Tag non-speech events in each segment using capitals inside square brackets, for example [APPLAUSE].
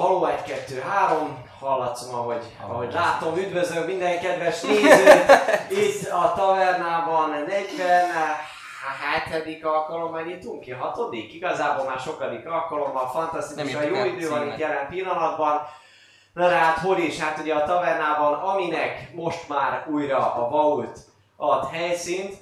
haló, 1, 2, 3, hallatszom, ahogy, ahogy látom, üdvözlök minden kedves nézőt itt a tavernában 47. alkalommal nyitunk ki, hatodik? Igazából már sokadik alkalommal, fantasztikusan Nem jó idő van itt jelen pillanatban. Na de hát hol is? Hát ugye a tavernában, aminek most már újra a Vault ad helyszínt,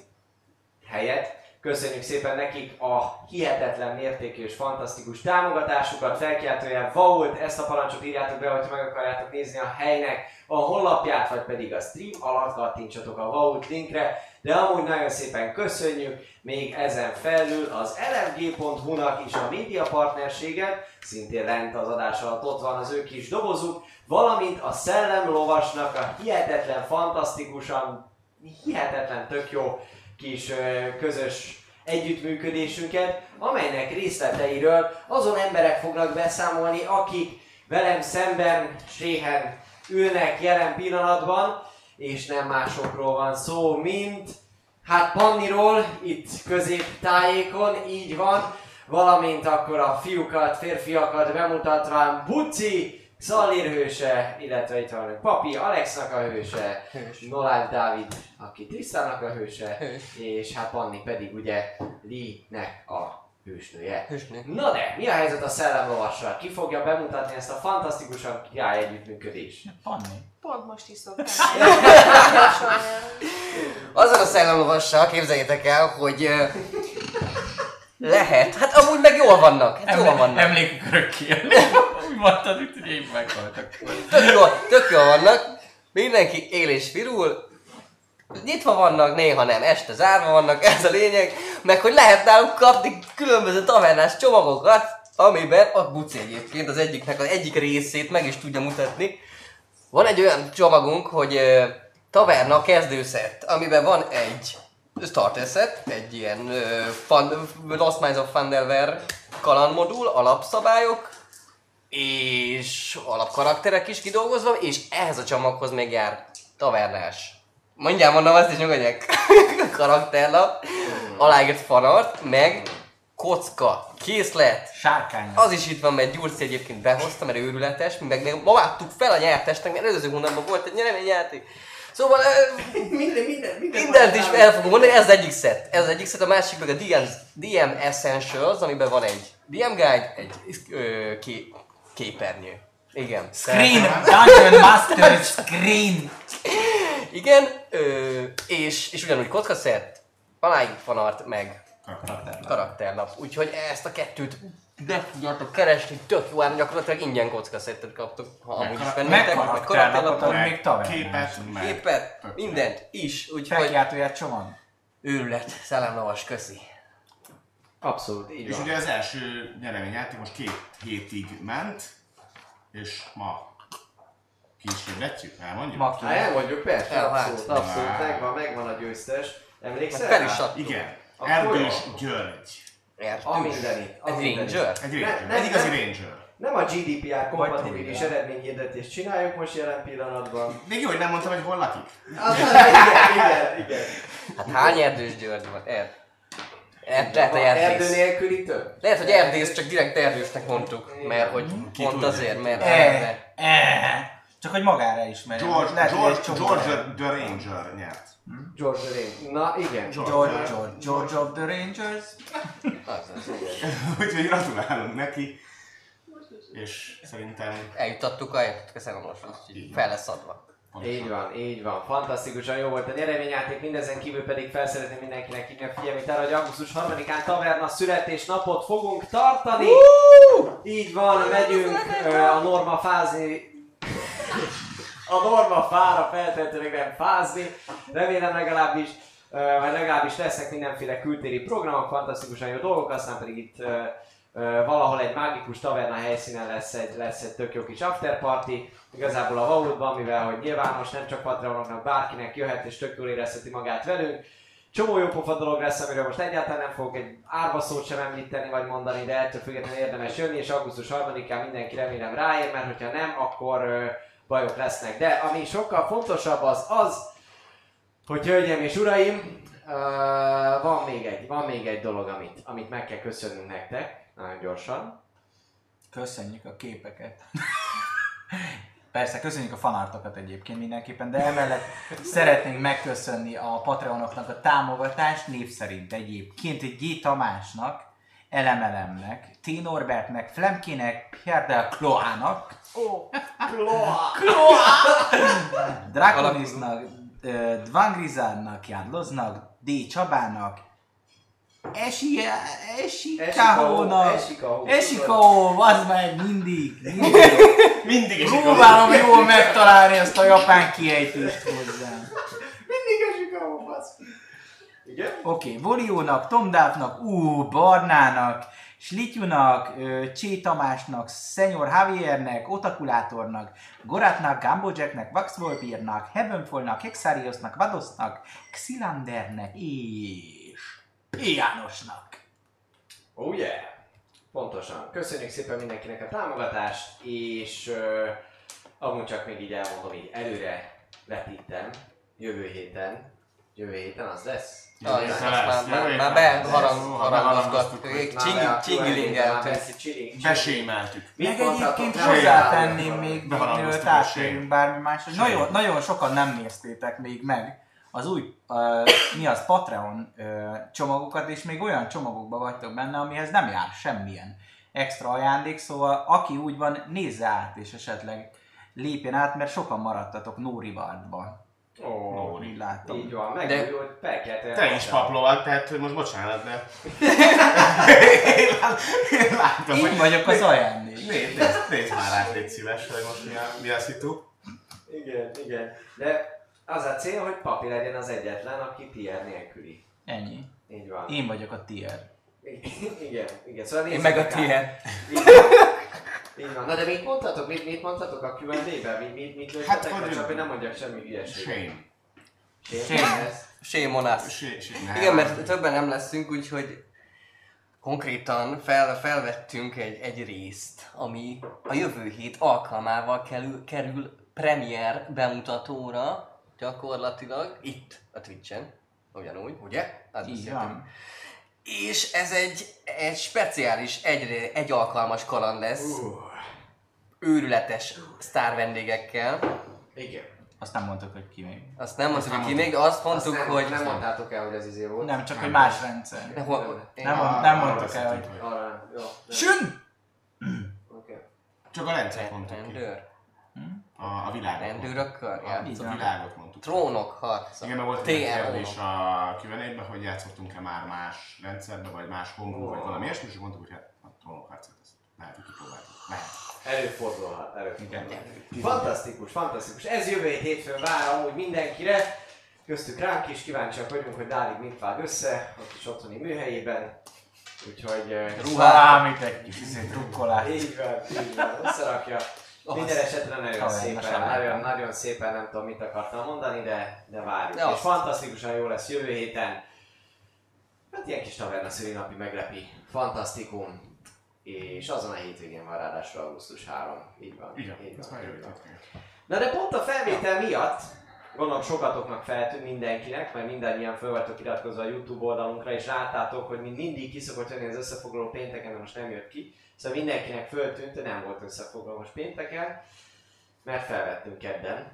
helyet. Köszönjük szépen nekik a hihetetlen mértékű és fantasztikus támogatásukat, felkiáltójel Vault, ezt a parancsot írjátok be, hogyha meg akarjátok nézni a helynek a honlapját, vagy pedig a stream alatt kattintsatok a Vault linkre, de amúgy nagyon szépen köszönjük, még ezen felül az lfg.hu-nak is a média partnerséget, szintén lent az adás alatt ott van az ő kis dobozuk, valamint a Szellem Lovasnak a hihetetlen, fantasztikusan, hihetetlen, tök jó kis közös együttműködésünket, amelynek részleteiről azon emberek fognak beszámolni, akik velem szemben séhen ülnek jelen pillanatban, és nem másokról van szó, mint hát Panniról, itt középtájékon, így van, valamint akkor a fiúkat, férfiakat bemutatván Buci, Szalír hőse, illetve itt van Papi, Alexnak a hőse, Hős. Noláv Dávid, aki Trisztának a hőse, Hős. és hát Panni pedig ugye Lee-nek a hősnője. Hősnő. Na de, mi a helyzet a szellemlovassal? Ki fogja bemutatni ezt a fantasztikusan király együttműködést? Panni. Pont most is szoktam. [LAUGHS] Azzal a szellemlovassal képzeljétek el, hogy ö, lehet, hát amúgy meg jól vannak, hát jól vannak. Emlékük örökké. Mondtad, hogy én meghaltak. Tök jól, tök jól vannak, mindenki él és virul, nyitva vannak, néha nem, este zárva vannak, ez a lényeg, meg hogy lehet náluk kapni különböző tavernás csomagokat, amiben a buci egyébként az egyiknek az egyik részét meg is tudja mutatni. Van egy olyan csomagunk, hogy taverna kezdőszett, amiben van egy starter set, egy ilyen ö, fun, Lost Minds of Fandelver kalandmodul, alapszabályok, és alapkarakterek is kidolgozva, és ehhez a csomaghoz még jár tavernás. Mondjál, mondom azt is nyugodjak. [LAUGHS] Karakterlap, aláírt fanart, meg kocka, készlet. Sárkány. Az is itt van, mert Gyurci egyébként behozta, mert őrületes, mi meg még ma vártuk fel a nyertesnek, mert előző hónapban volt egy nyereményjáték. Szóval [LAUGHS] minden, minden, minden. mindent is el fogom mondani, ez az egyik szett. Ez az egyik szett, a másik meg a DM, DM Essentials, amiben van egy DM Guide, egy ö, ké, képernyő. Igen. Screen! Dungeon Master Screen! Igen, ö, és, és ugyanúgy kockaszett, aláig fanart, meg karakterlap. Úgyhogy ezt a kettőt be tudjátok keresni, tök jó, ám gyakorlatilag ingyen kockaszettet kaptok, ha amúgy is Meg bennétek, meg karakterlapot, még tavernás. Képet, meg... képet, mindent is, úgyhogy Felkiáltóját csomag. őrület, szellemlovas, köszi. Abszolút, így És van. ugye az első nyereményjáték most két hétig ment, és ma kísérletjük, elmondjuk? Ma ki. Hát elmondjuk, persze, abszolút, abszolút, Már. megvan, megvan a győztes. Emlékszel? Fel is adtuk. Igen. Akkor Erdős jó. György. Értünk. A mindenit. A Egy mindenit. ranger? Egy ranger. ne- Egy igazi ne- ranger. Nem a GDPR kompatibilis eredményhirdetést csináljuk most jelen pillanatban. Még jó, hogy nem mondtam, hogy hol lakik. Az, [LAUGHS] igen, igen, igen. Hát hány erdős György van? Er... Er, lehet, hogy erdő nélküli több? Lehet, hogy erdész, csak direkt erdősnek mondtuk. Mert hogy Ki pont tudja. azért, mert... Eh, eh. Csak hogy magára ismerjem. George, Lehet, hogy George, egy csomó George the Ranger nyert. George Rain. Na igen. George, George, George of the Rangers. Az, az, igen. [LAUGHS] Úgyhogy gratulálunk neki. És szerintem Eljutattuk a köszönöm most, úgyhogy fel lesz adva. Így van, így van. Fantasztikusan jó volt a nyereményjáték, mindezen kívül pedig fel szeretném mindenkinek hívni a figyelmét arra, hogy augusztus 3-án taverna születésnapot fogunk tartani. Így van, megyünk a norma fázni a norma fára feltétlenül nem fázni. Remélem legalábbis, vagy legalábbis lesznek mindenféle kültéri programok, fantasztikusan jó dolgok, aztán pedig itt valahol egy mágikus taverna helyszínen lesz egy, lesz egy tök jó kis afterparty. Igazából a Vaultban, mivel hogy nyilvános, nem csak Patreonoknak, bárkinek jöhet és tök jól érezheti magát velünk. Csomó jó pofa dolog lesz, amiről most egyáltalán nem fogok egy árva szót sem említeni vagy mondani, de ettől függetlenül érdemes jönni, és augusztus 3-án mindenki remélem ráér, mert hogyha nem, akkor ö, bajok lesznek. De ami sokkal fontosabb az az, hogy hölgyeim és uraim, ö, van még egy, van még egy dolog, amit, amit meg kell köszönnünk nektek, nagyon gyorsan. Köszönjük a képeket. Persze, köszönjük a fanartokat egyébként mindenképpen, de emellett szeretnénk megköszönni a Patreonoknak a támogatást, név szerint egyébként egy G. Tamásnak, Elemelemnek, T. Norbertnek, Flemkének, Pierre del Cloának, Ó, Draconisnak, ö, Dvangrizárnak, Jádloznak, D. Csabának, Esi, Esikahónak, Esikahó. Esikahó, az meg mindig, mindig. [LAUGHS] Mindig is Próbálom jól megtalálni ezt a japán kiejtést hozzám. Mindig basz. Igen? Oké, okay, Voliónak, Tomdápnak, Ú, Barnának, Slityunak, Csé Tamásnak, Szenyor Javiernek, Otakulátornak, Goratnak, Gambojacknek, Vaxvolbírnak, Heavenfallnak, Hexariosnak, Vadosnak, Xilandernek és P. Jánosnak. Oh yeah! Pontosan. Köszönjük szépen mindenkinek a támogatást, és uh, amúgy csak még így elmondom, így előre vetítem, jövő héten, jövő héten az lesz. Jövő héten már, lesz, már, már héten lesz. beharang, Jó, harangozgat, beharangoztuk, hogy Már be a csingilingeltünk. Besémeltük. Meg egyébként hozzátenném még, mielőtt sényt. bármi más, nagyon, nagyon sokan nem néztétek még meg az új, uh, mi az, Patreon uh, csomagokat, és még olyan csomagokban vagytok benne, amihez nem jár semmilyen extra ajándék, szóval aki úgy van, nézze át, és esetleg lépjen át, mert sokan maradtatok Nórivartba. Ó, Úgy láttam. így van, De- megújult, felkeltél. Te is paplovad, tehát hogy most bocsánat, de... [LAUGHS] Én láttam, Én hogy... vagyok az ajándék. Nézd, nézd, nézd már át, légy szíves, hogy most mi a, mi a szitu. Igen, igen. De az a cél, hogy papi legyen az egyetlen, aki tier nélküli. Ennyi. Így van. Én vagyok a tier. Igen, igen. Szóval Én meg a tiéd. Így van. Na de mit mondhatok? Mit, mit mondhatok a Q&A-ben? Mit, mit, mit Hát, hát, hogy- csak hogy nem mondjak semmi hülyeséget. Shame. Shame. Shame on us. Igen, mert többen nem leszünk, úgyhogy konkrétan fel, felvettünk egy, egy részt, ami a jövő hét alkalmával kerül, kerül premier bemutatóra gyakorlatilag itt a Twitch-en. Ugyanúgy, ugye? Hát Így beszéltünk. van. És ez egy, egy speciális, egy, egy alkalmas kaland lesz, Uh, őrületes sztár vendégekkel. igen. Azt nem mondtuk, hogy ki még. Azt nem mondtuk nem ki még, azt mondtuk, Azt nem, hogy... nem mondtátok el, hogy az izé volt. Nem, csak hogy Nem. más rendszer. Nem, mond, nem arra mondtuk el, hogy... Arra, jó. Sün! Oké. Csak a rendszert mondtuk ki. Rendőr. A, a világot. Rendőrökkel A, a világot mondtuk. Trónok harca. Igen, mert volt egy TR kérdés a Q&A-ben, hogy játszottunk-e már más rendszerbe, vagy más hangú, vagy valami ilyesmi, és mondtuk, hogy hát a trónokharcot, ezt lehet, hogy kipróbáltuk. Lehet. Előfordulhat, előfordulhat. Fantasztikus, fantasztikus. Ez jövő hét hétfőn vár amúgy mindenkire. Köztük ránk is, kíváncsiak vagyunk, hogy Dálig mit vág össze, ott is otthoni műhelyében. Úgyhogy... eh, Valamit egy kis izé, drukkolás. Így van, így van, összerakja. Minden esetre nagyon Talán szépen, nagyon, nagyon szépen nem tudom mit akartam mondani, de, de várjuk. De És azt- fantasztikusan jó lesz jövő héten. Hát ilyen kis taverna szülinapi meglepi. Fantasztikum. És azon a hétvégén van ráadásul augusztus 3. Így van. Igen, így van, így van. Na de pont a felvétel miatt, gondolom sokatoknak feltűnt mindenkinek, mert mindannyian föl vagytok iratkozva a YouTube oldalunkra, és láttátok, hogy mint mindig ki szokott jönni az összefoglaló pénteken, de most nem jött ki. Szóval mindenkinek föltűnt, hogy nem volt összefoglaló most pénteken, mert felvettünk kedden.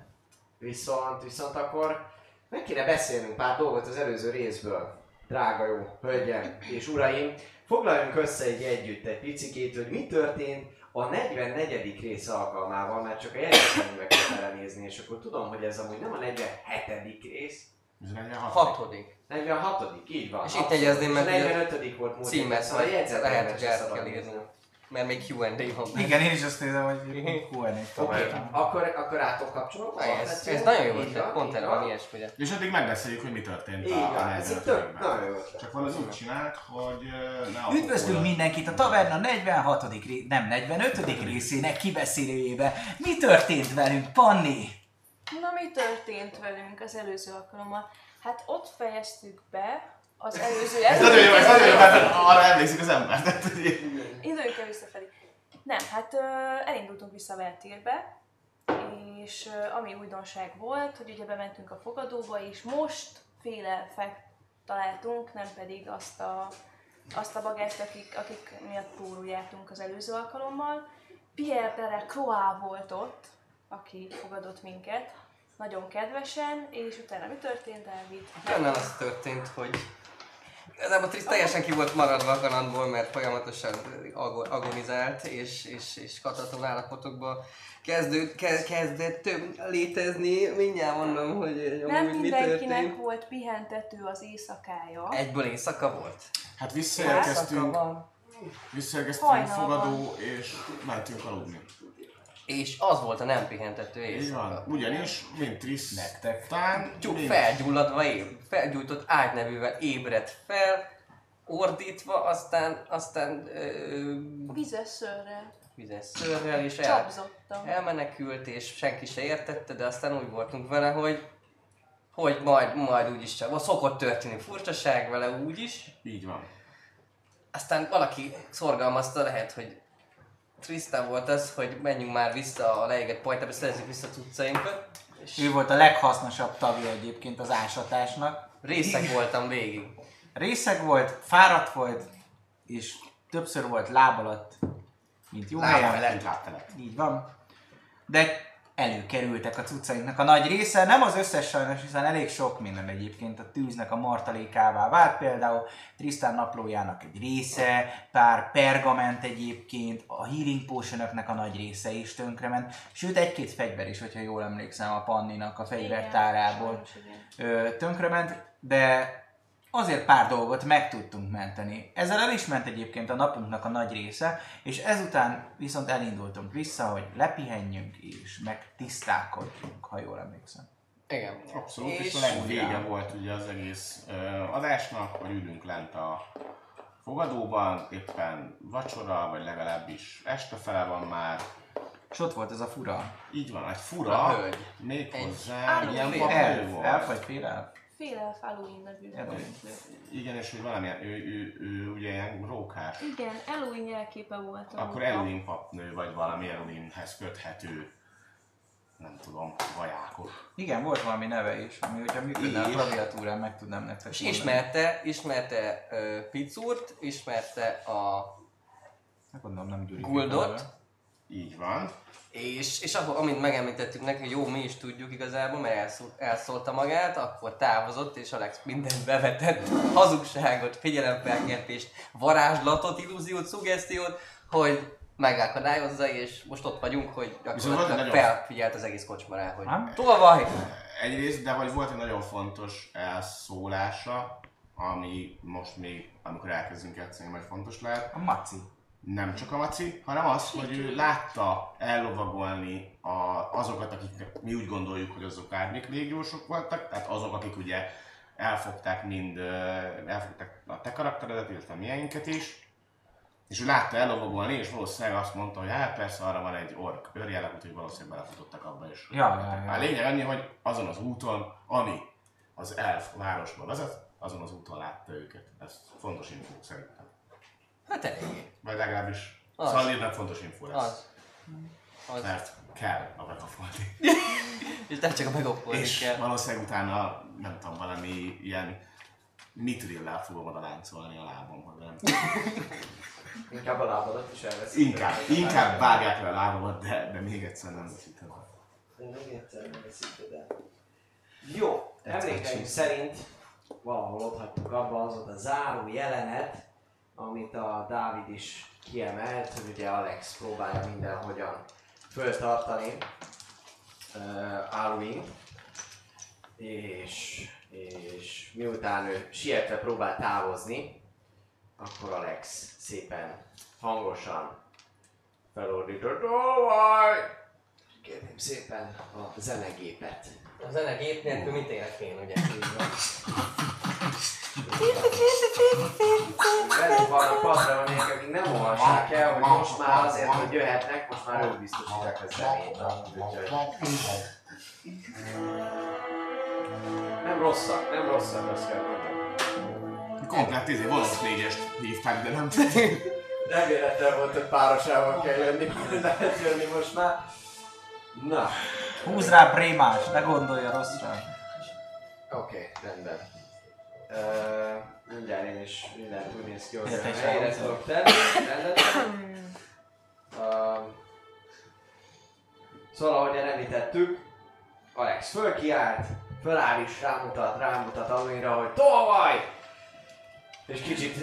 Viszont, viszont akkor meg kéne beszélnünk pár dolgot az előző részből. Drága jó hölgyem és uraim, foglaljunk össze egy együtt egy picikét, hogy mi történt a 44. rész alkalmával, mert csak a jegyzetembe kell belenézni, és akkor tudom, hogy ez amúgy nem a 47. rész, Ez 46. Hatodik. 46. így van. És itt jegyezném meg, hogy a 45. volt múlt Címet, szóval a át szabad kell írni. Mert még Q&A van. benne. Igen, én is azt nézem, hogy Q&A Oké, tovább. akkor, akkor átok kapcsolom. Ez, ez nagyon jó ötlet, pont erre van ilyesmi. És addig megbeszéljük, hogy mi történt Így a, a ez itt 45. tök, nagyon jó. Csak valahogy úgy csinált, hogy ne Üdvözlünk mindenkit a Taverna 46. Ré... nem 45. részének kibeszélőjébe. Mi történt velünk, Panni? Na mi történt velünk az előző alkalommal? Hát ott fejeztük be az előző Ez nagyon jó, ez nagyon jó, mert arra emlékszik az ember. Hogy Időnkkel visszafelé. Nem, hát elindultunk vissza Vertérbe, és ö, ami újdonság volt, hogy ugye bementünk a fogadóba, és most féle fekt találtunk, nem pedig azt a azt a bagást, akik, akik miatt túlul jártunk az előző alkalommal. Pierre la Croix volt ott, aki fogadott minket, nagyon kedvesen, és utána mi történt, Dávid? Benne az történt, hogy Igazából Trisz teljesen ki volt maradva a kalandból, mert folyamatosan ago- agonizált, és, és, és kataton állapotokba kezdő, ke, kezdett létezni. Mindjárt mondom, hogy Nem amúgy mi mindenkinek volt pihentető az éjszakája. Egyből éjszaka volt? Hát Éjszaka visszaérkeztünk, van. visszaérkeztünk fogadó, és mentünk aludni. És az volt a nem pihentető éjszaka. Ugyanis, mint Trisz, Nektek. tán, Tyúk mint- felgyulladva, éb, felgyújtott ágynevűvel ébredt fel, ordítva, aztán, aztán ö, Vizes szőrrel, és el, Csapzottam. elmenekült, és senki se értette, de aztán úgy voltunk vele, hogy hogy majd, majd úgyis csak, szokott történni furcsaság vele úgyis. Így van. Aztán valaki szorgalmazta, lehet, hogy Tristan volt az, hogy menjünk már vissza a leégett pajtába, szerezzük vissza cuccainkat. És Ő volt a leghasznosabb tagja egyébként az ásatásnak. részeg voltam végig. Részeg volt, fáradt volt, és többször volt láb alatt, mint jó helyen. Lábfelett. Lábfelett. Így van. De előkerültek a cuccainknak a nagy része, nem az összes sajnos, hiszen elég sok minden egyébként a tűznek a martalékává vált, például Tristan naplójának egy része, pár pergament egyébként, a healing potionoknak a nagy része is tönkrement, sőt egy-két fegyver is, hogyha jól emlékszem a Panninak a fegyvertárából tönkrement, de azért pár dolgot meg tudtunk menteni. Ezzel el is ment egyébként a napunknak a nagy része, és ezután viszont elindultunk vissza, hogy lepihenjünk és megtisztálkodjunk, ha jól emlékszem. Igen. Abszolút, és, És a legvége volt ugye az egész ö, adásnak, hogy ülünk lent a fogadóban, éppen vacsora, vagy legalábbis este fele van már. És ott volt ez a fura Így van, egy A fura, hölgy. méghozzá Egy- ilyen elf, volt. elf vagy fél elf? Fél Halloween nevű. Halloween. Igen, és hogy valamilyen, ő, ő, ő, ugye ilyen rókás. Igen, Halloween jelképe volt. Akkor. Eluin papnő, vagy valami Eluinhez köthető, nem tudom, vajákok. Igen, volt valami neve is, ami hogyha működne a klaviatúrán, meg tudnám nektek És mondani. ismerte, ismerte uh, Picurt, ismerte a Hát gondolom nem Gyuri. Guldot. Így van. és, és akkor, amint megemlítettük neki, hogy jó, mi is tudjuk igazából, mert elszól, elszólta magát, akkor távozott, és Alex mindent bevetett, hazugságot, figyelemfelkeltést, varázslatot, illúziót, szuggesztiót, hogy megakadályozza, és most ott vagyunk, hogy gyakorlatilag felfigyelt az egész kocsma rá, hogy tolvaj! Egyrészt, de vagy volt egy nagyon fontos elszólása, ami most még, amikor elkezdünk játszani, majd fontos lehet. A Maci. Nem csak a Maci, hanem az, hogy ő látta ellovagolni a, azokat, akik mi úgy gondoljuk, hogy azok árnyék légiósok voltak, tehát azok, akik ugye elfogták mind, elfogták a te karakteredet, illetve a miénket is, és ő látta ellovagolni, és valószínűleg azt mondta, hogy hát persze arra van egy ork őrjelek, úgyhogy valószínűleg belefutottak abba is. Ja, ja, ja. A lényeg annyi, hogy azon az úton, ami az elf városba vezet, azon az úton látta őket. Ez fontos infó szerintem. Hát eléggé. Vagy legalábbis Az. Szallírnak fontos infó lesz. Az. Az. Mert kell a bekafolni. [LAUGHS] És nem csak a megopolni És kell. valószínűleg utána, nem tudom, valami ilyen mitrillel fogom oda láncolni a lábam, hogy nem. [LAUGHS] Inkább a lábadat is elveszik. Inkább, inkább vágják le a lábamat, de, de még egyszer nem veszítem. Még egyszer nem veszíted el. Jó, emlékeim szerint valahol ott hagytuk abba az volt a záró jelenet, amit a Dávid is kiemelt, hogy ugye Alex próbálja mindenhogyan föltartani uh, Halloween, és, és miután ő sietve próbál távozni, akkor Alex szépen hangosan felordított, Óvaj! Kérném szépen a zenegépet. A zenegép nélkül mit élek én, ugye? [LAUGHS] Velünk vannak Patreonék, akik nem olvassák el, hogy most már azért, hogy jöhetnek, most már ők biztosítják a zenét. Nem rosszak, nem rosszak, azt kell mondani. Komplett izé, vonat négyest hívták, de nem Nem véletlen volt, hogy párosával kell jönni, lehet jönni most már. Na, Húz rá Brémás, ne gondolja rosszra. oké, okay, rendben. Uh, mindjárt én is mindent úgy néz ki, hogy a helyre tudok tenni. Uh, szóval, ahogyan említettük, Alex fölkiált, föláll is rámutat, rámutat Aluinra, hogy tolvaj! És kicsit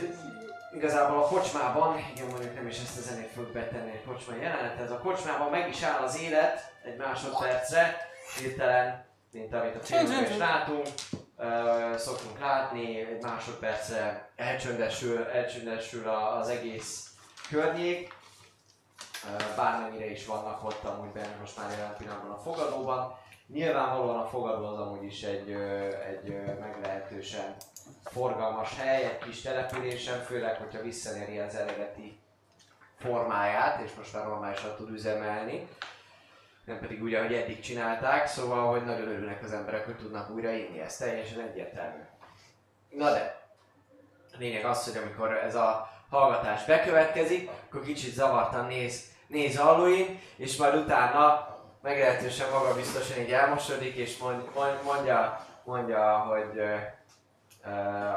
igazából a kocsmában, igen mondjuk nem is ezt a zenét fogok betenni egy kocsmai jelenet, ez a kocsmában meg is áll az élet egy másodpercre, hirtelen, mint amit a filmben is látunk, ö, szoktunk látni, egy másodpercre elcsöndesül, elcsöndesül az egész környék, Ö, bármennyire is vannak ott amúgy benne most már jelen pillanatban a fogadóban. Nyilvánvalóan a fogadó az amúgy is egy, egy meglehetősen forgalmas hely, egy kis településen, főleg, hogyha visszanyeri az eredeti formáját, és most már normálisan tud üzemelni. Nem pedig úgy, ahogy eddig csinálták, szóval, hogy nagyon örülnek az emberek, hogy tudnak újra inni, ez teljesen egyértelmű. Na de, a lényeg az, hogy amikor ez a hallgatás bekövetkezik, akkor kicsit zavartan néz, néz Halloween, és majd utána meglehetősen magabiztosan így elmosodik, és mond, mond- mondja, mondja, hogy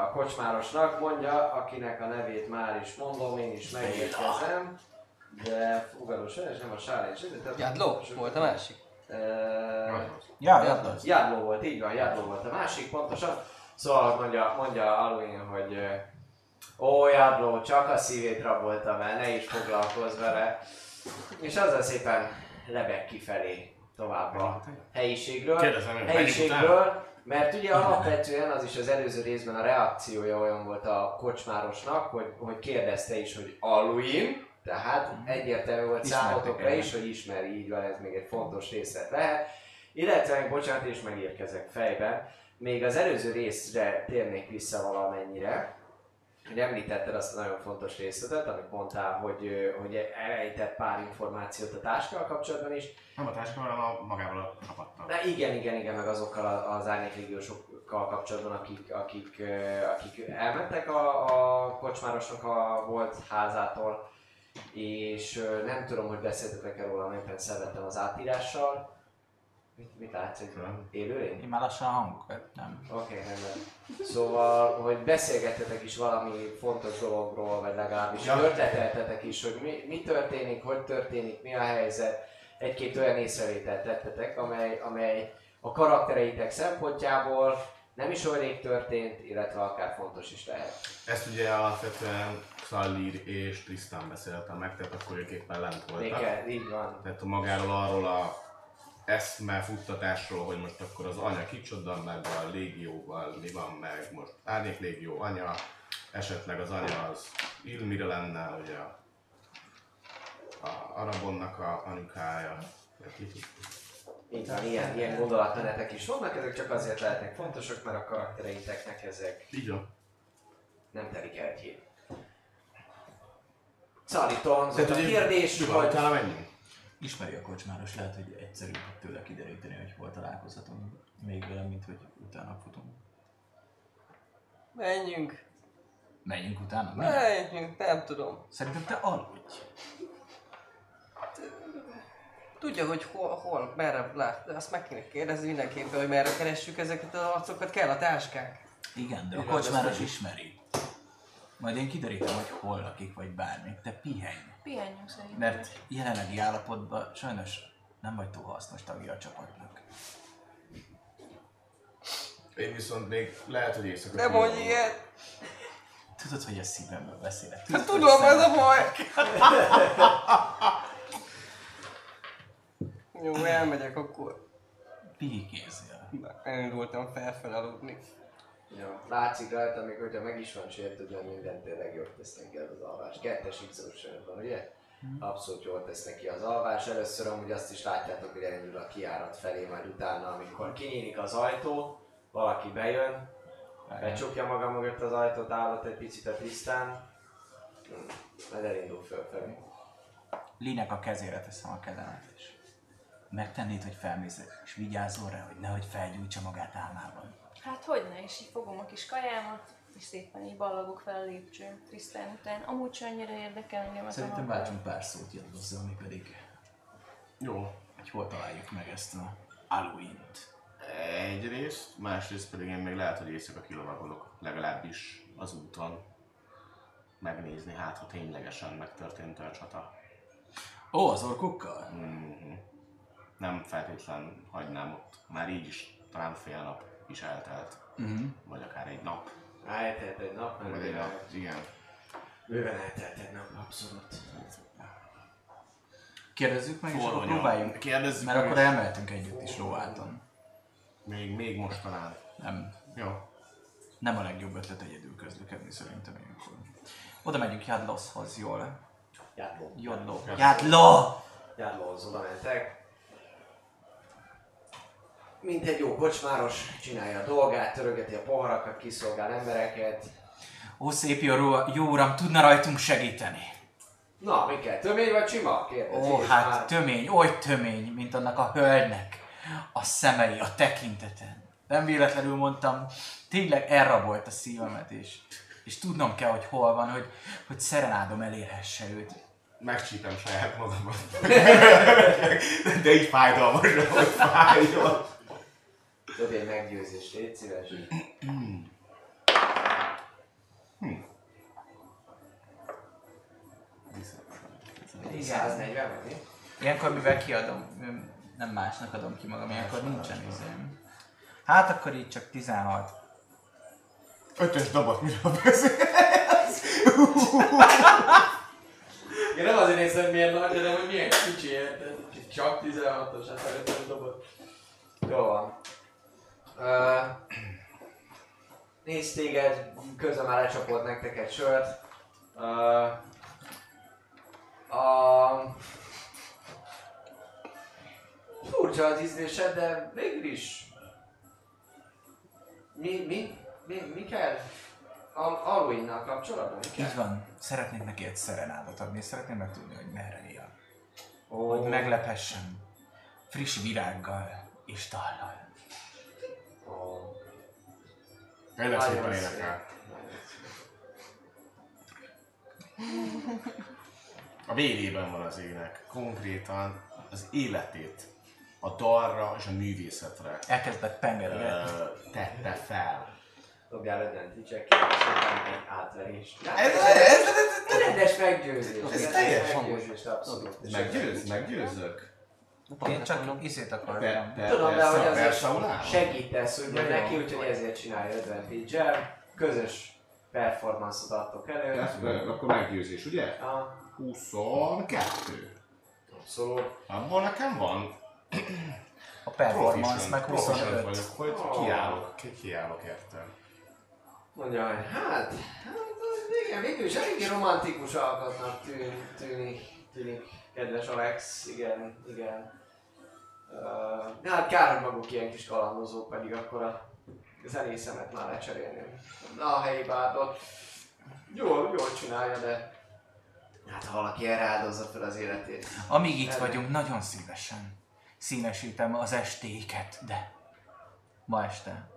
a kocsmárosnak mondja, akinek a nevét már is mondom, én is megérkezem, de fogadós ez nem a Sárén de Jádló volt a másik. Jadlott. Jádló volt, így van, Jádló volt a másik pontosan. Szóval mondja, mondja Halloween, hogy Ó, Jádló, csak a szívét raboltam el, ne is foglalkozz vele. És azzal szépen lebeg kifelé tovább a helyiségről. Kérdezem, hogy helyiségből, mert ugye alapvetően az is az előző részben a reakciója olyan volt a kocsmárosnak, hogy, hogy kérdezte is, hogy Halloween, tehát egyértelmű volt számotokra is, hogy ismeri, így van, ez még egy fontos részlet lehet. Illetve, meg bocsánat, és megérkezek fejben, még az előző részre térnék vissza valamennyire, hogy említetted azt a nagyon fontos részletet, amit mondtál, hogy, hogy elejtett pár információt a táskával kapcsolatban is, Nem a táskával, hanem magával a csapattal. de igen, igen, igen, meg azokkal az árnyéklégiósokkal kapcsolatban, akik, akik, akik elmentek a, a kocsmárosnak a volt házától, és nem tudom, hogy beszéltetek erről, róla, éppen szerettem az átírással. Mit, mit látsz, hogy Nem. élőlény? Én már lassan a hangokat, nem. Oké, okay, rendben. Szóval, hogy beszélgettetek is valami fontos dologról, vagy legalábbis Ja. ötleteltetek is, hogy mi, mi történik, hogy történik, mi a helyzet. Egy-két olyan észrevételt tettetek, amely, amely a karaktereitek szempontjából nem is olyan rég történt, illetve akár fontos is lehet. Ezt ugye alapvetően Xallir és Tristan beszélte meg, tehát akkor ők éppen lent voltak. Igen, így van. Tehát magáról arról a eszme futtatásról, hogy most akkor az anya kicsoda, meg a légióval mi van, meg most árnyék légió anya, esetleg az anya az Ilmire lenne, hogy a, a Arabonnak a anyukája. Így van, ilyen, ilyen gondolatmenetek is vannak, ezek csak azért lehetnek fontosak, mert a karaktereiteknek ezek Így van. nem telik el ki. Szállítóan, Tehát, a hogy kérdés, hogy utána menjünk? Ismeri a kocsmáros, lehet, hogy egyszerűbb tőle kideríteni, hogy hol találkozhatunk még vele, mint hogy utána futunk. Menjünk. Menjünk utána? Nem. Menjünk, nem tudom. Szerintem te aludj. Tudja, hogy hol, hol merre lát, azt meg kéne kérdezni mindenképpen, hogy merre keressük ezeket az arcokat, kell a táskák. Igen, de a kocsmáros ismeri. Majd én kiderítem, hogy hol lakik, vagy bármi. Te pihenj. Pihenjünk szerintem. Mert jelenlegi állapotban sajnos nem vagy túl hasznos tagja a csapatnak. Én viszont még lehet, hogy éjszaka... Nem mondj ilyet! Tudod, hogy a szívemből beszélek. Hát Tudod, hogy tudom, ez a baj! [LAUGHS] Jó, elmegyek akkor. Na, elindultam felfel aludni. Ja, látszik rajta, még hogyha meg is van sértődve, mindent tényleg jól tesz neki az alvás. Kettes x van, ugye? Abszolút jól tesz neki az alvás. Először amúgy azt is látjátok, hogy elindul a kiárat felé, majd utána, amikor kinyílik az ajtó, valaki bejön, becsukja maga mögött az ajtót, állott egy picit a tisztán, majd elindul fölfelé. Linek a kezére teszem a kezemet, és megtennéd, hogy felmész, és vigyázzol rá, hogy nehogy felgyújtsa magát álmában. Hát hogyne, és így fogom a kis kajámat, és szépen így ballagok fel a lépcsőn Trisztán után. Amúgy sem annyira érdekel engem ez Szerintem a váltsunk pár szót Jadlozzal, mi pedig, Jó. hogy hol találjuk meg ezt a Halloween-t. Egyrészt, másrészt pedig én még lehet, hogy éjszaka kilovagolok, legalábbis az úton megnézni, hát ha ténylegesen megtörtént a csata. Ó, az orkokkal? Mhm. Nem feltétlen hagynám ott. Már így is talán fél nap is eltelt. Mhm. Vagy akár egy nap. Eltelt egy nap, mert Vagy egy nap. Igen. bőven eltelt egy nap, abszolút. Kérdezzük meg, és akkor próbáljunk. Kérdezzük Mert meg, akkor elmehetünk együtt is lóáton. Még, még most talán. Nem. Jó. Nem a legjobb ötlet egyedül közlekedni szerintem ilyenkor. Oda megyünk Jadloszhoz, jól? Jadló. Jadló. Jadló! Járlóhoz oda mentek. Mint egy jó kocsmáros, csinálja a dolgát, törögeti a poharakat, kiszolgál embereket. Ó, szép jó, jó uram, tudna rajtunk segíteni. Na, mi kell? Tömény vagy sima? Kérdezi. Ó, hát már- tömény, oly tömény, mint annak a hölgynek. A szemei, a tekinteten. Nem véletlenül mondtam, tényleg elrabolt a szívemet, és, és tudnom kell, hogy hol van, hogy, hogy szerenádom elérhesse őt. Megcsípem saját magamat. [LAUGHS] De így fájdalmas, hogy fájjon. Dobj egy meggyőzést, légy szíves. Igen. 140 vagy mi? Ilyenkor mivel kiadom, nem másnak adom ki magam, ilyenkor nincsen izém. Hát akkor így csak 16. Ötös dobot, miről beszélsz? Én nem azért nézem, hogy milyen nagy, hanem hogy milyen kicsi? Csak 16-os, hát előttem dobott. Jó van. Uh, nézd téged, közben már lecsapott nektek egy sört. Uh, a... Furcsa az ízlésed, de végül is... Mi, mi, mi, mi kell? Al- Alwyn-nal kapcsolatban mi kell? Így van. Szeretnék neki egy szerenádot adni, és szeretném megtudni, hogy merre él. Ó, Hogy meglephessem. Friss virággal és dallal. Tényleg szépen szép. énekel. A vérében van az ének. Konkrétan az életét a dalra és a művészetre Elkezdett ö, tette fel. Dobjál advantage check egy átverést. Ez, ez, ez, ez, Rendes meggyőzés. Ez teljes meggyőzés, abszolút. És Meggyőz, meggyőzök. Én csak izét akartam. per, Tudom, de hogy azért segítesz ugye Jó. neki, úgyhogy ezért csinálja advantage Közös performance-ot adtok elő. Persze, akkor meggyőzés, ugye? Ah, 22. abszolút. Abból nekem van. A performance meg proficient 25. vagyok, hogy Oh. kiállok, ki, kiállok értem. Mondja, hogy hát, hát igen, végül is eléggé romantikus alkotnak tűn, tűnik, tűnik, kedves Alex, igen, igen. Uh, hát kár, hogy maguk ilyen kis kalandozók, pedig akkor a zenészemet már lecserélném. Na, a helyi bárdot. Jól, jól csinálja, de hát ha valaki erre áldozza fel az életét. Amíg itt Erre. vagyunk, nagyon szívesen színesítem az estéket, de ma este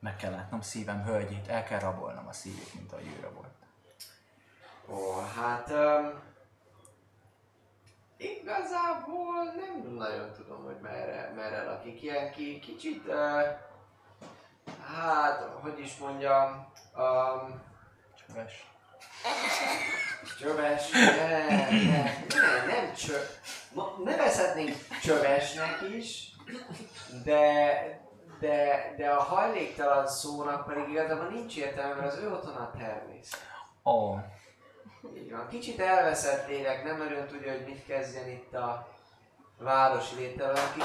meg kell látnom szívem hölgyét, el kell rabolnom a szívét, mint a jőre volt. Ó, hát... Um, igazából nem nagyon tudom, hogy merre, merre lakik. Ilyen ki, kicsit... Uh, hát, hogy is mondjam... Um, Csöves. csöves... Ne, ne, ne, nem csö... Ma, nevezhetnénk csövesnek is, de, de, de a hajléktalan szónak pedig igazából nincs értelme, mert az ő otthon a természet. Ó, Így van. Kicsit elveszett lélek, nem nagyon tudja, hogy mit kezdjen itt a városi léttel, olyan kis,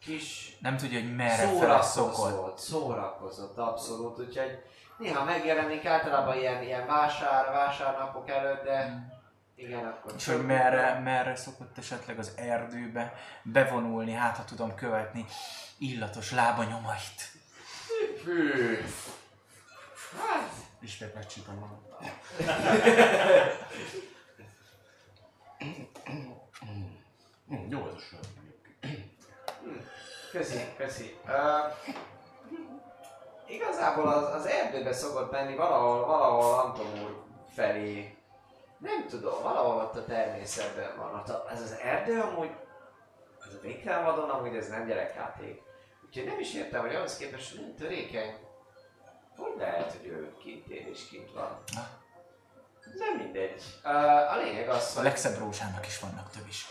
kis nem tudja, hogy merre fele szokott. szórakozott, abszolút, úgyhogy néha megjelenik általában ilyen, ilyen vásár, vásárnapok előtt, de igen, akkor... És hogy merre, merre szokott esetleg az erdőbe bevonulni, hát ha tudom követni illatos lábanyomait. Fű! Hát, Ismét megcsípem magam. Mm, Jó ez a sör. Köszi, köszi. Uh, igazából az, az erdőbe szokott menni valahol, valahol Anton úr felé. Nem tudom, valahol ott a természetben van. Ott ez az erdő amúgy, ez a Vikrámvadon amúgy ez nem gyerekjáték. Úgyhogy nem is értem, hogy ahhoz képest, nem törékeny. Hogy lehet, hogy ő kint él és kint van? Nem mindegy. A lényeg az, A hogy... legszebb rózsának is vannak több is.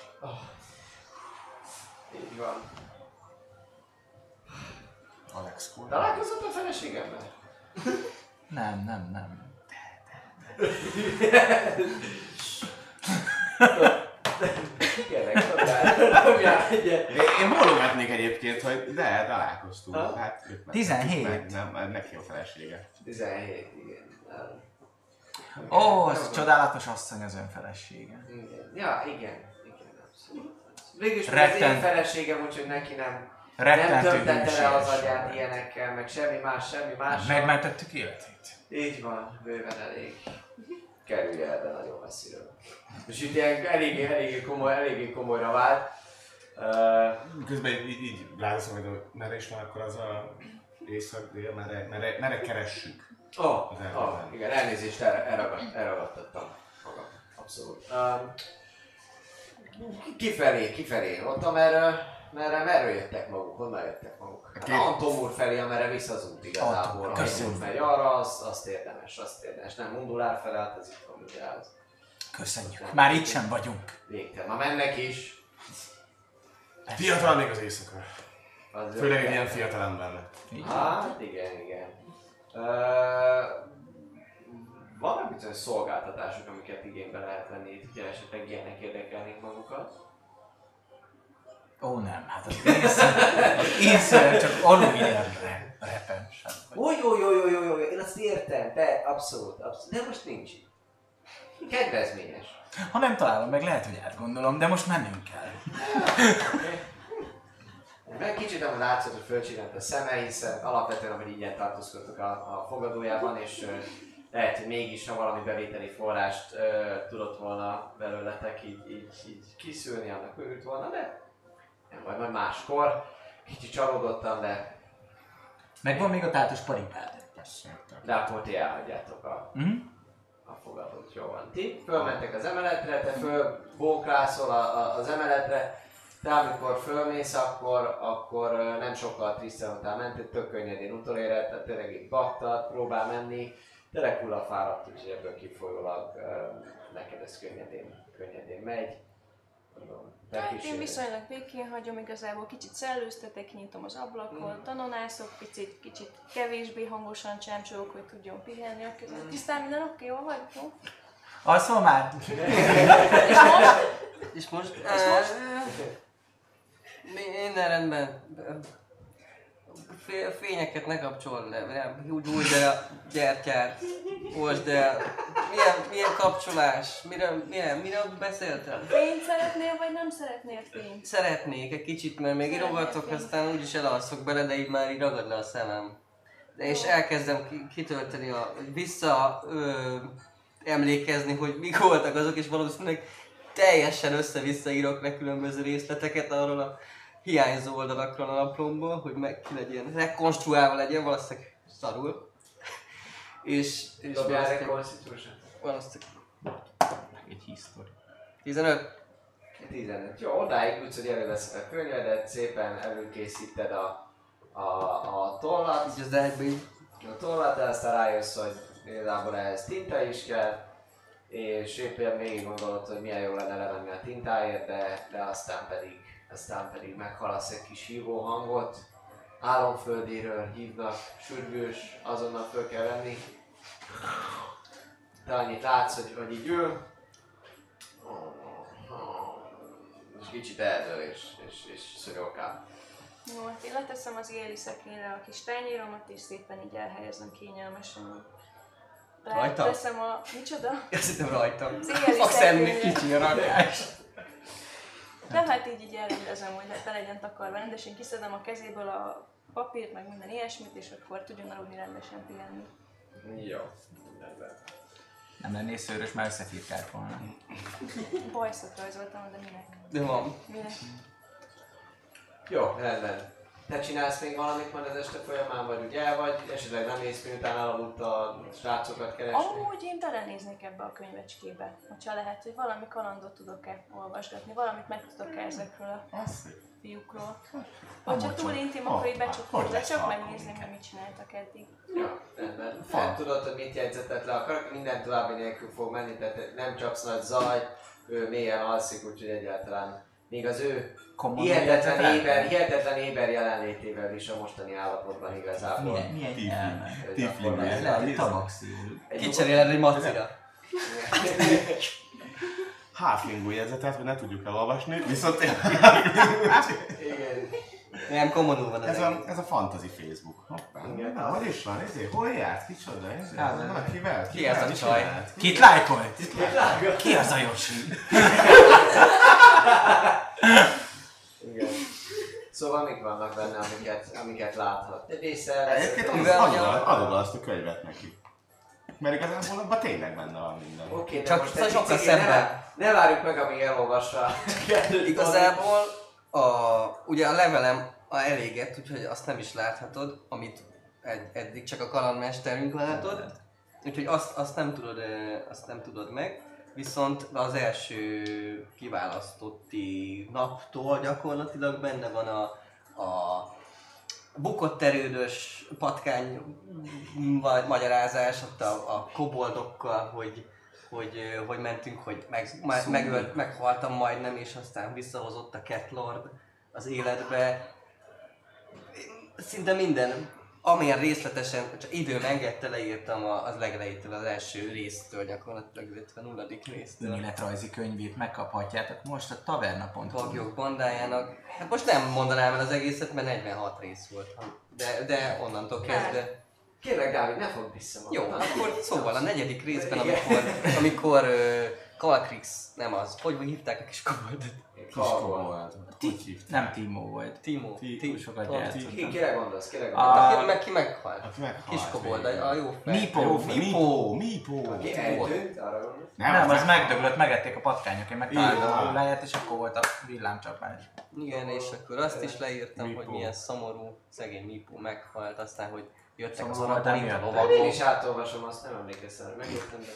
Így van. Alex kurva. Találkozott a feleségemmel? Nem, nem, nem. Kérlek, dobjál, dobjál egyet. Én, én bólogatnék egyébként, hogy de, találkoztunk. Ha? Hát, őt meg- 17. Meg, nem, neki a felesége. 17, igen. Nem. Ó, Nem ez van. csodálatos asszony az ön felesége. Igen. Ja, igen. Igen, abszolút. Végülis az Retten- én feleségem, úgyhogy neki nem, nem Rettentő tömtette le az agyát ilyenekkel, meg semmi más, semmi más. Megmentettük életét. Így van, bőven elég. Kerülje el, de nagyon messziről. És itt ilyen eléggé, eléggé, komoly, eléggé komolyra vált. Uh, Közben így, így, rázom, hogy merre is van akkor az a észak-dél, merre, merre, merre keressük. oh, Az oh, elvben. igen, elnézést, el, elragad, elragadtattam magam. Abszolút. Um, kifelé, kifelé. Ott, amerre, merre, merre jöttek maguk? Honnan jöttek maguk? Hát Két- Antomur felé, amerre vissza az út igazából. Köszönöm. út megy arra, az, azt érdemes, azt érdemes. Nem Mundulár felé, hát ez itt van ugye az. Köszönjük. Már itt sem vagyunk. Végtelen. Ma mennek is. Fiatal még az éjszaka. Az Főleg egy ilyen fiatal embernek. Hát igen, igen. Uh, vannak bizonyos szolgáltatások, amiket igénybe lehet venni hogyha esetleg ilyenek érdekelnék magukat. Ó nem, hát az észre csak alumíniumre repen sem. Ó, jó, jó, jó, jó, jó, én azt értem, de abszolút, abszolút, de most nincs. Kedvezményes. Ha nem találom meg, lehet, hogy átgondolom, de most mennünk kell. Meg kicsit amúgy látszott, hogy fölcsillant a szeme, hiszen alapvetően, ahogy így tartózkodtak a, a fogadójában, és lehet, hogy mégis, ha valami bevételi forrást ö, tudott volna belőletek így, így, így kiszűrni, annak örült volna, de baj, majd máskor. Kicsit csalódottam, de, Megvan még a tátos paripád. de akkor ti elhagyjátok a, Hm? a fogadót, jó van. Ti fölmentek az emeletre, te fölbóklászol a, a, az emeletre, te amikor fölmész, akkor, akkor nem sokkal Tristan után mentél, tök könnyedén utoléred, tehát tényleg így baktat, próbál menni, tényleg hulla fáradt, úgyhogy ebből kifolyólag neked ez könnyedén, könnyedén megy. Mondom, Hát én viszonylag békén hagyom, igazából kicsit szellőztetek, nyitom az ablakot, tanonászok, picit, kicsit kevésbé hangosan csámcsolok, hogy tudjon pihenni a között. Tisztán minden oké, jól vagy? Jó? Alszol már? [LAUGHS] És most? És most... És most? Mi- Minden rendben. Fé- Fényeket ne kapcsold le, nem, úgy húzd el a gyertyát, húzd el. Milyen, milyen kapcsolás? Mire, milyen, mire beszéltem? Fényt szeretnél, vagy nem szeretnél fényt? Szeretnék egy kicsit, mert még írogatok, aztán úgyis elalszok bele, de így már így ragad le a szemem. De és elkezdem ki- kitölteni, a, vissza ö, emlékezni, hogy mik voltak azok, és valószínűleg teljesen össze-vissza írok le különböző részleteket arról a hiányzó oldalakról a naplomból, hogy meg ki legyen, rekonstruálva legyen, valószínűleg szarul. és, és Dobjál egy valószínűleg, valószínűleg Egy history. 15. 15. Jó, odáig jutsz, hogy előveszed a könyvedet, szépen előkészíted a, a, a tollat, Így az egyben a tollat, de aztán rájössz, hogy igazából ehhez tinta is kell, és éppen végig gondolod, hogy milyen jó lenne levenni a tintáért, de, de aztán pedig, aztán pedig meghalasz egy kis hívó hangot, álomföldéről hívnak, sürgős, azonnal föl kell venni. Te annyit látsz, hogy, hogy így ül, és kicsit eldől, és, és, és szörölkál. Jó, hát én leteszem az éli szekrényre a kis tányéromat, és szépen így elhelyezem kényelmesen. Rajta? Teszem a... Micsoda? Azt hittem éli Fogsz enni, kicsi a rakás. Nem, hát így, így elrendezem, hogy be legyen takarva rendesen, kiszedem a kezéből a papírt, meg minden ilyesmit, és akkor tudjon aludni rendesen pihenni. Jó, rendben. Nem lennél szőrös, már összefirkált volna. Bajszot rajzoltam, de minek? De van. Minek? Jó, rendben. Te csinálsz még valamit majd az este folyamán, vagy ugye el vagy, esetleg nem ész, miután elaludt a srácokat keresni? Amúgy én belenéznék ebbe a könyvecskébe, hogyha lehet, hogy valami kalandot tudok-e olvasgatni, valamit meg tudok-e ezekről a fiúkról. Vagy ha Amúgy túl intim, akkor így hogy becsukod, de csak megnézném, minket. hogy mit csináltak eddig. Ja, rendben. Fa. Fel tudod, hogy mit jegyzetett le akar, minden további nélkül fog menni, tehát nem csapsz nagy zaj, ő mélyen alszik, úgyhogy egyáltalán még az ő Komoly hihetetlen jegyzetek? éber, hihetetlen éber jelenlétével is a mostani állapotban igazából. Milyen, milyen elme. Tifling. Ez lehet, hogy. Egy Kicseréled egy macira. Halflingú jegyzetet, hogy ne tudjuk elolvasni, [LAUGHS] viszont Igen. Nem, kommunul van ez a, ez a fantasy Facebook. Hoppá. Igen. Na, hogy is van? Ezért, hol járt? Kicsoda? Ezért? Hát, Na, kivel? Ki ez a csaj? Kit lájkolt? Ki az a Yoshi? [LAUGHS] Igen. Szóval mik vannak benne, amiket, amiket láthat? Egy része Egyébként adod, adod, azt a könyvet neki. Mert igazából abban tényleg benne van minden. Oké, de Csak most egy sokkal picit ne, szemben. ne várjuk meg, amíg elolvassa. [LAUGHS] Igazából a, ugye a levelem a eléget, úgyhogy azt nem is láthatod, amit ed- eddig csak a kalandmesterünk látott. Úgyhogy azt, azt, nem tudod, azt nem tudod meg. Viszont az első kiválasztotti naptól gyakorlatilag benne van a, a bukott erődös patkány ma- magyarázás ott a, a koboldokkal, hogy, hogy, hogy mentünk, hogy meg, meg, megölt, meghaltam majdnem, és aztán visszahozott a Cat Lord az életbe. Szinte minden, amilyen részletesen, csak időm engedte, leírtam a- az legelejétől, az első résztől, gyakorlatilag 50 résztől. Önéletrajzi könyvét megkaphatjátok most a taverna.hu. Bagyok bandájának. Hát most nem mondanám el az egészet, mert 46 rész volt. De, de onnantól kezdve. Kérlek, Dávid, ne fogd vissza magad. Jó, akkor szóval a negyedik részben, amikor, amikor uh, Kalkrix, nem az, hogy hívták a kis koboldot? Hívták? Nem Timo volt. Timo. Ti- Ti- sokat játszott. Ki, kire gondolsz? Kire Hát gondolsz? A- aki, meg ki meghalt. Aki meghalt Kis kobold, végül. a jó fej. Mipo. Mipo, Mipo. Aki eltűnt, arra gondolsz? Nem, az meg- megdöglött, megették a patkányok, én megtaláltam a hulláját, és akkor volt a villámcsapás. Igen, és akkor azt is leírtam, hogy milyen szomorú, szegény Mipo meghalt, aztán, hogy jöttek az mint a miért? lovagok. Én is átolvasom, azt nem emlékeztem, hogy megértem, de.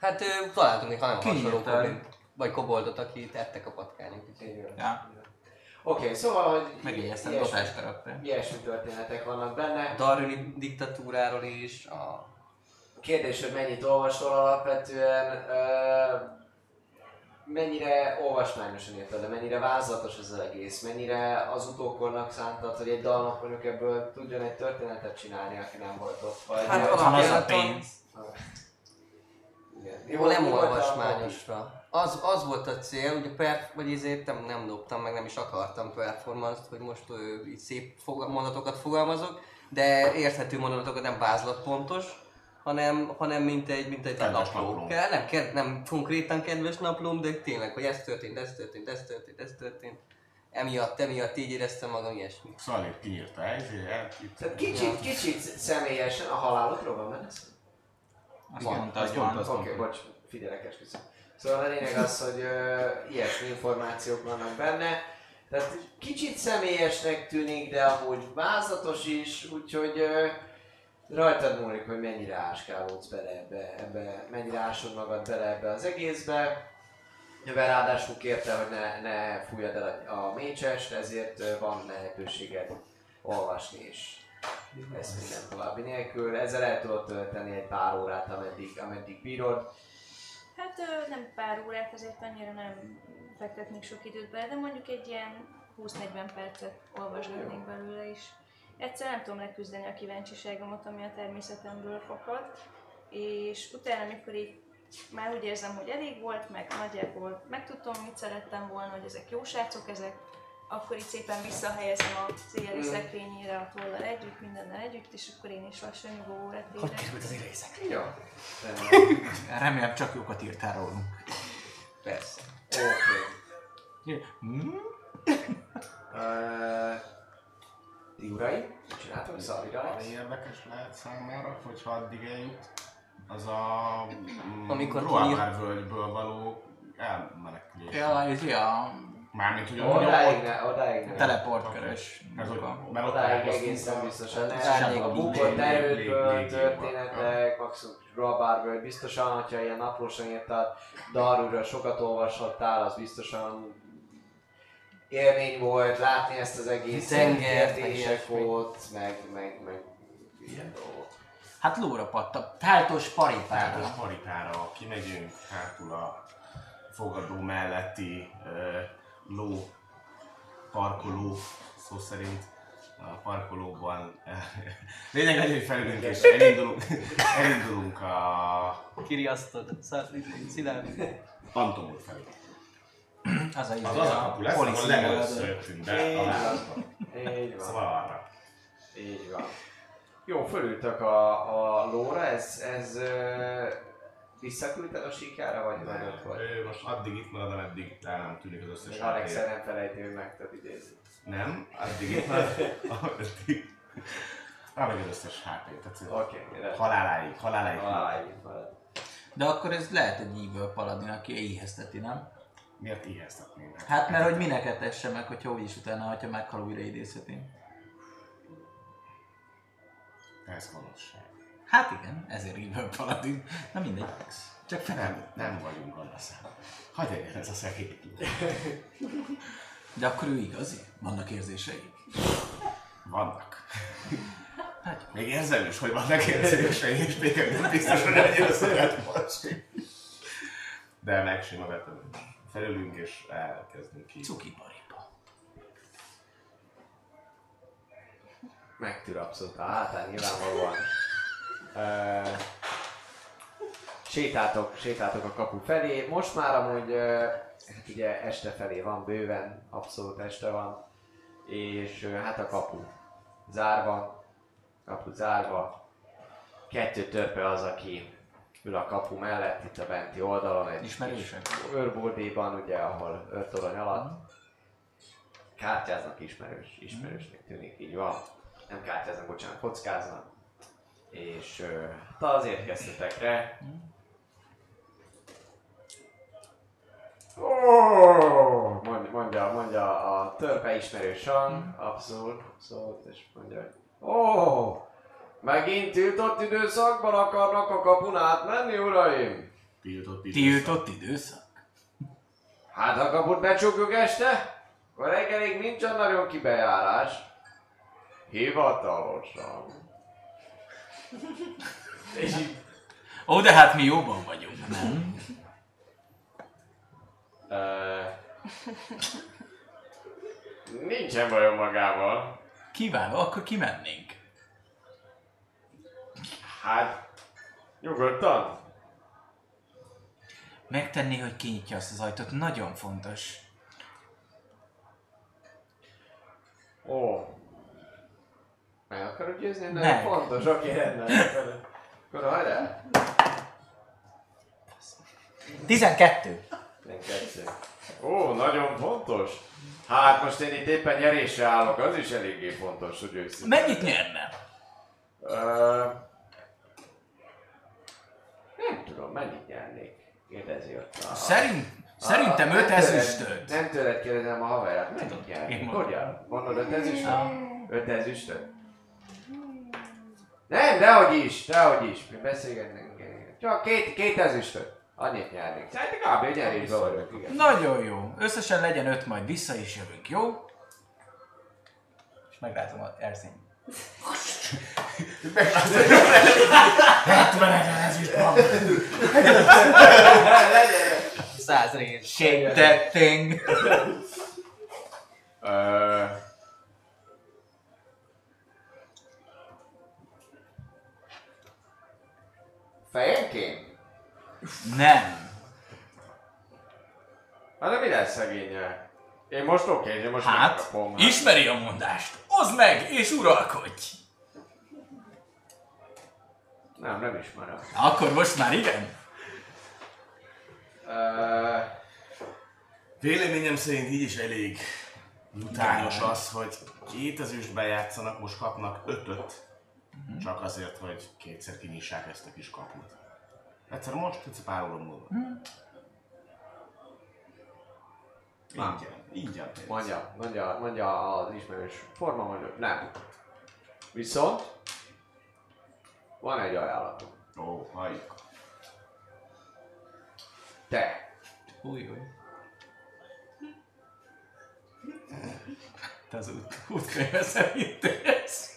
Hát találtunk még nagyon hasonló nyírta? Vagy koboldot, akit ettek a patkányok. Ja. Oké, szóval, hogy Megjegyeztem ilyesmi-. Ilyesmi történetek vannak benne. A Darwini diktatúráról is, a Kérdés, hogy mennyit olvasol alapvetően, ö, mennyire olvasmányosan érted, de mennyire vázlatos ez az egész, mennyire az utókornak szántad, hogy egy dalnak mondjuk ebből tudjon egy történetet csinálni, aki nem volt ott, vagy... Hát vagy- Van az a pénz. Igen. Jó, nem olvasmányosra. Az, az volt a cél, ugye per, vagy ezért nem, nem dobtam, meg nem is akartam performance-t, hogy most ö, így szép foga- mondatokat fogalmazok, de érthető mondatokat nem vázlatpontos, hanem, hanem mint egy, mint egy Kedves napló. napló. Kell, nem, ked, nem konkrétan kedves naplóm, de tényleg, hogy ez történt, ez történt, ez történt, ez történt. Emiatt, emiatt így éreztem magam ilyesmi. Szalét kinyírta, ezért elküldte. Tehát kicsit, kicsit személyesen a halálokról van benne szó? Azt mondta, azt hogy van. Oké, bocs, figyelek esküszöm. Szóval a lényeg az, hogy ö, ilyesmi információk vannak benne. Tehát kicsit személyesnek tűnik, de amúgy vázlatos is, úgyhogy ö, rajtad múlik, hogy mennyire áskálódsz bele ebbe, ebbe, mennyire ásod magad bele ebbe az egészbe. Mivel ráadásul kérte, hogy ne, ne fújjad el a, a mécsest, ezért van lehetőséged olvasni is. Ezt minden további nélkül. Ezzel el tudod tölteni egy pár órát, ameddig, ameddig bírod. Hát nem pár órát, azért annyira nem fektetnék sok időt bele, de mondjuk egy ilyen 20-40 percet olvasgatnék belőle is. Egyszer nem tudom leküzdeni a kíváncsiságomat, ami a természetemből fakad, és utána, amikor így már úgy érzem, hogy elég volt, meg nagyjából megtudtam, mit szerettem volna, hogy ezek jó srácok, ezek, akkor így szépen visszahelyezem a éjjeli szekrényére a tollal együtt, mindennel együtt, és akkor én is lassan nyugodó óra Hogy került az érészek? Jó. Rendben. [LAUGHS] Remélem csak jókat írtál rólunk. Persze. Oké. Hmm? Uraim, mit csináltok? Szalira Ami lesz? érdekes lehet számára, hogyha addig eljut, az a mm, Amikor Rohamár völgyből való elmenekülés. Ja, ez a Mármint, hogy Odáig ott, ne, odáig ne. Teleportkeres. mert, hogy, munka. mert ott Odáig egészen a- biztosan. Semmi A bukott erődből, Lég- történetek, maximum Grabárből, biztosan, hogyha ilyen naplósan írtad, Darúra sokat olvashattál, az biztosan élmény volt látni ezt az egész Tenger, meg volt, meg, meg, meg ilyen dolgok. Hát lóra patta. Táltos paripára. paripára kimegyünk, hátul a fogadó melletti ö, ló, parkoló, szó szerint a parkolóban lényeg legyen, hogy felülünk és elindulunk, elindulunk a Kiriasztod, szilárd. Anton úr felé. Az a Az az a kapu lesz, ahol legelőször jöttünk be a van. városba. Így van. Szóval arra. Így van. Jó, fölültök a, a lóra, ez, ez ö, visszaküldted a síkára, vagy vagy ott vagy? Ő most addig itt marad, ameddig el nem tűnik az összes Még Alex nem felejti, hogy meg tudod idézni. Nem, addig itt marad, ameddig ameddig az összes háttér. Tehát Oké, okay, haláláig, haláláig. Marad. De akkor ez lehet egy evil paladin, aki éhezteti, nem? Miért éheztetnénk? Hát mert hogy minek etesse meg, hogyha úgyis utána, hogyha meghal újra idézheti. Ez gonoszság. Hát igen, ezért evil paladin. Na mindegy. Csak fel. Nem, nem vagyunk gonoszák. Hagyj egyen ez a szegény. [LAUGHS] De akkor ő igazi? Vannak érzései? Vannak. Hát Még érzem is, hogy vannak érzései, és még nem biztos, hogy annyira szeret most. De megsimogatom. Felülünk és elkezdünk ki. cuki paripa. Megtűr abszolút a hátán nyilvánvalóan. Sétáltok, sétáltok a kapu felé. Most már amúgy, hát ugye este felé van bőven, abszolút este van. És hát a kapu zárva, kapu zárva. Kettő törpe az, aki ül a kapu mellett, itt a benti oldalon. Egy Ismerősök? Őrbódéban, ugye, ahol őrtorony alatt. Kártyáznak ismerős, ismerősnek tűnik, így van. Nem kártyáznak, bocsánat, kockáznak. És ö, te az érkeztetekre. Oh, mondja, mondja, mondja a törpe ismerős hang, abszolút, abszolút, és mondja, hogy oh, megint tiltott időszakban akarnak a kapun átmenni, uraim? Tiltott időszak. Tiltott időszak? Hát a kaput becsukjuk este, akkor reggelig nincs olyan nagyon kibejárás. Hivatalosan. És így Ó, de hát mi jóban vagyunk, nem? Ö, nincsen bajom magával. Kiváló, akkor kimennénk. Hát, nyugodtan. Megtenni, hogy kinyitja azt az ajtót, nagyon fontos. Ó. Meg akarod győzni? Nem, Meg. fontos, oké, rendben. Akkor- hajrá. 12. Kettő. Ó, nagyon fontos. Hát most én itt éppen nyerésre állok, az is eléggé fontos, hogy őszintén. Mennyit nyerne? Ö, nem tudom, mennyit nyernék? Kérdezi ott a... Szerint, szerintem A- 5 nem tőled- ezüstöt. Nem tőled kérdezem a haverját, mennyit nyernék? Hogyan? Mondod 5 ezüstöt? Ah. 5 ezüstöt? Nem, dehogy is, dehogy is. Mi beszélgetnek. Csak két, két ezüstöt. Annyit nyernék. Szerintem kb. vagyok, igen. Nagyon jó. Összesen legyen 5, majd vissza is jövünk, jó? És megrázom a erzényt. 70 ezer ezüst van. Száz rész. Shake that thing. Ö... Fejenként? Nem. Hát de mi lesz szegényel? Én most oké, én most Hát, megkapom. ismeri a mondást. Oszd meg, és uralkodj. Nem, nem ismerem. Akkor most már igen? Véleményem szerint így is elég utányos az, hogy két ezüstben játszanak, most kapnak ötöt. Csak azért, hogy kétszer kinyissák ezt a kis kaput. Egyszer most, egyszer pár óra múlva. Ingyen. Ingyen pénz. Mondja, mondja, mondja az ismerős forma, mondja, nem. Viszont van egy ajánlatom. Ó, halljuk. Te Új, új. Te az út, útkönyve szerint ez.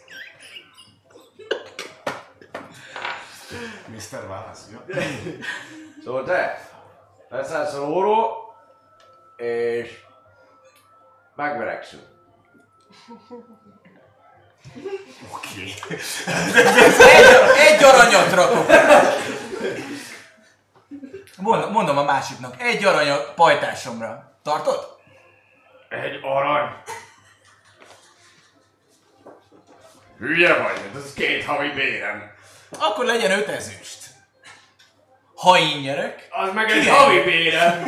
Mr. Válasz, jó? Szóval te leszel szóló, és megverekszünk. Oké. Egy, egy aranyat rakok. Mondom, mondom a másiknak, egy aranyat pajtásomra. Tartod? Egy arany. Hülye vagy, ez két havi bérem. Akkor legyen öt ezüst. Ha én nyerek, Az meg egy havi bérem.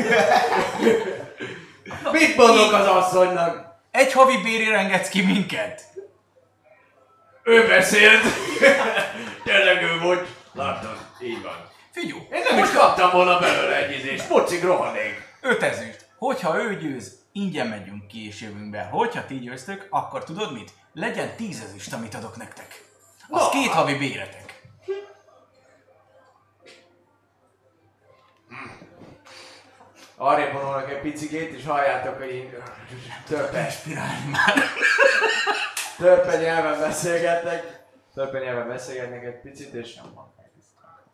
Mit mondok az asszonynak? egy havi bérére engedsz ki minket. Ő beszélt. Tényleg ő volt. Látod, így van. Figyú, Én nem is kaptam volna belőle egy izést. Pocig rohanék. öt ezüst. Hogyha ő győz, ingyen megyünk ki és jövünk be. Hogyha ti győztök, akkor tudod mit? Legyen tíz ezüst, amit adok nektek. Az Na. két havi béretek. Arrébb vonulnak egy picikét, és halljátok, hogy így törpe, Respirálni már. törpe nyelven beszélgetnek. Törpe nyelven beszélgetnek egy picit, és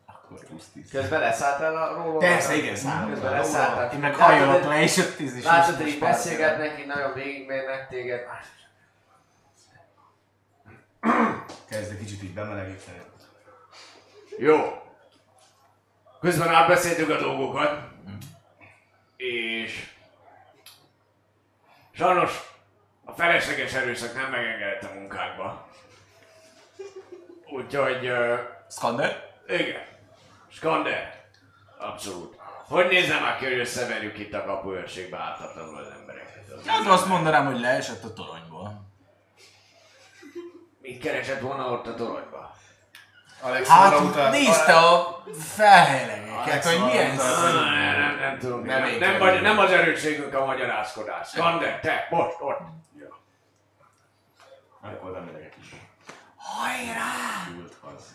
Akkor 20 közben leszálltál a róla. Persze, igen, szállok. Közben leszálltál. Én meg hajolok le, és öt tíz is. Látod, hogy beszélgetnek, így nagyon végigmérnek téged. Kezd egy kicsit így bemelegíteni. Jó. Közben átbeszéltük a dolgokat. És... Sajnos a felesleges erőszak nem megengedett a munkákba. Úgyhogy... Uh, Skander? igen. Skander. Abszolút. Hogy nézem már ki, hogy összeverjük itt a kapuőrségbe ártatlanul az embereket? Az Hát azt mondanám, hogy leesett a toronyból. Mit keresett volna ott a toronyba? Hát utalt- nézte a felhelylegeket, hogy milyen hogy- nem, nem, nem tudom. Nem Nem, nem, vagy, nem az erősségünk a magyarázkodás. Skander, te, most, ott. Akkor nem megyek is. Hajrá! Ült az.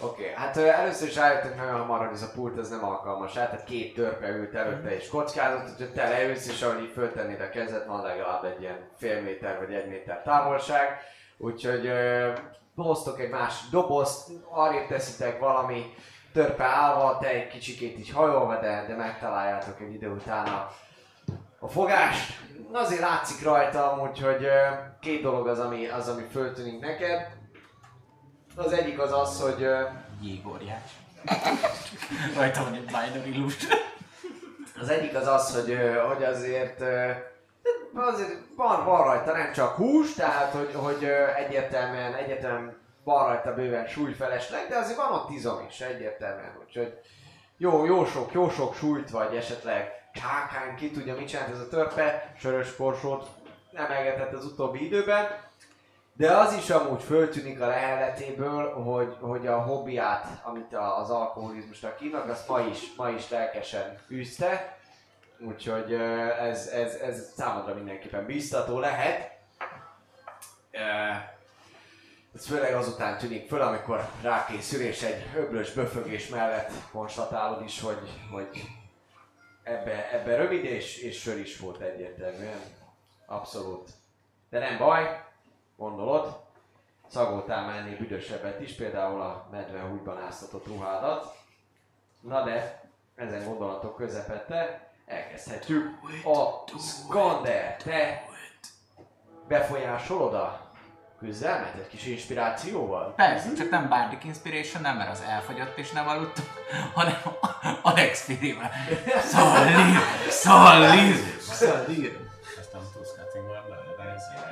Oké, okay, hát először is rájöttünk nagyon hamar, hogy ez a pult ez nem alkalmas rá, tehát két törpe ült előtte és kockázott, úgyhogy te leülsz, és ahogy így föltennéd a kezed, van legalább egy ilyen fél méter vagy egy méter távolság, úgyhogy hoztok egy másik dobozt, arrébb teszitek valami törpe állva, te egy kicsikét így hajolva, de, de megtaláljátok egy idő után a, a fogást. Azért látszik rajta, úgyhogy ö, két dolog az, ami, az, ami föltűnik neked. Az egyik az az, hogy Jégorjás. Rajta van egy minor illusion. Az egyik az az, hogy, hogy azért, azért van, van rajta nem csak hús, tehát hogy, hogy egyértelműen, egyértelműen van rajta bőven súlyfelesleg, de azért van ott izom is egyértelműen, úgyhogy jó, jó sok, jó sok súlyt vagy esetleg csákán, ki tudja mit csinált ez a törpe, sörös korsót emelgetett az utóbbi időben, de az is amúgy föltűnik a leheletéből, hogy, hogy a hobbiát, amit az alkoholizmusnak hívnak, azt ma is, ma is lelkesen űzte. Úgyhogy ez, ez, ez számodra mindenképpen biztató lehet. Ez főleg azután tűnik föl, amikor rákészül, és egy öblös böfögés mellett konstatálod is, hogy, hogy ebbe, ebbe rövid és, és sör is volt egyértelműen. Abszolút. De nem baj, gondolod, szagoltál már ennél büdösebbet is, például a medve húgyban áztatott ruhádat. Na de, ezen gondolatok közepette, elkezdhetjük a Skander. Te befolyásolod a küzdelmet egy kis inspirációval? Persze, csak nem Bardic Inspiration, nem, mert az elfogyott és nem aludtam, [LAUGHS] hanem Alex Firivel. Szallír, szallír, szallír.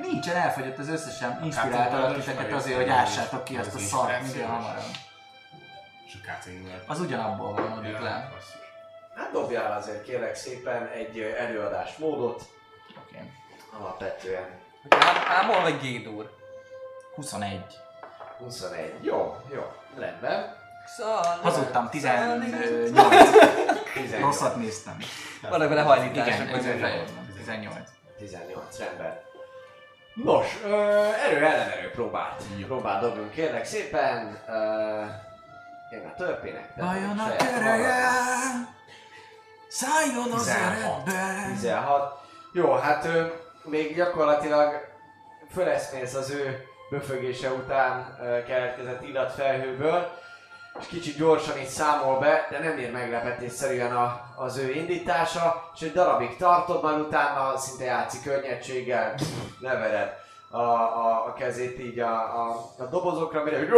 Nincsen, elfogyott az összesen. Inspiráltalak titeket azért, hogy ássátok ki azt a szart minél hamarabb. A. Az ugyanabból van, le. Hát dobjál azért kérlek szépen egy ö, előadásmódot, Oké. alapvetően Ám, ámol vagy gédúr? 21. 21. Jó, jó, rendben. Hazudtam, 18. 18. Rosszat néztem. Vannak vele hajlítások. Minden. 18. 18. 18, rendben. Nos, ö, erő ellen erő próbált. Próbál dobjunk kérlek szépen. Ö, én a törpének. Vajon a kereje. Szálljon az 16. eredbe. 16. Jó, hát ö, még gyakorlatilag föleszmész az ő böfögése után keletkezett illatfelhőből, és kicsit gyorsan így számol be, de nem ér meglepetésszerűen a, az ő indítása, és egy darabig tartod, majd utána szinte játszik könnyedséggel, levered a, a, a kezét így a, a, a dobozokra, mire, hogy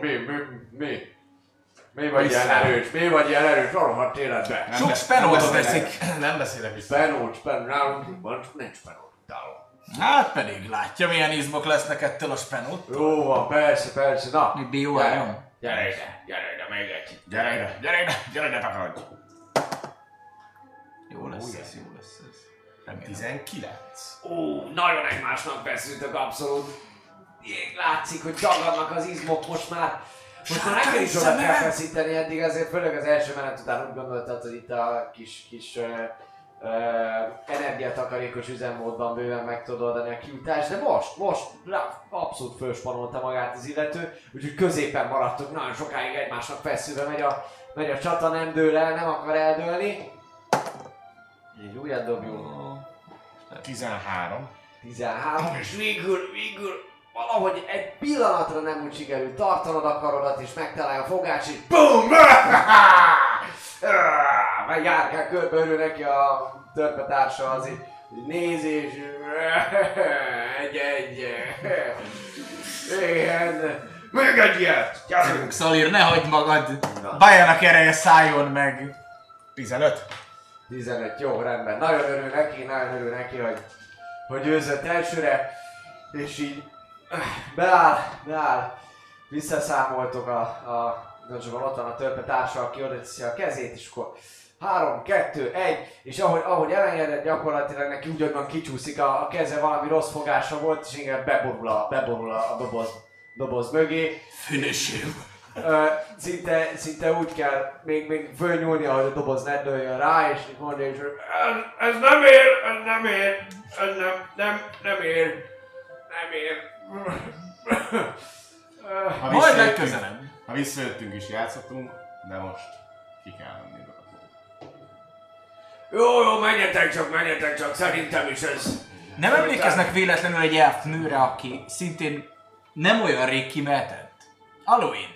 mi, mi, mi, mi vagy ilyen erős, mi vagy ilyen erős, rohadt életbe. Nem Sok be- spenót nem beszélek- veszik. [LAUGHS] Nem beszélek vissza. Spenót, spenót, nálunk van, nincs spenót. Hát pedig látja milyen izmok lesznek ettől a spenót. Jó van, persze, persze, na. Mi BOR-on? Gyere ide, gyere ide, még egy. Gyere ide, gyere ide, gyere ide, takarodj. Jó lesz Ó, ez, jó lesz ez. Remélem. 19. Ó, nagyon egymásnak feszültök, abszolút. Látszik, hogy dagadnak az izmok most már. Most már neked is oda kell feszíteni eddig, azért főleg az első menet után úgy gondoltad, hogy itt a kis, kis uh, uh, energiatakarékos üzemmódban bőven meg tudod oldani a kiutást, de most, most rá, abszolút fölspanolta magát az illető, úgyhogy középen maradtok, nagyon sokáig egymásnak feszülve megy a, megy a csata, nem dől el, nem akar eldőlni. Egy újat dobjunk. 13. 13, és végül, végül valahogy egy pillanatra nem úgy sikerült tartanod a karodat, és megtalálja a fogás, és BUM! [LAUGHS] Meg járkál körbe örül neki a törpetársa, az így néz, és egy, egy, igen, még egy ilyet, gyerünk! Szalír, ne hagyd magad! Na. Bajának ereje szálljon meg! 15. 15, jó, rendben. Nagyon örül neki, nagyon örül neki, hogy, hogy győzött elsőre, és így beáll, beáll, visszaszámoltok a, a Nagyzsabon ott van a törpe társa, aki oda teszi a kezét, és akkor 3, 2, 1, és ahogy, ahogy elengedett gyakorlatilag neki úgy, hogy van kicsúszik a, a keze, valami rossz fogása volt, és inkább beborul a, beborul a doboz, doboz mögé. Finish! Ö, szinte, szinte úgy kell még, még fölnyúlni, hogy a doboz ne dőljön rá, és mondja, és ez, ez nem ér, ez nem ér, ez nem, nem, nem ér, nem ér. Ha Majd legközelebb! Ha visszajöttünk is játszottunk, de most ki kell menni. Jó, jó, menjetek csak, menjetek csak, szerintem is ez. Nem emlékeznek véletlenül egy elf nőre, aki szintén nem olyan rég kimehetett? Halloween.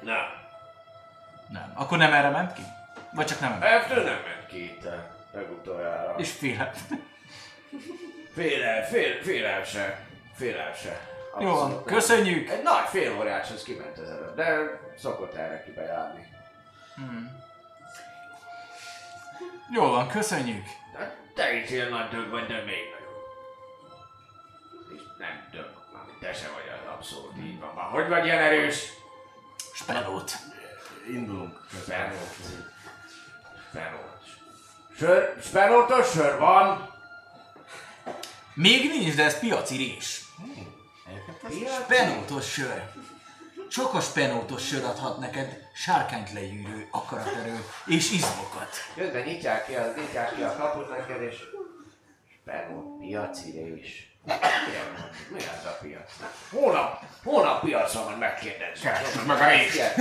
Nem, Nem. Akkor nem erre ment ki? Vagy csak nem? Eftől nem ment ki itt eh, legutoljára. És fél. Fél, fél, fél se, fél se. Jó van, Abszolút nem. köszönjük! Egy nagy fél óriás az kiment az előbb, de szokott erre kibejárni. Jó van, köszönjük! De te is ilyen nagy dög vagy, de még nagyobb. És nem dög, mármint te se vagy az abszolút, így van. Már hogy vagy ilyen erős? Spenót. Indulunk. Spenót. Spenót. Sör, spenótos sör van. Még nincs, de ez piaci rés. Spenótos sör. Csak a spenótos sör adhat neked sárkányt legyűrő akaraterő és izmokat. Közben nyitják ki, a, nyitják ki a kaput neked, és Spenót piaci is. Ilyen, Mi az a piac? Hónap, hónap piacon van megkérdezni. Keressük meg a részt. Ilyen,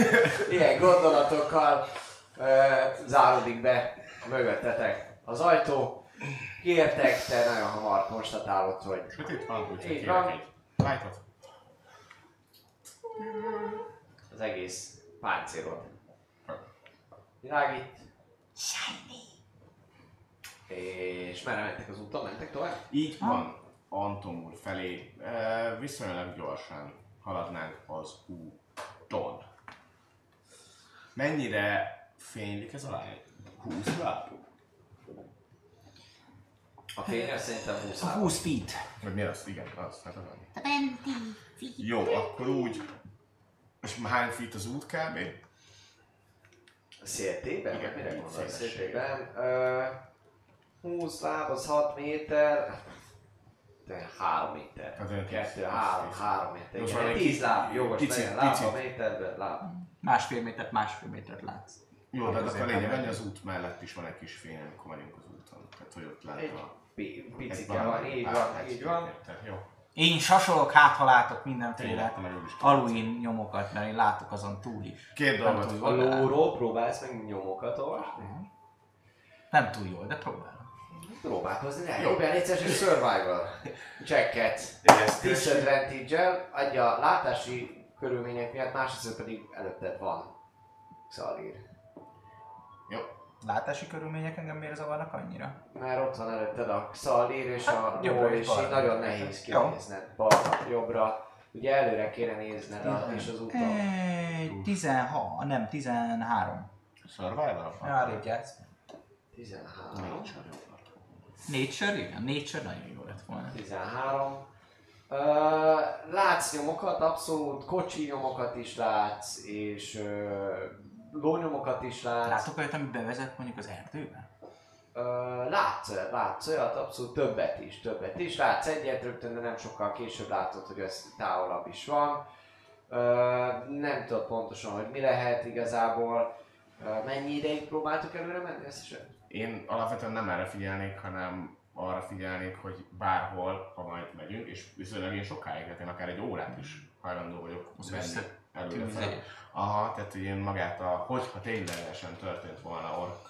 ilyen gondolatokkal ö, záródik be mögöttetek az ajtó. Kértek, te nagyon hamar konstatálod, hogy Hát itt van, úgyhogy Így kérek van. egy lightot. az egész páncélod világít. Semmi. És merre mentek az úton? Mentek tovább? Így van, Anton úr felé e, viszonylag gyorsan haladnánk az úton. Mennyire fénylik ez a lány? 20 láb? A fényes szerintem 20 A 20 feet. Vagy mi az? Igen, az. Hát az annyi. 20 feet. Jó, akkor úgy. És hány feet az út kb? Széltében? Igen, Mire gondolsz széltében? Ö, 20 láb, az 6 méter. te három méter. Hát olyan Kettő, tíz- három, tíz. három méter. Jó, Igen, szóval egy tíz kicsit- láb, jogos legyen, láb a méterben, láb. Másfél métert, másfél métert látsz. Jó, de akkor a lényeg annyi, az út mellett is van egy kis fény, amikor megyünk az úton. Tehát, hogy ott Egy a... egy picike van, így van, perc így van. Jó. Én sasolok, hát ha látok mindenféle aluin nyomokat, mert én látok azon túl is. Két dolgot. A lóról próbálsz meg nyomokat olvasni? Nem túl jól, de próbálom. Próbálkozni ne. Jó. Jó, egy egyszerűen survival checket. Disadvantage-el, adja látási körülmények miatt, másrészt pedig előtted van. Xalír. Látási körülmények engem miért zavarnak annyira? Mert ott van előtted a Xalír és a Hát, jobbra és és így nagyon nehéz Jó. kinézned. Balra, jobbra. Ugye előre kéne nézned a, és az úton. Egy 16, nem 13. Survival? Ja, alig játsz. 13. Nature, igen, Nature nagyon jó lett volna. 13. Ö, látsz nyomokat, abszolút kocsi nyomokat is látsz, és ö, lónyomokat is látsz. Látok olyat, ami bevezet mondjuk az erdőbe? Ö, látsz, látsz olyat, abszolút többet is, többet is. Látsz egyet rögtön, de nem sokkal később látod, hogy ez távolabb is van. Ö, nem tudod pontosan, hogy mi lehet igazából. Ö, mennyi ideig próbáltuk előre menni összesen? Én alapvetően nem erre figyelnék, hanem arra figyelnék, hogy bárhol, ha majd megyünk, és viszonylag én sokáig, tehát én akár egy órát is hajlandó vagyok Az menni előre. Aha, tehát hogy én magát, a, hogyha ténylegesen történt volna ork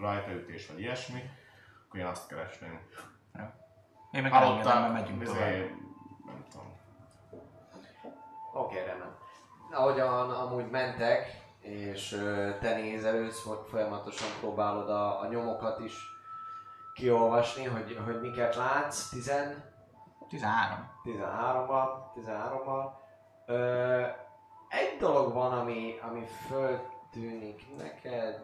rajtaütés vagy ilyesmi, akkor én azt keresném. Én meg elengedem, mert megyünk izé, tovább. nem tudom. Oké, okay, rendben. Ahogyan amúgy mentek, és te nézelődsz, hogy folyamatosan próbálod a, a nyomokat is kiolvasni, hogy, hogy miket látsz, 10, 13. 13-ban, 13-ban. Ö, egy dolog van, ami, ami föltűnik neked,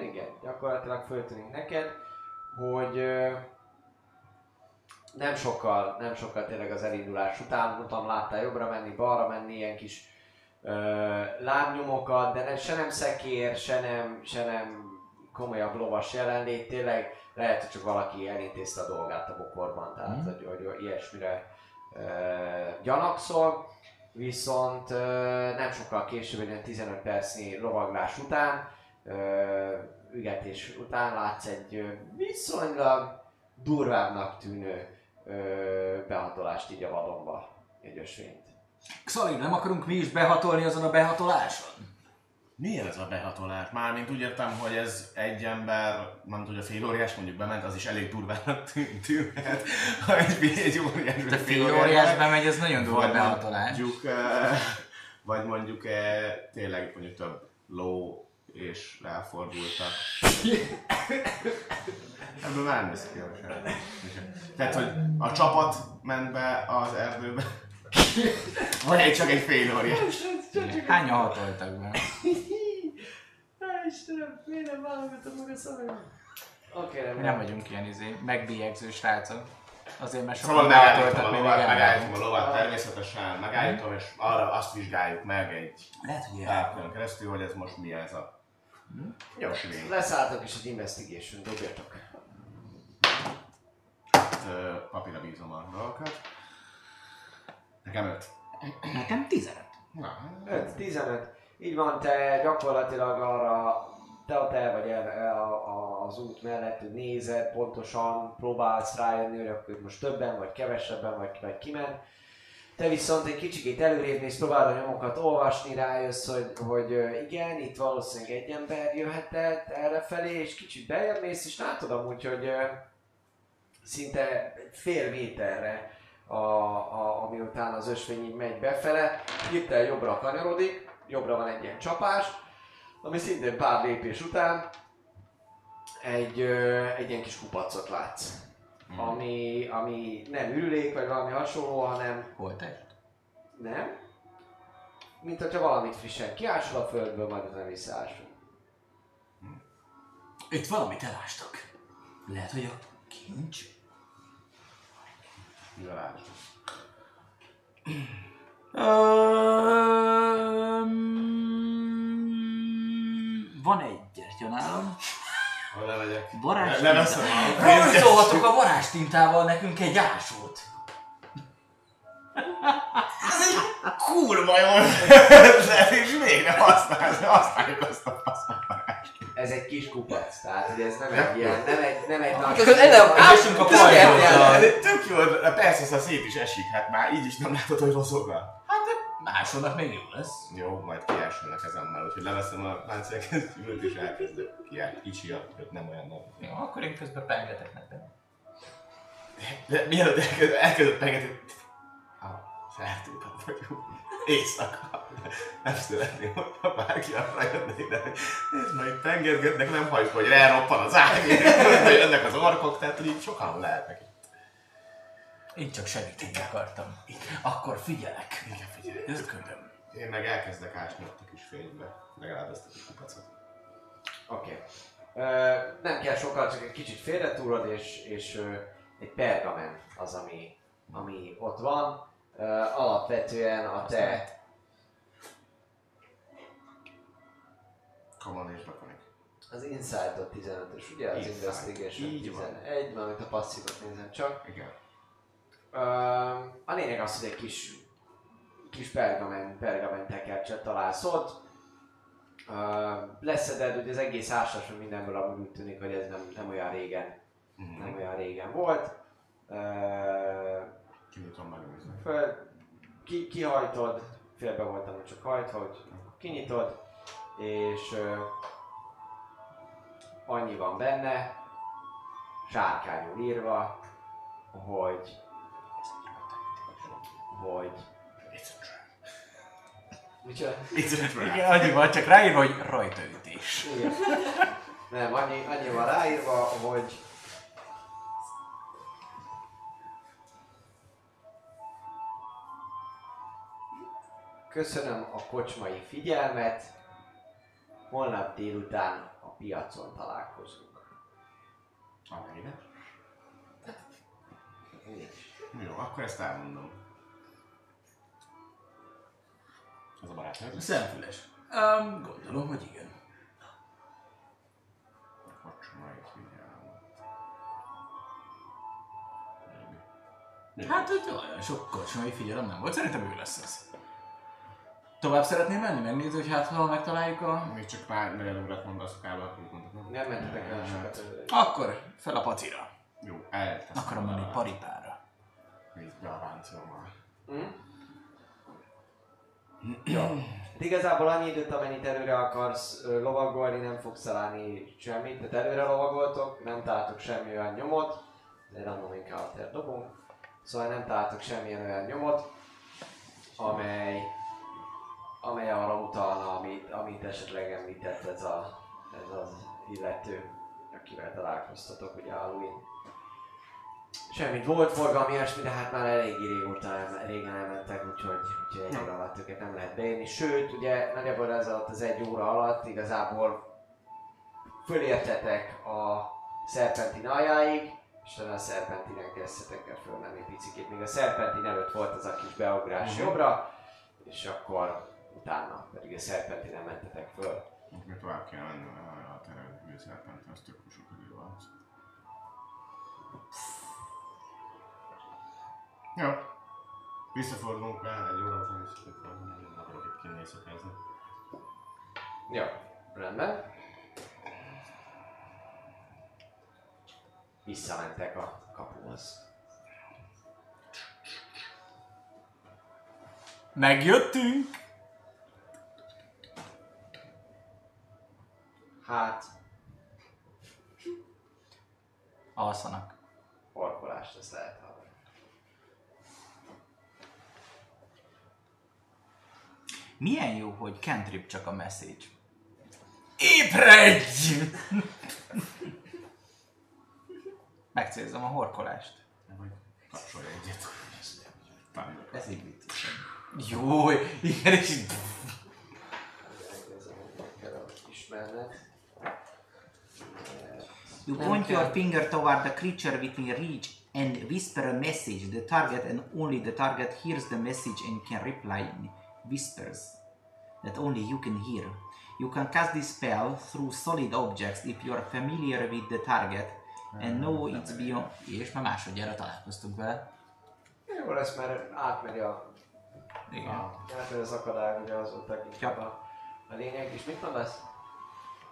igen, gyakorlatilag föltűnik neked, hogy ö, nem sokkal, nem sokkal tényleg az elindulás után, mondtam, láttál jobbra menni, balra menni, ilyen kis ö, lábnyomokat, de ne, se nem szekér, se nem, se nem komolyabb lovas jelenlét, tényleg lehet, hogy csak valaki elintézte a dolgát a bokorban, tehát Mhm. hogy, hogy ilyesmire ö, gyanakszol, viszont nem sokkal később, egy ilyen 15 percnyi lovaglás után, ügetés után látsz egy viszonylag durvábbnak tűnő behatolást így a vadonba, egy ösvényt. Xalir, nem akarunk mi is behatolni azon a behatoláson? Milyen ez a behatolás? Mármint úgy értem, hogy ez egy ember, nem tudja, fél óriás mondjuk bement, az is elég durvának tű- tűnhet. Ha egy, egy óriás, De fél óriás bemegy, ez nagyon durva behatolás. mondjuk, eh, vagy mondjuk eh, tényleg mondjuk több ló és ráfordultak. Ebből már nem ki a. Tehát, hogy a csapat ment be az erdőbe, vagy egy csak egy fél óriás. Hányan hatoltak be? Istenem, miért nem válogatom meg a szavamat? Oké, rendben. nem vagyunk ilyen izé, megbélyegző srácok. Azért, mert Szóval sokan megállítom behatoltak, a lovat, megállítom a lovat természetesen, megállítom, és arra azt vizsgáljuk meg egy Lehet, hogy pár keresztül, hogy ez most mi ez a Jó, ösvény. leszálltok és egy investigation, dobjatok. Papírra bízom a dolgokat. Nekem öt. Nekem 15. Na, 5, 15. Így van, te gyakorlatilag arra, te ott el vagy el, el a, a, az út mellett, hogy nézed, pontosan próbálsz rájönni, hogy akkor most többen, vagy kevesebben, vagy, vagy kiment. Te viszont egy kicsikét előrébb mész, próbálod a nyomokat olvasni, rájössz, hogy, hogy igen, itt valószínűleg egy ember jöhetett errefelé, és kicsit bejebb mész, és látod amúgy, hogy szinte fél méterre, a, a, ami után az ösvény így megy befele, hirtelen jobbra kanyarodik, jobbra van egy ilyen csapás, ami szintén pár lépés után egy, egy ilyen kis kupacot látsz. Ami, ami nem ürülék, vagy valami hasonló, hanem Holtest? nem. Mint hogyha valamit frissen kiásol a földből, majd utána visszaásul. Itt valamit elástak. Lehet, hogy a kincs? Mivel? Um, van egy gyertya nálam. Oda megyek. Varázs Le- Leveszem a Rajzolhatok a varázstintával nekünk egy ásót. kurva jó és [LAUGHS] végre használni, használjuk azt a. Ez egy kis kupac, tehát hogy ez nem egy ilyen, nem egy, nem egy nagy... Közben nem ásunk a pajzsottal. Tök jó, de persze, aztán szét is esik, hát már így is nem látod, hogy rozogál. Másodnak még jó lesz. Jó, majd kiásulnak ezemmel, úgyhogy leveszem a páncélkezdőt [LAUGHS] és elkezdek kiállni. Kicsi, hogy nem olyan nagy. Jó, akkor én közben pengetek neked. De mielőtt elkezd, elkezdett pengetni, ah, feltűntem vagyok. Éjszaka. Nem szeretném, hogyha bárki arra jönne ide. És majd pengetgetnek, nem hagyjuk, hogy elroppan az ág, hogy jönnek az orkok, tehát hogy így sokan lehetnek. Én csak segíteni akartam. Akkor figyelek. Igen, figyelj. Őködöm. Én meg elkezdek ásni ott a kis fénybe. Legalább ezt a kis kupacot. Oké. Okay. Nem kell sokkal, csak egy kicsit félretúrod, és, és egy pergamen az, ami, ami ott van. Alapvetően a te Common és Draconic. az Insight-ot 15-ös, ugye? Az Insight. Investigation Így van. 11, valamint a passzívot nézem csak. Igen. Ö, a lényeg az, hogy egy kis, kis pergamen, pergamen tekercset találsz ott. Leszeded, hogy az egész ásásról mindenből amúgy úgy tűnik, hogy ez nem, nem olyan régen, Mhm. nem olyan régen volt. Ö, Kinyitom megnézni. föl, ki, kihajtod, félbe voltam, hogy csak hajtva, hogy kinyitod, és ö, annyi van benne, sárkányul írva, hogy hogy It's a trap. Micsoda? It's a trap. Igen, annyi van, csak ráírva, hogy rajtaütés. Igen. Nem, annyi, annyi van ráírva, hogy Köszönöm a kocsmai figyelmet. Holnap délután a piacon találkozunk. Nincs. Jó, akkor ezt elmondom. Az a barátnőd? Szemfüles. Um, gondolom, hogy igen. Kocsmai figyelmet. Hát, hogy olyan sok kocsmai figyelem nem volt. Szerintem ő lesz ez. Tovább szeretném menni? Megnézni, hogy hát ha megtaláljuk a... Még csak pár negyed órát mondasz kb. akkor mondtad, nem? Mentetek el sokat. előre. Akkor fel a pacira. Jó, elteszem. Akarom menni paripára. Víz be a ráncommal. Hm? Jó. Hát [CLEARS THROAT] igazából annyi időt, amennyit előre akarsz lovagolni, nem fogsz találni semmit. Tehát előre lovagoltok, nem találtok semmi olyan nyomot. De random encounter dobunk. Szóval nem találtok semmilyen olyan nyomot, amely, amely arra utalna, amit, amit esetleg említett ez, a, ez az illető, akivel találkoztatok, ugye Halloween. Semmit volt forgalmi ilyesmi, de hát már eléggé régóta el, régen elmentek, úgyhogy, úgyhogy egy óra alatt őket nem lehet beírni. Sőt, ugye nagyjából ez alatt az egy óra alatt igazából fölértetek a szerpentin aljáig, és talán a szerpentinen kezdtetek el fölmenni picikét. Még a szerpentin előtt volt az a kis beugrás jobbra, és akkor utána pedig a szerpentinen mentetek föl. Még tovább kell menni, a terem hűszerpent, az tök sok idő van. Jó. Visszafordulunk rá, egy óra után visszafordulunk, nem akarok itt kinni éjszakázni. Jó, rendben. Visszamentek a kapuhoz. Megjöttünk! Hát, Alszanak. orkolást ezt lehet hallani. Milyen jó, hogy cantrip csak a message. Ébredj! Megcélzom a horkolást. Kapcsolj egyet. Ez így vicces. Jó, igen, és így... Ismerned. You Nem point your finger toward the creature within reach and whisper a message. The target and only the target hears the message and can reply in whispers. that only you can hear. You can cast this spell through solid objects if you are familiar with the target and know it's beyond... És már másodjára találkoztunk vele. Jó lesz, mert átmegy a, Igen. a, átmegy az akadály, ugye az volt leginkább a, a lényeg. És mit mondasz?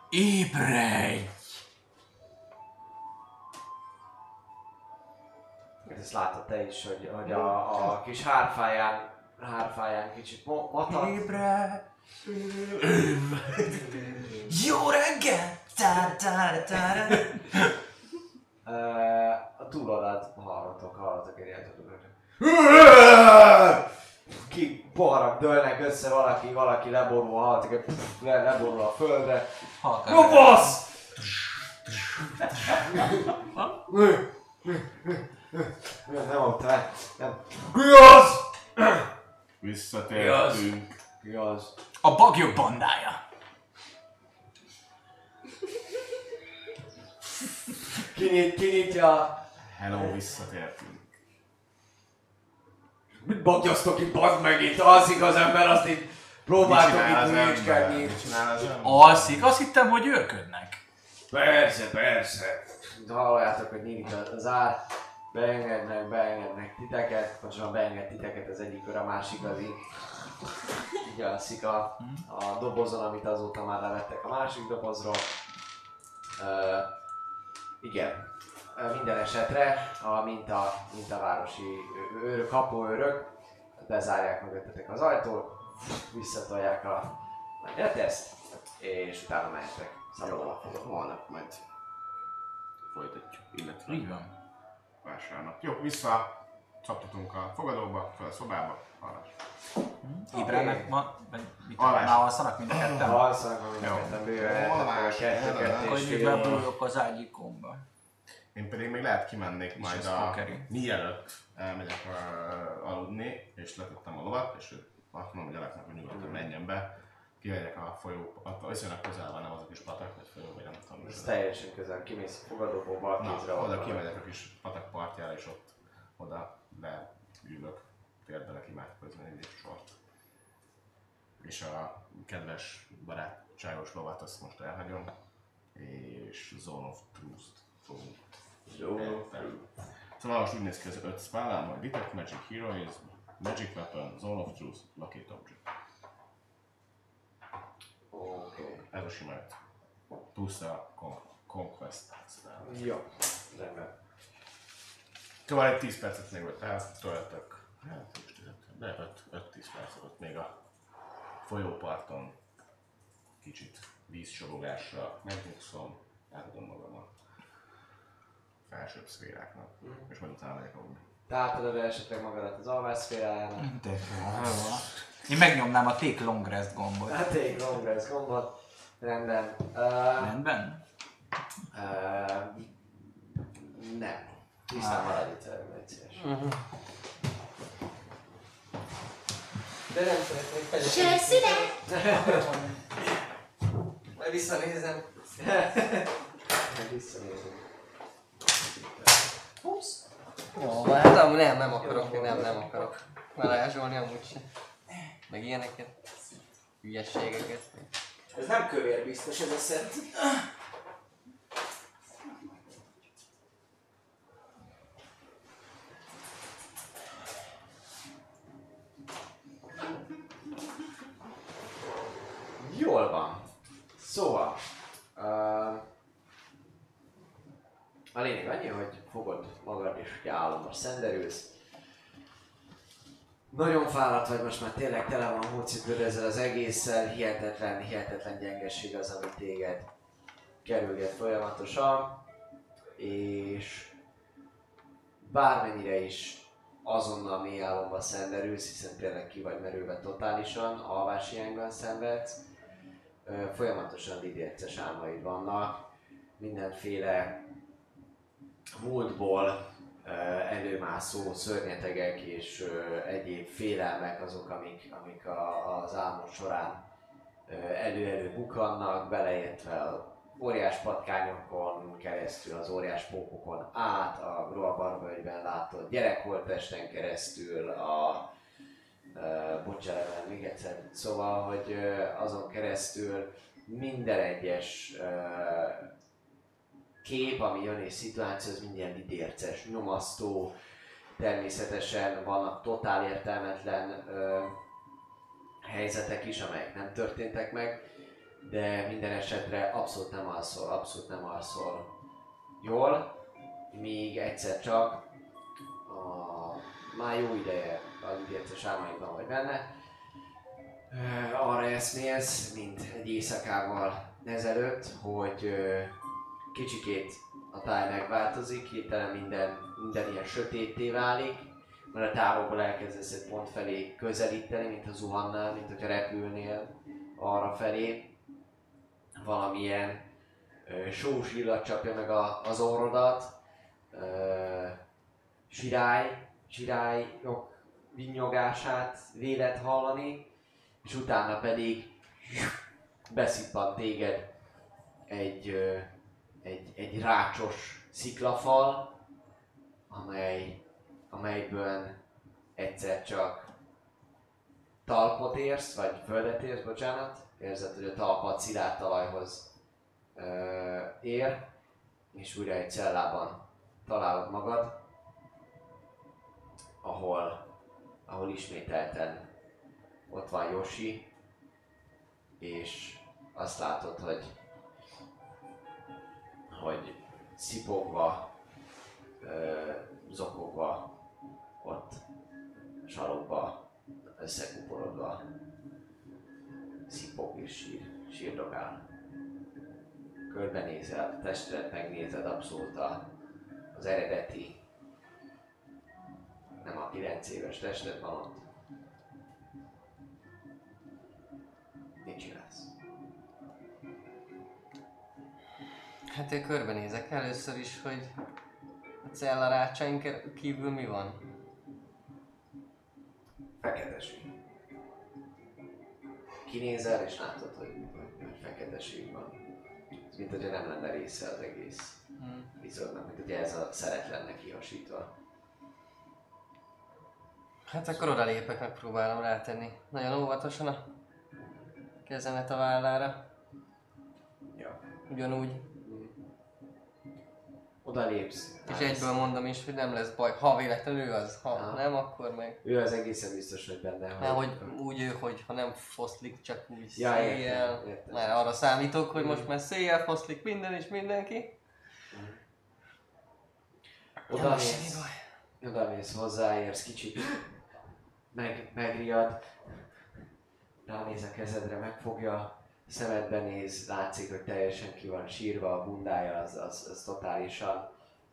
Ébredj! Ezt látod te is, hogy, hogy a, a kis hárfáján, hárfáján kicsit matat. Ébredj! Jó reggel! Ta ta. Ö, a túloldalt hallgatok, hallgatok egy ilyet. Ki poharak dőlnek össze, valaki, valaki leborul, hallatok, egy le, leborul a földre. Halkan. Kopasz! [LAUGHS] Nem, nem ott, nem. nem. Ki az? [CLEARS THROAT] Visszatértünk. Ki az? A bagyok bandája. Kinyit, kinyitja. Hello, visszatértünk. Mit bagyasztok itt, bazd meg itt? Alszik az ember, azt itt próbáltok itt ember? Alszik? Azt hittem, hogy őrködnek. Persze, persze. Halljátok, hogy nyílik a az ár. Beengednek, beengednek titeket, pontosan beenged titeket az egyik a másik az így. Így alszik a, a dobozon, amit azóta már levettek a másik dobozról. Uh, igen. Ö, minden esetre a minta, mintavárosi őrök, kapuőrök bezárják mögöttetek az ajtót, visszatolják a meneteszt, és utána mehetek. Szabadon holnap majd folytatjuk, illetve Így van. Vásárnap. Jó, vissza csaptatunk a fogadóba, fel a szobába, arra. Ébrednek ma, vagy mit Alvás. már alszanak mind a ketten? Alszanak, amit ketten bőven Alvás, kettő, kettő, eleve. kettő Hogy és így fél. bebújok az ágyikomba. Én pedig még lehet kimennék majd ez a... pokeri. Mielőtt elmegyek uh, aludni, és letettem a lovat, és azt mondom, hogy Aleknak, hogy nyugodtan menjen be. Kimegyek a folyó, ott viszonylag közel van, nem az a kis patak, vagy folyó, vagy nem tudom. Ez teljesen közel, kimész a fogadóból, bal kézre oda kimegyek a kis patak partjára, és ott oda leülök, térdbe neki imádkozni egy sort. És a kedves barátságos lovat azt most elhagyom, és Zone of Truth-t fogunk. Szóval most úgy néz ki az öt spellem, majd Detect Magic Heroes, Magic Weapon, Zone of Truth, Locate Object. Oké. Ez a sima öt. Plusz a Con- Conquest spell. Jó. Rendben. Szóval egy 10 percet még ott eltöltök. Hát, most de 5-10 percet ott még a folyóparton kicsit vízcsorogásra megnyugszom, átadom magam a felsőbb szféráknak, és majd utána megyek aludni. Te átadod esetleg magadat az alvásszférájának. De. Én megnyomnám a Take Long Rest gombot. Hát egy long rest gombot. Rendben. Uh, Rendben? uh, nem. Tisztán maradj itt velem, egy szíves. De nem szeretnék fegyetni. Majd visszanézem. Visszanézünk. Jó, hát nem, nem akarok, nem, nem akarok. Varázsolni amúgy sem. Meg ilyeneket. Hülyességeket. Ez nem kövér biztos ez a szett. Jól van. Szóval, uh, a lényeg annyi, hogy fogod magad és ugye álomba szenderülsz. Nagyon fáradt vagy, most már tényleg tele van a hócipőd ezzel az egésszel, hihetetlen, hihetetlen gyengeség az, ami téged kerülget folyamatosan, és bármennyire is azonnal mély álomba szenderülsz, hiszen tényleg ki vagy merülve totálisan, alvás hiányban szenvedsz, folyamatosan idéces álmaid vannak, mindenféle múltból előmászó szörnyetegek és ö, egyéb félelmek azok, amik, amik a, az álmod során ö, elő-elő bukannak, beleértve a óriás patkányokon keresztül, az óriás pókokon át, a Groa Barbölgyben látott gyerekholtesten keresztül, a Uh, bocsánat, még egyszer. Szóval, hogy azon keresztül minden egyes uh, kép, ami jön és szituáció, az minden idérces, nyomasztó, természetesen vannak totál értelmetlen ö, helyzetek is, amelyek nem történtek meg, de minden esetre abszolút nem alszol, abszolút nem alszol. Jól, míg egyszer csak a, már jó ideje az idérces álmaidban vagy benne, ö, arra eszmélsz, mint egy éjszakával ezelőtt, hogy ö, kicsikét a táj megváltozik, hirtelen minden, minden ilyen sötétté válik, mert a távolból elkezdesz egy pont felé közelíteni, mint ha zuhannál, mint hogyha repülnél arra felé. Valamilyen ö, sós illat csapja meg a, az orrodat, ö, sirály, sirályok vinnyogását véled hallani, és utána pedig beszippant téged egy, ö, egy, egy rácsos sziklafal, amely, amelyből egyszer csak talpot érsz, vagy földet érsz, bocsánat, érzed, hogy a talpad szilárd talajhoz ö, ér, és újra egy cellában találod magad, ahol, ahol ismételten ott van Yoshi, és azt látod, hogy hogy szipogva, zokogva, ott sarokba, összekuporodva szipog és sír, sírdogál. Körbenézel, testret megnézed abszolút az eredeti, nem a 9 éves tested van ott. Mit csinálsz? Hát én körbenézek először is, hogy a cellarácsaink kívül mi van. Feketeség. Kinézel és látod, hogy, hogy feketeség van. Ez mint hogyha nem lenne része az egész Hm. epizódnak, mint hogyha ez a szeret lenne kihasítva. Hát akkor oda lépek, megpróbálom rátenni. Nagyon óvatosan a kezemet a vállára. Ja. Ugyanúgy. Oda lépsz. És egyből mondom is, hogy nem lesz baj. Ha véletlenül ő az, ha Aha. nem, akkor meg... Ő az egészen biztos, hogy benne. Mert hogy úgy ő, hogy ha nem foszlik, csak úgy Ja, széjjel. értem, értem. Már arra számítok, hogy most már széjjel foszlik minden és mindenki. Oda Nem, semmi mész, oda mész, hozzáérsz, kicsit meg, megriad, ránéz a kezedre, megfogja, szemedbe néz, látszik, hogy teljesen ki van sírva, a bundája az, az, az totálisan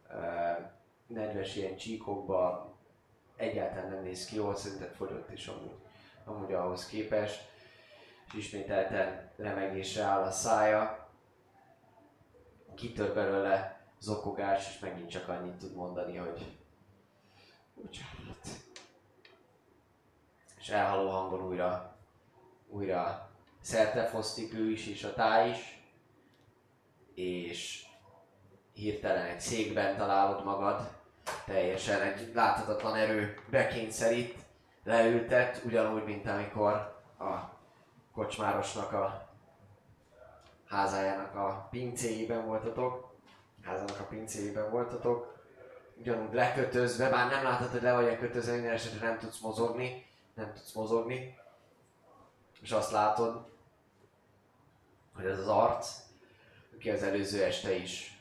uh, nedves ilyen csíkokba, egyáltalán nem néz ki jól, szerinted fogyott is amúgy, amúgy ahhoz képest, és ismételten remegésre áll a szája, kitör belőle zokogás, és megint csak annyit tud mondani, hogy bocsánat. És elhaló hangon újra, újra szertefosztik ő is, és a táj is, és hirtelen egy székben találod magad, teljesen egy láthatatlan erő bekényszerít, leültet, ugyanúgy, mint amikor a kocsmárosnak a házájának a pincéjében voltatok, házának a pincéjében voltatok, ugyanúgy lekötözve, bár nem látod, hogy le vagy kötözve, minden esetre nem tudsz mozogni, nem tudsz mozogni, és azt látod, hogy ez az arc, aki az előző este is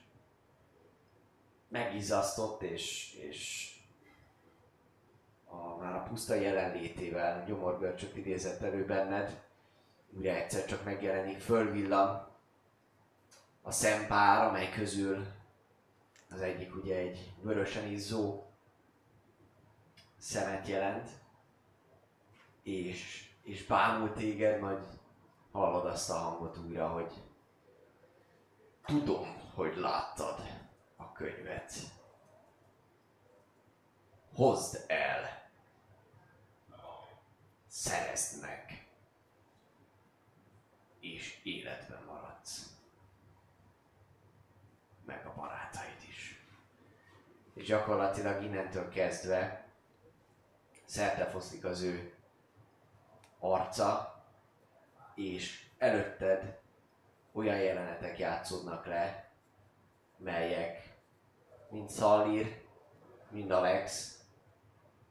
megizzasztott, és, és a, már a puszta jelenlétével gyomorgörcsöt idézett elő benned, ugye egyszer csak megjelenik, fölvillan a szempár, amely közül az egyik ugye egy vörösen izzó szemet jelent, és, és bámul téged, majd hallod azt a hangot újra, hogy tudom, hogy láttad a könyvet. Hozd el. Szerezd meg. És életben maradsz. Meg a barátaid is. És gyakorlatilag innentől kezdve szertefoszlik az ő arca, és előtted olyan jelenetek játszódnak le, melyek mind Szallír, mind Alex,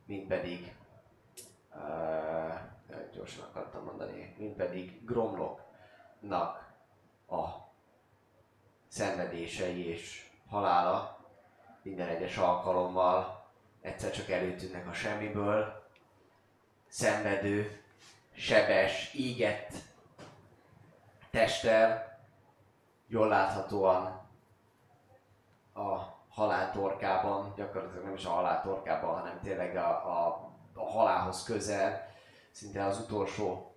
mind pedig uh, gyorsan akartam mondani, mind pedig Gromloknak a szenvedései és halála minden egyes alkalommal. Egyszer csak előtűnnek a semmiből, szenvedő, sebes, ígett testtel, jól láthatóan a halál torkában, gyakorlatilag nem is a halál torkában, hanem tényleg a, a, a halálhoz közel, szinte az utolsó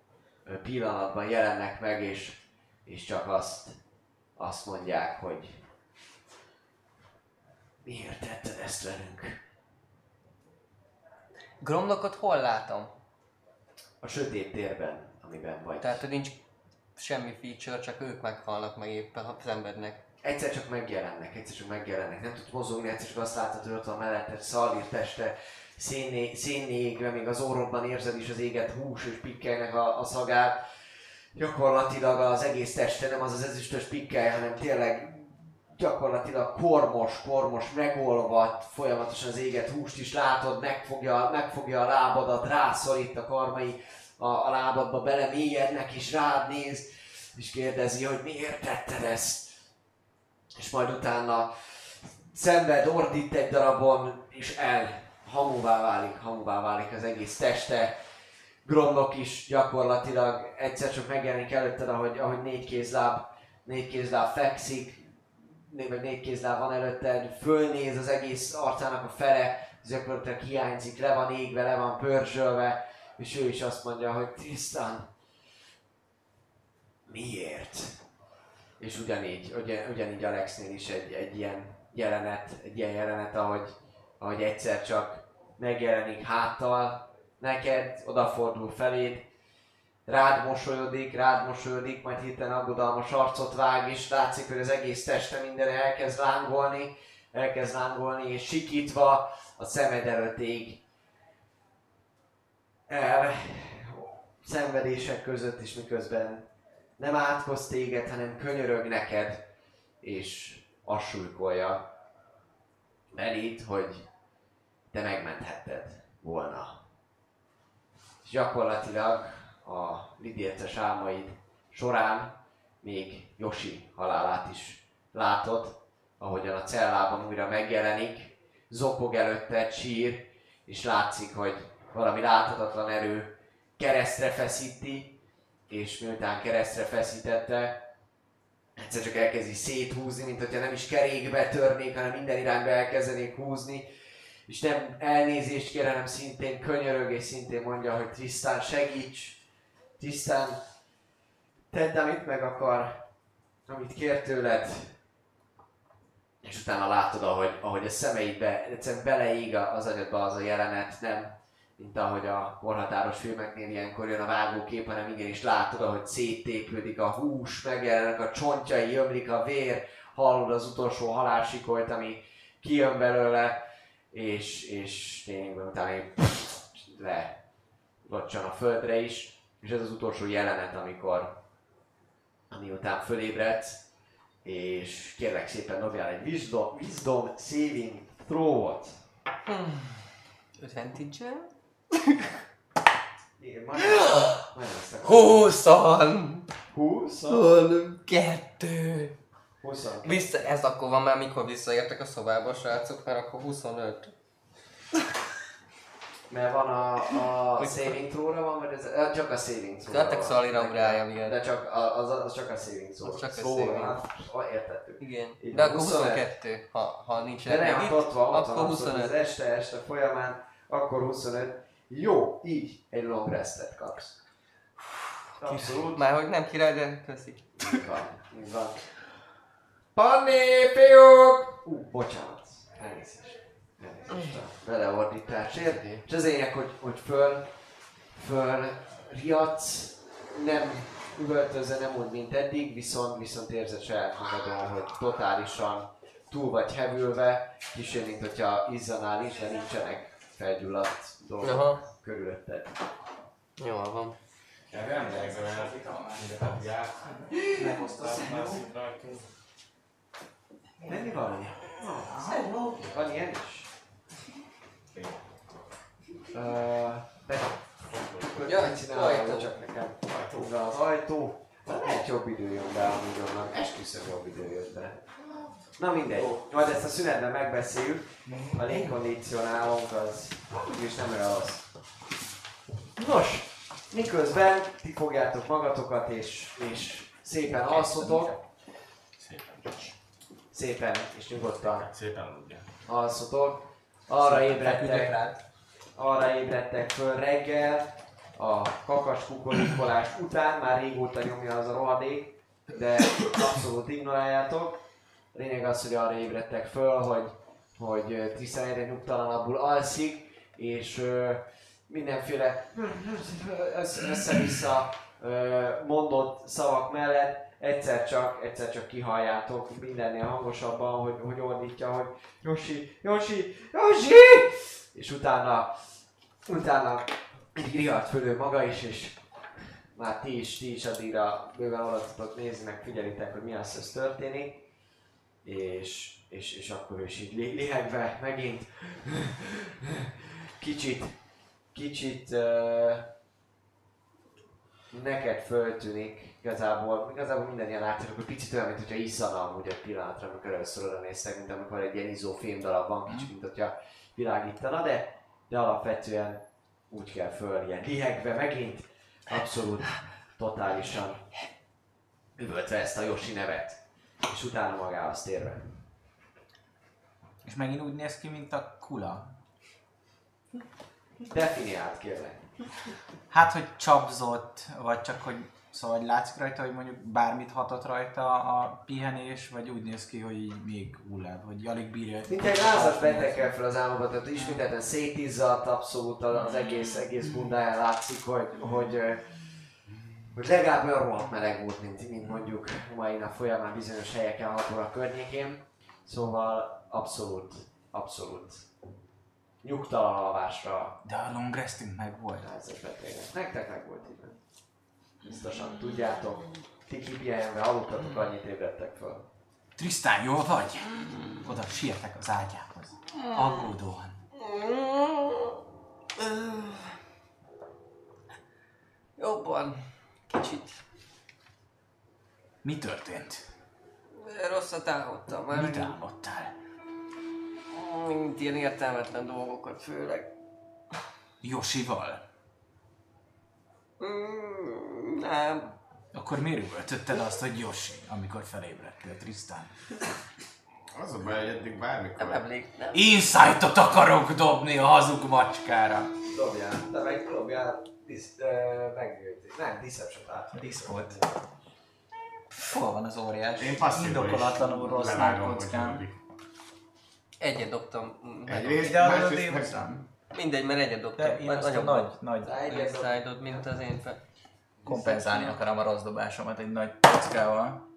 pillanatban jelennek meg, és, és csak azt, azt mondják, hogy miért tetted ezt velünk? Gromlokot hol látom? A sötét térben, amiben vagy. Tehát, hogy nincs semmi feature, csak ők meghalnak meg éppen, ha szenvednek. egyszer csak megjelennek, egyszer csak megjelennek. Nem tud mozogni, egyszer csak azt látod, hogy ott van mellette Szalír teste, szénné, szénné még az orrodban érzed is az éget hús és pikkelynek a, a szagát. Gyakorlatilag az egész teste nem az az ezüstös pikkely, hanem tényleg gyakorlatilag kormos, kormos, megolvadt, folyamatosan az éget húst is látod, megfogja, megfogja a lábadat, rászorít a karmai a, a lábadba, bele mélyednek és rád néz, és kérdezi, hogy miért tetted ezt. És majd utána szenved, ordít egy darabon, és el, hamuvá válik, hamuvá válik az egész teste. Gromlok is gyakorlatilag egyszer csak megjelenik előtted, ahogy, ahogy négy kézláb, négy kézláb fekszik, vagy négy kézláb van előtted, fölnéz az egész arcának a fele, ez gyakorlatilag hiányzik, le van égve, le van pörzsölve, és ő is azt mondja, hogy Tristan, miért? És ugyanígy, ugyan, ugyanígy Alexnél is egy, egy ilyen jelenet, egy ilyen jelenet, ahogy, ahogy egyszer csak megjelenik háttal neked, odafordul feléd, rád mosolyodik, rád mosolyodik, majd hirtelen aggodalmas arcot vág, és látszik, hogy az egész teste minden elkezd lángolni, elkezd lángolni, és sikítva a szemed előtt ég el szenvedések között is, miközben nem átkoz téged, hanem könyörög neked, és azt súlykolja hogy te megmenthetted volna. És gyakorlatilag a lidérces álmaid során még Yoshi halálát is látod, ahogyan a cellában újra megjelenik, zokog előtte, sír, és látszik, hogy valami láthatatlan erő keresztre feszíti, és miután keresztre feszítette, egyszer csak elkezdi széthúzni, mint hogyha nem is kerékbe törnék, hanem minden irányba elkezdenék húzni, és nem elnézést kér, hanem szintén könyörög, és szintén mondja, hogy Trisztán segíts, Trisztán tedd, amit meg akar, amit kér tőled, és utána látod, ahogy, ahogy a szemeidbe egyszerűen beleég az agyadba az a jelenet, nem mint ahogy a korhatáros filmeknél ilyenkor jön a vágókép, hanem igenis látod, ahogy széttépődik a hús, megjelennek a csontjai, ömlik a vér, hallod az utolsó halálsikolyt, ami kijön belőle, és, és tényleg utána így le locsan a földre is, és ez az utolsó jelenet, amikor ami után fölébredsz, és kérlek szépen dobjál egy wisdom, wisdom saving throw-ot. Advantage-el? Igen, akarom. Húszan! 20, Kettő! 20. Vissza, ez akkor van már, mikor visszaértek a szobába, srácok, mert akkor 25. Mert van a, a saving throw-ra van, vagy ez, csak a saving throw-ra Követek van. Szalira ugrája miatt. De csak, az, az csak a saving throw. Az csak a Szóval, saving. hát, értettük. Igen. Így De akkor 25. 22, ha, ha nincs De nem, ott van, ott akkor van, abszolút, 25. az este, este folyamán, akkor 25. Jó, így egy long restet kapsz. Abszolút. Már hogy nem király, de köszi. Így van, így van. Panni, fiúk! Ú, uh, bocsánat. Elnézést. Elnézést a beleordításért. És az lényeg, hogy, hogy föl, föl riadsz, nem üvöltözze, nem úgy, mint eddig, viszont, viszont érzed saját magadon, hogy totálisan túl vagy hevülve, kicsit, mint hogyha izzanál is, de nincsenek felgyulladt dolgok Aha. körülötted. Jól van. Nem nézem el. Járt. Meghoztál már szint rajtunk. Menni valami? Van ilyen is? Jaj, csinálom, ajtó. csak nekem? De az ajtó... Lehet jobb idő jön be, amúgy onnan. Esküszöm jobb idő jött be. Na mindegy. Majd ezt a szünetben megbeszéljük. A légkondicionálónk az is nem olyan rossz. Nos, miközben ti fogjátok magatokat és, és szépen alszotok, Szépen. szépen és nyugodtan Szépen aludjál. alszotok, arra ébredtek, arra ébredtek föl reggel, a kakas kukorékolás után, már régóta nyomja az a rohadék, de abszolút ignoráljátok. A lényeg az, hogy arra ébredtek föl, hogy, hogy Tristan egyre nyugtalanabbul alszik, és ö, mindenféle össze- össze-vissza ö, mondott szavak mellett egyszer csak, egyszer csak kihalljátok mindennél hangosabban, hogy, hogy ordítja, hogy Yoshi, Yoshi, Yoshi! És utána, utána így riadt föl ő maga is, és már ti is, ti is addigra bőven oda tudtok nézni, meg figyelitek, hogy mi az, ez történik. És, és, és akkor is így li- lihegve megint kicsit, kicsit uh, neked föltűnik igazából, igazából minden ilyen látszik, hogy picit olyan, mint hogyha iszana amúgy egy pillanatra, amikor először oda néztek, mint amikor egy ilyen izó fémdarab van, kicsit, mint hogyha világítana, de, de alapvetően úgy kell föl, ilyen lihegve megint, abszolút, totálisan üvöltve ezt a Yoshi nevet, és utána magához térve. És megint úgy néz ki, mint a kula. Definiált kérlek. Hát, hogy csapzott, vagy csak, hogy szóval hogy látszik rajta, hogy mondjuk bármit hatott rajta a pihenés, vagy úgy néz ki, hogy így még hullad, hogy alig bírja. Mint egy lázas betekkel fel az álmokat, tehát ismételten szétizzadt abszolút az egész, egész bundáján látszik, hogy, hogy, hogy legalább olyan rohadt meleg volt, mint, mint mondjuk mai nap folyamán bizonyos helyeken 6 óra környékén. Szóval abszolút, abszolút nyugtalan alvásra De a long restünk meg volt. lázas betegnek. Nektek meg volt így. Biztosan tudjátok, ti kipihenve aludtatok, annyit ébredtek föl. Trisztán, jól vagy? Oda sietek az ágyához. Aggódóan. Jobban. Kicsit. Mi történt? Rosszat álmodtam már. Mit álmodtál? Mint ilyen értelmetlen dolgokat főleg. Josival? Mm, nem. Akkor miért üvöltötted azt, hogy Josi, amikor felébredtél, Trisztán? Az a baj, hogy eddig Nem bármikor... emlék, nem. Insightot akarok dobni a hazug macskára. Dobjál, de meg dobjál, disz, uh, meggyőzni. Nem, deception át. Diszkolt. Hol van az óriás? Én passzívból is Indokolatlanul rossz nagy halldik. Egyet dobtam. Nagyon. Egyrészt, De arra démoztam. Mindegy, mert egyet dobtam. De a Nagyobb nagy, nagy Egyet dob- Inside-ot, mint az én fel. kompenzálni akarom a rossz dobásomat egy nagy kockával.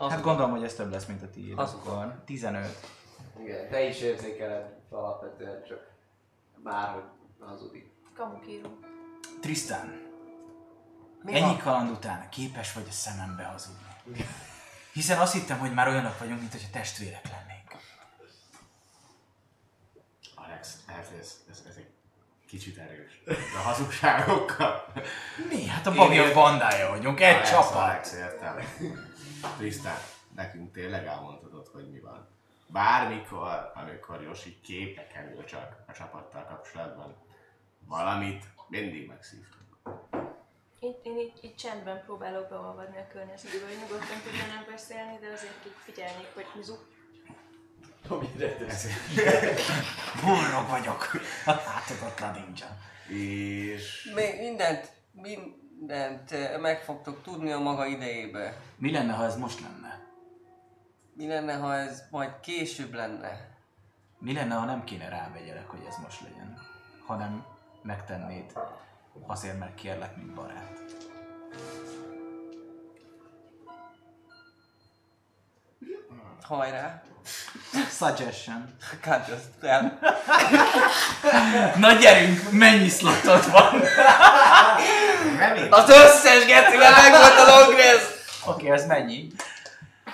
Az Hát gondolom, hogy ez több lesz, mint a tiéd. Az- Akkor 15. Igen, te is érzékeled alapvetően csak bárhogy hazudik. Kamukíró. Trisztán, Mi ennyi van? kaland után képes vagy a szemembe hazudni. Hiszen azt hittem, hogy már olyanok vagyunk, mint hogyha testvérek lennénk. Alex, ez, ez, ez, ez egy kicsit erős. De a hazugságokkal. Mi? Hát a bagyok bandája vagyunk, egy Alex, csapat. Alex, értem. Tisztán, nekünk tényleg elmondhatod, hogy mi van. Bármikor, amikor Josi képre kerül csak a csapattal kapcsolatban, valamit mindig megszívtunk. Itt, én így, így csendben próbálok beolvadni a környezetbe, hogy nyugodtan tudjanak beszélni, de azért így figyelnék, hogy mizu. [LAUGHS] Borrog vagyok. A láthatatlan ninja. És Még mindent, mindent eh, meg fogtok tudni a maga idejébe. Mi lenne, ha ez most lenne? Mi lenne, ha ez majd később lenne? Mi lenne, ha nem kéne rávegyelek, hogy ez most legyen? Hanem megtennéd azért, mert kérlek, mint barát. Hajrá. Suggestion. Counter spell. Na gyerünk, mennyi slotod van? Remélem, Az összes gecivel meg volt a long rest. Oké, okay, ez mennyi?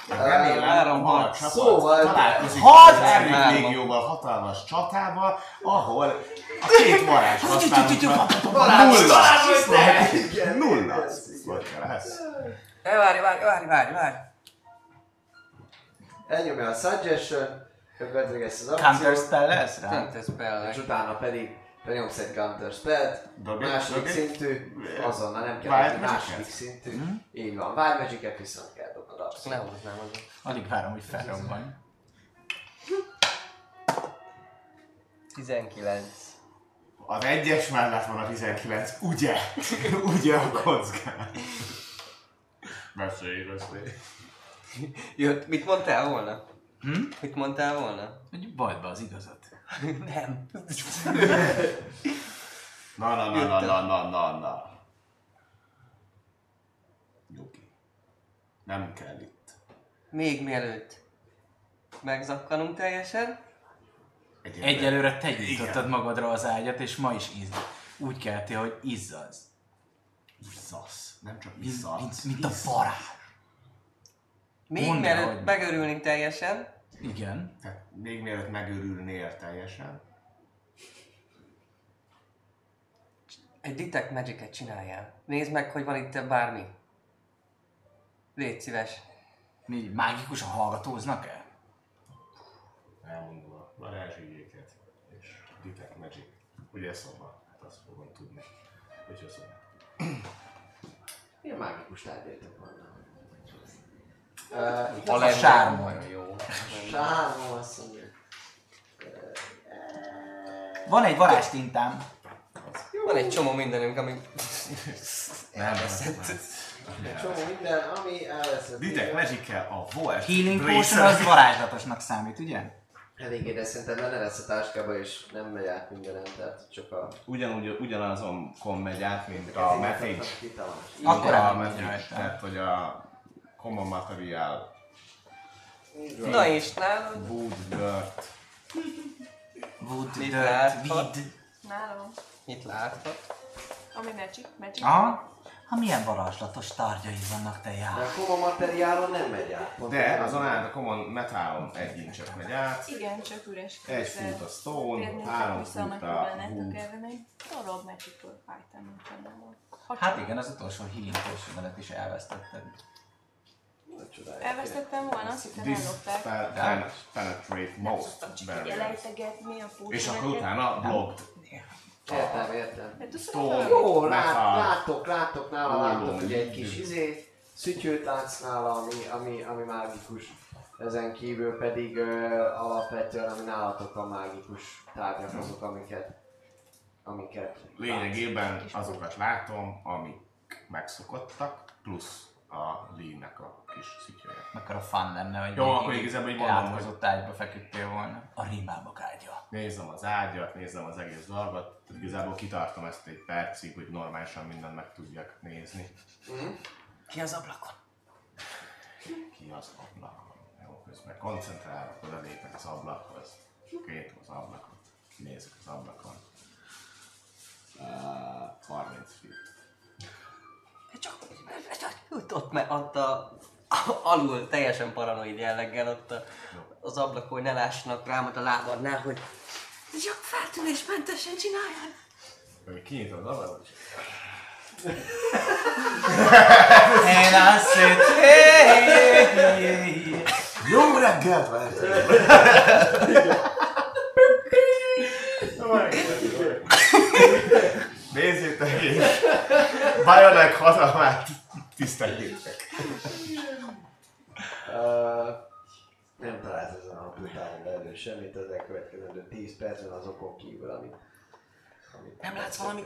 remélem, három, hat. csapat Szóval- találkozik Hat! az. Légióval hatalmas csatával, ahol a két varázs használatra nulla, nulla lesz. Ne, Várj, várj, várj, várj, várj. Elnyomja a suggestion, gyakorlatilag ezt az Counter akciót, spell lesz rá? Counter és spell utána pedig benyomsz egy counter spellt, második szintű, azonnal nem kell Wild egy Magic-et? második szintű. Így van, Wild Magic-et viszont kell dobnod abszolút. Lehoznám azon. Alig várom, hogy felrobban. 19. Az egyes mellett van a 19, ugye? [LAUGHS] ugye a kockán. Beszélj, beszélj. [LAUGHS] Jött, mit mondtál volna? Hm? Mit mondtál volna? Hogy bajt be az igazat. [LAUGHS] Nem. [LAUGHS] Na, na, na, na, na, na, na, na. Nyugi. Nem kell itt. Még mielőtt megzakkanunk teljesen, Egyelőre te Igen. gyújtottad magadra az ágyat, és ma is izz. Úgy keltél, hogy izzadsz. Izzasz. Nem csak Mint, izzasz. mint, mint a varázs. Még Mondd el, mielőtt hogy- megörülnénk teljesen, Igen. Tehát még mielőtt megőrülnél teljesen. egy detect magic csináljál. Nézd meg, hogy van itt bármi. Légy szíves. Mi mágikusan hallgatóznak el? Elmondom a varázsigéket. És Detect Magic. Ugye szóval, hát azt fogom tudni. Hogyha szóval. Milyen mágikus tárgyaitok? Uh, A. Nagyon jó. Sármon azt mondja. Van egy varázstintám. Van egy csomó mindenünk, ami... Nem, nem, Egy csomó minden, ami elveszett. Detect magic a Volt Healing Potion az varázslatosnak számít, ugye? Eléggé, de szerintem benne lesz a táskába, és nem megy át mindenen, tehát csak a... Ugyanúgy, ugyanazon kon megy át, mint a Methage. Kitalás. Akkor a Methage, tehát hogy a Common Material, Na és nálad? Wood, Dirt, Wood, Mit dirt, láthat? Nálam. Mit láthat? Ami magic, magic. Aha. Ha milyen varázslatos tárgyai vannak te De jár. a koma materiálon nem megy át. Pont de azon az. át a Common Metalon egy incset megy át, Igen, csak üres egy kézzel. foot a Stone, Térnétek három vissza, foot amikor a bennetek Wood. erre még. Darab magic-től fájtam, mint Hát csak igen, az utolsó healing potion is elvesztetted. Elvesztettem volna, azt hittem ellopták. can penetrate most barriers. a fúró. És akkor utána blocked. Értem, értem. Hát Jó, lát, látok, látok nála, látok, hogy egy kis így. izé, szütyőt látsz nála, ami, ami, ami mágikus. Ezen kívül pedig ö, alapvetően, ami nálatok a mágikus tárgyak azok, amiket, amiket Lényegében azokat látom, amik megszokottak, plusz a Lee-nek a kis szütyője. Akkor a fun lenne, hogy Jó, akkor így igazából így mondom, elátkozott ágyba feküdtél volna. A rimábak ágya. Nézem az ágyat, nézem az egész dolgot, tehát igazából kitartom ezt egy percig, hogy normálisan mindent meg tudjak nézni. Ki az ablakon? Ki az ablakon? Jó, közben koncentrálok, oda lépek az ablakhoz, két az ablakot, kinézek az ablakon. Uh, 30 feet. Csak, csak ott, ott mert ott a, alul teljesen paranoid jelleggel ott a, az ablakon, hogy ne lássanak rám ott a lábadnál, hogy csak feltűnésmentesen csináljad. Hogy kinyitom az ablakot, hey, hey, hey. Jó reggelt! Nézzétek és Bajonek hatalmát tiszteljétek. Uh, nem találsz ezen a brutálon belül semmit az elkövetkezendő 10 percben azokon kívül, amit... amit Nem látsz valami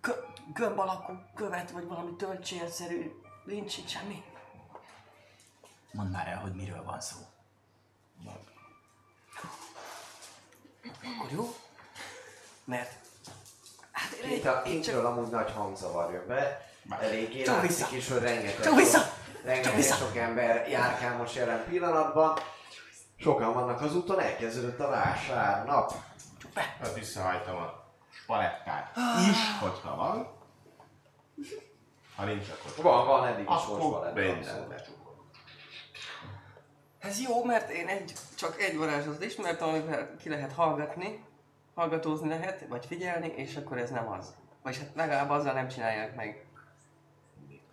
kö, gömb alakú követ, vagy valami töltsérszerű nincs itt semmi? Mondd már el, hogy miről van szó. Akkor jó? Mert hát én, Itt, a, én kintről amúgy nagy hangzavar jön be, eléggé Csak látszik vissza. is, hogy rengeteg... Csak vissza! Rengeteg sok ember járkál most jelen pillanatban. Sokan vannak az úton, elkezdődött a vásárnap. Hát visszahajtom a spalettát is, hogyha van. Ha nincs, akkor Van, van, eddig is Akkor ebben. bejön. Ez jó, mert én egy, csak egy varázslatot ismertem, amivel ki lehet hallgatni, hallgatózni lehet, vagy figyelni, és akkor ez nem az. Vagy hát legalább azzal nem csinálják meg.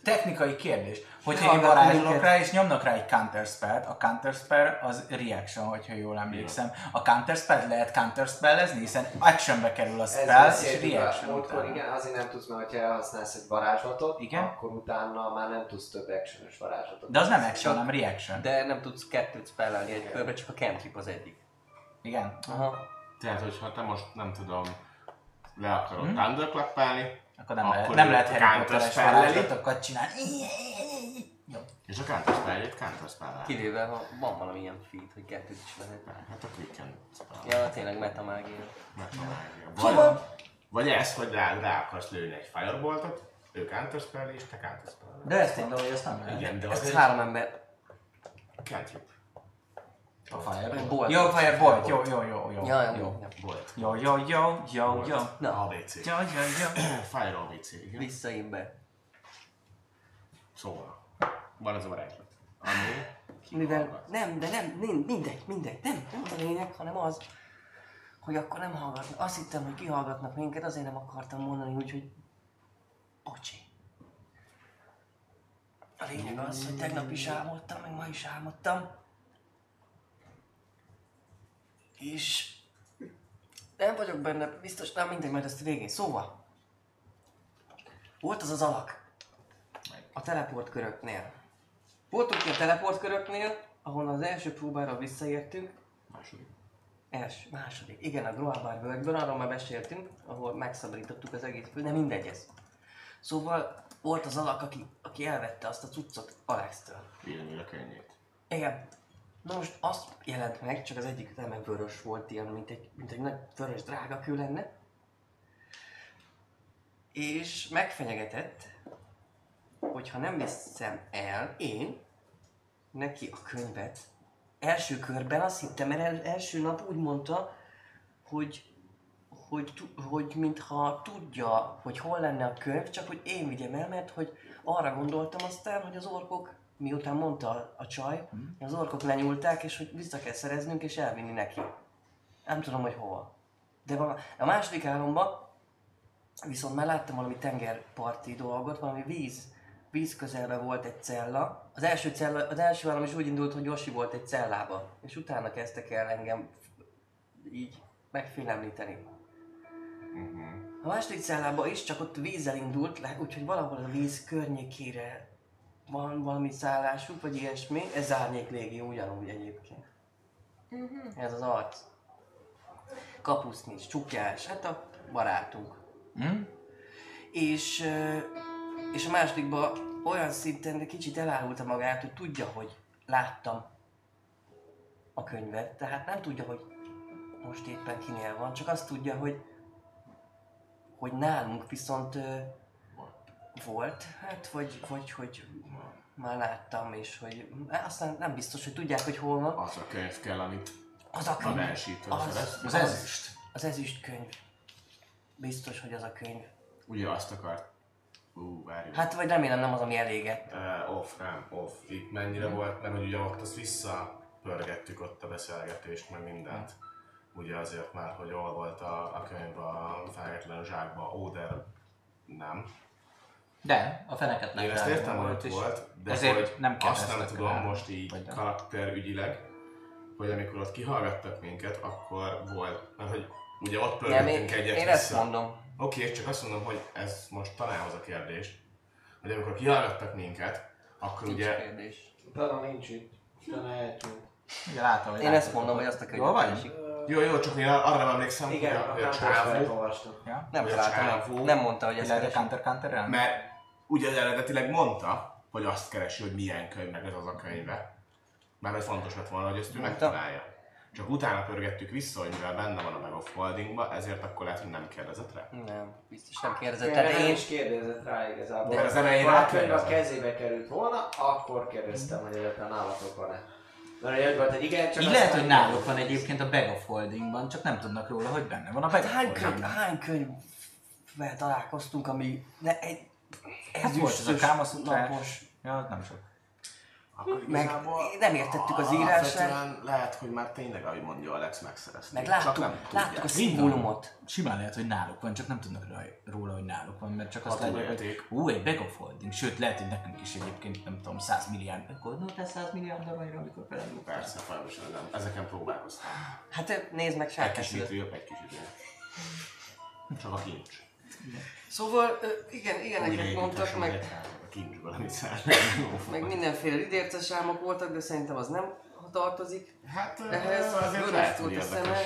Technikai kérdés. Hogyha én varázsolok rá és nyomnak rá egy counter spell a counter spell az reaction, hogyha jól emlékszem. A counter spell lehet counter spellezni, hiszen actionbe kerül a Ez spell, és reaction múltkor, igen, azért nem tudsz, mert hogyha elhasználsz egy varázslatot, Igen. akkor utána már nem tudsz több actionös varázslatot. De az nem action, hanem reaction. De nem tudsz kettőt spellelni egy körbe, csak a cantrip az egyik. Igen. Aha. Tehát, hogyha te most nem tudom, le akarod Hm? hmm? thunderclap-elni, Akkor nem Akkor lehet, nem lehet Harry Potteres varázslatokat csinálni. Jó. és a counter spell-jét counter spell Kivéve, ha van valamilyen feat, hogy kettőt is lehet. Hát a quicken spell. Ja, tényleg metamágia. Vagy, vagy ez, hogy rá, rá akarsz lőni egy fireboltot, ő counter spell és te counter spell. De ezt mondom, hogy ezt nem lehet. Igen, de Ez az egy három ember. cantrip. A fire. Bolt. Jó, fire bolt. Jó, jó, jó, jó. Ja, ja, jó. ja. Volt. Jó, jó, jó, jó, jó. Na, ABC. Jó, jó, jó. [CLEARS THROAT] Fire ABC, igen. vissza én be. Szóval, van ez a varázslat. Ami Mivel nem, de nem, mindegy, mindegy, nem, nem az a lényeg, hanem az, hogy akkor nem hallgatnak. Azt hittem, hogy kihallgatnak minket, azért nem akartam mondani, úgyhogy bocsi. A lényeg az, hogy tegnap is álmodtam, meg ma is álmodtam. És nem vagyok benne, biztos, nem mindegy, majd ezt végén. Szóval, volt az az alak a teleportköröknél. Voltunk a teleportköröknél, ahol az első próbára visszaértünk. második. Els, második. Igen, a Groabar völgyből, arról már beszéltünk, ahol megszabadítottuk az egész de mindegy ez. Szóval volt az alak, aki, aki elvette azt a cuccot Alex-től. Írni a könnyét. Igen. Na most azt jelent meg, csak az egyik nem vörös volt ilyen, mint egy, mint egy nagy vörös drága kő lenne. És megfenyegetett, hogy ha nem viszem el én neki a könyvet, első körben azt hittem, mert el, első nap úgy mondta, hogy, hogy, hogy mintha tudja, hogy hol lenne a könyv, csak hogy én vigyem el, mert hogy arra gondoltam aztán, hogy az orkok, miután mondta a, csaj, az orkok lenyúlták, és hogy vissza kell szereznünk, és elvinni neki. Nem tudom, hogy hova. De a második álomban viszont már láttam valami tengerparti dolgot, valami víz, víz közelben volt egy cella. Az első, cella, az első állam is úgy indult, hogy Yoshi volt egy cellába, és utána kezdtek el engem így megfélemlíteni. A második cellába is, csak ott vízzel indult, le- úgyhogy valahol a víz környékére van valami szállásuk, vagy ilyesmi. Ez árnyék légió ugyanúgy egyébként. Ez az arc. Kapusznis, csukjás, hát a barátunk. Hm? És, és a másodikban olyan szinten de kicsit elárulta magát, hogy tudja, hogy láttam a könyvet, tehát nem tudja, hogy most éppen kinél van, csak azt tudja, hogy hogy nálunk viszont volt, hát vagy, vagy hogy már láttam, és hogy aztán nem biztos, hogy tudják, hogy hol van. Az a könyv kell, amit Az a könyv. Az, szerez. Az ezüst. Az ezüst könyv. Biztos, hogy az a könyv. Ugye azt akart. Ú, várjuk. Hát vagy remélem nem az, ami elégett. Uh, off, nem, off. Itt mennyire volt, mert hogy ugye ott azt visszapörgettük ott a beszélgetést, meg mindent. Ugye azért már, hogy hol volt a, a könyv a felgetlen zsákba, Oder nem. De, a feneket Én ezt értem, hogy volt, de ezért hogy nem azt nem tudom rá. most így Vagy nem. karakterügyileg, hogy amikor ott kihallgattak minket, akkor volt, mert hogy ugye ott Nem, én, pörgettünk egyet én ezt vissza. mondom. Oké, csak azt mondom, hogy ez most tanárhoz a kérdés, hogy amikor kihallgattak minket, akkor Nincs ugye kérdés. Utána nincs itt. Utána eltűnt. Ugye látom, hogy Én ezt mondom, hogy azt a könyvet vagy? Jó, jó, csak én arra nem emlékszem, Igen, hogy a, a a csávó. Ja? Nem találtam. Nem mondta, hogy ezt Lehet a counter counter mert ugye eredetileg mondta, hogy azt keresi, hogy milyen könyv, meg ez az a könyve. Mert hogy fontos lett volna, hogy ezt ő megtalálja. Csak utána pörgettük vissza, hogy mivel benne van a Bag of Holdingba, ezért akkor lehet, hogy nem kérdezett rá. Nem, biztos nem kérdezett. Nem én is kérdezett rá igazából. De az elején Ha a könyv a rákérdezett. kezébe került volna, akkor kérdeztem, hogy egyáltalán nálatok van-e. Mert hogy volt egy igen, csak Így lehet, hogy nem náluk van egyébként a Bag of Holdingban, csak nem tudnak róla, hogy benne van a Bag of hány könyv, Holdingban. hány könyvvel találkoztunk, ami ne, egy Hát volt ez a Kámaszutrás. Ja, nem sok. Akkor Meg nem értettük az írását. lehet, hogy már tényleg, ahogy mondja Alex, megszerezték. Meg Csak láttuk, nem láttuk a szimbólumot. Simán lehet, hogy náluk van, csak nem tudnak rá- róla, hogy náluk van, mert csak azt látják, hogy ú, egy Bag of Holding. Sőt, lehet, hogy nekünk is egyébként, nem tudom, 100 milliárd. Gondoltál 100 milliárd aranyra, amikor felállunk? Persze, folyamatosan nem. Ezeken próbálkoztam. Hát nézd meg, Egy sárkás kis vitrő, egy kis idő. Csak a kincs. Szóval, igen, ilyeneket mondtak, meg, meg mindenféle lidérces álmok voltak, de szerintem az nem tartozik. Hát Ehhez azért lehet, hogy volt a szeme.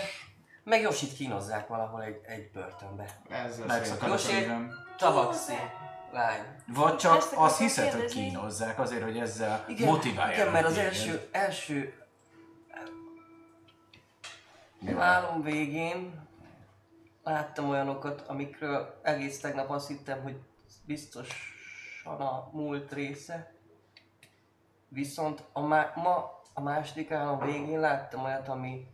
Meg Josit kínozzák valahol egy, egy börtönbe. Ezzel Megszakadt a Josi egy szívem. tabaxi lány. Vagy csak Ezt azt hiszed, hogy kínozzák azért, hogy ezzel Igen, motiválják. igen mert az téged. első, első álom végén láttam olyanokat, amikről egész tegnap azt hittem, hogy biztosan a múlt része. Viszont a má- ma a második álom végén láttam olyat, ami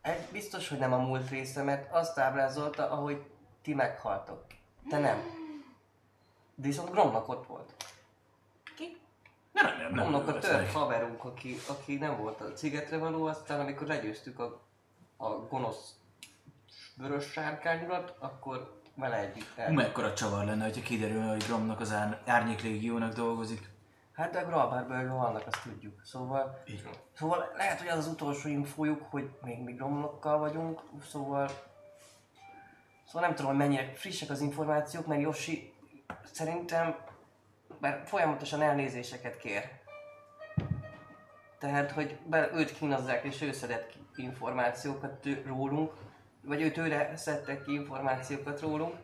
egy biztos, hogy nem a múlt része, mert azt ábrázolta, ahogy ti meghaltok. Te nem. De viszont Gromnak ott volt. Nem, nem, nem. Gromnak a tört haverunk, aki, aki nem volt a szigetre való, aztán amikor legyőztük a, a gonosz vörös sárkányulat, akkor vele együtt el. Hú, mekkora csavar lenne, hogyha kiderülne, hogy Gromnak az ár- árnyék légiónak dolgozik. Hát de a Gralbárből vannak, azt tudjuk. Szóval, Így van. szóval lehet, hogy az az utolsó infójuk, hogy még mi Gromnokkal vagyunk, szóval... Szóval nem tudom, hogy mennyire frissek az információk, mert Yoshi szerintem mert folyamatosan elnézéseket kér. Tehát, hogy be, őt kínozzák és ő szedett ki információkat tő, rólunk, vagy ő tőle szedtek ki információkat rólunk.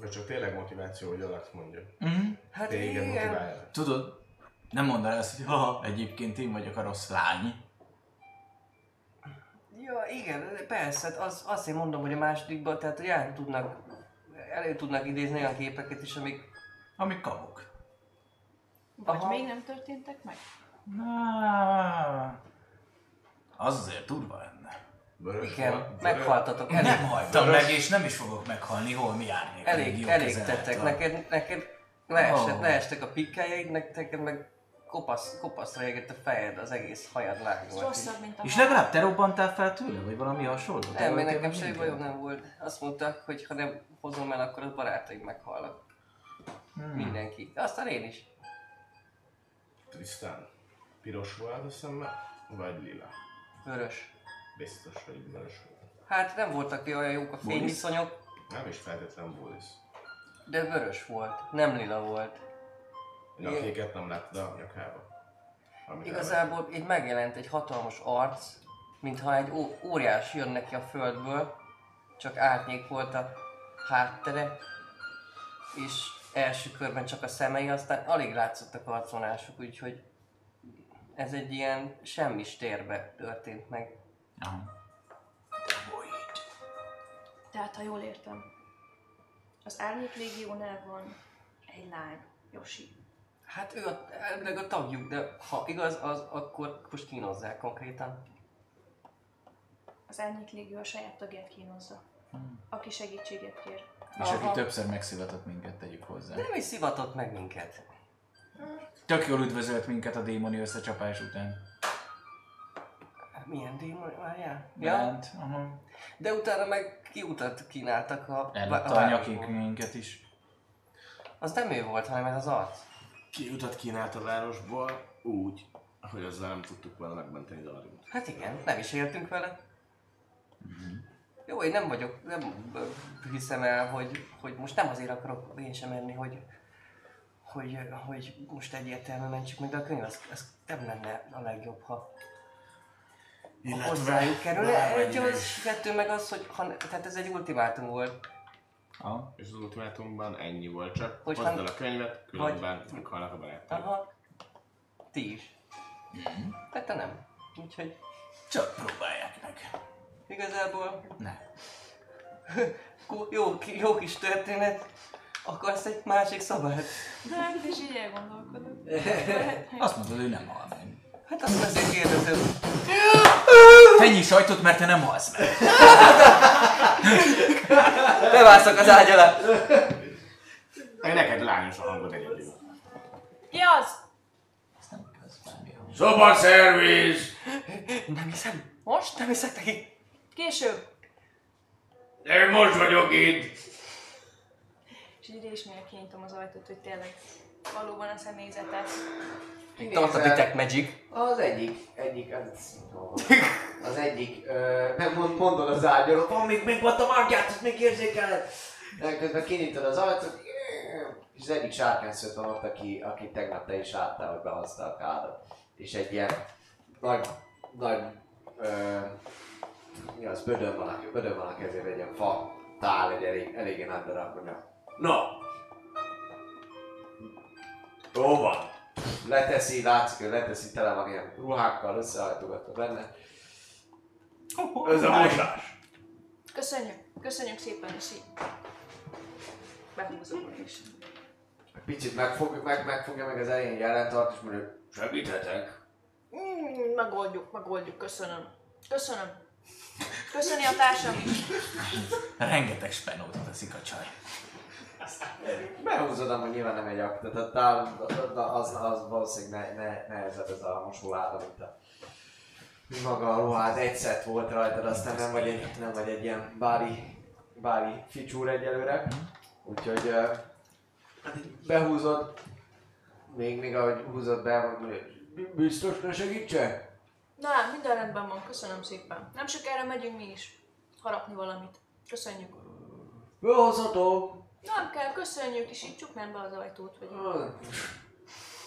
De csak tényleg motiváció, hogy Alex mondja. Mm. Hát Téged igen, motiválja. Tudod, nem mondaná azt, hogy haha, egyébként én vagyok a rossz lány. Ja, igen, persze, hát az, azt én mondom, hogy a másodikban, tehát hogy el tudnak, elő tudnak idézni olyan képeket is, amik... Amik kabok. Vagy Aha. még nem történtek meg? Na, az azért durva lenne. Vörös Igen, volt, meghaltatok, Én elég, nem hajtam meg, és nem is fogok meghalni, hol mi árnyék. elég, elég tettek, neked, neked leesett, Ó. leestek a pikkeljeid, neked meg kopasz, kopaszra égett a fejed, az egész hajad rosszabb, mint a És hal. legalább te robbantál fel tőle, vagy valami hasonló? Nem, mert voltál nekem semmi bajom nem volt. Azt mondták, hogy ha nem hozom el, akkor a barátaim meghalnak. Hmm. Mindenki. Aztán én is. Tristan, piros volt a szeme, vagy lila? Vörös. Biztos, vörös volt. Hát nem voltak olyan jók a fényviszonyok, Nem is feltétlen Bullis. de vörös volt, nem lila volt. Nyakéket nem láttad a nyakába. Igazából így megjelent egy hatalmas arc, mintha egy ó- óriás jön neki a földből, csak árnyék volt a háttere, és első körben csak a szemei, aztán alig látszottak arcvonások, úgyhogy ez egy ilyen semmis térbe történt meg. Aha. Tehát, ha jól értem, az Árnyék Légiónál van egy lány, Yoshi. Hát ő a, elvileg a tagjuk, de ha igaz, az akkor most kínozzák konkrétan. Az Árnyék Légió a saját tagját kínozza, aki segítséget kér. És aki Aha. többször megszivatott minket, tegyük hozzá. De nem is szivatott meg minket. Tök jól üdvözölt minket a démoni összecsapás után. Milyen démon, várjál? Ja, Bent, aha. de utána meg kiutat kínáltak a... Ellopta a nyakink minket is. Az nem ő volt, hanem ez az arc. Kiutat kínált a városból úgy, hogy azzal nem tudtuk volna megmenteni Dalarint. Hát igen, nem is éltünk vele. Jó, én nem vagyok, nem hiszem el, hogy, hogy most nem azért akarok én sem menni, hogy, hogy, hogy most egyértelműen mentsük meg, de a könyv az, az nem lenne a legjobb, ha Illetve hozzájuk is. kettő meg az, hogy ha, tehát ez egy ultimátum volt. Aha. És az ultimátumban ennyi volt csak. Hogy Hozd el a könyvet, különben meghalnak a barátaim. Aha. Ti is. De te nem. Úgyhogy Csak próbálják meg. Igazából Ne. [LAUGHS] Jó, jó kis történet. Akarsz egy másik szabályt? De hát is így elgondolkodok. Azt mondod, hogy nem hal meg. Hát azt azért kérdezem. Te nyiss ajtót, mert te nem halsz meg. [LAUGHS] Bevászok az ágy alá. Meg neked lányos a hangod egyedül. Ki az? Szobaszerviz! Nem hiszem. Most? Nem hiszek neki. Később. Én most vagyok itt! És így résnél kinyitom az ajtót, hogy tényleg valóban a személyzetet. Tartatik Magic. Az egyik, egyik, az, az egyik, ö, nem mond, mondod az ágyról, van még, még volt a márgyát, azt még érzékeled. De közben kinyitod az ajtót, és az egyik sárkányszőt van ott, aki, aki tegnap te is láttál, hogy behozta a kádat. És egy ilyen nagy, nagy, ö, mi az, bödön van, a, bödön van a kezében, egy ilyen fa tál, egy elég, eléggé nagy darab, mondja. Na, jó van. Leteszi, látszik, hogy leteszi, tele van ilyen ruhákkal, összehajtogatva benne. Ez a mosás. Köszönjük, köszönjük szépen, és így behúzom is. Picit megfog, meg, megfogja meg az elején jelentart, és mondja, Segíthetek? Mm, megoldjuk, megoldjuk, köszönöm. Köszönöm. Köszöni a társam is. Rengeteg spenót teszik a csaj. Behúzod, amúgy nyilván nem egy akt, tehát a tál, az, az valószínűleg ne, ne, nehezebb ez a mosóláda, mint a maga a ruhád, egy szett volt rajtad, aztán nem vagy egy, nem vagy egy ilyen báli, báli ficsúr egyelőre. Úgyhogy hát így behúzod, még, még ahogy húzod be, hogy biztos ne segítsek? Na, minden rendben van, köszönöm szépen. Nem sokára megyünk mi is. Harapni valamit. Köszönjük. Behozhatom! Nem kell, köszönjük, és így csuknám be az ajtót, hogy...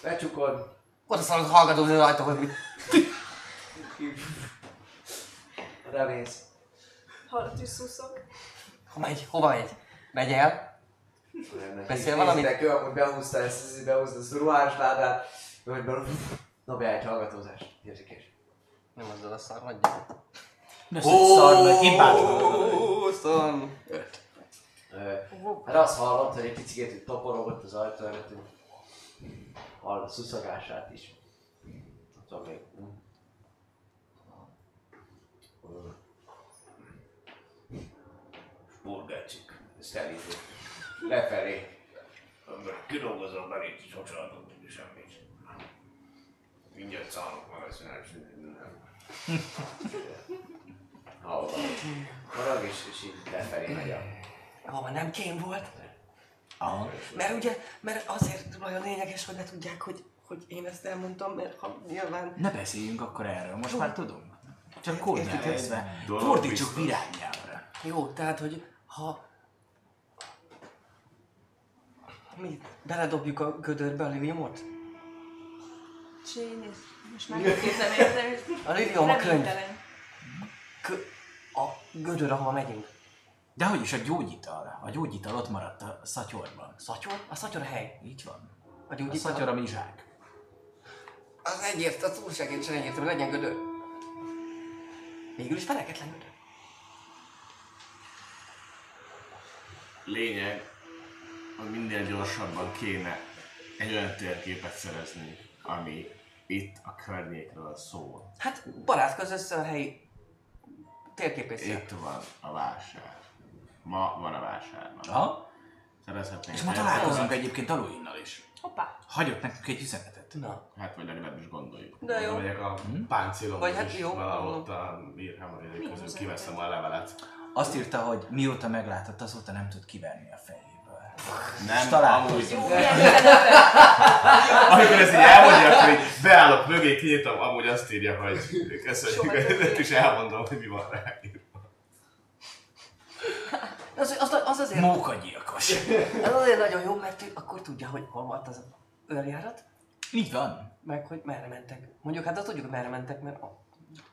Becsukod. Oda szalad hallgató az hogy mit... Revész. Hallat is szuszok. Ha megy, hova megy? Megy el? Beszél valamit? Nézd neki, hogy behúzta ezt, ezt behúzta ezt a ruhás ládát, hogy belül... Na beállj, hallgatózás. Érzékés. Nem azzal a szar nagy Ne szar meg, én bátom. 25. Erre hát azt hallott, hogy egy picit hogy toporogott az ajtó előttünk. Hall a szuszogását is. Nem tudom még. Burgácsik, ezt elindult. Lefelé. Kidolgozom már itt, sosem adok neki semmit. Mindjárt szállok már, ezt nem Hallom. Marag és, és így lefelé megy a Hova nem kém volt? Aha. Mert ugye, mert azért nagyon lényeges, hogy ne tudják, hogy, hogy én ezt elmondtam, mert ha nyilván... Ne beszéljünk akkor erről, most már tudunk. Csak dolog Fordítsuk virágnyelvre. Jó, tehát, hogy ha... Mi? Beledobjuk a gödörbe a liliumot? Néz, most már és A lilium a könyv. Kö... A gödör, ahova megyünk. De hogy is a gyógyital? A gyógyital ott maradt a szatyorban. Szatyor? A szatyor a hely. Így van. A A gyógyító. szatyor a mizsák. Az egyértelmű, az túlságértsen egyértelmű, legyen gödör. Végül is feneketlen gödör. Lényeg, hogy minél gyorsabban kéne egy olyan térképet szerezni, ami itt a környékről szól. Hát barátkozz össze a helyi térképészre. Itt van a vásár. Ma van a vásár. Ma. Aha. Szerezhetnénk És ma találkozunk egyébként Aluinnal is. Hoppá. Hagyott nekünk egy üzenetet. Na, Hát vagy legalábbis gondoljuk. de jó. Megyek a Hm? páncélomhoz Vagy hát jó, valahol a Mi közül kiveszem a levelet. Azt írta, hogy mióta meglátott, azóta nem tud kiverni a fejéből. Nem, találkozunk. amúgy, amikor ezt így elmondja, akkor így beállok mögé, kinyitom, amúgy azt írja, hogy köszönjük, és elmondom, hogy mi van rá. Az, az, az azért, Mókagyilkos. az azért nagyon jó, mert ő akkor tudja, hogy hol volt az őrjárat, Így van. meg hogy merre mentek. Mondjuk hát azt tudjuk, hogy merre mentek, mert a-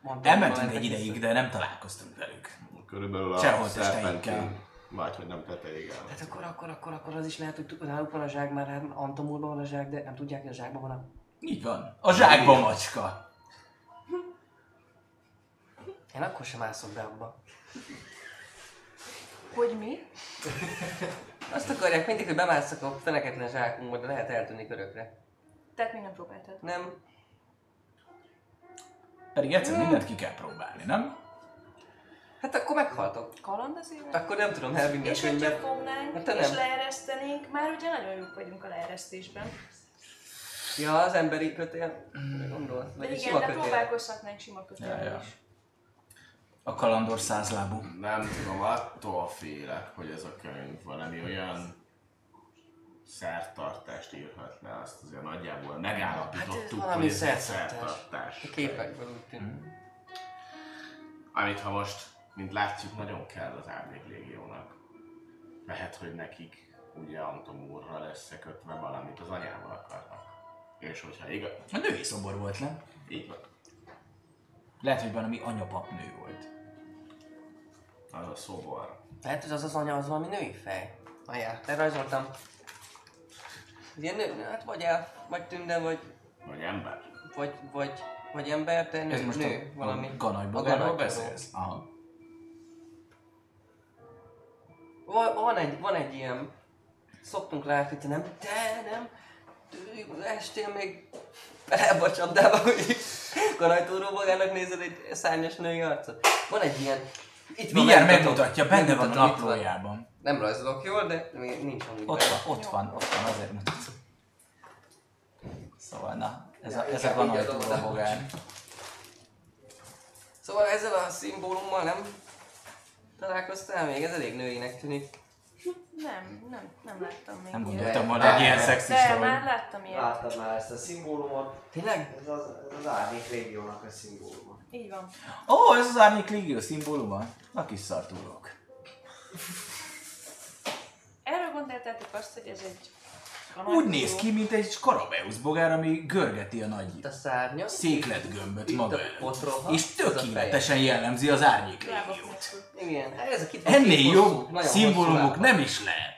mondtam, Elmentünk egy ideig, vissza. de nem találkoztunk velük. Körülbelül a Sehol Serpentine, testeinkkel. vagy hogy nem tetejéig Hát akkor, akkor, akkor, akkor az is lehet, hogy náluk van a zsák, már hát Antomúrban van a zsák, de nem tudják, hogy a zsákban van a... Így van. A zsákba macska. Én akkor sem mászok be abba. Hogy mi? Azt akarják mindig, hogy bemásszak a feneketlen zsákunkba, de lehet eltűnni körökre. Tehát még nem próbáltad. Nem, Pedig egyszer mindent ki kell próbálni, nem? hát akkor meghaltok. Kaland az élet? Akkor nem tudom elvinni És hogyha fognánk, Hát és leeresztenénk, már ugye nagyon jók vagyunk a leeresztésben. Ja, az emberi kötél. Gondolod? De Vagy igen, sima de kötél. próbálkozhatnánk sima kötélvel Ja, ja. is. A kalandor százlábú. Nem tudom, attól félek, hogy ez a könyv valami olyan szertartást írhat le, azt azért nagyjából megállapítottuk, Hát hogy ez szertartás. szertartás. A képekből úgy tűnik. Amit ha most, mint látjuk, nagyon kell az Árnyék Légiónak. Lehet, hogy nekik ugye Anton úrra lesz kötve valamit az anyával akarnak. És hogyha igaz, A női szobor volt, nem? így van, Lehet, hogy valami anyapap nő volt. az a szobor. Lehet, hogy az az anya az valami női fej. Ajá, lerajzoltam. Ilyen nő, hát vagy el, vagy tünde, vagy, Vagy ember. vagy, vagy, vagy ember, de nő, Ez most nő, a, valami. a ganajból ganajból. beszélsz? Aha. Va- Van egy, van egy ilyen, szoktunk látni, te nem, te nem, estél még bele a csapdába, hogy kanajtóró magának nézed egy szárnyas női arcot. Van egy ilyen, itt van, Mindjárt megmutatja, benne van a van. naplójában. Nem rajzolok jól, de még nincs amúgy Ott benne. van, ott van, ott van, azért mutatom. Szóval na, ez a, ez a adom, de- bogár. Szóval ezzel a szimbólummal nem találkoztál még? Ez elég nőinek tűnik. Nem, nem, nem láttam még Nem ilyet. gondoltam volna, hogy ilyen De szexista már vagy. láttam ilyet. Láttad már ezt a szimbólumot? Tényleg? Ez az, ez az Árnyék Légiónak a szimbóluma. Így van. Ó, ez az Árnyék Légió szimbóluma? A kis szartúrok. Erről gondoltátok azt, hogy ez egy Úgy néz ki, mint egy Skarabeusz bogár, ami görgeti a nagy a szárnya. székletgömböt maga a előtt. És a tökéletesen jellemzi az Árnyék Légiót. Igen, ezek itt Ennél jobb szimbólumok nem is lehet.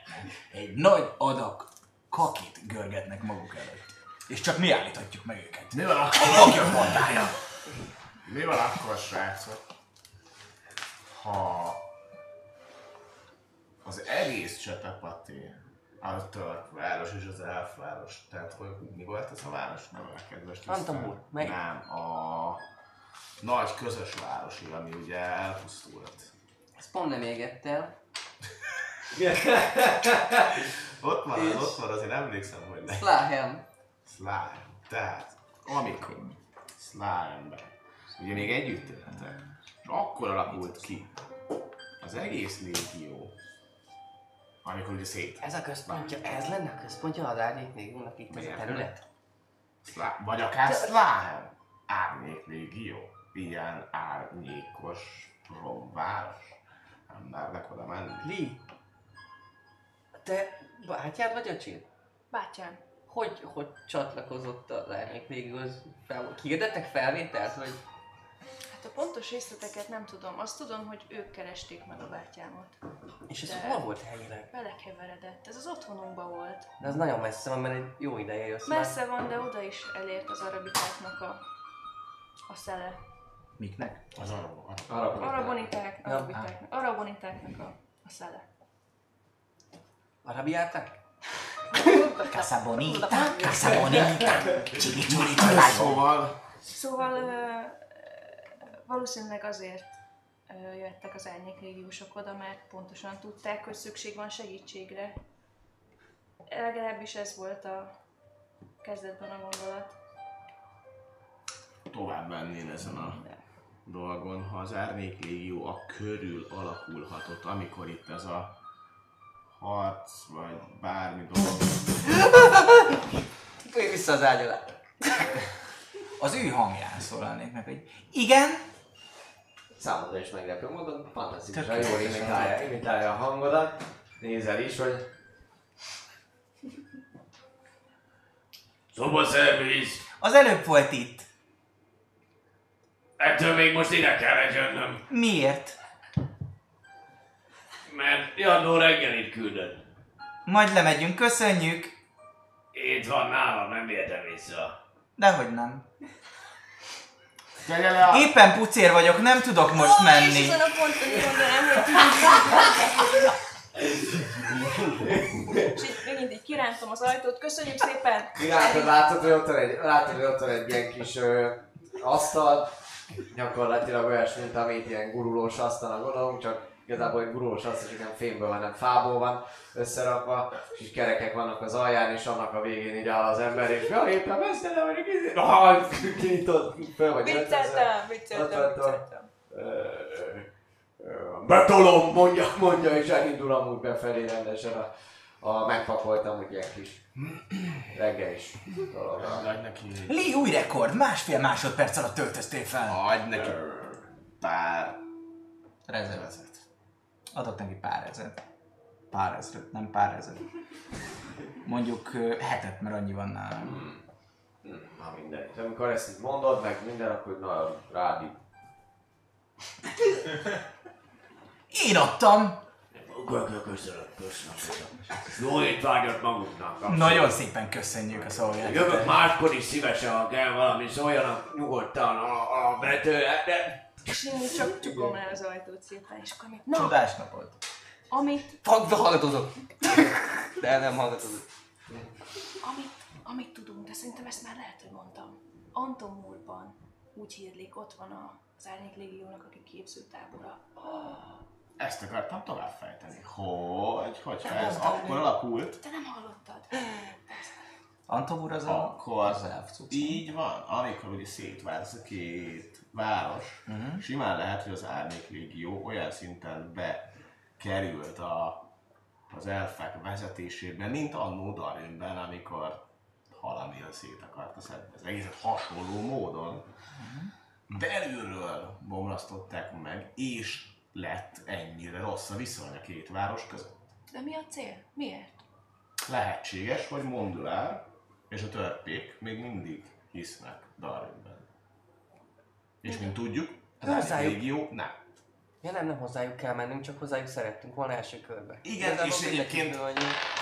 Egy nagy adag kakit görgetnek maguk előtt. És csak mi állíthatjuk meg őket. Mi van akkor? Kakja fondája! Mi van akkor, srácok? Ha az egész csetepaté, a török város és az elfváros, tehát hogy mi volt ez a város? Nem a kedves. Antamur, melyik? Nem, a nagy közös városi, ami ugye elpusztult. Ezt pont nem égett el. [LAUGHS] Ott van, És? ott van, azért emlékszem, hogy ne. Slahem. Slime. Tehát, amikor Slime-ben ugye még együtt éltek, és akkor alakult ki az egész légió, amikor ugye szét. Ez a központja, ez lenne a központja az árnyék légiónak itt ez a terület? Slime, vagy akár Slime. Árnyék légió. Ilyen árnyékos romváros. Nem mernek oda menni. Li. Te bátyád vagy öcséd? Bátyám. Hogy, hogy csatlakozott az árnyék légióhoz? Fel, kiirdettek felvételt, vagy? Hát a pontos részleteket nem tudom. Azt tudom, hogy ők keresték meg a bátyámat. És ez De- hol volt helyileg? Belekeveredett. Ez az otthonunkban volt. De az nagyon messze van, mert egy jó ideje jössz már. Messze van, de oda is elért az arabitáknak a, a szele. Miknek? Az Arra Araboniták, Ja. arabitáknak, arabonitáknak a, a szele. Arabiálták? Casa bonita, casa bonita, chili chuli Szóval, Szóval ö, valószínűleg azért jöttek az árnyékrégiósok oda, mert pontosan tudták, hogy szükség van segítségre. Legalábbis ez volt a kezdetben a gondolat. tovább mennél ezen a dolgon, ha az Árnyék Légió a körül alakulhatott, amikor itt ez a harc, vagy bármi dolog. Fújj vissza az ágy alá. Az ő hangján szólalnék meg, hogy igen, Számodra is meglepő módon fantasztikusan jól jó. imitálja, imitálja a hangodat. Nézel is, hogy Szobaszerviz! az előbb volt itt. Ettől még most ide kellett jönnöm, Miért? mert Jandó reggelit küldött. Majd lemegyünk, köszönjük. Itt van nálam, nem értem vissza. Dehogy nem. Tegye le a... Éppen pucér vagyok, nem tudok most És menni. ezen a ponton mondanám, hogy És így megint így kirántom az ajtót. Köszönjük szépen! Látod, látod, hogy ott van egy, látod, hogy ott van egy ilyen kis ö, asztal, gyakorlatilag olyas, mint amit ilyen gurulós asztalnak gondolunk, csak igazából egy gurulós asztal, csak nem fémből, hanem fából van összerakva, és így kerekek vannak az alján, és annak a végén így áll az ember, és ja, éppen messze vagyok, izé, [LAUGHS] ah, kinyitott, föl vagy. Vicceltem, vicceltem, Betolom, mondja, mondja, és elindul amúgy befelé rendesen a, a megpakoltam, hogy ilyen kis reggel is dologra. Adj neki... Lee új rekord, másfél másodperc alatt töltöztél fel. Adj neki pár Rezervezet. Adok neki pár ezeret. Pár ezeret, nem pár ezeret. Mondjuk hetet, mert annyi van nálam. Na mindegy. Amikor ezt így mondod, meg minden, akkor nagyon rád így. Én adtam! Köszönöm, köszönöm. Jó étvágyat maguknak. abszolút. Nagyon szépen köszönjük a szolgálatot. Jövök máskor is szívesen, ha kell valami, szóljanak nyugodtan a, a bető, de És én csak csukom le az ajtót szépen, és akkor még, na, Csodás napot. amit, Fagd, hallgatozok. De nem hallgatozok. amit, amit tudunk, de szerintem ezt már lehet, hogy mondtam. Anton Múrban úgy hírlik, ott van a- az Árnyék Légiónak, aki képzőtábora. Ezt akartam tovább fejteni. Hogy, hogyha ez akkor alakult, Te nem hallottad? Anton úr az a... akkor az elf cucc. így van, amikor ugye szétválsz a két város, Mhm. simán lehet, hogy az Árnyék Légió olyan szinten bekerült a, az elfek vezetésében, mint annó Darinben, amikor Halamil szét akarta szedni. Ez egészen hasonló módon belülről bomlasztották meg, és lett ennyire rossz a viszony a két város között. De mi a cél? Miért? Lehetséges, hogy Mondulár és a törpék még mindig hisznek Darwinben. És mint tudjuk, az Árnyék Hozzájuk. Légió nem. Ja nem, nem hozzájuk kell mennünk, csak hozzájuk szerettünk volna első körbe. Igen, Igazából és egyébként-.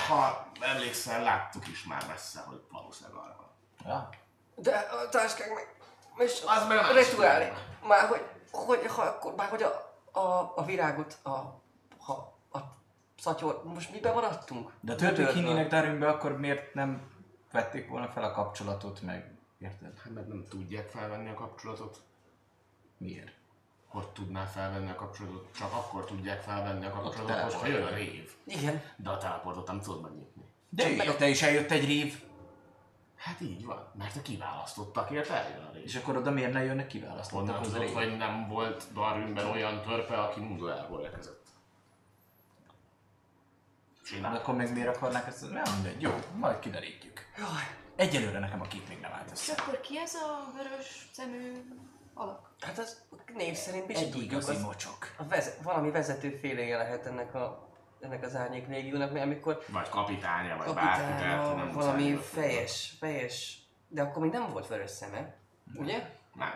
Ha emlékszel, láttuk is már messze, hogy valószínűleg arra van. Ja. De a táskák meg... És Az meg a a dolog. Már hogy, hogy, ha, akkor, már hogy a, a, a virágot, a, ha, a szatyor, most miben maradtunk? De a törpék hinnének Darwinbe, akkor miért nem vették volna fel a kapcsolatot meg? Érted? Hát mert nem tudják felvenni a kapcsolatot. Miért? Hogy tudná felvenni a kapcsolatot? Csak akkor tudják felvenni a kapcsolatot, teleport. hogyha jön a rév. Igen. De a teleportot nem tudod megnyitni. De érte is eljött egy rév, Hát így van, mert a kiválasztottakért eljön a rév. és akkor oda miért ne jönnek kiválasztottak Honnan az tudod, hogy nem volt Darwinben olyan törpe, aki Mundulárból érkezett? De Csinál. akkor meg miért akarnák ezt? Nem mindegy, jó, majd kiderítjük. Egyelőre nekem a kép még nem állt És össze. akkor ki ez a vörös szemű alak? Hát az név szerint is Egy tudjuk, igazi az, mocsok. a veze, valami vezető féléje lehet ennek a ennek az árnyék légiónak, mert amikor Vagy kapitánya, vagy bárki, tehát nem valami muszáj, fejes, fejes, de akkor még nem volt vörös szeme, ugye? Nem.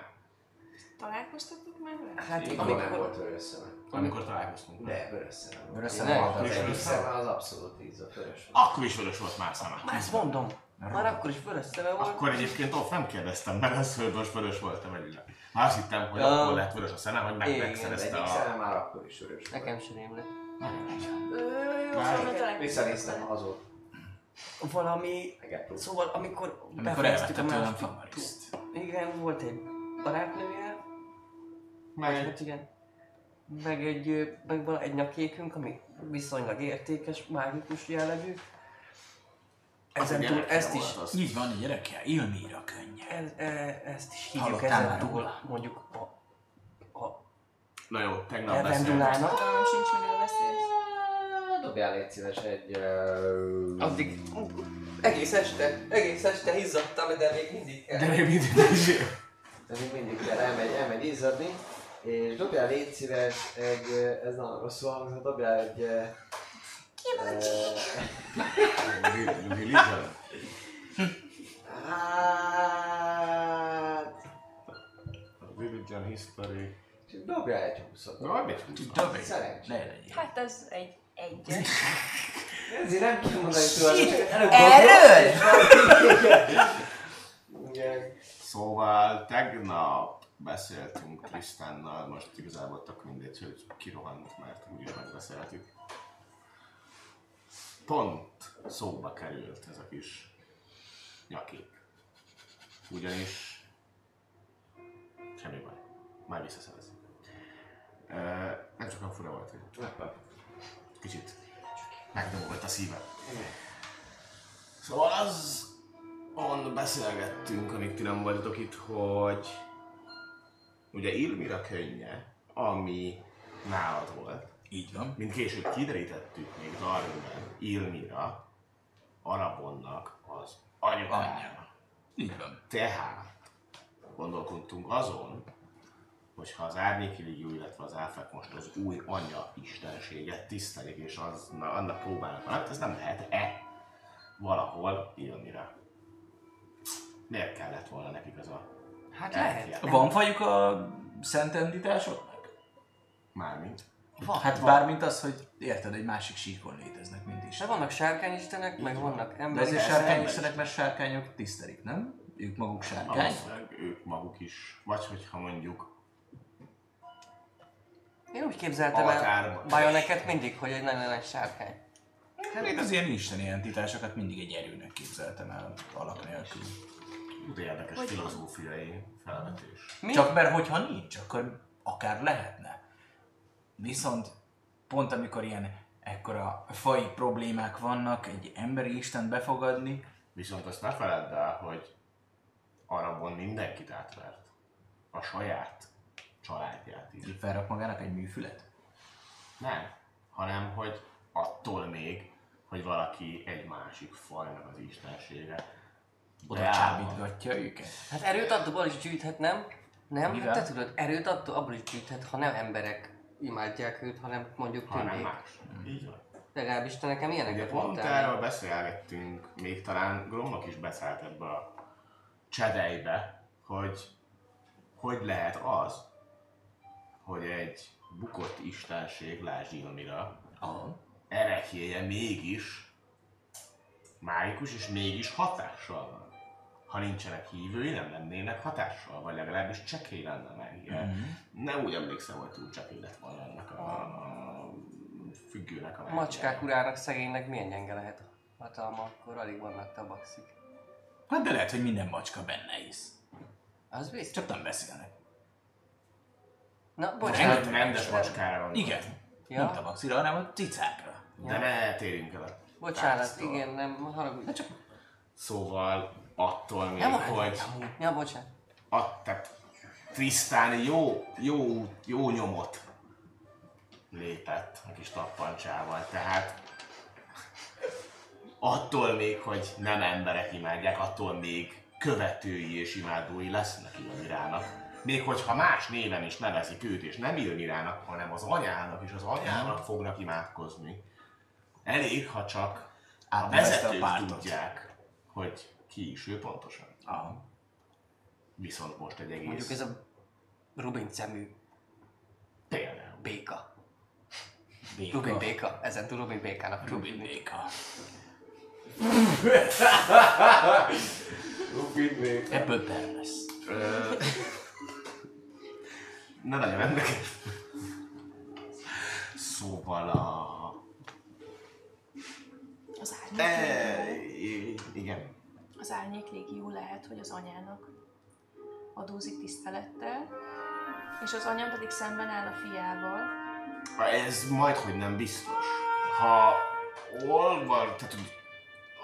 Találkoztatok Hát Amikor nem amikor, volt vörös szeme. Amikor találkoztunk. De, vörös szeme. volt. Vörös Nem, szeme Az volt az is egyik vörös szeme az abszolút ízott vörös. Akkor is vörös volt már szeme. már ezt mondom, már akkor is vörös szeme volt. Akkor egyébként ott nem kérdeztem meg azt, hogy most vörös volt-e vagy nem. Már azt hittem, hogy akkor lett vörös a szeme, hogy meg Igen, Az megszerezte a... szeme már akkor is vörös volt. Nekem sem rémlik. Szóval Visszanéztem azóta. Valami, szóval amikor Amikor befejeztük tőlem második-. Igen, volt egy barátnője, Meg hát igen, meg egy, meg van egy nyakékünk, ami viszonylag értékes, mágikus jellegű. Ezen túl ezt is, az. Így van, gyerekkel, Ilmira könnye. ez, e, ezt is hívjuk ezen túl, mondjuk a, a Na jó, tegnap beszéltünk. Evendulának. Fogalmam sincs, miről beszélsz. Dobjál légy szíves egy... Uh, Addig egész este, egész este izzadtam, de még mindig kell. De még mindig is. De még mindig kell, elmegy, elmegy izzadni. És dobjál légy szíves egy... Ez nagyon rosszul hangzott, dobjál egy... Religion. Hát... Religion history. Dobjál egy húszot. Na, mit húztam? Dobj! Szerencsé. Ne legyél. Hát ez egy egyes. [LAUGHS] Ezért nem kell mondani előbb Erről? Igen. Szóval tegnap beszéltünk Trisztánnal, most igazából tök mindegy, hogy kirohant, mert úgyis megbeszéltük. Pont szóba került ez a kis nyakép. Ugyanis semmi baj, már visszaszerezzük. Ö, Nem csak a fura volt, hogy kicsit megdobolt a szívem. Szóval az on beszélgettünk, amíg ti nem voltatok itt, hogy ugye Ilmira könnye, ami nálad volt, Így van. mint később kiderítettük még Darwinben, Ilmira, Arabonnak az anyukája. Anyja. Így van. Tehát gondolkodtunk azon, hogy ha az Árnyéki Légió, illetve az elfek most az új anya istenséget tisztelik, és az, na, annak próbálnak valamit, ez nem lehet-e valahol Ilmira? Miért kellett volna nekik az a Hát lehet. Van fajuk a szent entitásoknak? Mármint. Van, Hát van. bármint az, hogy érted, egy másik síkon léteznek, mint is. De vannak sárkányistenek, meg vannak De emberek. ezért Ez sárkányistenek, mert sárkányok tisztelik, nem? Ők maguk sárkány. Ők maguk is, vagy hogyha mondjuk Én úgy képzeltem el. Bajoneket mindig, hogy egy nagyon nagy sárkány. Hát én az ilyen isteni entitásokat mindig egy erőnek képzeltem el alak nélkül. De érdekes filozófiai felvetés. Mi? Csak mert hogyha nincs, akkor akár lehetne. Viszont pont amikor ilyen ekkora fai problémák vannak, egy emberi Isten befogadni, Viszont azt ne feledd el, hogy Arabon mindenkit átvert. A saját családját is. felrak magának egy műfület. Nem, hanem hogy attól még, hogy valaki egy másik fajnak az istensége. Oda beáll. csábítgatja őket. Hát erőt abból is gyűjthet, nem? Nem? Mivel? Hát te tudod, erőt attól, abból is gyűjthet, ha nem emberek imádják őt, hanem mondjuk tündék. más. Így van. Legalábbis te nekem Ugye ilyeneket pont mondtál. erről beszélgettünk, még talán Gromnak is beszállt ebbe a csedejbe, hogy hogy lehet az, hogy egy bukott istenség, lásd Ilmira, erekjéje mégis mágikus és mégis hatással van. Ha nincsenek hívői, nem lennének hatással, vagy legalábbis csekély lenne mágia. Mhm. Nem úgy emlékszem, hogy túl csekély lett volna ennek a, a függőnek a mágiája. macskák urának szegénynek milyen gyenge lehet a hatalma, akkor alig vannak tabaxik. Hát de lehet, hogy minden macska benne hisz. Az biztos. Csak nem beszélnek. Na, bocsánat. egy rendes macskára van. Igen. Ja. Nem tabaxira, hanem a cicákra. De ne térjünk el a Bocsánat, tárctól. igen, nem haragudj. csak Szóval attól még, nem hogy. Ja, bocsánat. a, tehát Trisztán jó, jó, jó nyomot lépett a kis tappancsával, tehát attól még, hogy nem emberek imádják, attól még követői és imádói lesznek Ilmirának. Még hogyha más néven is nevezik őt, és nem Ilmirának, hanem az anyának, és az anyának fognak imádkozni. Elég, ha csak a vezetők tudják, hogy ki is ő pontosan. Aha. Viszont most egy egész... Mondjuk ez a Rubin szemű Például. béka. Béka. Rubin béka. Ezen túl Rubin békának. [LAUGHS] Rubin béka. Rubin még. Ebből per lesz. Ne nagyon érdekes. Szóval a... Az árnyék, E, légió, i- igen. Az árnyék légió lehet, hogy az anyának adózik tisztelettel, és az anya pedig szemben áll a fiával. Ez majd, hogy nem biztos. Ha olva, tehát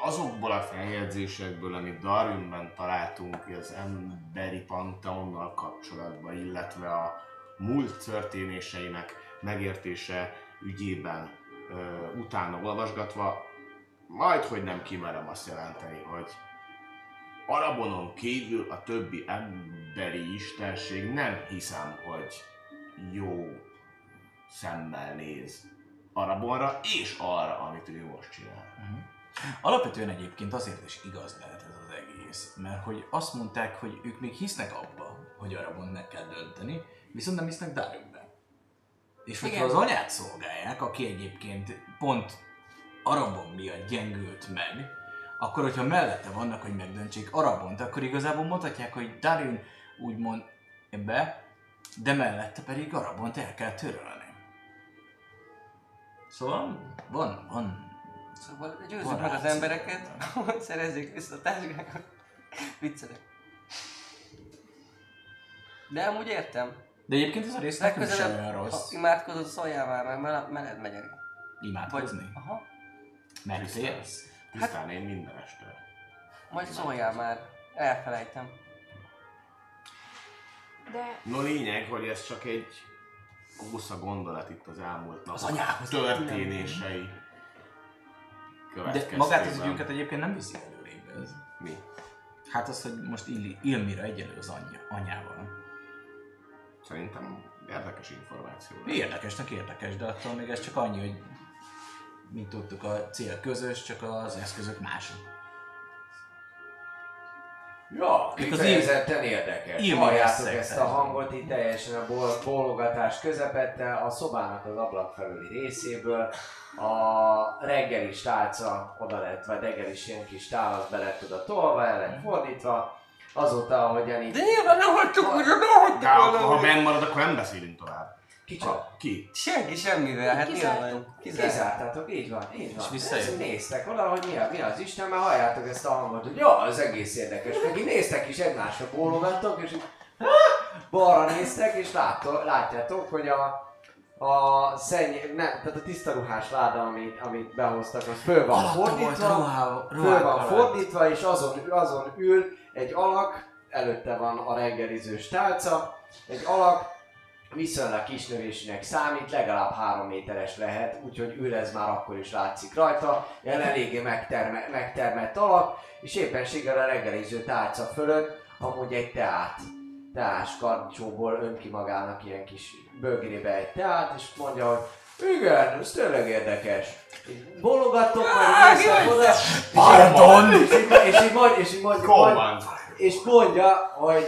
azokból a feljegyzésekből, amit Darwinben találtunk az emberi panteonnal kapcsolatban, illetve a múlt történéseinek megértése ügyében ö, utána olvasgatva, majd, hogy nem kimerem azt jelenteni, hogy Arabonon kívül a többi emberi istenség nem hiszem, hogy jó szemmel néz Arabonra és arra, amit ő most csinál. Alapvetően egyébként azért is igaz lehet ez az egész, mert hogy azt mondták, hogy ők még hisznek abba, hogy Arabon meg kell dönteni, viszont nem hisznek Darwinben. És hogyha az anyát szolgálják, aki egyébként pont Arabon miatt gyengült meg, akkor hogyha mellette vannak, hogy megdöntsék Arabont, akkor igazából mondhatják, hogy Darwin úgymond ebbe, de mellette pedig Arabont el kell törölni. Szóval van, van. Szóval győzzük meg az embereket, hogy [LAUGHS] szerezzék vissza a táskákat. Viccelek. De amúgy értem. De egyébként ez a rész nekünk sem olyan rossz. ha imádkozol, szóljál már meg, mert mellett megyek. Vagy, Imádkozni. aha, Merítélsz? Tisztán én minden este. majd szóljál már. Elfelejtem. De No lényeg, hogy ez csak egy kósza gondolat itt az elmúlt nap. Az anyához történései. De magát az ügyünket egyébként nem viszi előrébb ez. Mi? Hát az, hogy most Illi, Ilmira egyelő az anyja, anyával. Szerintem érdekes információ. Érdekesnek érdekes, de attól még ez csak annyi, hogy mint tudtuk, a cél közös, csak az eszközök mások. Ja, kifejezetten érdekes. Halljátok ezt a hangot itt teljesen a bol- bólogatás közepette a szobának az ablak felüli részéből. A reggelis tálca oda lett, vagy reggelis ilyen kis tálat be lett oda tolva, el lett fordítva. Azóta, ahogyan itt... De nyilván nem hagytuk, hogy nem hagytuk ha volna. benn marad, akkor nem beszélünk tovább. Kicsak. Ki? Senki semmivel, hát Kizártuk. nyilván. Kizárt. Kizártátok, így van, így van. És visszajött. Néztek oda, hogy mi, a, mi az Isten, mert halljátok ezt a hangot, hogy ja, ez egész érdekes. Meg így néztek is egymásra, bólogattok, és így balra néztek, és láttok, látjátok, hogy a, a szenny, nem, tehát a tiszta ruhás láda, amit, amit behoztak, az föl van Alatta fordítva, ruhá, föl van fordítva, és azon, azon ül egy alak, előtte van a reggelizős tálca, egy alak, viszonylag kis növésűnek számít, legalább 3 méteres lehet, úgyhogy ül ez már akkor is látszik rajta, ilyen eléggé megterme, megtermett alak, és éppenséggel a reggeliző tálca fölött amúgy egy teát, teás karcsóból ön ki magának ilyen kis bögrébe egy teát, és mondja, hogy igen, ez tényleg érdekes. Bologattok, majd néztek oda, és így- Pardon! és így, és így, és így mondja, mond- Command. és mondja, hogy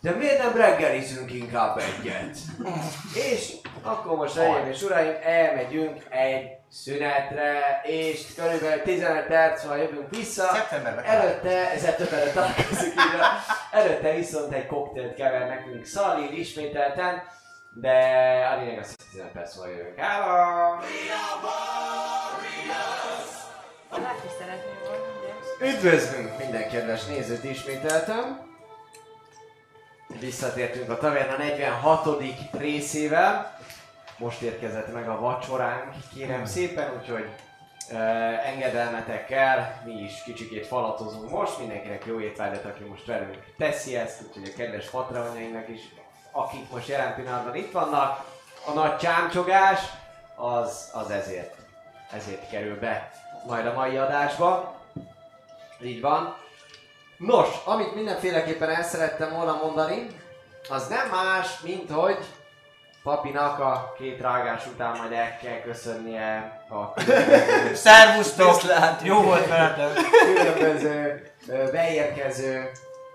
de miért nem reggelizünk inkább egyet? [LAUGHS] és akkor most, hölgyeim és uraim, elmegyünk egy szünetre, és körülbelül 15 perc van jövünk vissza. Szeptemberben Előtte, szeptemberben találkozik így, előtte viszont egy koktélt kever nekünk Szalír ismételten, de a lényeg az, hogy 15 perc múlva jövünk. Hello! Üdvözlünk minden kedves nézőt ismételtem! Visszatértünk a taverna 46. részével. Most érkezett meg a vacsoránk, kérem szépen, úgyhogy uh, engedelmetekkel mi is kicsikét falatozunk most. Mindenkinek jó étvágyat, aki most velünk teszi ezt, úgyhogy a kedves patronjainknak is, akik most jelen pillanatban itt vannak. A nagy csámcsogás az, az ezért, ezért kerül be majd a mai adásba. Így van. Nos, amit mindenféleképpen el szerettem volna mondani, az nem más, mint hogy papinak a két rágás után majd el kell köszönnie a [LAUGHS] Szervusztok! Jó volt veletek! különböző beérkező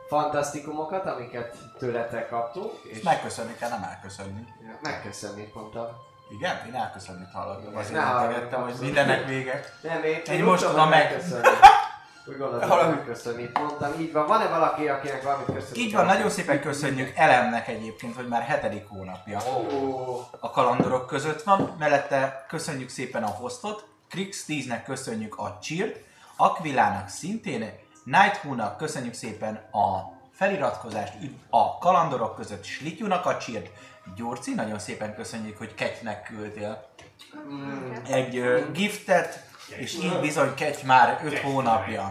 fantasztikumokat, amiket tőletek kaptunk, és Megköszönni kell, nem elköszönni. megköszönni mondtam. Igen? Én elköszönni hallottam. Azért Ne hallgatom, integettem, hogy mindennek vége. Nem, én, Én én most tudom meg. megköszönni. Úgy gondoltam, hogy megköszönni, itt mondtam. Így van. Van-e valaki, akinek valamit köszönni? Így van, nagyon szépen köszönjük Elemnek egyébként, hogy már hetedik hónapja Ó, a kalandorok között van. Mellette köszönjük szépen a hostot, Krix 10-nek köszönjük a Cheert, Aquilának szintén, Nighthoo-nak köszönjük szépen a feliratkozást a kalandorok között, Slityunak a Cheert, Gyurci, nagyon szépen köszönjük, hogy Ketynek küldtél egy uh, giftet, és így bizony Kety már 5 hónapja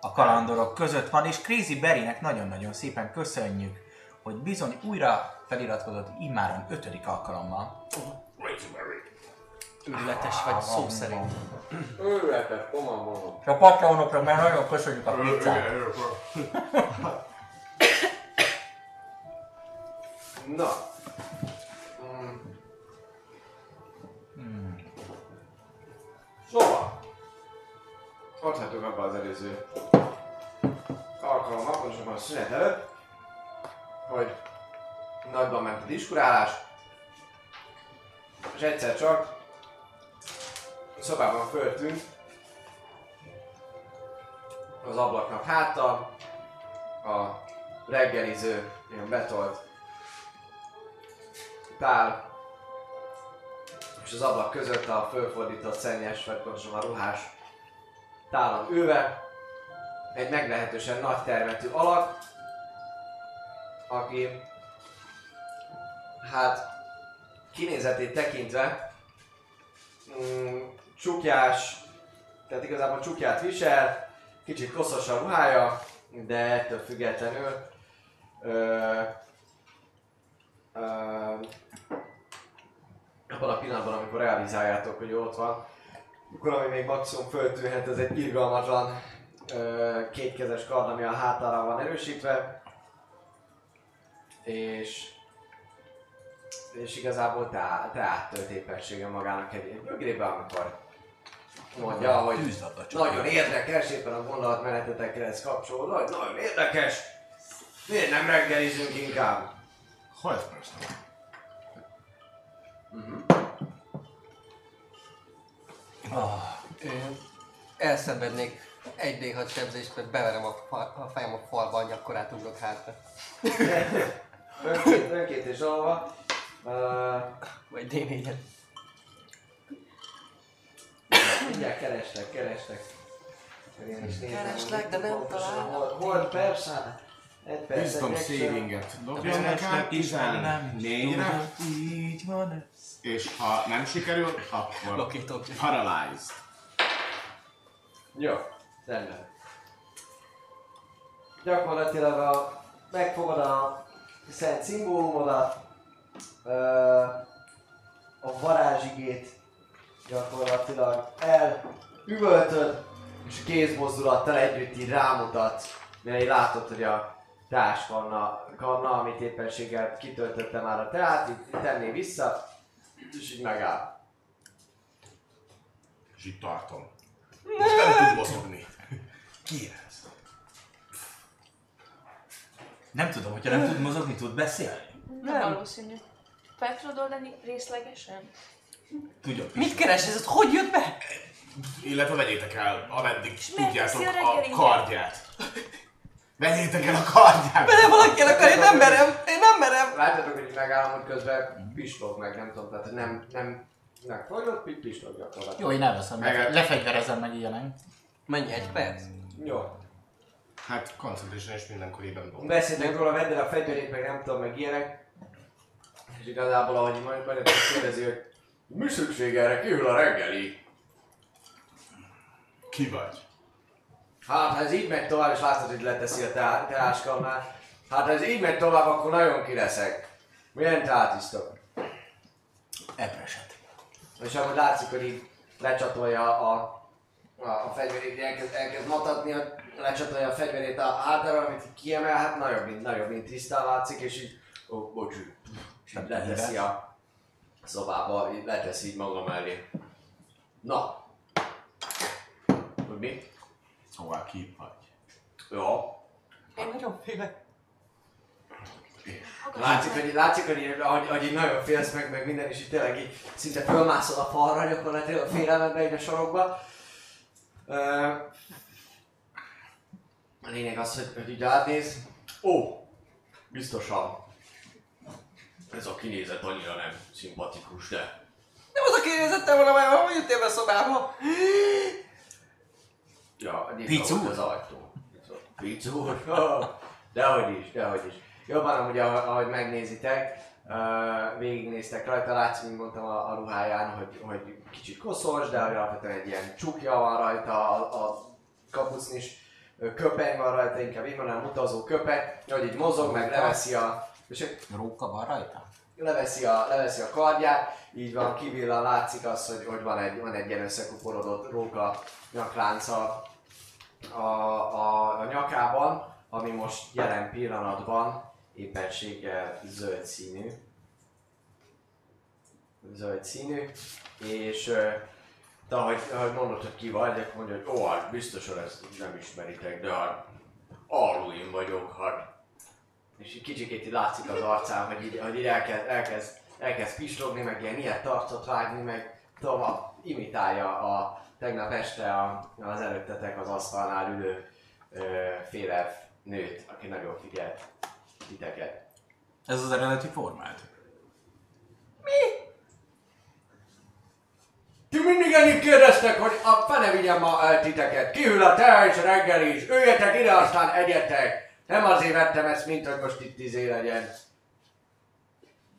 a kalandorok között van, és Crazy Berrynek nagyon-nagyon szépen köszönjük, hogy bizony újra feliratkozott immáron ötödik alkalommal. Ügyletes vagy szó szerint. őletes, komolyan mondom. A patronokra már nagyon köszönjük a pizzát. Na. Ott hagytuk abban az előző alkalommal, pontosabban a szünet előtt, hogy nagyban ment a diskurálás, és egyszer csak szobában föltünk az ablaknak háttal, a reggeliző, ilyen betolt tál, és az ablak között a fölfordított szennyes, vagy pontosan a ruhás tálon ülve, egy meglehetősen nagy termetű alak, aki hát kinézetét tekintve mm, csukjás, tehát igazából csukját visel, kicsit koszos a ruhája, de ettől függetlenül ö, ö, abban a pillanatban, amikor realizáljátok, hogy ott van, akkor ami még maximum föltűnhet, ez egy irgalmatlan kétkezes kard, ami a hátára van erősítve, és és igazából te, te áttölt éppenséggel magának egy bögrébe, amikor mondja, hogy nagyon érdekes, éppen a gondolatmenetetekre ez kapcsolódva, hogy nagyon érdekes, miért nem reggelizünk inkább? Hogy Én elszenvednék egy D6 sebzést, mert beverem a, fa- a fejem a falba, hogy akkor átugrok hátra. Önkét, önkét és alva. Uh, Vagy D4-et. mindjárt kerestek, kerestek. Én is nézem, Kereslek, de nem találom. Hol, persze? Egy perc. Wisdom savinget dobjon nekem 14-re, Így van. És ha nem sikerül, akkor Lokítok. paralyzed. Jó, rendben. Gyakorlatilag a, megfogod a szent szimbólumodat, ö, a varázsigét gyakorlatilag elüvöltöd, és a kézmozdulattal együtt így rámutat, mert így látod, hogy a társkanna, kanna, amit éppenséggel kitöltötte már a teát, így tenné vissza, és így megáll. És így tartom. Most nem tud mozogni. Ki ez? Nem tudom, hogyha nem tud mozogni, tud beszélni. Nem valószínű. Fel tudod oldani részlegesen? Tudja, Mit keres ez? Hogy jött be? Illetve vegyétek el, ameddig miért tudjátok a kardját. Vegyétek el a kardját! Bele valaki el akar, én nem merem, én nem merem. Látjátok, hogy így megállom, hogy közben pislog meg, nem tudom, tehát nem, nem megfogod, így pislog gyakorlatilag. Jó, én elveszem, Meg- lefegyverezem meg ilyenek. Mennyi, egy perc? Jó. Hát concentration is mindenkoriban dob. Beszéltek róla, vedd el a fegyverét, meg nem tudom, meg ilyenek. És igazából, ahogy majd majd kérdezi, hogy mi szükség erre, kihűl a reggeli? Ki vagy? Hát, ha ez így megy tovább, és látod, hogy leteszi a te- teáskamnál. Hát, ha ez így megy tovább, akkor nagyon kileszek. Milyen teát isztok? Epreset. És ahogy látszik, hogy így lecsatolja a, a, a fegyverét, elkezd, elkezd matatni, a- lecsatolja a fegyverét a hátára, amit kiemel, hát nagyobb, mint, nagyobb, mint tisztán látszik, és így, ó, bocs, és így leteszi a szobába, így leteszi így maga mellé. Na. Hogy mi? Szóval ki vagy? Jó. Én nagyon félek. Látszik, hogy, látszik, hogy, hogy, hogy így nagyon félsz meg, meg minden, és így tényleg így szinte fölmászol a falra gyakorlatilag a félelmedbe így a sorokba. A lényeg az, hogy, hogy így átnéz. Ó, biztosan. Ez a kinézet annyira nem szimpatikus, de... Nem az a kérdezettem volna már, hogy jöttél be a szobába? Ja, volt az ajtó. Ah, [LAUGHS] Dehogy is, dehogy is. Jobban amúgy, ahogy, megnézitek, végignéztek rajta, látszik, mint mondtam a, a ruháján, hogy, hogy kicsit koszos, de hogy alapvetően egy ilyen csukja van rajta, a, a kapucnis ö, köpeny van rajta, inkább így mondanám, utazó köpeny, hogy így mozog, meg leveszi a... És Róka van rajta? leveszi a, leveszi a kardját, így van, kivillan, látszik az, hogy, hogy van, egy, van egy ilyen összekuporodott róka nyaklánca a, a, a nyakában, ami most jelen pillanatban éppenséggel zöld színű. Zöld színű, és de ahogy, ahogy mondod, hogy ki vagy, akkor mondja, hogy ó, hát biztosan ezt nem ismeritek, de hát Alluin vagyok, hát és így kicsikét így látszik az arcán, hogy így, hogy így elkezd, elkezd, elkezd pislogni, meg ilyen ilyet tarcot vágni, meg tovább imitálja a tegnap este a, az előttetek az asztalnál ülő ö, nőt, aki nagyon figyelt titeket. Ez az eredeti formád? Ti mindig ennyit kérdeztek, hogy a fene vigyen ma el titeket. Kihűl a tea és a reggel is. Üljetek ide, aztán egyetek. Nem azért vettem ezt, mint hogy most itt izé legyen.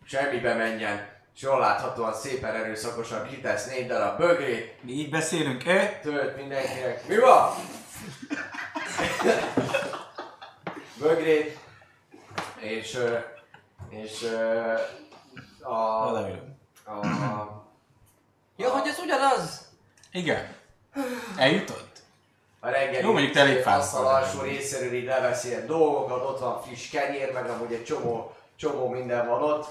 Semmibe menjen. És jól láthatóan szépen erőszakosan kitesz négy darab bögrét. Mi így beszélünk, eh? Tölt mindenkinek. Mi van? Bögrét. És, és a, Odaülök. a, Ja, hogy ez ugyanaz? Igen. Eljutott? a reggeli Jó, mondjuk te elég fászol. alsó részéről így levesz ilyen dolgokat, ott van friss kenyér, meg amúgy egy csomó, csomó minden van ott,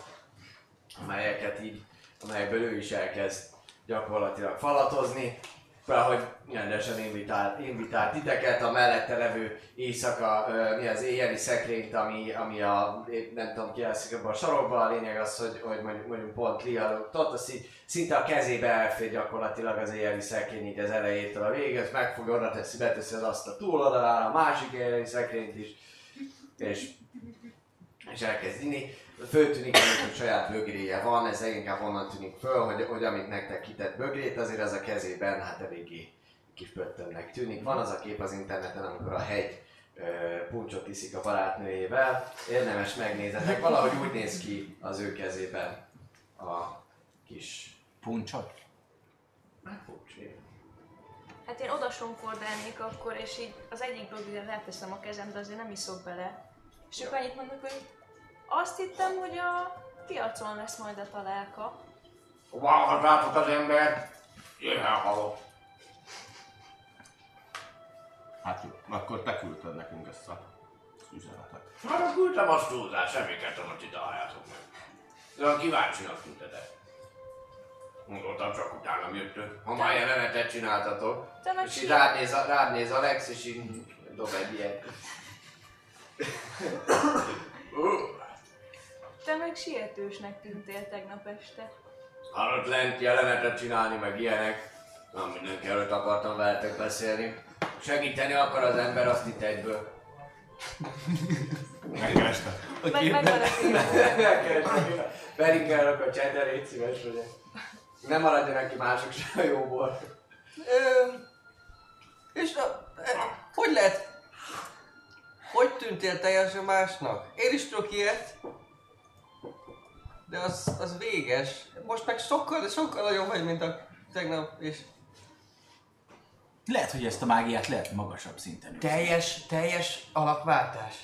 amelyeket így, amelyekből ő is elkezd gyakorlatilag falatozni. Valahogy rendesen invitál, invitál titeket a mellette levő éjszaka, mi az éjjeli szekrényt, ami, ami a, nem tudom ki elszik ebben a sarokban, a lényeg az, hogy, hogy mondjuk, mondjuk pont lihalott ott, az így szinte a kezébe elfér gyakorlatilag az éjjeli szekrény így az elejétől a végig, ezt megfogja, oda teszi, beteszi az azt a túloldalára, a másik éjjeli szekrényt is, és, és elkezd inni. Föltűnik, hogy saját bögréje van, ez inkább onnan tűnik föl, hogy, hogy amit nektek kitett bögrét, azért az a kezében hát eléggé kis pöttömnek tűnik. Van az a kép az interneten, amikor a hegy ö, puncsot iszik a barátnőjével, érdemes megnézetek, valahogy úgy néz ki az ő kezében a kis Puncsot? hát, puncs. igen. Hát én oda sonfordálnék akkor, és így az egyik bögrére leteszem a kezem, de azért nem iszok bele. És akkor annyit mondok, hogy azt hittem, hogy a piacon lesz majd a találka. Válhatátok az ember, jöjjön haló. Hát jó, akkor te küldted nekünk ezt a üzenetet. Hát küldtem azt túlzás, semmiket, hogy itt találjátok meg. De olyan kíváncsinak tűntetek. Gondoltam, csak utána jöttök. Ha már jelenetet csináltatok, Te és így rád néz, rád néz Alex, és így dob egy ilyet. [LAUGHS] Te meg sietősnek tűntél tegnap este. Hallott lent jelenetet csinálni, meg ilyenek. Nem mindenki előtt akartam veletek beszélni. Segíteni akar az ember, azt itt egyből. Megkerested? Meg tényleg. Berinkelök a csetre, légy szíves vagyok. Nem maradjanak ki mások se a jóból. Ö, és a, e, hogy lehet? Hogy tűntél teljesen másnak? Én is tudok ilyet. De az, az véges. Most meg sokkal, de sokkal nagyobb vagy, mint a tegnap. És Lehet, hogy ezt a mágiát lehet magasabb szinten űzni. teljes, teljes alakváltás.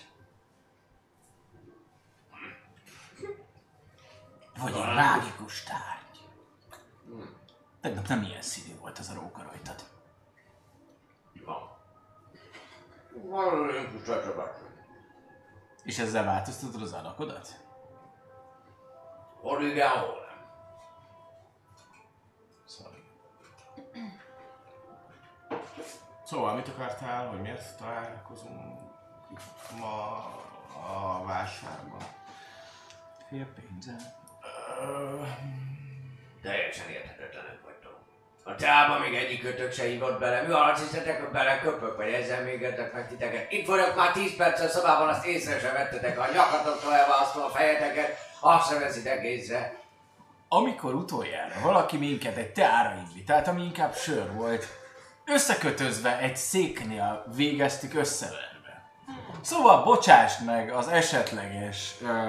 Vagy egy mágikus tárgy. Tegnap nem ilyen színű volt az a róka rajtad. Van. Van. És ezzel változtatod az alakodat? Nem. Sorry. Szóval mit akartál, hogy miért találkozunk ma a vásárban? Fél pénzem. Teljesen érthetetlenek vagytok. A teába még egyik kötök se hívott bele. Mi alatt hiszetek, hogy beleköpök, vagy ezzel még értek meg titeket? Itt vagyok már 10 perc a szobában, azt észre sem vettetek. A nyakatoktól elválasztom a fejeteket, azt sem veszitek észre. Amikor utoljára valaki minket egy teára invitált, ami inkább sör volt, összekötözve egy széknél végeztük összeverve. Szóval bocsásd meg az esetleges ö,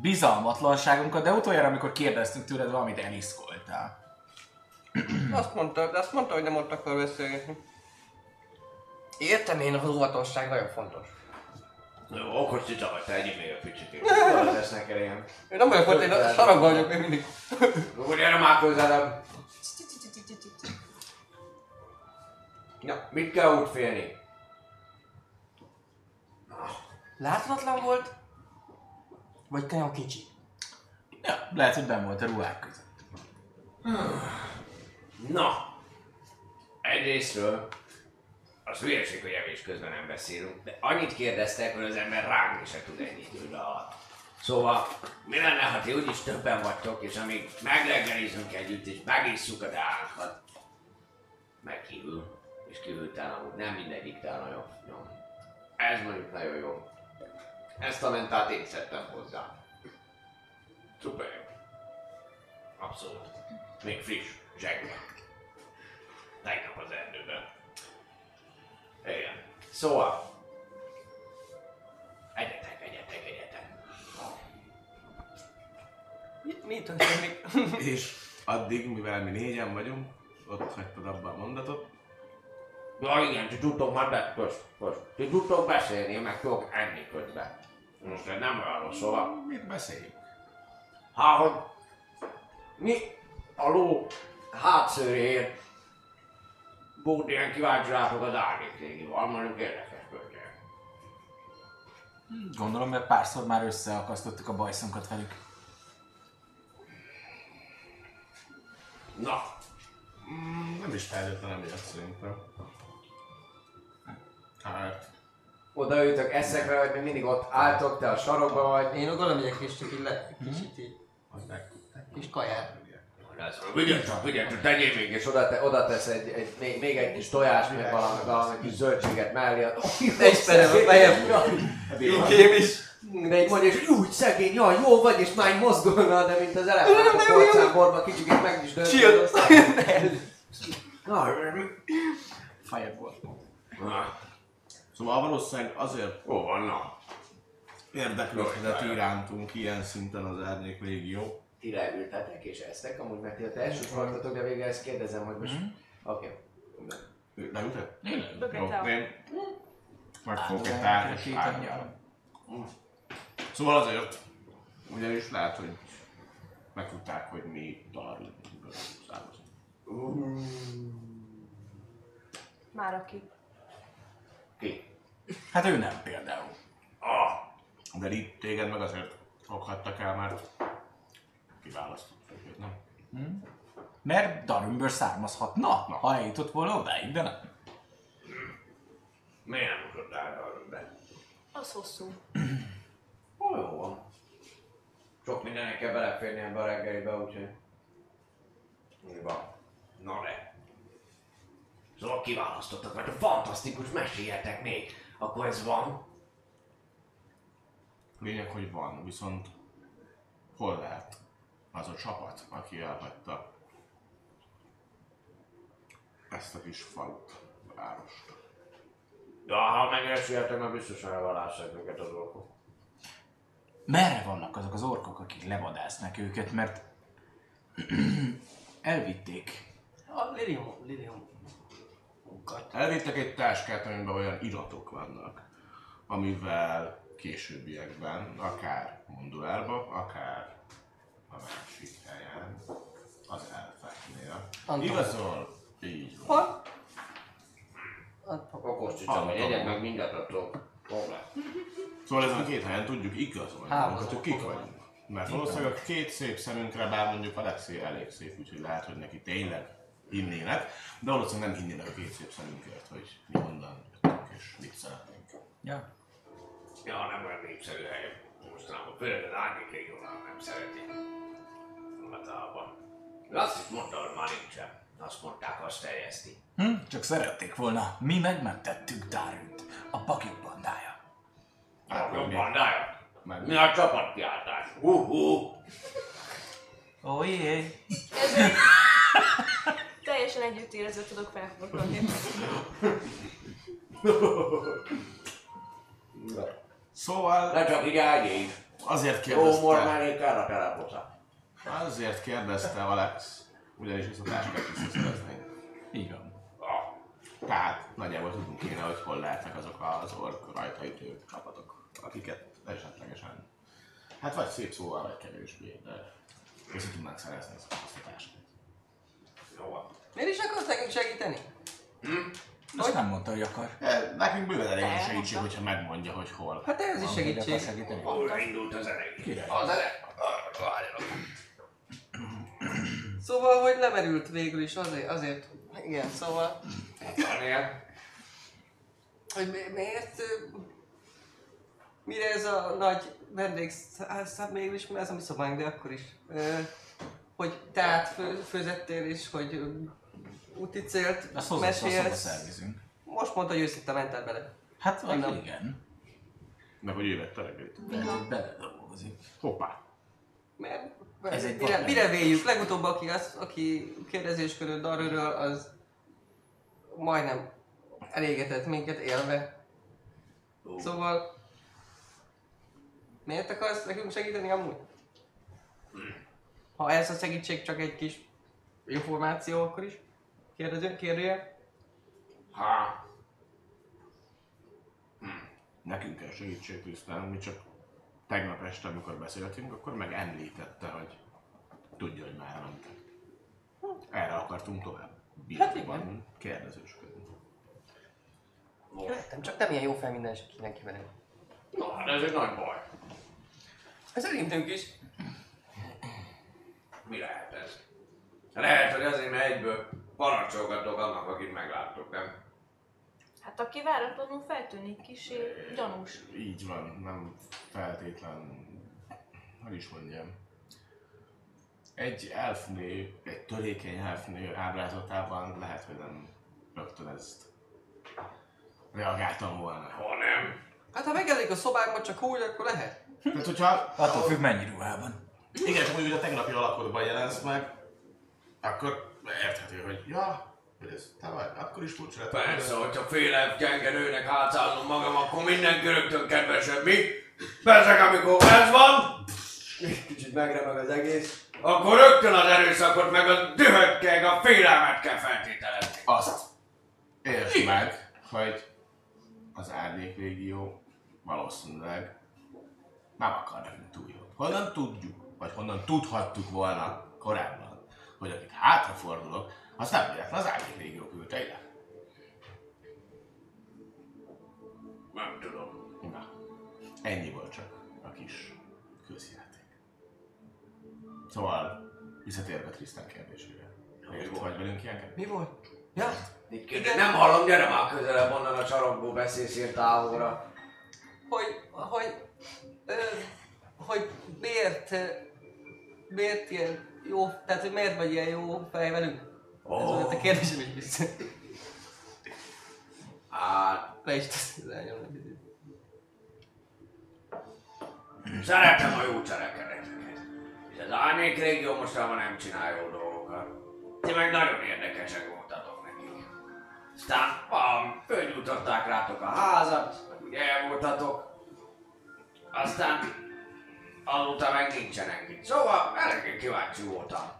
bizalmatlanságunkat, de utoljára, amikor kérdeztünk tőled, valamit eliszkoltál. Azt mondta, de azt mondta, hogy nem ott akar beszélgetni. Értem én, az óvatosság nagyon fontos. Jó, okos te egyik még egy picit. Jól tesznek elém. Én nem vagyok ott, én a sarokban vagyok még mindig. Úgy gyere már közelebb. Na, mit kell úgy félni? Láthatatlan volt? Vagy nagyon kicsi? Ja, lehet, hogy ben volt a ruhák között. Na, egyrésztről az hülyeség, hogy evés közben nem beszélünk, de annyit kérdeztek, hogy az ember rágni se tud ennyit idő alatt. Szóval, mi lenne, ha ti úgyis többen vagytok, és amíg megreggelizünk együtt, és megisszuk a teákat, meg kívül, és kívül amúgy nem mindegyik teá nagyon finom. Ez mondjuk nagyon jó. Ezt a mentát én szedtem hozzá. Szuper. Abszolút. Még friss, zsengve. Tegnap az erdőben. Igen. Szóval. Egyetek, egyetek, egyetek. Mi, mi történik? És addig, mivel mi négyen vagyunk, ott hagytad abba a mondatot, Ja igen, ti tudtok már be, közt, közt. Ti tudtok beszélni, én meg tudok enni közben. Most ez nem rossz, szóval. mit beszéljünk? Hát, hogy mi a ló hátszőréért volt ilyen kíváncsi rátok az árnyékrégival, mondjuk érdekes történet. Gondolom, mert párszor már összeakasztottuk a bajszunkat velük. Na, Mm, nem is feltétlenül emiatt szerintem. Hát, Odaültök eszekre, vagy még mindig ott álltok, te a sarokban vagy. Én oda megyek és csak így le, kicsit így, kis kaját. Vigyázz vigyázz tegyél még, és oda, te, oda tesz egy, egy, még, még egy kis tojás, meg valami, valami kis zöldséget mellé. Ne ismerem a fejem. Én is. De egy mondja, és úgy szegény, jaj, jó vagy, és már így mozdulna, de mint az elefánt a porcánborban kicsit meg is dönt. Chill. Fireball. Na, Szóval valószínűleg azért Ó, van, na. érdeklődhetett irántunk ilyen szinten az Árnyék Légió. Ti leültetek és esztek, amúgy mert ti a elsőt voltatok, de végül ezt kérdezem, hogy most... Oké. Ő Leültet? Bökete Jó, én megfogok egy tár és Két árnyal. angyal. Szóval azért, ugyanis lehet, hogy megtudták, hogy mi Darlingből származunk. Már aki. Ki? Hát ő nem például. Ah, De itt téged meg azért foghattak el, mert kiválasztott őket, nem? Mert Darümből származhatna, ha eljutott volna odáig, de nem. miért nem mutattál arra be? Az hosszú. Ó, jó van. Sok mindennek kell beleférni ebbe a reggelibe, úgyhogy... Mi van? Na de. Szóval kiválasztottak, mert a fantasztikus meséljetek még. Akkor ez van. Lényeg, hogy van, viszont hol lehet az a csapat, aki elhagyta ezt a kis falut, várost. Ja, ha megesélyetek, mert biztosan elvalássák őket az orkok. Merre vannak azok az orkok, akik levadásznak őket, mert [CLEARS THROAT] elvitték. A Lilium, Lilium. Elvittek egy táskát, amiben olyan iratok vannak, amivel későbbiekben, akár Monduárba, akár a másik helyen, az elfeknél. Anton. Igazol? Így van. Hol? Akkor Kosticsam, hogy egyet meg mindent adtok. Hoppá. Szóval ezen a két helyen tudjuk igazolni magunkat, hogy kik vagyunk. Mert valószínűleg a két szép szemünkre, bár mondjuk Alexi elég szép, úgyhogy lehet, hogy neki tényleg hinnének, de valószínűleg nem hinnének a két szép szemünkért, hogy mi honnan jöttünk és mit szeretnénk. Ja. Ja, nem olyan népszerű hely. Mostanában főleg az árnyékrégiónál nem szereti. Általában. De azt is mondta, hogy már nincsen. Azt mondták, azt terjeszti. Hm? Csak szerették volna. Mi megmentettük Darünt, a bakjuk bandája. Jobb mi- bandája. meg- Mi a csapatkiáltás? Hú, hú. Ó, jé. [LAUGHS] Teljesen együttérezve tudok felforgatni. [LAUGHS] Szóval Ne csak így ágyék. azért kérdezte, mormálékára telepota. azért kérdezte Alex, ugyanis ezt a táskát visszaszereznénk. Így van. Tehát nagyjából tudunk kéne, hogy hol lehetnek azok az ork rajtaütő csapatok, akiket esetlegesen, hát vagy szép szóval, vagy kevésbé, de össze tudnánk szerezni ezt a táskát. jó van. Miért is akarsz nekünk segíteni? Azt nem mondta, hogy akar. De nekünk bőven elég a segítség, mondta. hogyha megmondja, hogy hol. Hát ez is segítség. segíteni. Újra indult az elején. Király. Az elej. Várjanak. Szóval, hogy lemerült végül is azért, azért, igen, szóval, Van ilyen. hogy mi- miért, ö, mire ez a nagy vendégszám mégis, mert ez a mi szobánk, de akkor is, ö, hogy teát fő, főzettél és hogy ö, úti célt Azt hozzá mesélsz. szervizünk. Most mondta, hogy őszinte mented bele. Hát, vagy Nem. igen. Meg hogy ő vett a reggelit. Hogy bele dolgozik. Hoppá! Mert Ez egy mire, mire véljük? Legutóbb, aki, az, aki kérdezésködött Darőről, az majdnem elégetett minket élve. Szóval... Miért akarsz nekünk segíteni amúgy? Ha ez a segítség csak egy kis információ, akkor is? Kérdező, kérdője? Ha, Nekünk kell segítség Krisztán, mi csak tegnap este, amikor beszéltünk, akkor meg említette, hogy tudja, hogy már mentek. Erre akartunk tovább. Birtokban kérdezősködni. Jöttem, csak nem ilyen jó fel minden mindenki velem. na, hát ez egy nagy baj. Szerintünk is. Mi lehet ez? Lehet, hogy azért, mert egyből parancsolgatok annak, akit megláttok, nem? Hát aki váratlanul feltűnik kisé gyanús. Így van, nem feltétlen, hogy is mondjam. Egy elfnő, egy törékeny elfnő ábrázatában lehet, hogy nem rögtön ezt reagáltam volna. Ha nem. Hát ha megjelenik a szobánkba csak úgy, akkor lehet. Tehát, hogyha Attól függ mennyi ruhában. Igen, csak mondjuk, hogy a tegnapi alakodban jelensz meg, akkor érthető, hogy ja, hogy ez te vagy, akkor is furcsa lett. Persze, hogyha féle gyenge nőnek hátszállom magam, akkor mindenki rögtön kedvesebb, mi? Persze, amikor ez van, kicsit megremeg az egész, akkor rögtön az erőszakot, meg a dühökkel, a félelmet kell feltételezni. Azt értsd meg, hogy az Árnyék Légió valószínűleg nem akar nekünk túl jót. Honnan tudjuk, vagy honnan tudhattuk volna korábban, hogy akit hátrafordulok, az nem véletlen az Árnyék Légió küldte ide. Nem tudom. Na, ennyi volt csak a kis közjáték. Szóval, visszatérve Krisztán kérdésére. Miért vagy velünk ilyenkedni? Mi volt? Ja? Igen. Nem hallom, gyere már közelebb onnan a sarokból, beszélsz ilyen távolra. Hogy, hogy, ö, hogy miért, miért ilyen jó, tehát hogy miért vagy ilyen jó fej velünk? Ez volt a kérdésem is biztos. Hát, Le is tesz, lenyomnak. Szeretem a jó cselekedeteket. És az árnyék régió mostanában nem csinál jó dolgokat. Ti meg nagyon érdekesek voltatok nekik. Aztán um, fölnyújtották rátok a házat, meg ugye voltatok. Aztán azóta meg nincsenek itt. Szóval eléggé kíváncsi voltam,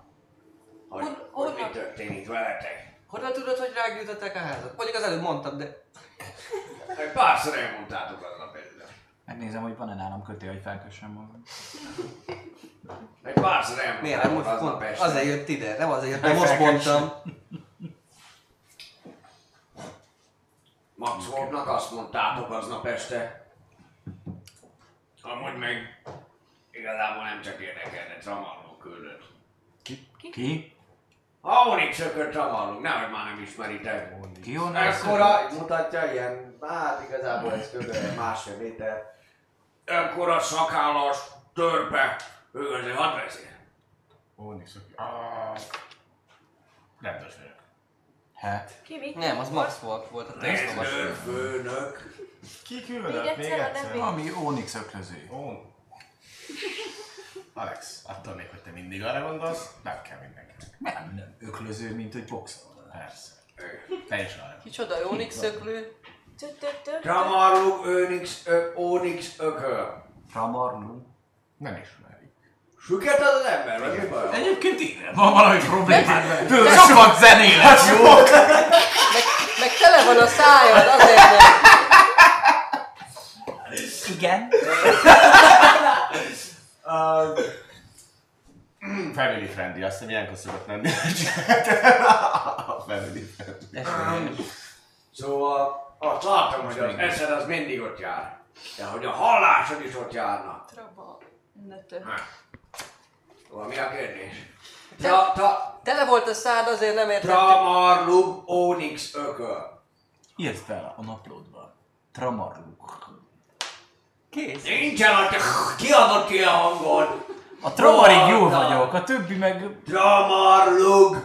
hogy, Hol- hogy mi történik veletek. Honnan tudod, hogy rágyújtották a házat? Mondjuk az előbb mondtam, de... Egy párszor elmondtátok aznap előtt. Megnézem, hogy van-e nálam kötél, hogy felkössem magam. Egy párszor Miért nem elmondtátok most aznap este. Azért jött ide, nem azért jött, most mondtam. Max Wolfnak azt mondtátok aznap este. Amúgy meg igazából nem csak érdekelne, Tramalló küldött. Ki? A Onyx ököt Tramalló, nehogy már nem ismeritek. Ki honnan Ekkora, mutatja ilyen, hát igazából ez kb. másfél méter. Ekkora szakállas, törpe, ő azért hadd beszél. Aki. Ah, rendes vagyok. Hát. Ki mit? Nem, az Max volt, volt a Nézd, tesztlovas. főnök. Ki küldött még egyszer. Ami Onyx öklöző. Ó. [LAUGHS] Alex, attól még, hogy te mindig arra gondolsz, nem kell mindenkinek. Nem, nem. Öklöző, mint hogy boxol. Persze. Te is arra. Kicsoda, Onyx öklő? Tramarluk, Onyx, Onyx ököl. Framarlu. Nem ismerik. Süket az ember, vagy mi baj? Egyébként igen, van valami problémád vele. Sokat zenélek, jó? Meg, meg tele van a szájad, azért nem. Igen. [LAUGHS] Uh, [CLEARS THROAT] family friendly, azt hiszem ilyenkor szokott lenni. [LAUGHS] family friendly. Szóval azt látom, hogy az eszed az mindig ott jár. De hogy a hallásod is ott járna. Traba. Nötö. Szóval mi a kérdés? Ta, ta, Tele volt a szád, azért nem értettük. Tramarlub Onyx ököl. Írd fel a naplódba. Tramarlu. Kész. Nincsen ott, kiadott ki a hangod. A Tramarig jó vagyok, a többi meg Tramarlug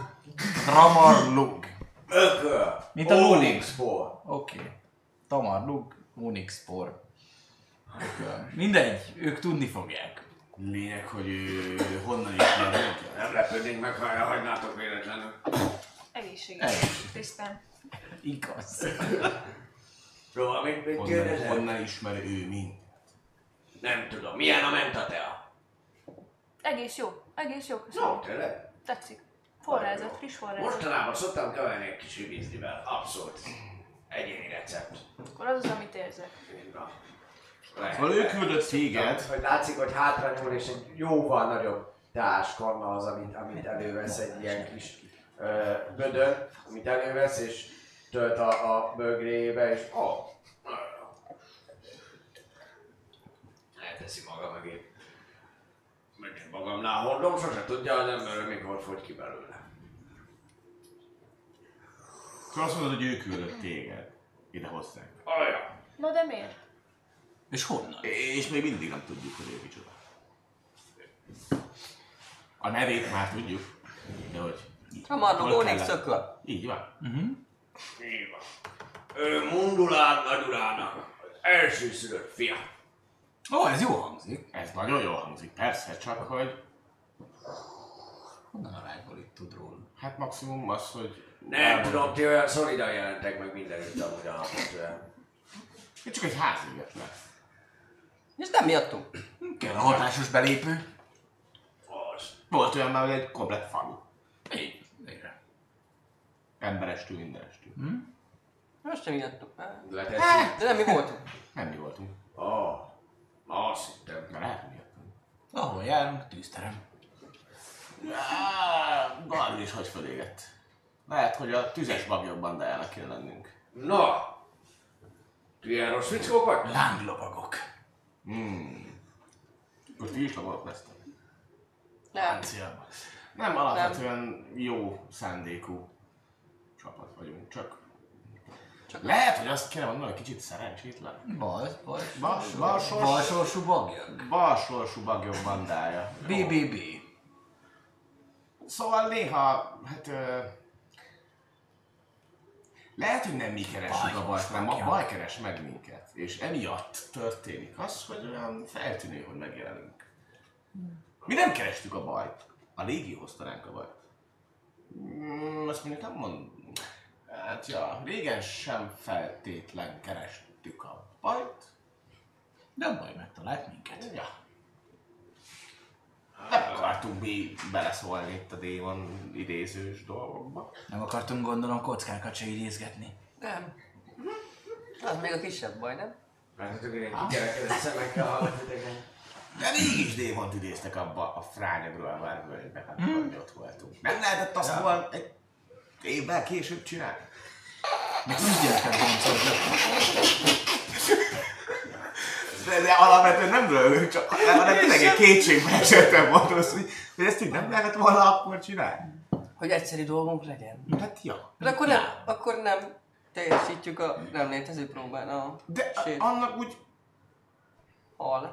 Tramarlug. ököl. Mint a ló. Onyx for. Oké. Okay. Tamarlug, Onyx Spor. Mindegy, ők tudni fogják. Lényeg, hogy ő honnan ismer minket. Nem lepődnénk meg, ha elhagynátok véletlenül. Egészséges. Tisztán. Igaz. Róla mit, mit Honnan, honnan ismer ő minket. Nem tudom, milyen a mentatea? Egész jó. Egész jó. Köszönöm. No, tényleg? Tetszik. Forrázat, friss forrázat. Mostanában szoktam keverni egy kis ribizlivel. Abszolút. Egyéni recept. Akkor az az, amit érzek. Van. Lehet, Szóval ő küldött téged, Hogy látszik, hogy hátra nyúl és egy jóval nagyobb teáskarna az, amit, amit elővesz egy ilyen kis ö, bödön, amit elővesz és tölt a, a bögréjébe, és Ó, oh. Elteszi maga mögé. Meg magamnál hordom, sose tudja az ember, hogy mikor fogy ki belőle. akkor azt mondod, hogy ő küldött téged ide hozzánk. Olyan. Na de miért? És honnan? És még mindig nem tudjuk, hogy ő micsoda. A nevét már tudjuk, de hogy... A kellett- szökör. Így van. Így van. Ő Mundulár nagyurának az elsőszülött fia. Ó, ez jó hangzik. Ez nagyon jól hangzik, persze, csak hogy... Honnan a rákból itt tud róla? Hát maximum az, hogy... Nem tudom, ti olyan szolidan jelentek meg mindenütt amúgy alapvetően. Én csak egy házéget lesz. És nem miattunk. Kell a hatásos belépő. Az. Volt olyan már, hogy egy komplet falu. Így. Végre. Emberestül, mindenestül. Most sem miattunk. Leteszi. De nem mi voltunk. Nem mi voltunk. Ó, oh, azt hittem. Miattunk. Ahol járunk, tűzterem. Á, Galli is hogy fölégett. Lehet, hogy a tüzes bagyok bandájának kéne lennünk. Na, ti ilyen rossz fickók vagy? Lánglovagok. Hmm. Akkor ti is lovagok lesztek? Nem. Nem, alapvetően jó szándékú csapat vagyunk, csak... csak lehet, hogy azt kéne mondani, hogy kicsit szerencsétlen. Bal, bal, Bal- balsors- balsorsú bagyok. Balsorsú bagyok bandája. BBB. Szóval néha, hát... Ö, lehet, hogy nem mi keressük a bajt, hanem a bagyok. baj keres meg minket. És emiatt történik az, hogy olyan feltűnő, hogy megjelenünk. Mi nem kerestük a bajt. A légi hozta ránk a bajt. Mm, azt mondjuk nem mond... Hát ja, régen sem feltétlen kerestük a bajt. De a baj megtalált minket. Ja. Nem akartunk mi beleszólni itt a démon idézős dolgokba. Nem akartunk gondolom kockákat se idézgetni. Nem. Az még a kisebb baj, nem? Mert hogy ilyen kikerekedett szemekkel hallgat idegen. De mégis démont idéztek abba a frányagról a várvölgybe, hát hmm. ott voltunk. Nem lehetett azt volna egy évvel később csinálni? Még úgy boncoltak. De, de alapvetően nem rögök, csak hanem tényleg egy kétségbe esettem mondom, hogy, hogy ezt így nem lehetett volna akkor csinálni. Hogy egyszerű dolgunk legyen. Hát ja. De akkor nem, akkor nem teljesítjük a nem létező próbán a De Sét. annak úgy... hal.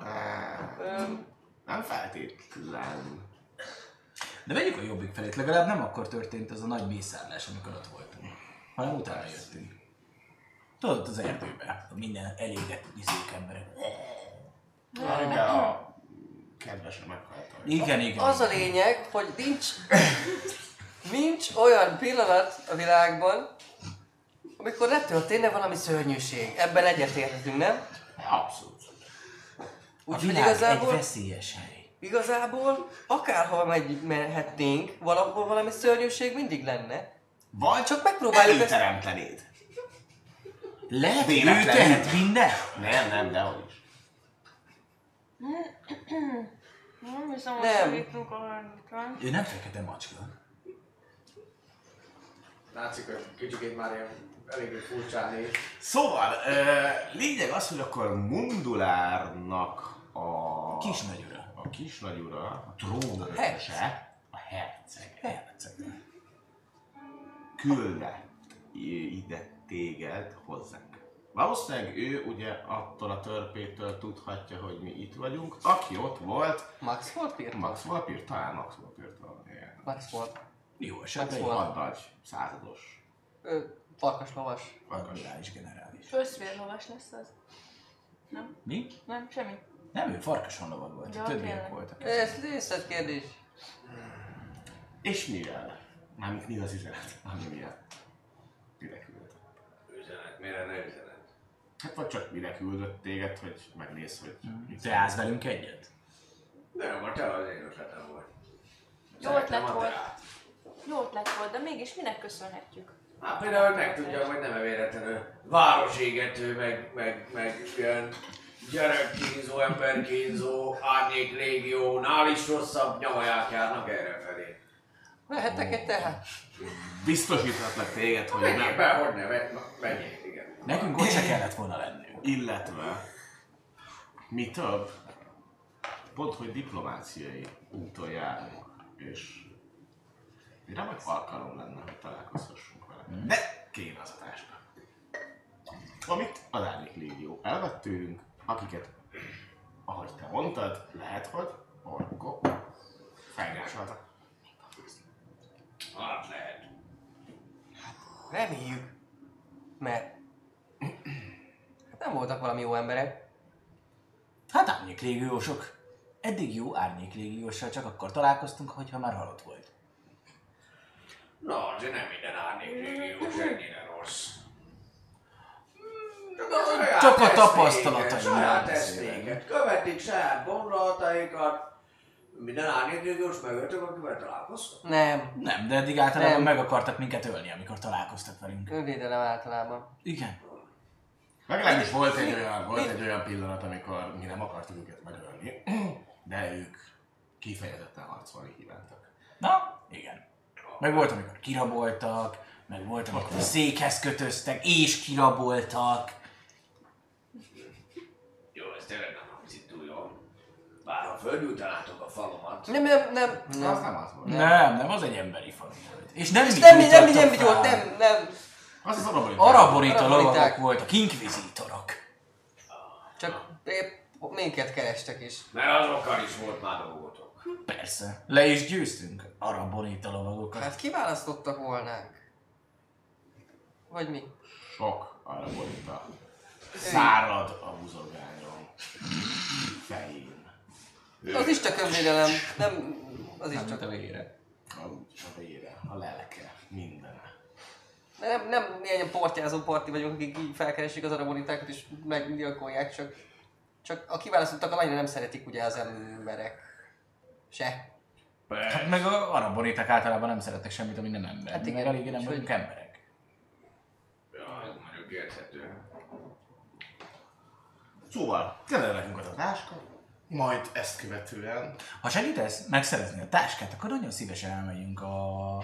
Nem feltétlen. De vegyük a jobbik felét, legalább nem akkor történt az a nagy mészárlás, amikor ott voltunk. Hanem utána jöttünk. Tudod, az erdőbe, a minden elégett izék emberek. Amiben a kedvesen meghaltam. Igen, igen. Az a lényeg, hogy nincs, [COUGHS] nincs olyan pillanat a világban, amikor ne történne valami szörnyűség. Ebben egyetérthetünk, nem? Abszolút. A Úgyhogy világ egy igazából, veszélyes hely. Igazából akárhol megy, mehetnénk, valahol valami szörnyűség mindig lenne. Vagy Csak megpróbáljuk ezt... előteremtenéd. Lehet, ő Véletlenül. tehet minden? Nem, nem, dehogy is. Nem hiszem, hogy Nem. segítünk a hármatan. Ő nem fekete macska. Látszik, hogy kicsikét már ilyen eléggé furcsán néz. Szóval, ö, lényeg az, hogy akkor Mundulárnak a... Kisnagyura. A kisnagyura, a trónöröse, a herceg. Herceg. küldett ide téged hozzánk. Valószínűleg ő ugye attól a törpétől tudhatja, hogy mi itt vagyunk. Aki ott volt, Max volt Pirta? Max Valpír, talán Max Valpírt van. Igen. Max volt. Jó esetben Max egy. Hadnagy, százados. Ő, farkas lovas. admirális generális. Összvérlovas lesz az. Mi? Nem, semmi. Nem, ő farkason lovag volt, Ja, többiek voltak. Ez részletkérdés. És mivel? Mármint mi az üzenet, ami miatt mire küldött? Üzenet, mire ne üzenet? Hát vagy csak mire küldött téged, hogy megnézz, hogy mit Te állsz velünk egyet? Nem, a te az én ötletem volt. Jó ötlet volt. teát. Jó ötlet volt, de mégis minek köszönhetjük? Hát például hogy megtudjam, hogy nem véletlenül városégető, meg, meg, meg ilyen gyerekkínzó, emberkínzó, árnyék légiónál is rosszabb nyavaják járnak erre felé. Vehettek egy tehát? Biztosíthatlak téged, hogy Menjél nem. be, hogy ne, menjél, igen. Nekünk ott se kellett volna lennünk. Illetve, mi több, pont, hogy diplomáciai úton járunk, és remek alkalom lenne, hogy találkozhassunk vele. De kéne az a táska. Amit az Árnyék Légió elvett tőlünk, akiket, ahogy te mondtad, lehet, hogy orkok felgásoltak. Hát lehet. Reméljük. Mert... Hát [CLEARS THROAT] nem voltak valami jó emberek. Hát árnyéklégiósok. Eddig jó árnyéklégióssal csak akkor találkoztunk, hogyha már halott volt. Na, azért nem minden árnyék légiós ennyire rossz. Csak a Saját beszélek. eszméket, követik saját gondolataikat. Minden árnyék légiós megöltök, akivel találkoztak. Nem. Nem, de eddig általában Nem. meg akartak minket ölni, amikor találkoztak velünk. Önvédelem általában. Igen. Legalábbis volt egy olyan, volt egy olyan pillanat, amikor mi nem akartuk őket megölni, de ők kifejezetten harcolni kívántak. Na, igen. Meg volt, amikor kiraboltak, meg volt, amikor székhez kötöztek, és kiraboltak. Jó, ez tényleg nem hangzik túl jól. Földültenátok a falomat, Nem, nem, nem. Az nem. nem az volt. Nem, nem, az egy emberi falu volt. És nem És mi nem, nem, nem, nem, nem, nem, nem. Az az. Araborita Araboriták. lovagok voltak, inkvizítorok. Csak minket kerestek is. mert azokkal is volt már dolgotok. Persze. Le is győztünk araborita lovagokat. Hát kiválasztottak volnánk. Vagy mi? Sok arabolita. Szárad a buzogányon. Fején. Az is csak önvédelem. Nem, az is Nem, csak. a vére. A, a vére, a lelke, minden. Nem, nem ilyen portyázó parti vagyunk, akik így felkeresik az arabonitákat és meggyilkolják, csak, csak a kiválasztottak annyira nem szeretik ugye az emberek. Se. Hát meg a araboriták általában nem szeretnek semmit, ami nem ember. Hát Hát meg igen, eléggé nem vagyunk emberek. Ja, ez mondjuk érthető. Szóval, kellene nekünk az a táska, majd ezt követően Ha segítesz megszerezni a táskát, akkor nagyon szívesen elmegyünk a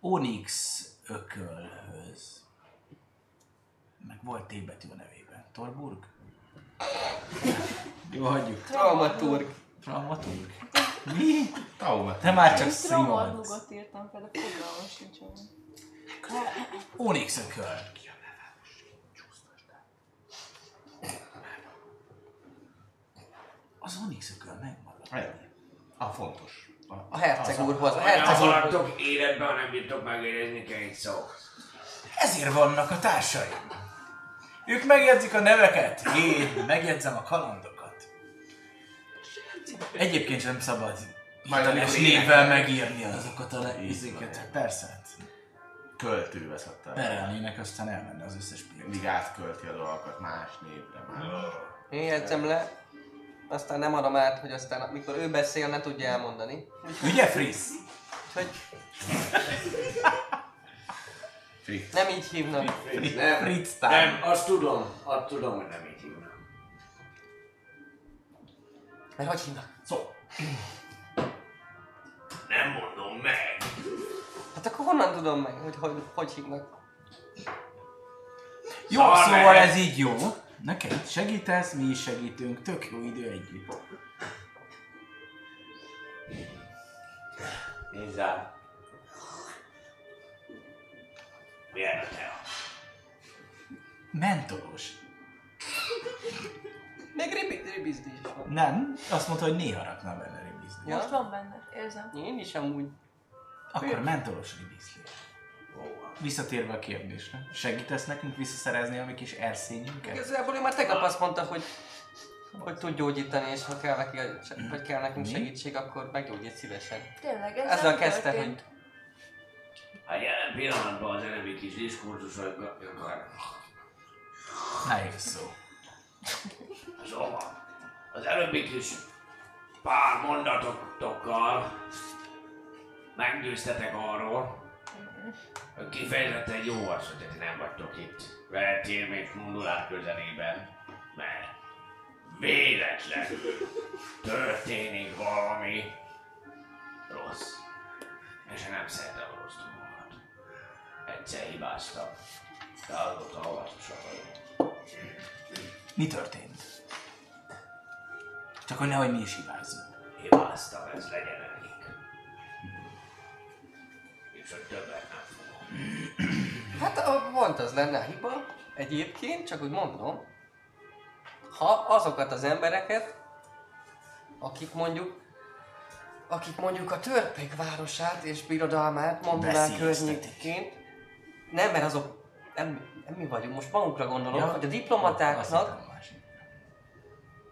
Onyx ökölhöz. Meg volt T betű a nevében. Torburg? [LAUGHS] Jó, hagyjuk. Traumaturg. Traumaturg. [LAUGHS] Mi? Traumat. Te már csak szimatsz. Tramarnugot írtam fel, de fogalmam sincs Onyx ököl. Az Onyx ököl megmaradt. A fontos. A, A herceg úrhoz. A Ha nem herceg úrhoz. haladtok életben, nem bírtok megérezni egy szó. Ezért vannak a társaim. Ők megjegyzik a neveket, én megjegyzem a kalandokat. Egyébként sem szabad Majd hiteles névvel megírni azokat a izéket. Persze, hát költő veszett el. perelnének, aztán elmenne az összes pénzt. Mindig átkölti a dolgokat más névre már. Én jegyzem le, aztán nem adom át, hogy aztán amikor ő beszél, ne tudja elmondani. Ugye, Friss? Úgyhogy Fritz. nem így hívnak. Nem, Fritz nem, azt tudom, azt tudom, hogy nem így hívnak. Mert hogy hívnak? Szó. Nem mondom meg. Hát akkor honnan tudom meg, hogy hogy, hogy hívnak? Jó, szóval ez így jó. Neked segítesz, mi is segítünk, tök jó idő együtt. Nézd rám. Milyen a tea? Mentolos. Még ribi- ribizdi is van. Nem, azt mondta, hogy néha rakna benne ribizni. Ja? Most van benne, érzem. Én is amúgy. Akkor mentolos ribizli. Visszatérve a kérdésre. Segítesz nekünk visszaszerezni a mi kis erszényünket? Igazából ő már tegnap azt mondta, hogy hogy tud gyógyítani, és ha kell, neki, hogy kell nekünk segítség, akkor meggyógyít szívesen. Tényleg, ez Ezzel kezdte, hogy A jelen pillanatban az előbbi kis diskurzusokkal Nehéz szó. Szóval, az előbbi kis pár mondatokkal meggyőztetek arról, kifejezetten jó az, hogy ti nem vagytok itt Vertér és Mundulár közelében, mert véletlen történik valami rossz. És én nem szeretem a rossz dolgokat. Egyszer hibáztam, de azóta óvatosabb vagyok. Mi történt? Csak hogy nehogy mi is hibázzunk. hibáztam, ez legyen többet nem. Hát a- pont az lenne a hiba, egyébként, csak úgy mondom, ha azokat az embereket, akik mondjuk, akik mondjuk a törpék városát és birodalmát Veszélyeztetik. környékén, nem, mert azok, nem, nem mi vagyunk, most magunkra gondolok, ja, hogy a diplomatáknak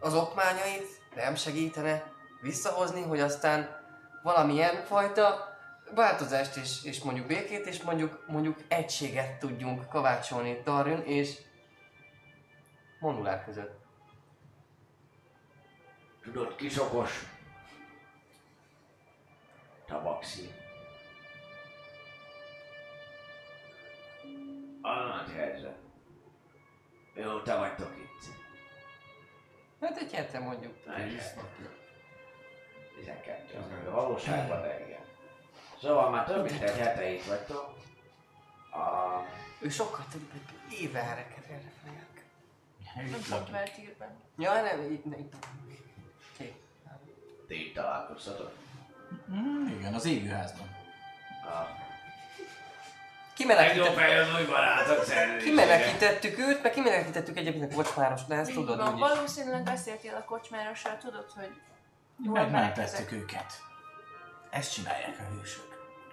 az okmányait nem segítene visszahozni, hogy aztán valamilyen fajta változást és, és mondjuk békét, és mondjuk, mondjuk egységet tudjunk kovácsolni Darjun és Monulár között. Tudod, kis okos? Tabaxi. A nagy helyzet. Mióta vagytok itt? Hát egy hete mondjuk. Egy 12. Az a valóságban, de igen. Szóval már több mint egy hete itt vagytok. A... Ő sokkal több, egy éve erre folyák. Nem pont Vertírben. Ja, nem, itt, nem, itt. Ti itt találkoztatok. Mm, igen, az égőházban. A... Kimenekített, Legjobb fej az új barátok kimenekítettük őt, meg kimenekítettük egyébként a kocsmáros, de ezt Így tudod van, úgyis. valószínűleg beszéltél a kocsmárossal, tudod, hogy jól Megmentettük őket. Ezt csinálják a hősök.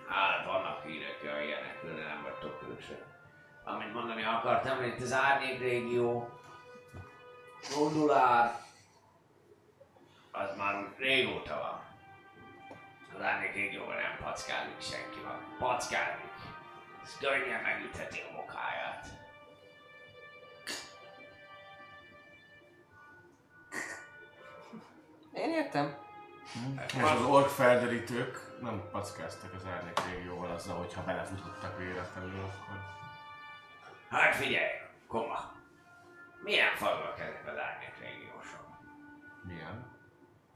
Hát vannak hírek a ilyenekről, de nem vagytok hősök. Amit mondani akartam, hogy itt az Árnyék régió, Gondulár, az már régóta van. Az Árnyék régióban nem packálik senki van. Packálik. Ez könnyen megütheti a bokáját. Én értem. És az ork felderítők nem packáztak az árnyék régióval azzal, hogyha belefutottak véletlenül, akkor... Hát figyelj, koma. Milyen fajok ezek az Árnyék régiósok? Milyen?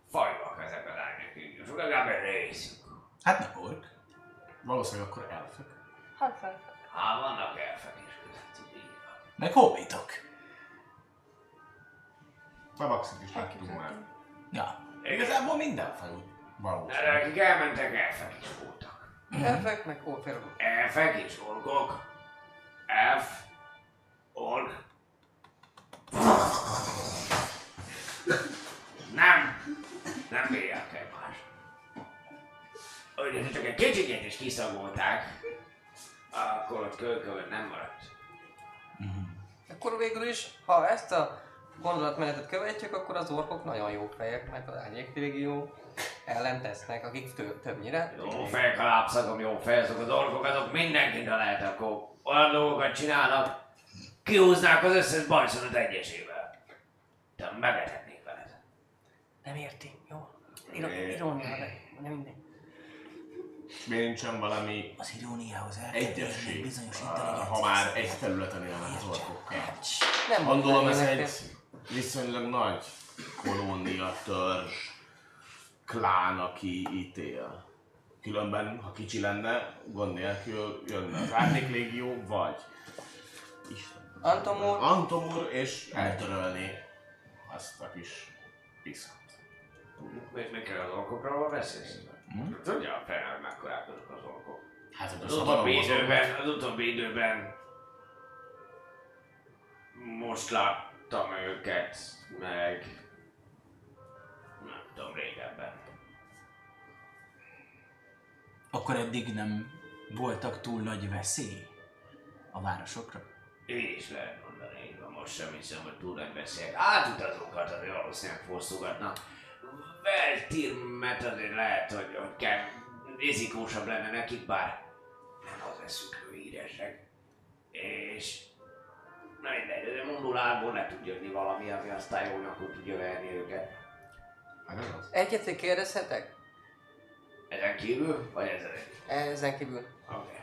Fajok ezek az Árnyék régiósok, legalább egy részük. Hát nem ork. Valószínűleg akkor elfek. Fel. Hát vannak elfek is közöttük, így van. Meg hobbitok. Tabaxit is láttunk már. Ja. Igazából minden fajú. Valószínűleg. Erre akik elmentek, elfek is voltak. Elfek, meg óperok. Elfek és orkok. Elf. Ork. Nem. Nem bírják egymást. Hogy csak egy kicsikét is kiszagolták, akkor ott kölkövön nem maradt. Akkor végül is, ha ezt a gondolatmenetet követjük, akkor az orkok nagyon jó fejek, meg az árnyék régió ellen tesznek, akik tő, többnyire. Jó fejek a lábszagom, jó fej, azok az orkok, azok mindenkit a lehet, akkor olyan dolgokat csinálnak, kihúznák az összes bajszonot egyesével. Te megetetnék veled. Nem érti, jó? Irónia, de nem mindegy. Miért nincsen valami Az iróniához egyesség, bizonyos ha már egy területen élnek az orkokkal? Nem Gondolom ez egy viszonylag nagy kolónia, törzs, klán, aki itt él. Különben, ha kicsi lenne, gond nélkül jönne az Árnyék Légió, vagy Isten. Antomor, Antomur, és eltörölni azt a kis piszkot. Még még kell az orkokról beszélsz? Tudja a fel, mekkorák az orkok. Hát, Az szabadon utóbbi időben, az utóbbi időben most láttam őket, meg nem tudom, régebben. Akkor eddig nem voltak túl nagy veszély a városokra? Így is lehet mondani, így van. most sem hiszem, hogy túl nagy beszélek. Átutazókat azért valószínűleg fosztogatnak. Veltirmet azért lehet, hogy, hogy kell, rizikósabb lenne nekik, bár nem az eszükről híresek. És na mindegy, de mondulából le tud jönni valami, ami aztán jól nyakot tudja verni őket. Hát ez az. Egyet kérdezhetek? Ezen kívül, vagy ezen? Ezen kívül. Oké. Okay.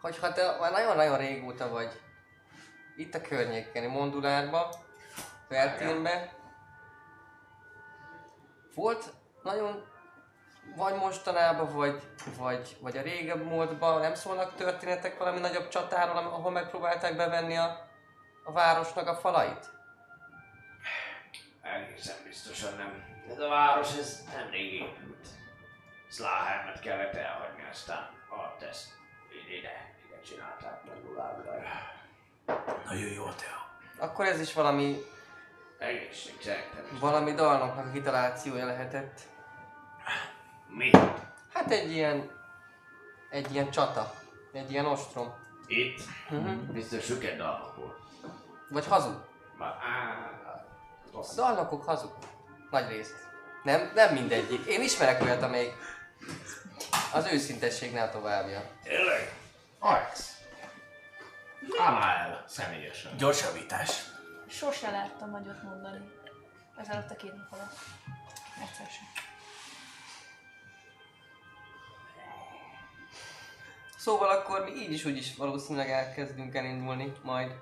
Hogy ha te már nagyon-nagyon régóta vagy itt a környéken, Mondulárba, Feltínbe, volt nagyon vagy mostanában, vagy, vagy, vagy a régebb múltban nem szólnak történetek valami nagyobb csatáról, ahol megpróbálták bevenni a, a városnak a falait? Egészen biztosan nem. Ez a város, ez nem rég épült. Szláhelmet kellett elhagyni, aztán alatt ezt ide, ide, ide csinálták Mondulából. Nagyon jó, Teo. Akkor ez is valami, Egészség, szerintem. valami dalnoknak a kitalációja lehetett. Mi? Hát egy ilyen, egy ilyen csata, egy ilyen ostrom. Itt? Uh-huh. Biztos süket dalmakból. Vagy hazug. Már, á, A rossz. dalnokok hazug. Nagy részt. Nem, nem mindegyik. Én ismerek olyat, amelyik az őszintességnél továbbja. Tényleg? Alex. Állá el személyesen. Gyorsabítás. Sose láttam nagyot mondani. Ezelőtt a két nap alatt. Egyszer sem. Szóval akkor mi így is úgy is valószínűleg elkezdünk elindulni, majd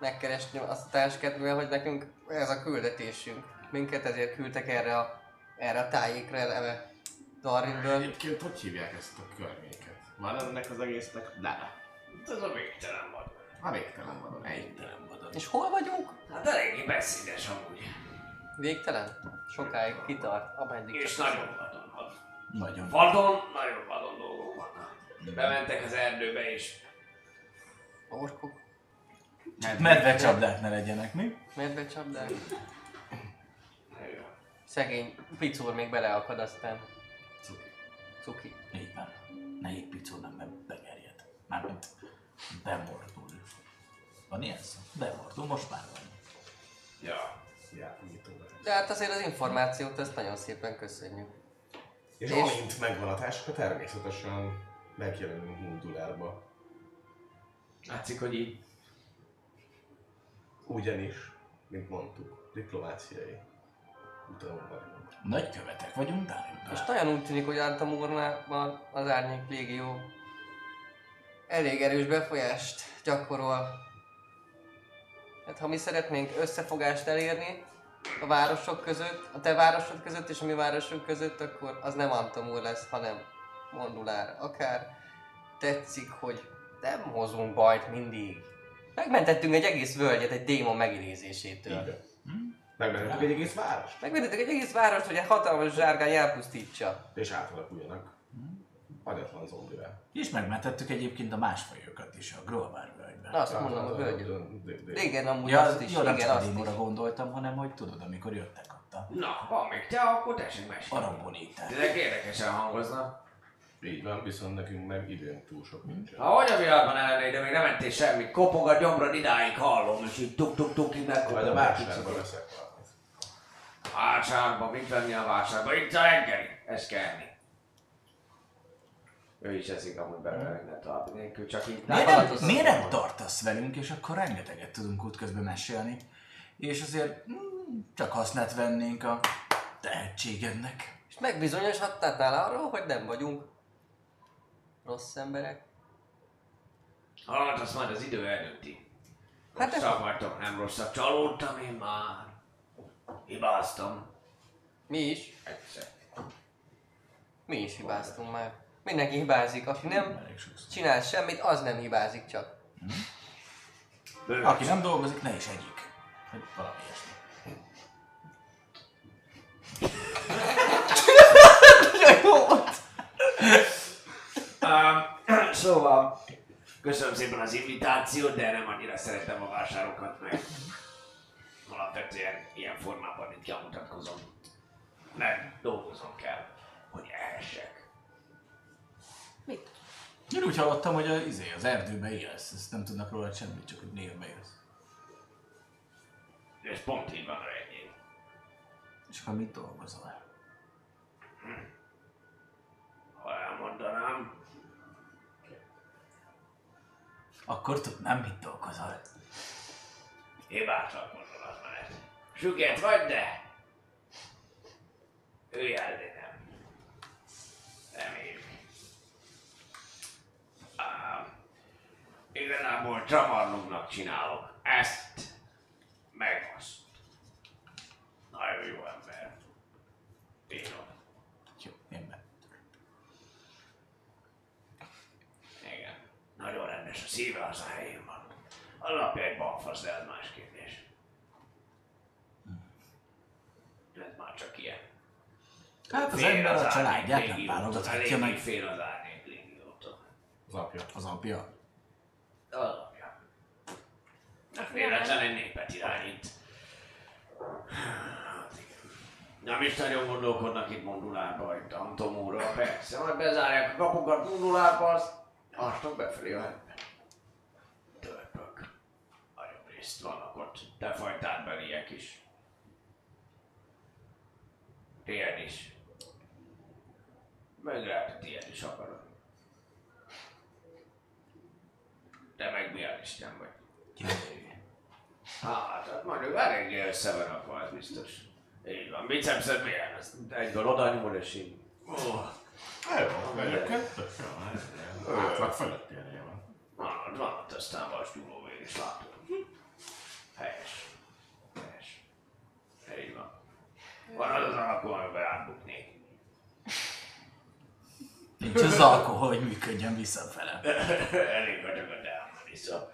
megkeresni azt a táskát, mivel hogy nekünk ez a küldetésünk. Minket ezért küldtek erre a, erre a tájékra eleve Darwinből. Egyébként hogy hívják ezt a környéket? Van ennek az egésznek neve? Ez a végtelen van. A végtelen van. Egytelen van. És hol vagyunk? Hát eléggé beszédes amúgy. Végtelen? Sokáig kitart, ameddig És csak- nagyon vadon. vadon. Nagyon. Vadon, nagyon vadon dolgok vannak. Bementek az erdőbe és Orkok, Medvecsapdák ne legyenek, mi? medvecsapdák. Szegény picúr még beleakad aztán. Cuki. Így van. Ne egy picó nem be- begerjed. Mármint bemordul. Van ilyen szó? Bemordul, most már van. Ja. Ja, nyitó lesz. De hát azért az információt ezt nagyon szépen köszönjük. És, És- amint megvan a táska, természetesen megjelenünk Mundulárba. Látszik, hogy így Ugyanis, mint mondtuk, diplomáciai utalon vagyunk. Nagykövetek vagyunk, Dárimban. Most olyan úgy tűnik, hogy Antamurnában az Árnyék Légió elég erős befolyást gyakorol. Hát ha mi szeretnénk összefogást elérni a városok között, a te városod között és a mi városunk között, akkor az nem Antamur lesz, hanem Mondulár. Akár tetszik, hogy nem hozunk bajt mindig. Megmentettünk egy egész völgyet egy démon megidézésétől. Így van. Megmentünk egy egész város, Megmentettük egy egész várost, hogy egy hatalmas zsárgány elpusztítsa. és átalakuljanak agyatlan zombira. És megmentettük egyébként a másfajokat is a Grolvár völgyben. Na, azt mondom, a völgyet. Igen, amúgy Ja, azt az, is, jó, igen, azt is. gondoltam, hanem hogy tudod, amikor jöttek ott Na, van még te, akkor tessék mesélni. arambonítás. Ezek érdekesen hangoznak. Így van, viszont nekünk meg időnk túl sok nincsen. Ha hogy a világban ellenére, de még nem mentél semmit, kopog a gyomrod, idáig hallom, és így tuk-tuk-tuk, így megkopog. Majd a vásárban leszek valamit. Vásárba, mit venni a vásárba? Itt a reggeli, ezt kell. Ő is eszik amúgy belőle minden további nélkül, csak így Miért nem miért nem tartasz velünk, és akkor rengeteget tudunk útközben mesélni. És azért mm, csak hasznát vennénk a tehetségednek. És megbizonyosodtál arról, hogy nem vagyunk rossz emberek. Hát azt majd az idő eldönti. Hát ez- Rosszak vagytok, nem rosszak. Csalódtam én már. Hibáztam. Mi is. Egyszer. Mi is hibáztunk már. Mindenki hibázik, aki nem csinál semmit, az nem hibázik csak. Bőven. Aki nem dolgozik, ne is egyik. Vagy valami ilyesmi. Um, [CLEARS THROAT] szóval, köszönöm szépen az invitációt, de nem annyira szeretem a vásárokat, mert alapvetően ilyen formában itt kimutatkozom. Nem, dolgozom kell, hogy ehessek. Mit? Én úgy hallottam, hogy az, izé, az erdőbe élsz, ezt nem tudnak róla semmit, csak hogy névbe élsz. Ez pont így van a regény. És akkor mit dolgozol? Ha elmondanám, Akkor tudnám, mit dolgozol. hibátlan. Süket vagy, de... Ülj el, de nem. Reméljük. Ám, igazából csavarnoknak csinálok. Ezt meg azt. Nagyon jó ember. Bírom. Jó, én be. Igen. Nagyon rendes a szíve, az a helyén van. A napja egy balfasz, de ez más kérdés. Ez már csak ilyen. Hát az Fél ember a árnyék családját nem válogathatja meg. fél az árnyék légiótól. Az apja. Az apja. Az apja. Nem véletlen egy népet irányít. Hát igen. Nem is nagyon gondolkodnak itt Mondulárba, itt Antomóra. Persze, majd bezárják a kapukat Mondulárba, azt másnap befelé a. Törpök. Nagyobb részt vannak ott. Te fajtádbeliek is. Tiéd is. Meg lehet, tiéd is akarod. Te meg milyen Isten vagy? Hát, hát mondjuk eléggé össze van rakva, ez biztos. Így van. Bicepszed milyen? Ezt egyből oda nyúl és így. Oh. Jó, tök jó. Átlag fölötti ereje van. Van ott, van ott aztán vasgyúlóvér is látom. Helyes. Így van. Van az az alakú, amiben átbuknék. Nincs az alkohol, hogy működjön visszafele. [LAUGHS] Elég vagyok a dámon vissza.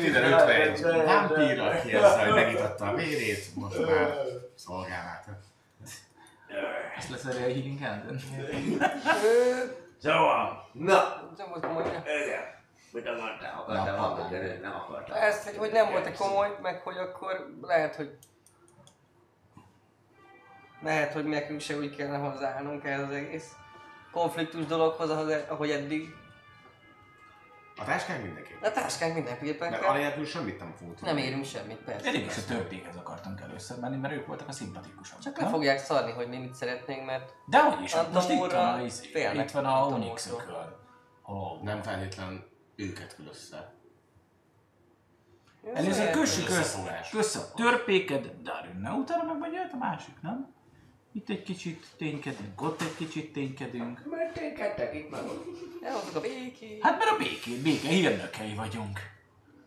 Kiderült, hogy egy vámpír, aki ezzel hogy megitatta a vérét, most már szolgál át. Ezt leszeri a Healing Hand-en. Szóval, na, komoly. igen. Mit akartál? Akartál valamit, de nem akartál. Ezt, hogy, hogy nem volt egy komoly, meg hogy akkor lehet, hogy lehet, hogy nekünk se úgy kellene hozzáállnunk ehhez az egész konfliktus dologhoz, ahogy, eddig. A táskánk mindenképp. A táskánk mindenképpen Mert anélkül semmit nem fogunk tudni. Nem érünk semmit, persze. Eddig is a törpékhez akartunk először menni, mert ők voltak a szimpatikusabbak. Csak le nem? fogják szarni, hogy mi mit szeretnénk, mert De hogy is, most itt van a, izé, itt van a. Onyx ököl. Nem feltétlen őket össze. Először kössük össze, össze a törpéket, Darünnel, utána meg majd jöhet a másik, nem? Itt egy kicsit ténykedünk, ott egy kicsit ténykedünk. Mert ténykedtek itt meg ott. elhoztuk a békét. Hát mert a béké, béke hírnökei vagyunk.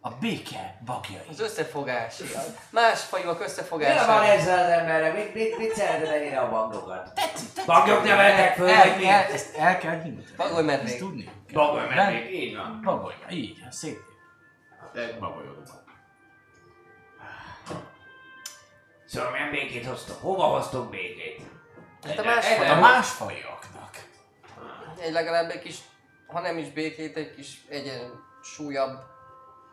A béke bagjai. Az összefogás. Más fajúak Mi összefogása. van ezzel az emberre? Mit, mit, mit szereted ennyire a bangokat? Tetszik, tetszik. Bagyok neveltek föl, el, vagy mi? el, ezt el kell hinni. Bagoly medvék. Ezt tudni. kell. Bagoly Nem? mennék, így van. Bagoly, így, szép. De babajodva. Szóval milyen békét hoztok? Hova hoztok békét? Hát a más a fajúak. másfajúaknak. Egy legalább egy kis, ha nem is békét, egy kis egyensúlyabb,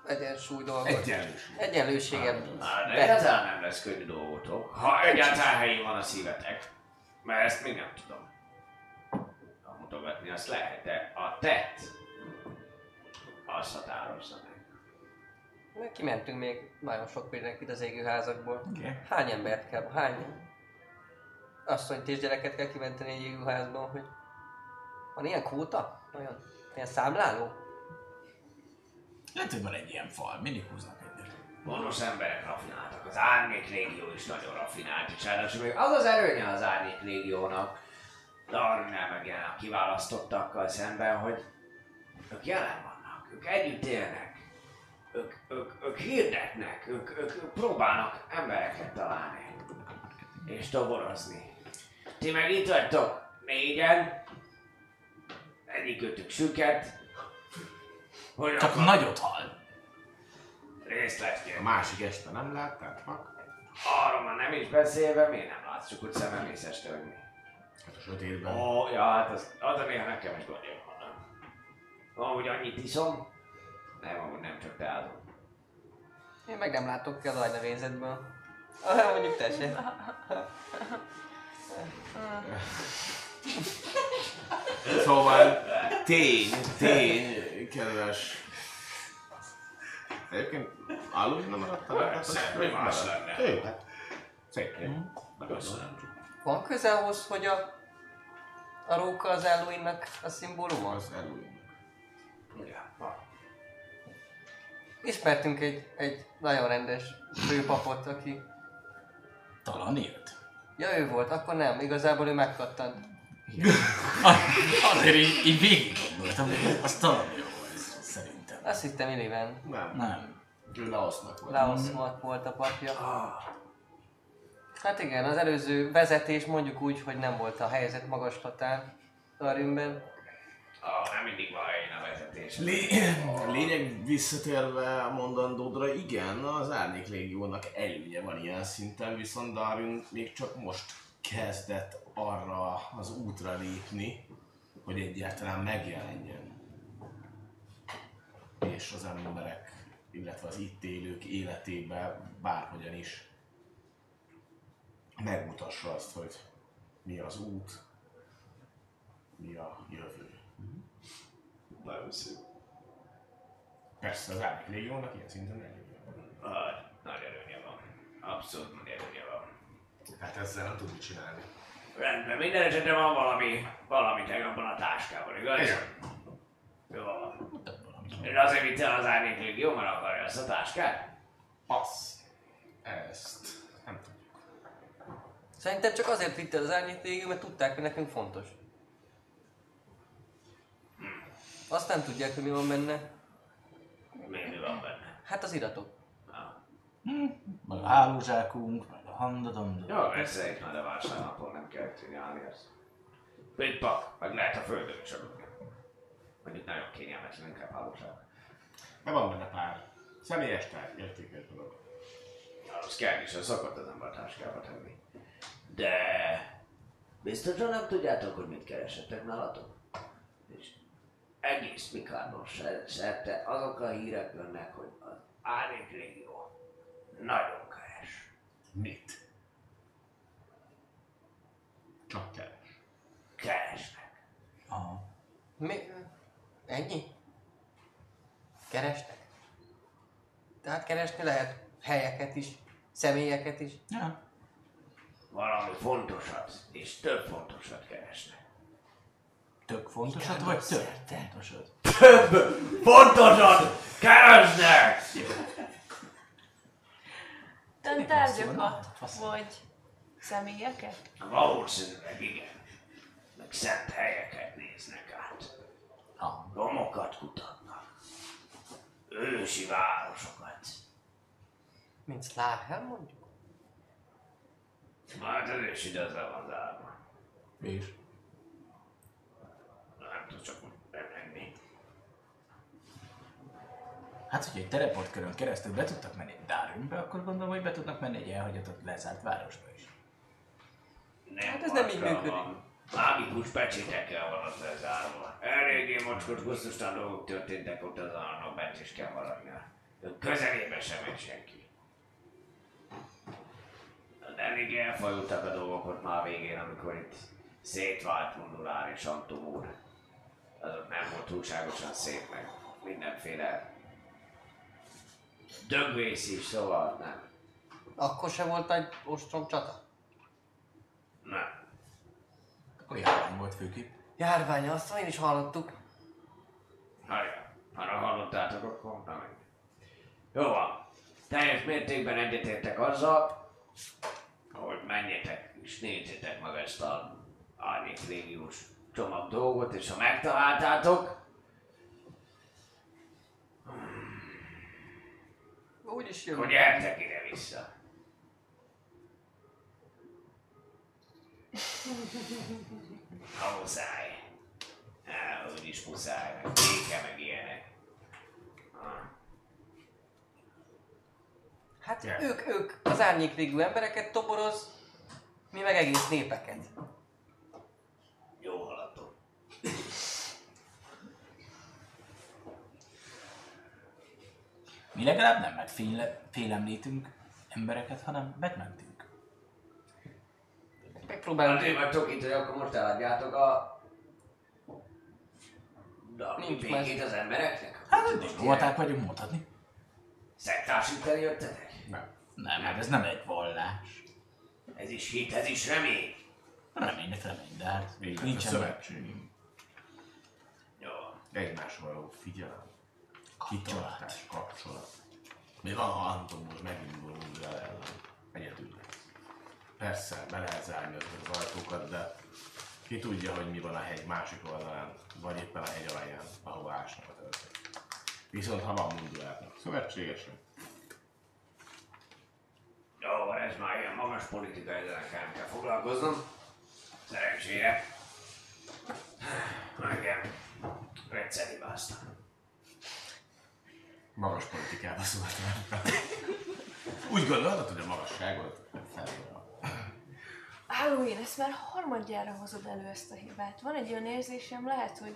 egyensúly dolgot. Egyenlőség. Egyenlőséget. Hát, de egyáltalán nem lesz könnyű dolgotok. Ha egyáltalán helyén van a szívetek. Mert ezt még nem tudom. A mutogatni azt lehet, de a tett azt határozza meg. Meg kimentünk még nagyon sok mindenkit az égőházakból. Okay. Hány embert kell, hány asszonyt és gyereket kell kimenteni egy égőházból, hogy van ilyen kvóta? Olyan? Ilyen számláló? Lehet, hogy van egy ilyen fal, mindig húznak egyet. Gonosz emberek rafináltak, az árnyék légió is nagyon rafinált, és ráadásul még az az előnye az árnyék légiónak, nem meg a kiválasztottakkal szemben, hogy ők jelen vannak, ők együtt élnek, ők, ők, ők hirdetnek, ők, ők, ők próbálnak embereket találni, és toborozni. Ti meg itt vagytok, négyen, egyikőtük süket, hogy Csak akar nagyot hal. részt lesz A másik este nem láttál, pak. Arra már nem is beszélve, miért nem látsz csak úgy szememész este, hogy mi? Hát a sötétben. Ó, ja, hát az, az néha nekem is gondjaim vannak. Amúgy annyit iszom, nem, amúgy nem csak teázom. Én meg nem látok ki az ajnövényzetből. Ah, [LAUGHS] mondjuk te se. [LAUGHS] Szóval tény, tény, kedves. Egyébként alul nem maradtál el? Semmi más lenne. Jó, hát szép. Köszönöm. Van köze ahhoz, hogy a, a róka az Eloinnak a szimbóluma? Az elúj. Ja, van. Ismertünk egy, egy nagyon rendes főpapot, aki... Talán élt. Ja, ő volt, akkor nem, igazából ő megkattant. [LAUGHS] Azért így, így végig gondoltam, hogy az talán jó volt, szerintem. Azt hittem Illiven. Nem, Nem. Laosznak volt. Laosznak volt a papja. Hát igen, az előző vezetés mondjuk úgy, hogy nem volt a helyzet magaslatán Darinben. Ah, nem mindig van helyén a vezetés. Lé- [CLEARS THROAT] lényeg visszatérve a mondandódra, igen, az Árnyék Légiónak előnye van ilyen szinten, viszont Darin még csak most kezdett arra az útra lépni, hogy egyáltalán megjelenjen. És az emberek, illetve az itt élők életébe bárhogyan is megmutassa azt, hogy mi az út, mi a jövő. Nagyon szép. Persze az Árnyék Légiónak ilyen szinten előnye van. Nagy előnye van. Abszolút nagy előnye van. Hát ezzel nem tud mit csinálni. Rendben, minden esetre van valami, valami abban a táskában, igaz? Jó van. És azért vitte az árnyék légió, mert akarja ezt a táskát? Az. Ezt. Nem tudjuk. Szerintem csak azért vitte az árnyék végül, mert tudták, hogy nekünk fontos. Azt nem tudják, hogy mi van benne. Mi, mi van benne? Hát az iratok. Ah. Meg a hálózsákunk, handadom. Jó, persze, itt már a vásárnapon nem kell csinálni ezt. Pitpak, meg lehet a földön is aludni. Mondjuk nagyon kényelmetlen, inkább hálóság. De van benne pár személyes tárgy, értékes dolog. Az kell is, az szokott az ember táskába tenni. De... Biztosan nem tudjátok, hogy mit keresettek nálatok? És egész Mikárnos szerte azok a hírek jönnek, hogy az Árnyék Légió nagyon. Mit? Csak keres. Keresnek. Aha. Mi? Ennyi? Kerestek? Tehát keresni lehet helyeket is, személyeket is. Ja. Valami fontosat, és több fontosat keresnek. Tök fontosat, vagy tök fontosat? Fontosat keresnek! Tön tárgyakat, vagy személyeket? Valószínűleg igen. Meg szent helyeket néznek át. Ah. Romokat kutatnak. Ősi városokat. Mint Sláher mondjuk? Hát az ősi de azzal van zárva. És? Nem tud csak bemenni. Hát, hogyha egy teleportkörön keresztül be tudtak menni Darwinbe, akkor gondolom, hogy be tudnak menni egy elhagyatott lezárt városba is. Nem Hát ez nem így működik. van. Mágikus pecsétekkel van az lezárva. Eléggé mocskos, gusztustalan dolgok történtek ott az annak maradnia. De közelébe sem megy senki. De elég elfajultak a dolgok ott már végén, amikor itt szétvált Mundulár és Antum úr. Azok nem volt túlságosan szép meg. Mindenféle dögvész is, szóval nem. Akkor se volt egy ostrom csata? Nem. Akkor járvány volt főképp. Járvány, azt én is hallottuk. Hallja, ha nem hallottátok, akkor nem mindegy. Jó van. Teljes mértékben egyetértek azzal, hogy menjetek és nézzétek meg ezt a Árnyék Légiós csomag dolgot, és ha megtaláltátok, Úgy is akkor jön. gyertek ide vissza. Ha muszáj. Á, úgyis muszáj, meg béke, meg ilyenek. Hát ők, ők az árnyékvégű embereket toboroz, mi meg egész népeket. Jó haladtok. Mi legalább nem megféle, félemlítünk embereket, hanem megmentünk. Megpróbálunk. Azért vagytok itt, hogy akkor most eladjátok a... a Nincs más. az embereknek? Hát eddig volták vagyunk mondhatni. Szektársítani jöttetek? Nem, hát ez nem egy vallás. Ez is hit, ez is remény. Reménynek remény, de hát nincsen szövetség. Jó. Egymásra való figyelem. Kitartás, kapcsolat. Még van, ha Anton most megindul újra ellen. Egyedül. Persze, be lehet zárni az ajtókat, de ki tudja, hogy mi van a hegy másik oldalán, vagy éppen a hegy alján, ahova ásnak a töltők. Viszont ha van Munduárnak szövetségesek, Jó, ez már ilyen magas politika, ezzel nekem kell foglalkoznom. Szerencsére. Engem egyszer hibáztam. Magas politikába szóltam. Úgy gondolod, hogy a magasságot felé Halloween, ezt már harmadjára hozod elő ezt a hibát. Van egy olyan érzésem, lehet, hogy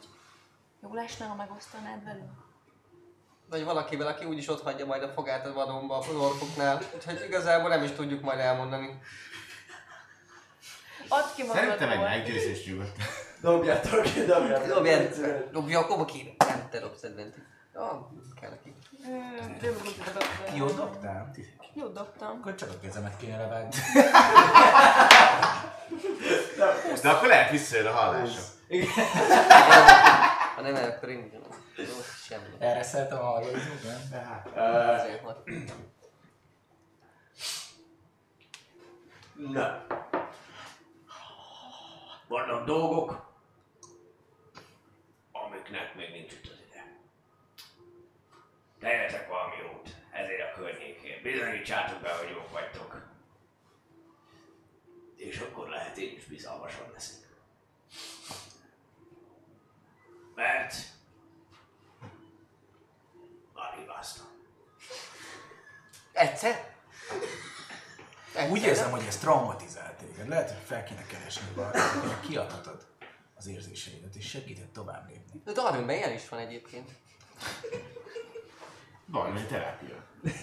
jó lesne, ha megosztanád velünk. Vagy valakivel, aki úgyis ott hagyja majd a fogát a vadonba az orkoknál. Úgyhogy igazából nem is tudjuk majd elmondani. Add ki magadból. Szerintem egy meggyőzés nyugodtan. Dobjátok, dobjátok. Dobjál, dobja a koba ki. Nem, te dobsz adventit. Ah, kell neki. Jó dobtál? Jó dobtam. Akkor csak a kezemet kéne levágni. [LAUGHS] De akkor lehet visszajön a hallása. Ha nem, akkor én semmi. Erre szeretem a nem? De hát. Azért. Na. Vannak dolgok, amiknek még nincs üt Tegyetek valami jót ezért a környékén. Bizonyítsátok be, hogy jók vagytok. És akkor lehet én is bizalmasabb leszek. Mert már hibáztam. Egyszer? Egyszer, Úgy érzem, hogy ez traumatizált téged. Lehet, hogy fel kéne keresni akinek kiadhatod az érzéseidet, és segített tovább lépni. De Darwinben ilyen is van egyébként. Valami terápia.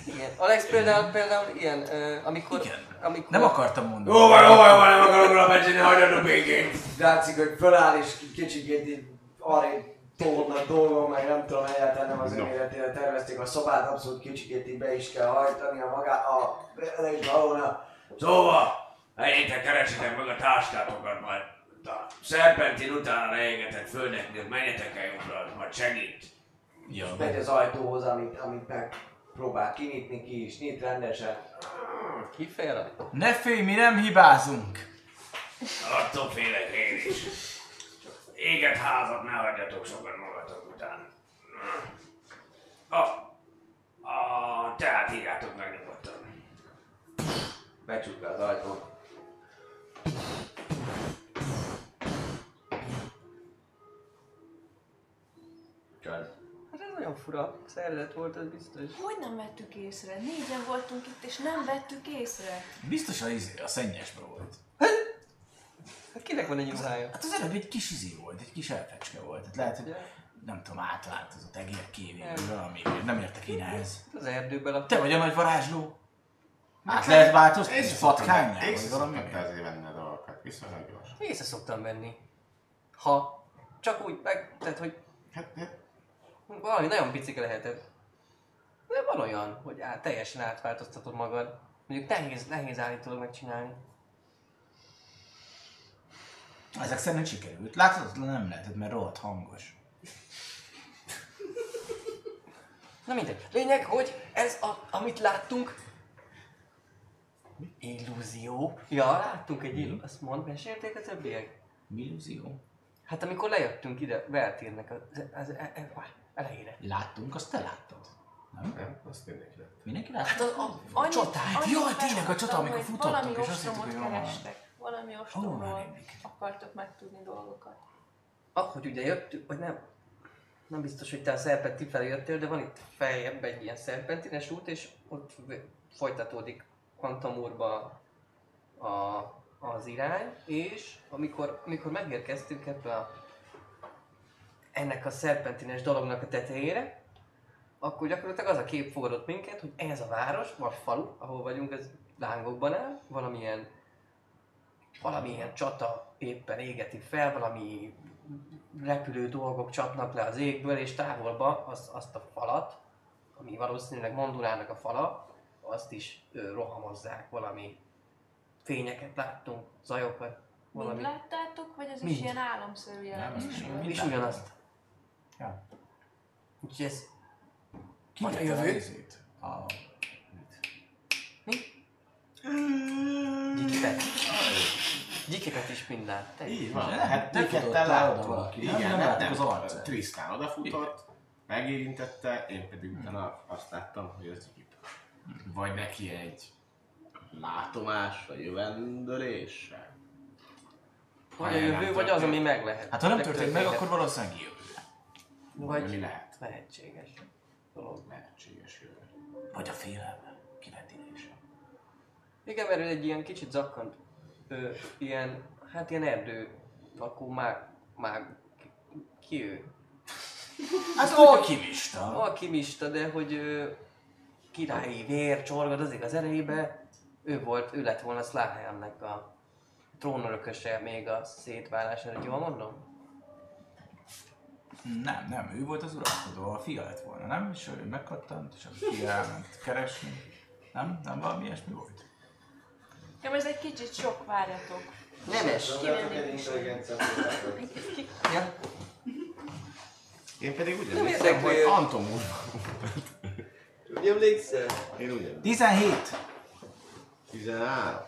Igen. Alex például, például ilyen, amikor... Igen. amikor Nem akartam mondani. Jó van, jó van, nem akarok róla beszélni, hagyd a békén. Látszik, hogy föláll és kicsikét így arrébb tolnak dolgok, meg nem tudom, egyáltalán nem az No. önéletére tervezték a szobát, abszolút kicsikét így be is kell hajtani a magá, a elég alóna. Szóval, menjétek, keresitek meg a táskátokat, majd a szerpentin utána leégetett földeknél menjetek el jobbra, majd segít. Ja, Megy az ajtóhoz, amit, amit megpróbál kinyitni, ki is nyit rendesen. Rajta. Ne félj, mi nem hibázunk. Attól félek én is. Csak éget házat ne hagyjatok sokan magatok után. A, a, tehát írjátok meg nyugodtan. Becsukd be az ajtót. Nagyon fura szervezet volt, ez biztos. Hogy nem vettük észre? Négyen voltunk itt, és nem vettük észre. Biztos a, izé, a szennyesbe volt. Hát kinek van egy ruhája? Hát az előbb egy kis izé volt, egy kis elfecske volt. Hát lehet, hogy nem tudom, átváltozott egér kévéül valami, nem értek én ehhez. Az erdőben a... Te vagy a nagy varázsló? Át lehet Patkányjal? én Vagy valami? szoktam azért venni a dolgokat, viszonylag gyorsan. Észre szoktam venni. Ha csak úgy meg, tehát hogy Hát, hát, valami nagyon picike lehetett. De van olyan, hogy át, teljesen átváltoztatod magad. Mondjuk nehéz, nehéz állítólag megcsinálni. Ezek szerint sikerült. Látod, nem lehetett, mert rohadt hangos. Na mindegy. Lényeg, hogy ez, a, amit láttunk, illúzió. Ja, láttunk egy illúzió. Azt mond, mesélték a többiek? Illúzió. Hát amikor lejöttünk ide, Veltírnek az, az, az, az elejére. Láttunk, azt te láttad. Nem? nem, azt mindenki lett. Mindenki látta? Hát a, a, a csatát. Jaj, tényleg a csata, amikor futottak, Valami és azt hittük, hogy kerestek. Valami ostromról akartok megtudni dolgokat. Ahogy ugye jöttünk, vagy nem, nem biztos, hogy te a szerpentin felé jöttél, de van itt feljebb egy ilyen szerpentines út, és ott folytatódik Quantamurba a, az irány, és amikor, amikor megérkeztünk ebbe a, ennek a szerpentines dolognak a tetejére, akkor gyakorlatilag az a kép fogadott minket, hogy ez a város, vagy falu, ahol vagyunk, ez lángokban áll, valamilyen valamilyen csata éppen égeti fel, valami repülő dolgok csapnak le az égből, és távolba az, azt a falat, ami valószínűleg Mondurának a fala, azt is ö, rohamozzák, valami fényeket láttunk, zajokat, Mind valami. láttátok, vagy ez is Mind. ilyen álomszerű jelentés? Nem, És ugyanazt. Ja. Úgyhogy ez... Ki a jövő? a. Mi? Gyikipet. Gyikipet is mind látta. Így van. Nem, Hát te láttuk. valaki? Igen, Nem nem, nem. az arcát. Trisztán odafutott, megérintette, én pedig utána azt láttam, hogy az így. Vagy neki egy látomás, vagy jövendőlése. Vagy a jövő, vagy az, ami meg lehet. Hát ha nem történt meg, akkor valószínűleg jövő. Vagy mi Vagy lehet? lehetséges dolog. Lehetséges jövő. Vagy a félelme. Kivetítése. Igen, mert ő egy ilyen kicsit zakkant, ö, ilyen, hát ilyen erdő lakó mág, mág, ki, ki ő? Hát alkimista. Alkimista, de hogy ö, királyi vér csorgad azért az erejébe, ő volt, ő lett volna Slahelmnek a trónörököse még a szétválás előtt, jól mondom? Nem, nem, ő volt az uralkodó, a fia lett volna, nem? És ő megkattant, és a fia elment keresni. Nem? Nem valami ilyesmi volt? Ja, ez egy kicsit sok, várjatok. Nemes. Ja. Én pedig úgy Nem emlékszem, hogy. Anton úr. Úgy emlékszel? Én úgy emlékszem. 17! 13.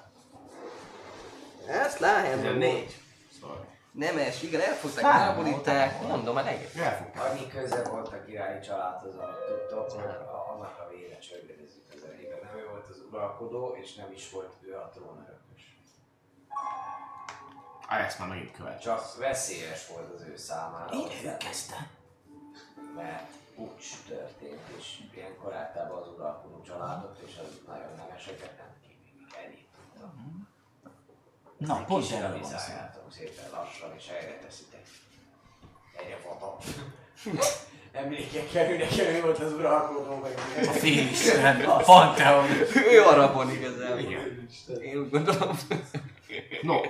Ezt láhem, 14. Sorry. Nemes, igen, elfogták, Három, elborítják, három. mondom, a legjobb. Elfogták. Annyi köze volt a királyi családhoz, amit tudtok, hogy a- annak a vére csörgedezik közelében. Nem ő volt az uralkodó, és nem is volt ő a trónörökös. Ah, ezt már megint követ. Csak veszélyes volt az ő számára. Ő kezdte. Mert pucs történt, és ilyenkor általában az uralkodó családot, és az nagyon nemeseket nem kívül ennyit tudta. Na, pont erről van szó. Szépen lassan, és helyre teszitek. Egyre vadon. [LAUGHS] Emlékek kerülnek elő, volt az uralkodó, meg A félisten, a Pantheon. Ő arabon igazából. Igen. Én úgy gondolom. No,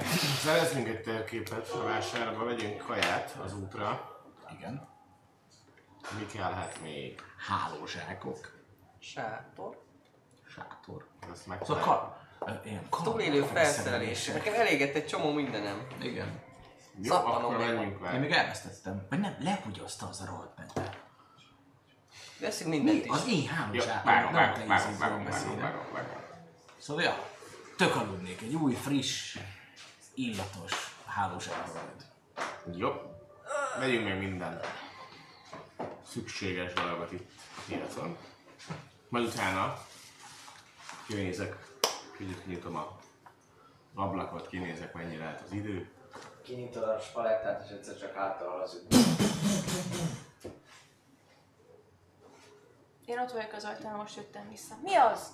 szerezünk egy térképet a vásárba, vegyünk kaját az útra. Igen. Mi kell hát még? Hálózsákok. Sátor. Sátor. Ezt meg Szóval kar... Ilyen. Túlélő felszerelés. Nekem elégett egy csomó mindenem. Igen. Jó, Szappanom akkor menjünk Én vele. még elvesztettem. Vagy nem, lehugyozta az a rohadt mente. Veszünk mindent Mi? is. Az én Jó, hálózsákom. várom, várom, várom, várom, jól várom, beszélek. várom, várom. Szóval ja, tök aludnék egy új, friss, illatos hálózsákra majd. Jó. Vegyünk meg minden szükséges dolgot itt piacon. Majd utána kinézek, kicsit nyitom a ablakot, kinézek mennyire lehet az idő. Kinyitod a spalettát, és egyszer csak hátra az Én ott vagyok az ajtón, most jöttem vissza. Mi az?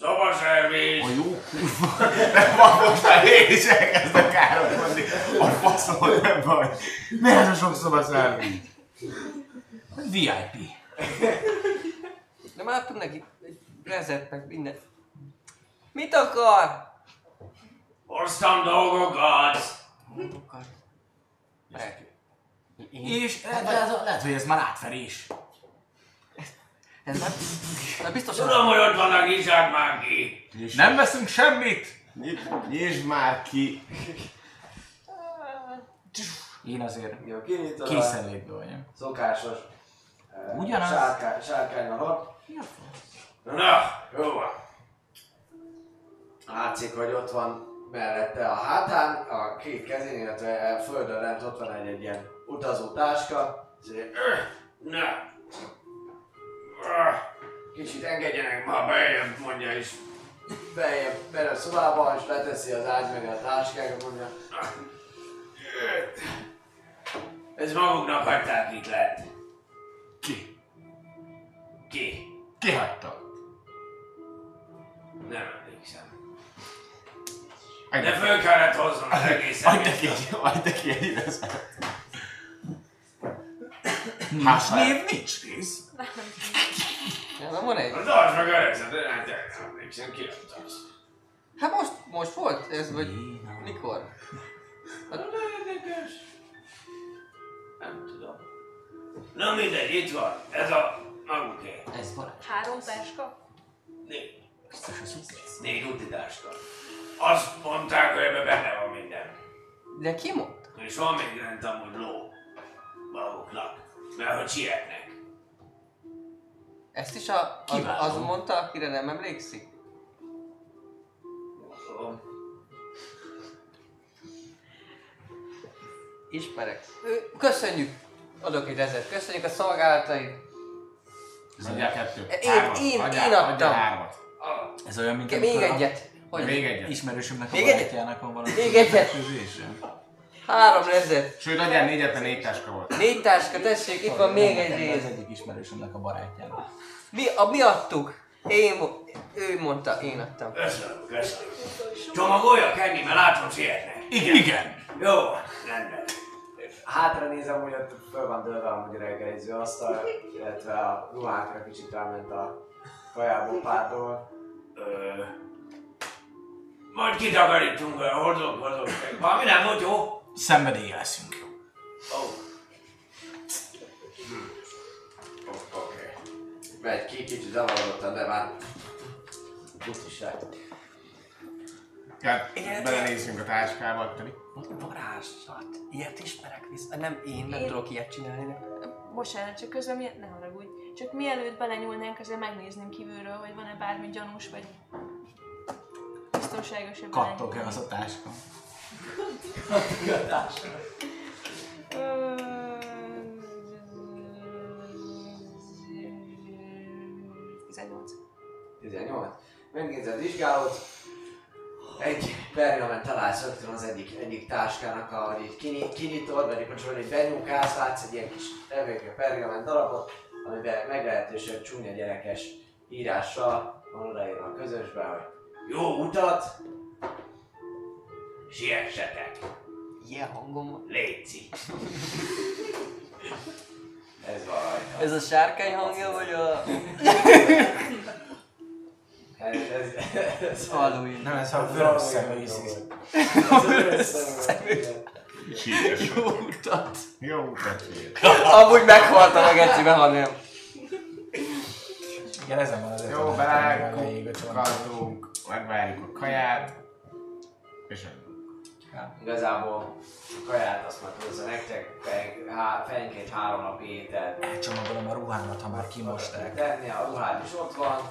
A jó kurva! Nem van most én is elkezdek káromkodni. A faszom, nem baj. Mi ez a sok szobaszerviz? VIP. De már adtunk neki egy prezet, meg minden. Mit akar? Hoztam dolgokat! Dolgokat. Én? És de ez a, lehet, hogy ez már átverés. Ez már, már biztosan... hogy ott vannak Izsák már ki! Nem veszünk semmit! Nyisd már ki! Én azért Jó, kinyitod a készenlétben vagyok. szokásos eh, Ugyanaz. sárkány, sárkányalat. Mi a fasz? Na, jó van. Látszik, hogy ott van mellette a hátán, a két kezén, illetve a földön lent ott van egy, egy ilyen utazó táska. Ez egy, "Öh, Na. Öh, Kicsit engedjenek ma bejebb, mondja is. Bejebb, bele a szobába, és leteszi az ágy meg a táskákat, mondja. "Öh, [CLEARS THROAT] Ez maguknak hagyták itt lent. Ki? Ki? Ki hagyta? Nem De föl kellett hoznom az egészet. Adj neki egy, adj neki egy Hát, név, nincs. Ja, na van egy. Az arra öregzed, de nem nem emlékszem, ki lett az. Hát most, most volt ez, vagy mikor? Érdekes. Nem tudom. Na mindegy, itt van. Ez a maguké. Ez van. Három táska? Négy. Négy utitáska. Azt mondták, hogy ebben benne van minden. De ki mondta? És van még rend amúgy ló. Maguknak. Mert hogy sietnek. Ezt is a, az, az mondta, akire nem emlékszik? Ismerek. Köszönjük! Adok egy ezet. Köszönjük a szolgálatait. Adjál kettőt. Én- Hármat. én- Adjál- én adtam. adjál hármat. Ez olyan, mint Még amikor a egyet. Hogy? Még egyet. ismerősünknek a Még egyet? barátjának van valami Még egyet. közése. Három ezet. Sőt, adjál négyet, mert négy táska volt. Négy táska, tessék, itt van még egy rész. Az egyik ismerősömnek a barátjának. Mi, a, mi adtuk? Én, ő mondta, én adtam. Köszönöm, köszönöm. Csomagoljak enni, mert látom sietnek. Igen. Igen. Jó, rendben. Hátra nézem, hogy ott föl van dőlve amúgy reggeliző asztal, illetve a ruhákra kicsit ráment a kajából pártól. Ö, majd kitakarítunk, hordok, hordok. Valami nem volt jó? Szenvedélye leszünk. Ó, Oké. Megy ki, kicsit zavarodottan, de már butiság. Tehát belenézzünk a táskába, pedig. Varázslat. Ilyet ismerek vissza. Nem, én nem Én- tudok ilyet csinálni. Bocsánat, csak közben mi... ne haragudj. Csak mielőtt belenyúlnánk, azért megnéznünk kívülről, hogy van-e bármi gyanús, vagy biztonságos-e Kattog-e az a táska? Ö, 18. 18. Megnézed, vizsgálod. Egy pergamen találsz rögtön az egyik, egyik táskának, ahogy így kinyit, kinyitod, vagy hogy egy benyúkálsz, látsz egy ilyen kis levéke pergamen darabot, amiben meglehetősen csúnya gyerekes írással van odaírva a közösbe, hogy jó utat, siessetek. Ilyen hangom van. Léci. ez van rajta. Ez a sárkány hangja, vagy a... Ez, ez, ez, Halloween. Nem, ez a vörös szemű ízig. Síkes. Jó utat. Jó utat. Amúgy meghaltam a gecibe, ha nem. Igen, ezen van az Jó, ötlet. belekukkantunk, megvárjuk a kaját, és Igazából a kaját azt már hozza nektek, fej- há- fejenként három napi ételt. Elcsomagolom a ruhámat, ha már kimosták. Tenni, a ruhád is ott van.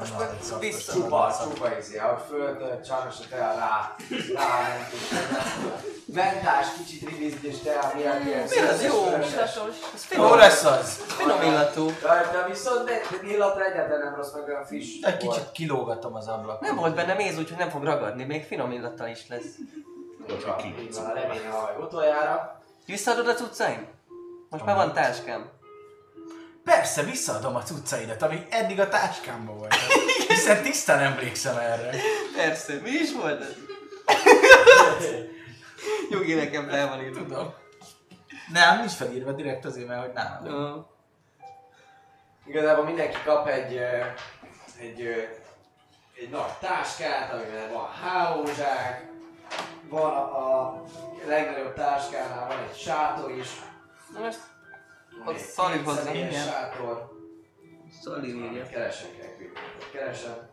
Most meg vissza. Csupa, csupa izé, ahogy föltölt, sajnos a tea rá, rá nem. Mentás, kicsit rivizt és tea miatt ilyen Mi az jó? Illatos. Ez Jó finom, lesz az! finom illatú. Rajta viszont de, de illatra egyáltalán nem rossz, meg olyan friss Egy kicsit kilógattam az ablakon. Nem volt benne méz, úgyhogy nem fog ragadni. Még finom illattal is lesz. Így van, így van, a levény a haj utoljára. Visszaadod a cuccaim? Most már van táskám. Persze, visszaadom a cuccaidat, ami eddig a táskámban volt. Hiszen tisztán emlékszem erre. Persze, mi is volt ez? Jogi nekem fel van írva. Tudom. Nem, nincs felírva direkt azért, mert hogy nálam. Ö, Igazából mindenki kap egy, egy, egy nagy táskát, amiben van hálózsák, van a, a legnagyobb táskánál van egy sátor is, Na most egy Szali hozzá, igen. sátor, Szali írja. keresek keresem,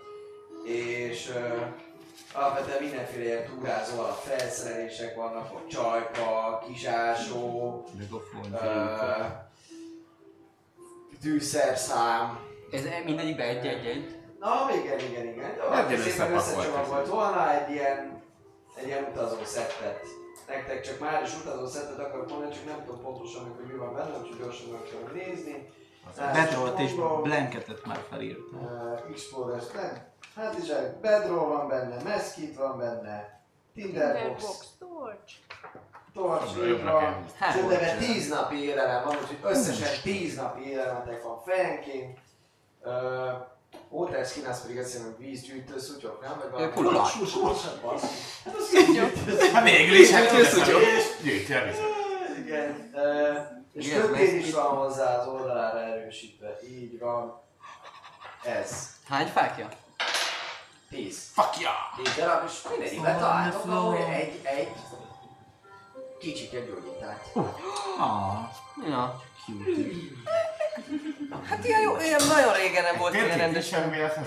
és uh, alapvetően mindenféle ilyen túrázó alap felszerelések vannak, ott csajka, kisásó, uh, tűszerszám, Ez mindegyikbe egy-egy-egy. Na, igen, igen, igen. Jó, szépen összecsomagolt volna egy ilyen, egy ilyen utazó szettet. Nektek csak már is utazó szettet akarok mondani, csak nem tudom pontosan, meg, hogy mi van benne, úgyhogy gyorsan meg kell nézni. Bedrollt és blanketet már felírt. Uh, Explorers Blank. Hát is egy bedroll van benne, Meskit van benne, Tinderbox, torch. Torch, így van. Hát, Sőt, ebben 10 napi élelem van, úgyhogy összesen 10 napi élelmetek van fejenként. Uh, Skin az pedig hogy vízgyűjtő szutyok, nem? Vagy valami? Kulacs. Kulacs, basszus. Hát az vízgyűjtő Hát végül is, hát szutyok. Gyűjti a vizet. Igen. Uh, és kötél is van hozzá az oldalára erősítve. Így van. Ez. Hány fákja? 10. Fuck yeah! Négy darab, és mindegyikben találtok ahol egy, egy kicsike gyógyítát. Ah, Ja. cute. Hát ilyen jó, ilyen nagyon régen nem volt ilyen rendes. sem véletlen.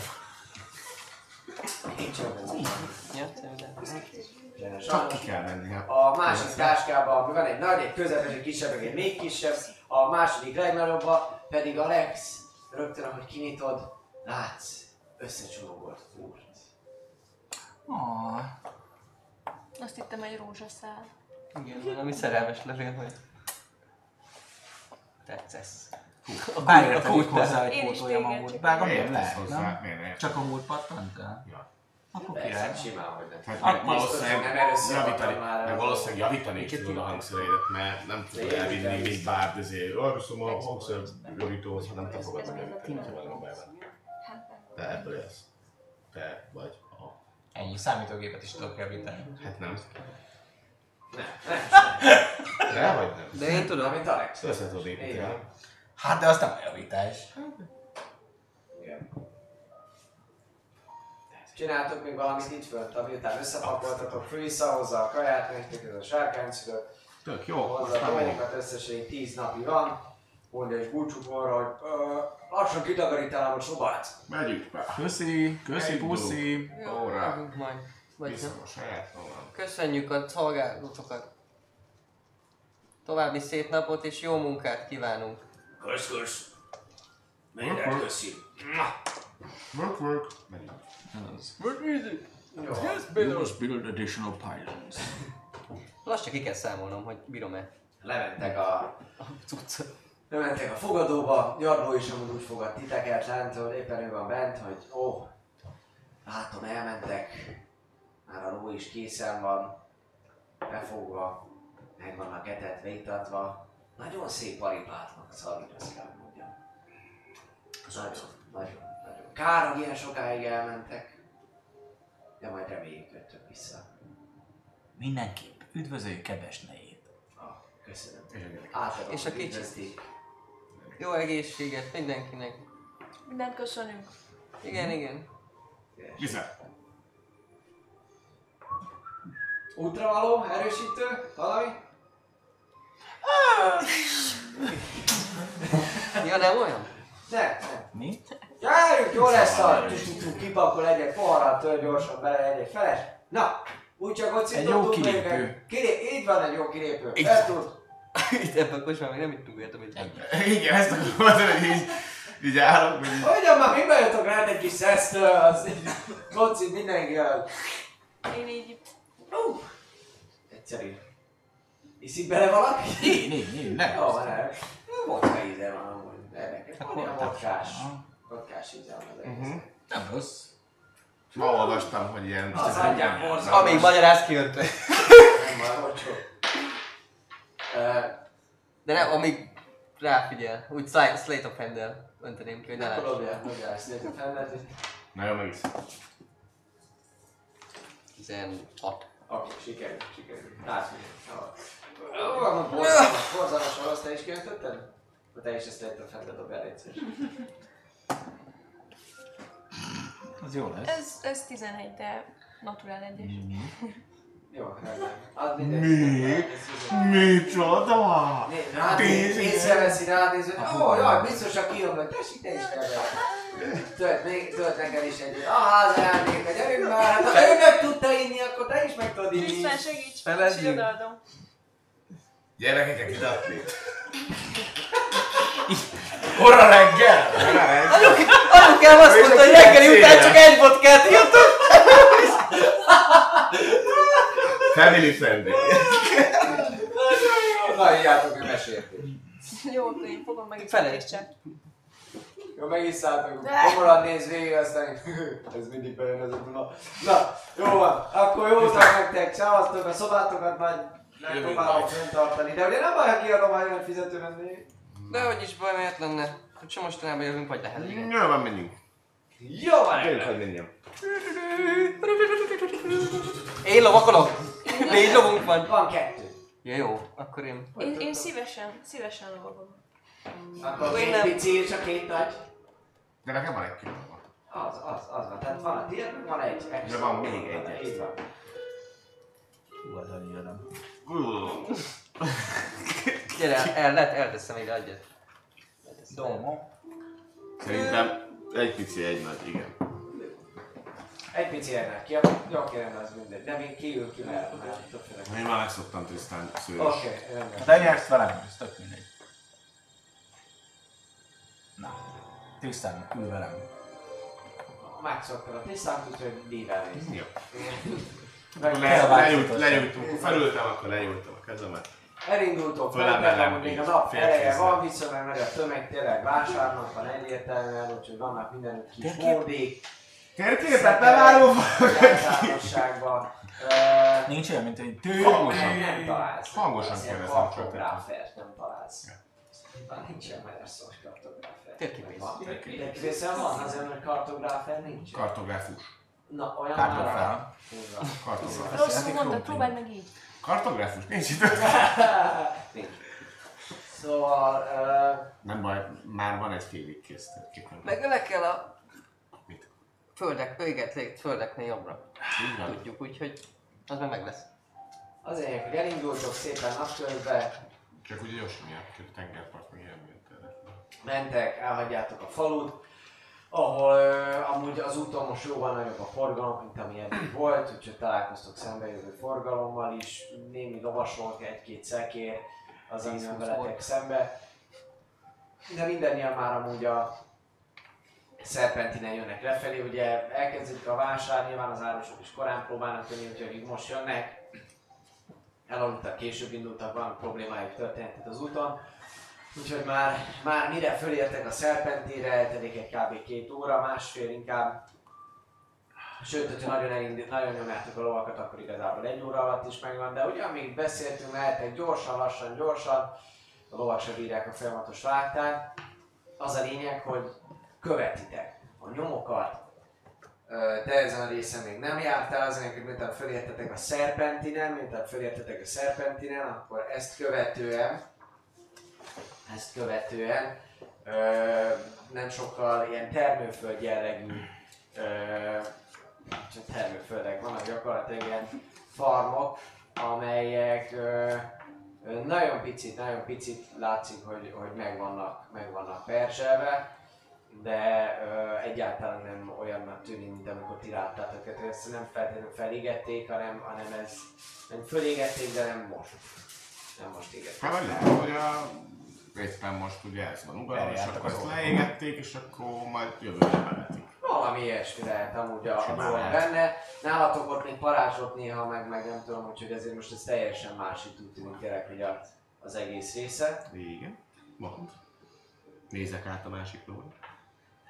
Nincs. Csak ki kell menni. hát. A másik táskában ami van egy nagy, egy közepes, egy kisebb, egy még kisebb, a második legnagyobba pedig Alex, rögtön ahogy kinyitod, látsz összecsomagolт furt. Ah, Azt hittem egy rózsaszál. Igen, valami szerelmes levél, hogy tetszesz. Bárért kult hozzá, hogy amúgy. csak Vágom, Miért nem lehet, hozzá? nem? Nem? Csak a múlt pattant el? Ja. Akkor király. Simán, hogy nem. Hát meg valószínűleg nem először javítani, már meg valószínűleg javítani is tudod a hangszereidet, mert nem tudod elvinni, mint bárd, ezért elviszem a hangszer javítóhoz, hanem te fogod megjavítani, ha meg benne. Te ebből élsz. Te vagy a... Ennyi számítógépet is tudok javítani. Hát nem. Nem, nem. De vagy nem? De én tudom. Amit Alex. Össze tudod építeni. Hát de az nem a javítás. Igen. Csináltok még valamit itt fönt, miután összepakoltatok, Frisa hozza a kaját, nektek ez a sárkányszülött, Tök jó, hozza most a. Dominikat összesen így 10 napi van, mondja és búcsút arra, hogy ö, lassan kitakarítálom a szobát. Megyünk be. Köszi, köszi, puszi. Óra. Majd. Vagy Viszem nem. a saját magam. Köszönjük a szolgálatokat. További szép napot és jó munkát kívánunk. Kösz, kösz. Mindent köszi. Work, work. Megyünk. We must build additional pylons. Lassan ki kell számolnom, hogy bírom-e Lementek a a cuccot. Lementek a fogadóba, Jarló is amúgy úgy fogad titeket lentől, éppen ő van bent, hogy ó, látom elmentek, már a ló is készen van, befogva, meg vannak etetve, itatva. Nagyon szép paripátnak szarít, azt kell mondjam. Nagyon, nagyon, nagyon. Kár, hogy ilyen sokáig elmentek, de majd reméljük jöttök vissza. Mindenképp üdvözöljük kedves nejét. Ah, köszönöm. Átadom, És a kicsit. Jó egészséget mindenkinek. Mindent köszönünk. Igen, igen. Vize. Útra való, erősítő, valami? Ja, nem olyan? Nem, nem. Mi? Gyerünk, jó lesz a tu kipakol egyet poharat, tör gyorsan bele egyet feles. Na, úgy csak ott Egy jó kilépő. Kilé- így van egy jó kilépő. Így. El tud. [LAUGHS] Itt ebben a kocsmában még nem ittunk olyat, amit Igen, ezt akarom mondani, hogy így, így állok, hogy így Hogyan már mi bejöttök rá egy kis szesztől, az így koci mindenki jön. Én így Ú, Egyszerű. Iszik bele valaki? Én, én, én, nem. Jó, van el. Vodka íze van amúgy. Érdekes. Hát Van ilyen vodkás. Vodkás íze van az Mhm. egész. Nem rossz. ma olvastam, hogy ilyen... Az adján borzalmas. Amíg magyaráz kijött. Nem már. Ö, De nem, amíg ráfigyel. Úgy Slate of Hand-el önteném ki, hogy ne Akkor láss. dobjál, dobjál ezt nézzük fennet, és... Na jó, megisz. 16. Oké, sikerült, sikerült. Látszik. Ó, van borzalmas, borzalmas orosz, te is kiöntötted? Te is ezt lehet a fentet dobjál egyszer. Az jó lesz. Ez, ez 11, de naturál egyes. Jó, rendben. Ad mindegy. Mi? Micsoda? Né- Rád néz, észreveszi, rád néz, hogy ó, jaj, biztosan kijön, hogy tessék, te is keverj. Tölt, még, tölt neked is egyet. A házajándéka, gyerünk már, hát ha ő meg tudta inni, akkor te is meg tudod inni. Krisztán segíts! És odaadom. Gyerekeket idatni. Kora reggel! Anyukám azt mondta, hogy reggeli után csak egy vodkát írtok. Family friendly. Na, írjátok a meséltést. Jó, akkor én fogom meg itt Fele. és csak. Jó, megiszálltok, komoran néz végig, aztán [LAUGHS] ez mindig bejön ez a. Na, jó van, akkor jó utat nektek, szevasztok, a szobátokat majd megpróbálom fenntartani. De ugye nem baj, kiadom, ha jön fizető vendég. De hogy is baj, miért lenne? Hogy csak mostanában jövünk, vagy lehet. Igen. Jó, van, menjünk. Jó van, Gyerünk, hogy menjem. Én lovakolok. Négy lovunk van. van kettő. Ja, jó, akkor én... Én, én szívesen, szívesen lovagolom. Akkor Én két nem. pici és a két nagy. De nekem van egy kilóban. Az, az, az van. Tehát van a tiéd, van egy extra. De van még egy Így van. Hú, az annyira nem. Gyere, el, el, elteszem ide, adjad. Domo. Szerintem egy pici, egy nagy, igen. Egy pici ennek ki, jó, rendben, az mindegy. De még kiül ki lehet, mert többféle. Én már megszoktam tisztán szőrös. Oké, rendben. Hát elnyersz velem, ez tök mindegy. Na, tisztán ül velem. Megszoktad a tisztát, úgyhogy dível néz. Jó. Le, vágtad lenyújt, azt. lenyújtunk, felültem, akkor lenyújtom a kezemet. Elindultok fel, amúgy még a nap eleje van, viszont meg a tömeg tényleg vásárnak van egyértelműen, úgyhogy vannak mindenütt kis Térkép? módék, Térképet bevárom! általánosságban. Nincs olyan, mint egy tű. Hangosan. nem, találsz. Hangosan kérdezem csak. Kartográfert nem találsz. Van, nincs ilyen magyar szós kartográfer. Térképész. Van? Térképészen van, azért, hogy kartográfer nincs. Kartográfus. Na, olyan Kartofel. Kartográfus. Rosszul mondtad, próbáld meg így. Kartográfus? Nincs itt. Nincs. Szóval, ö, Nem baj, már van egy félig kész térképem. Meg le kell a Mit? földek, véget lét földeknél jobbra. Így van. Tudjuk, úgyhogy az meg meg lesz. az lényeg, hogy elindultok szépen napközben, Csak ugye Yoshi miatt, hogy tengerpart miatt erre. mentek, elhagyjátok a falut, ahol ö, amúgy az úton most jóval nagyobb a forgalom, mint ami eddig volt, úgyhogy találkoztok szembejövő forgalommal is, némi lovasolk, egy-két szekér, az, jön veletek szembe. De mindennél már amúgy a szerpentinen jönnek lefelé, ugye elkezdődik a vásár, nyilván az árusok is korán próbálnak jönni, úgyhogy most jönnek, elaludtak, később indultak, van problémájuk történhet az úton. Úgyhogy már, már mire fölértek a szerpentére, eltelik egy kb. két óra, másfél inkább. Sőt, hogyha nagyon, elindít, nagyon nyomjátok a lovakat, akkor igazából egy óra alatt is megvan, de ugye amíg beszéltünk, mehetek gyorsan, lassan, gyorsan, a lovak se bírják a folyamatos vágtát. Az a lényeg, hogy követitek a nyomokat, de ezen a részen még nem jártál, az hogy miután fölértetek a szerpentinen, miután fölértetek a szerpentinen, akkor ezt követően, ezt követően ö, nem sokkal ilyen termőföld jellegű ö, csak termőföldek vannak gyakorlatilag ilyen farmok, amelyek ö, nagyon picit, nagyon picit látszik, hogy, hogy meg vannak, meg vannak perselve, de ö, egyáltalán nem olyannak tűnik, mint amikor ti láttátok, tehát ezt nem feltétlenül felégették, hanem, hanem ez nem fölégették, de nem most. Nem most égették. Hát lehet, hogy a éppen most ugye ez van ugalom, és akkor ezt leégették, és akkor majd jövőre bevetik. Valami ilyesmi lehet amúgy a, dolog benne. Nálatok ott még parázsot néha, meg, meg nem tudom, úgyhogy ezért most ez teljesen másik úgy tűnik tényleg, hogy a, az egész része. Igen. Mond. Nézek át a másik lóra.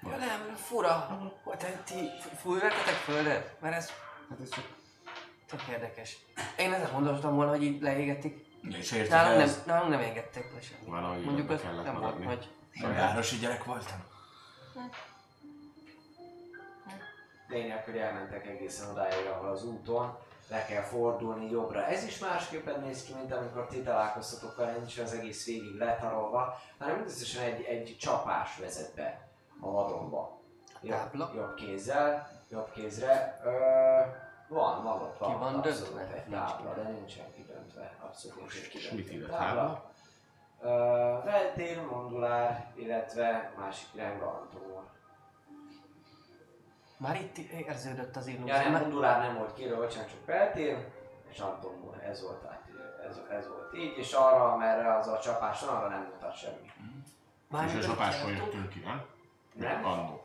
Ja nem, fura. Hogy ti fújvertetek földet? Mert ez Hát ez csak tök érdekes. Én ezen gondoltam volna, hogy így leégetik. És érted Nálunk nem, ez? nálunk nem égettek le semmi. Valahogy Mondjuk az kellett nem volt maradni. nagy. Én városi gyerek voltam. Lényeg, hogy elmentek egészen odáig, ahol az úton le kell fordulni jobbra. Ez is másképpen néz ki, mint amikor ti találkoztatok vele, nincs az egész végig letarolva, hanem mindösszesen egy, egy csapás vezet be a vadonba. Jobb, jobb kézzel, jobb kézre. Ö, van, van ott van, Ki van döntve? egy Nincs tábla, de nincsen kidöntve. Abszolút nincs kidöntve mit ír a tábla. Veltér, Mondulár, illetve másik irányba Antomor. Már itt érződött az illúzió. Ja, nem, Mondulár nem volt kiírva, bocsánat, csak Peltér, és Antomor, ez volt át, ez, ez volt így, és arra, amerre az a csapás van, arra nem mutat semmi. Már És a jártunk. jöttünk ki, nem? Nem? Annó.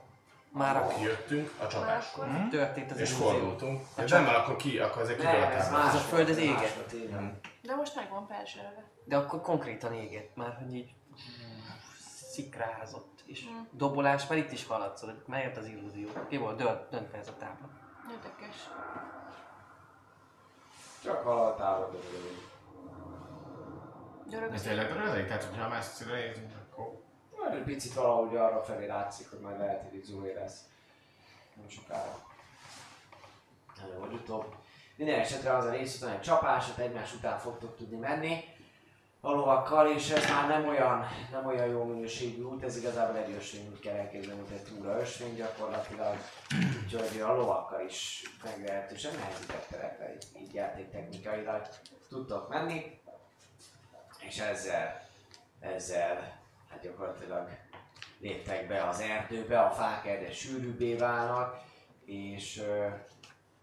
Már akkor Jöttünk a csapáskor. Mhm. történt az És illúzió. fordultunk. A Ja, csap- nem, akkor ki, akkor ezek Nem, ez kidőltek. más. Ez a föld, ez éget. van. De most meg van perselve. De akkor konkrétan égett már, hogy így szikrázott. És Mm. dobolás, mert itt is hallatszott, hogy megjött az illúzió. Ki volt dönt, döntve ez a tábla. Érdekes. Csak valahol távol az tényleg rövid? Tehát, hogyha messzire nézünk. Majd egy picit valahogy arra felé látszik, hogy majd lehet, hogy Zoe lesz. Nem sokára. Előbb vagy utóbb. Minden esetre az a rész után egy csapás, ott egymás után fogtok tudni menni. a lovakkal, és ez már nem olyan, nem olyan jó minőségű út, ez igazából egy ösvény úgy kell elképzelni, mint egy túra ösvény gyakorlatilag, úgyhogy a lovakkal is meglehetősen nehezített terekre, így, így játéktechnikailag tudtok menni, és ezzel, ezzel hát gyakorlatilag léptek be az erdőbe, a fák egyre sűrűbbé válnak, és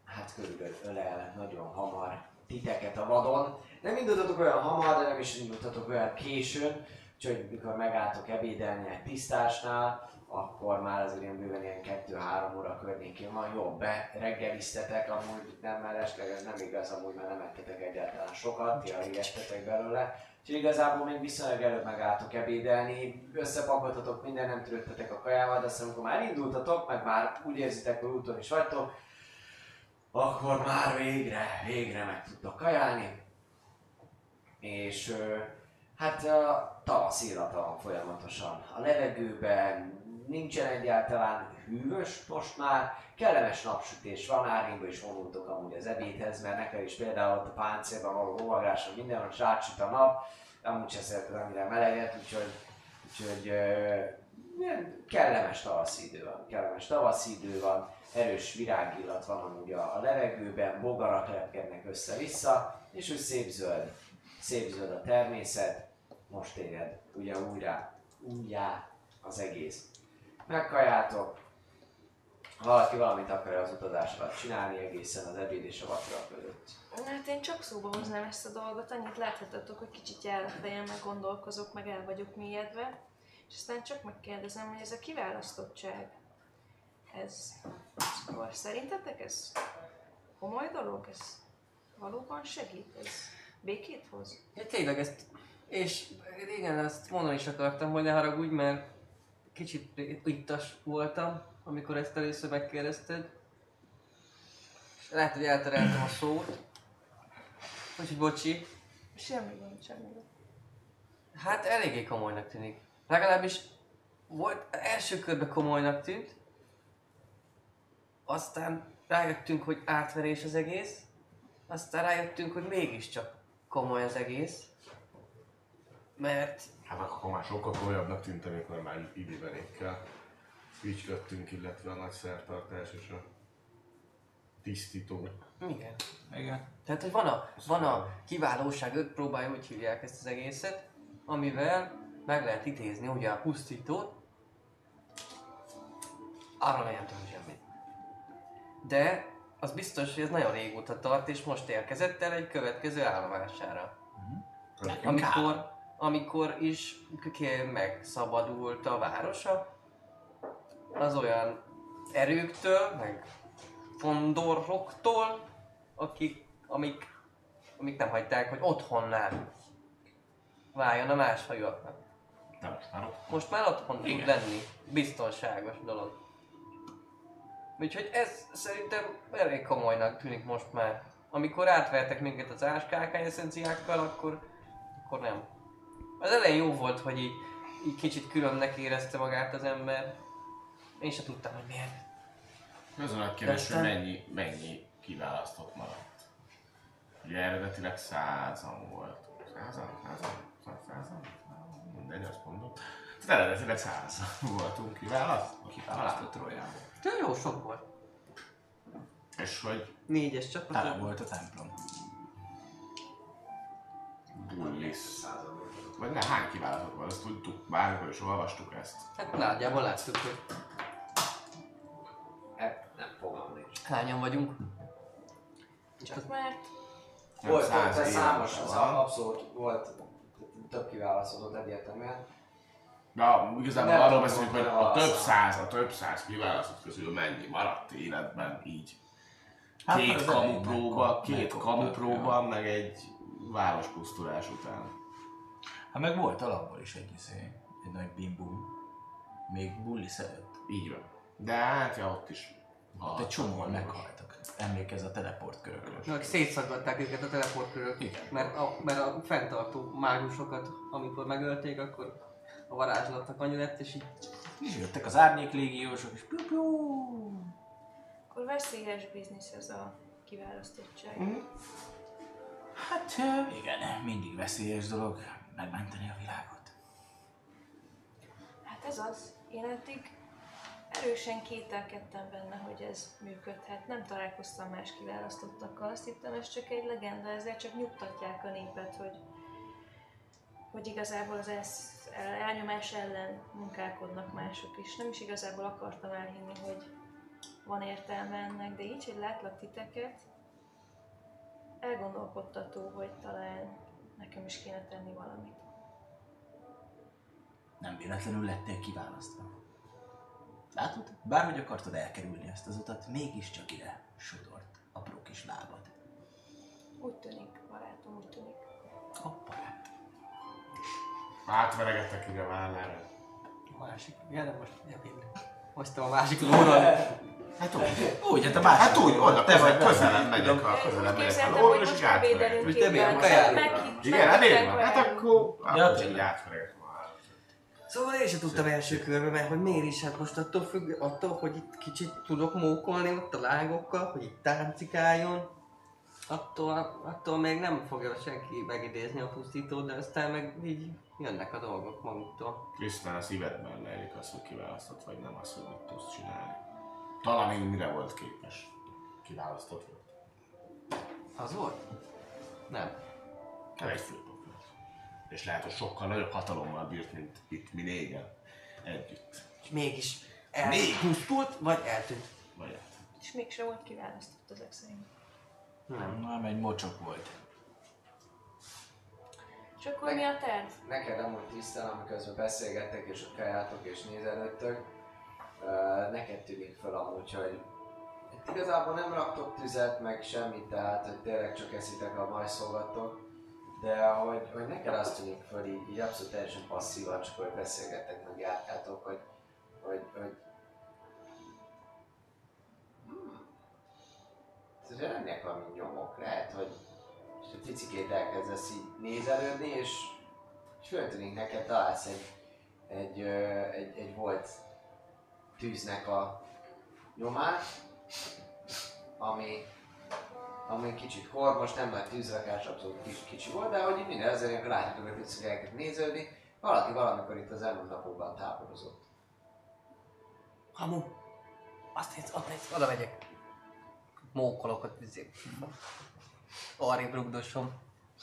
hát körülbelül ölel nagyon hamar titeket a vadon. Nem indultatok olyan hamar, de nem is indultatok olyan későn, úgyhogy mikor megálltok ebédelni egy tisztásnál, akkor már azért ilyen bőven ilyen 2-3 óra környékén van, jó, bereggeliztetek, amúgy nem mellesleg, ez nem igaz, amúgy már nem ettetek egyáltalán sokat, ti alig ettetek belőle. Úgyhogy igazából még viszonylag előbb megálltok ebédelni, összepakoltatok minden, nem törődtetek a kajával, de aztán amikor már indultatok, meg már úgy érzitek, hogy úton is vagytok, akkor már végre, végre meg tudtok kajálni. És hát a tavasz illata van folyamatosan. A levegőben nincsen egyáltalán hűvös most már, kellemes napsütés van, áringba is vonultok amúgy az ebédhez, mert nekem is például ott a páncélban való lovagáson minden, hogy rácsüt a nap, amúgy se szereted annyira meleget, úgyhogy, úgyhogy ilyen kellemes tavaszi idő van, kellemes tavaszi idő van, erős virágillat van amúgy a, a levegőben, bogarak lepkednek össze-vissza, és úgy szép zöld, szép zöld a természet, most éred ugye újra, újjá az egész. Megkajáltok, ha valaki valamit akar az utazás alatt csinálni egészen az ebéd és a vacsora között. Hát én csak szóba hoznám ezt a dolgot, annyit láthatatok, hogy kicsit jár a fejem, meg gondolkozok, meg el vagyok mélyedve. És aztán csak megkérdezem, hogy ez a kiválasztottság, ez, szóval szerintetek ez komoly dolog? Ez valóban segít? Ez békét hoz? Ja, tényleg ezt, és igen, ezt mondani is akartam, hogy ne haragudj, mert kicsit ittas voltam, amikor ezt először megkérdezted. Lehet, hogy eltereltem a szót. Úgyhogy bocsi. Semmi gond, semmi gond. Hát eléggé komolynak tűnik. Legalábbis volt, első körben komolynak tűnt. Aztán rájöttünk, hogy átverés az egész. Aztán rájöttünk, hogy mégiscsak komoly az egész. Mert Hát akkor már sokkal komolyabbnak tűnt, amikor már ibiverékkel ügyködtünk, illetve a nagy szertartás és a tisztító. igen. Igen. Tehát, hogy van a, van a kiválóság öt próbája, úgy hívják ezt az egészet, amivel meg lehet idézni ugye a pusztítót. Arra nem tudom semmit. De az biztos, hogy ez nagyon régóta tart, és most érkezett el egy következő állomására. Amikor, amikor is megszabadult a városa az olyan erőktől, meg fondoroktól, akik, amik, amik nem hagyták, hogy otthonnál váljon a másfajúaknak. De most már ott. Most már otthon tud lenni. Biztonságos dolog. Úgyhogy ez szerintem elég komolynak tűnik most már. Amikor átvertek minket az áskákány eszenciákkal, akkor, akkor nem. Az elején jó volt, hogy így, így kicsit különnek érezte magát az ember. Én sem tudtam, hogy miért. Az a kérdés, hogy mennyi, mennyi kiválasztott maradt. Ugye eredetileg százan volt. Százan? Százan? Száz- Százan? Mindegy, azt mondom. Tehát eredetileg százan voltunk kiválasztva. Kiválasztott Royal. De jó sok volt. És hogy Négyes csapat. Tele volt a templom. Bullis. Vagy ne, hány kiválasztott volt, azt tudtuk, bármikor is olvastuk ezt. Hát nagyjából láttuk, hogy Hát nem fogalmam nincs. hányan vagyunk. Csak mert Nem, Volt, száz volt, számos, van. az abszolút volt több kiválasztott egyértelműen. De igazából arról beszélünk, hogy a több száz, a több száz kiválasztott közül mennyi maradt életben így. Hát, Két az kamu elején próba, megkap- két megkaptak, kamu ja. próba, meg egy várospusztulás után. Hát meg volt alapból is egy izé, egy nagy bimbum. Még bulli előtt. Így van. De hát, ja, ott is. Ott egy csomóan meghaltak. Emlékezz a teleportkörökről. Meg szétszaggatták őket a teleportkörök. Igen. Mert a, mert a fenntartó mágusokat, amikor megölték, akkor a varázslatnak annyi lett, és így És jöttek az árnyék légiósok, és piu piu. akkor veszélyes biznisz ez a kiválasztottság. Mhm. Hát igen, mindig veszélyes dolog. Megmenteni a világot. Hát ez az. Én eddig erősen kételkedtem benne, hogy ez működhet. Nem találkoztam más kiválasztottakkal. Azt hittem, ez csak egy legenda, ezzel csak nyugtatják a népet, hogy, hogy igazából az el- elnyomás ellen munkálkodnak mások is. Nem is igazából akartam elhinni, hogy van értelme ennek, de így, hogy látlak titeket, elgondolkodtató, hogy talán nekem is kéne tenni valamit. Nem véletlenül lettél kiválasztva. Látod? Bárhogy akartad elkerülni ezt az utat, mégiscsak ide sodort apró kis lábad. Úgy tűnik, barátom, úgy tűnik. Hoppá. Átveregettek ide a vállára. A másik. De most elvinni. Hoztam a másik lóról. Hát úgy. Úgy, hát a másik. Hát úgy, oda Te közel, vagy közelebb megyek, a Úgy közelebb megyek és most így bevédelünk Most te milyen kaját? Igen, hát én van. Hát akkor, akkor így vállat. Szóval én sem tudtam első körbe, mert hogy miért is, hát most attól függ, attól, hogy itt kicsit tudok mókolni ott a lágokkal, hogy itt táncikáljon, attól, attól még nem fogja senki megidézni a pusztítót, de aztán meg így jönnek a dolgok maguktól. Krisztán a szívedben lejlik az, hogy kiválasztott vagy nem az, hogy mit tudsz csinálni. Talán még mire volt képes. Kiválasztott volt. Az volt? Nem. Nem egy főpap volt. És lehet, hogy sokkal nagyobb hatalommal bírt, mint itt mi négyen. Együtt. És mégis elpusztult, vagy eltűnt. Vagy hát. És mégsem volt kiválasztott ezek szerint. Nem. Nem, egy mocsok volt. És akkor mi a terv? Neked amúgy tisztán, amiközben beszélgettek és ott kajátok és nézelődtök, neked tűnik fel amúgy, hogy itt igazából nem raktok tüzet, meg semmit, tehát hogy tényleg csak eszitek a majszolgatok, de hogy, hogy neked azt tűnik föl így, így abszolút teljesen passzívan, csak hogy beszélgettek, meg járkátok, hogy, hogy, hogy hmm. Tehát ennek valami nyomok, lehet, hogy és egy picikét elkezdesz így nézelődni, és, és föltűnik neked, találsz egy, egy, egy, egy volt tűznek a nyomát, ami, ami kicsit kormos, nem nagy tűzrakás, abszolút kis, kicsi volt, de hogy minden ilyenkor látjátok, hogy picit elkezd néződni, valaki valamikor itt az elmúlt napokban táborozott. Hamu! Azt nézd, ott nézd, oda megyek. Mókolok ott izé. Arrébb rugdosom.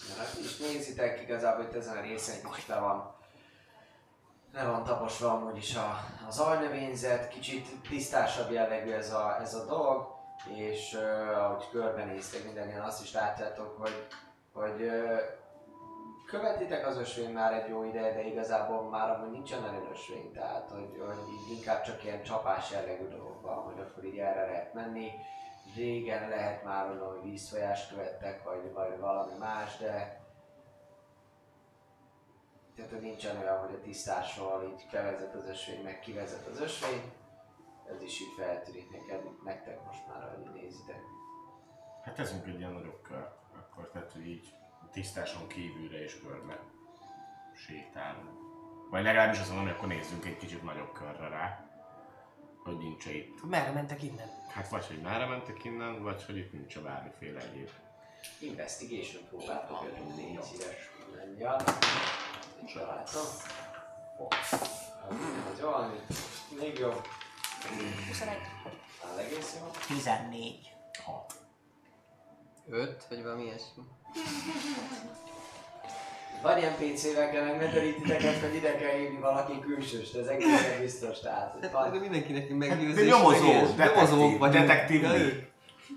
Na, hát is nézitek, igazából itt ezen a részen kicsit le van, le van taposva amúgy is a, az alnövényzet, kicsit tisztásabb jellegű ez a, ez a dolog, és uh, ahogy körbenéztek mindannyian azt is látjátok, hogy, hogy uh, követitek az ösvény már egy jó ideje, de igazából már amúgy nincsen nagyon ösvény, tehát hogy, hogy így inkább csak ilyen csapás jellegű dolog van, hogy akkor így erre lehet menni. Régen lehet már hogy vízfolyást követtek, vagy, vagy valami más, de tehát nincsen olyan, hogy a tisztásról így bevezet az ösvény, meg kivezet az ösvény. Ez is így feltűnik neked, nektek most már, ahogy nézitek. Hát teszünk egy ilyen nagyobb kört. Akkor tehát, hogy így tisztáson kívülre és körbe sétálunk. Vagy legalábbis azt mondom, hogy akkor nézzünk egy kicsit nagyobb körre rá. Hogy nincs itt. Merre mentek innen? Hát vagy, hogy merre mentek innen, vagy hogy itt nincs bármiféle egyéb. Investigation próbáltok jönni, négy szíves mindannyian. Nincs találtam. Ez valami még jobb. 21. Áll egész jó. 14. 5, vagy valami ilyesmi. Van ilyen PC-vel kell megmenteni titeket, hogy ide kell írni valaki külsős, de ez egészen biztos, tehát hogy Hát van de mindenkinek Hát, meggyőzés. de nyomozó, detektív, detektív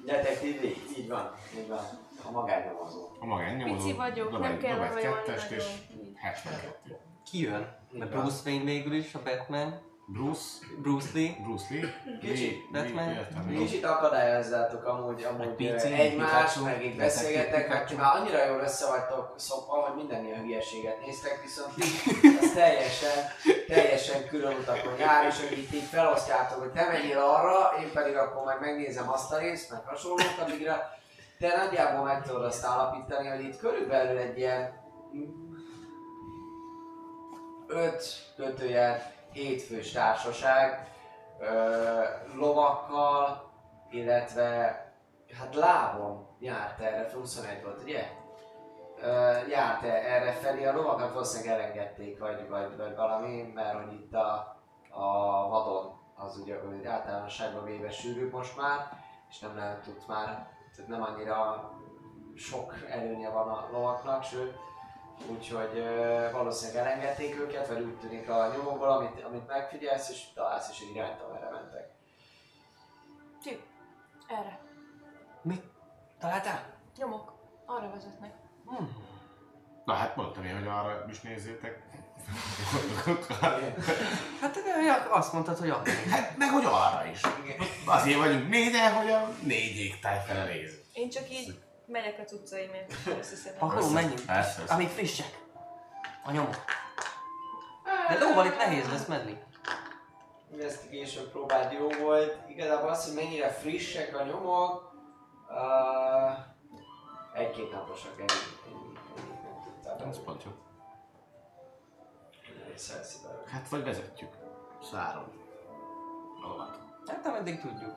detektív, így van, így van. A magánnyomozó. A magánnyomozó. Pici vagyok, dob nem kell dob egy kettest és nagyon. 72. Ki jön? Így Mert. Bruce Wayne végül is, a Batman. Bruce, Bruce Lee. Bruce Lee, Kicsit. Batman. Lee-. Kicsit akadályozzátok amúgy, amúgy pici, egymást, meg így detektív beszélgettek, mert már annyira jól össze vagytok szokva, hogy minden ilyen hülyeséget néztek, viszont [LAUGHS] az teljesen, teljesen külön utakon jár, és hogy itt így felosztjátok, hogy te menjél arra, én pedig akkor meg megnézem azt a részt, meg hasonlók, addigra te nagyjából meg tudod azt állapítani, hogy itt körülbelül egy ilyen 5 kötőjel 7 fős társaság ö, lovakkal, illetve hát lábon járt erre, 21 volt, ugye? ö, járt -e erre felé, a lovakat valószínűleg elengedték, vagy, vagy, vagy valami, mert hogy itt a, a vadon az ugye általánosságban véve sűrűbb most már, és nem lehet tud már, tehát nem annyira sok előnye van a lovaknak, sőt, úgyhogy valószínűleg elengedték őket, vagy úgy tűnik a nyomokból, amit, amit megfigyelsz, és találsz is egy irányt, amerre mentek. Ti, erre. Mit? Találtál? Nyomok. Arra vezetnek. Na hát mondtam én, hogy arra is nézzétek. Hát de ja, azt mondtad, hogy akkor. hát meg hogy arra is. Azért vagyunk négyen, hogy a négy égtáj fele néz. Én csak így megyek a cuccaimért, összeszedem. Akkor menjünk. Persze, Amíg frissek. A nyomok. De lóval itt nehéz lesz menni. Investigation próbád jó volt. Igazából az, hogy mennyire frissek a nyomok, uh, egy-két naposak, ennyi, Ez pont jó. Belőle. Hát vagy vezetjük. Száron. Lovat. Hát ameddig tudjuk.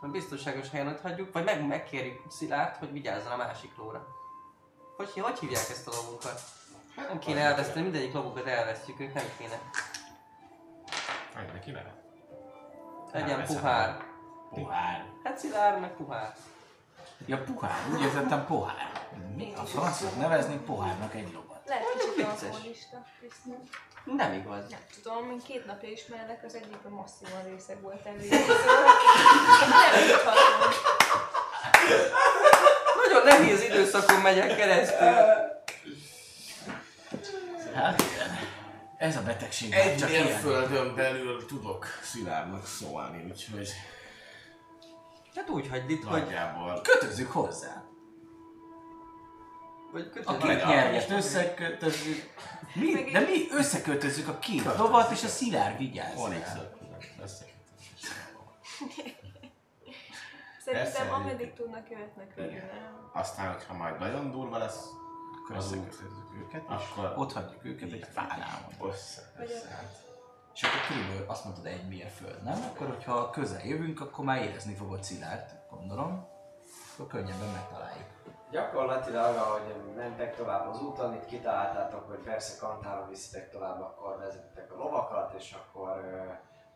Hogy biztonságos helyen ott hagyjuk, vagy meg megkérjük Szilárd, hogy vigyázzon a másik lóra. Hogy, hogy hívják ezt a lovunkat? Nem kéne elveszteni, mindegyik lovukat elvesztjük, ők nem kéne. Hogy neki neve? Legyen puhár. Puhár. Hát Szilárd meg puhár. Ja, pohár, úgy értettem pohár. Mi a francot nevezni pohárnak egy lovat? Lehet kicsit Vicces. alkoholista, Krisztina. Nem igaz. Nem tudom, én két napja ismerlek, az egyikben masszívan részeg volt előjön. Nem tudhatom. Nagyon nehéz időszakon megyek keresztül. Hát igen. Ez a betegség Egy csak ilyen. mérföldön belül tudok szilárdnak szólni, úgyhogy Hát úgy hagyd itt, hogy... nagyjából. Kötözzük hozzá. Vagy A két nyerget összekötözzük. Mi? De mi összekötözzük a két lovat, és a szilárd vigyáz. Onyx. Szerintem Persze, ameddig tudnak, jöhetnek végül. Aztán, hogyha majd nagyon durva lesz, Akkor összekötözzük őket, és akkor ott hagyjuk őket egy fánál. össze, össze. És akkor körülbelül azt mondtad egy mérföld, nem? Akkor, hogyha közel jövünk, akkor már érezni fogod Szilárd, gondolom. Akkor könnyebben megtaláljuk. Gyakorlatilag, ahogy mentek tovább az úton, itt kitaláltátok, hogy persze kantáron viszitek tovább, akkor vezettek a lovakat, és akkor...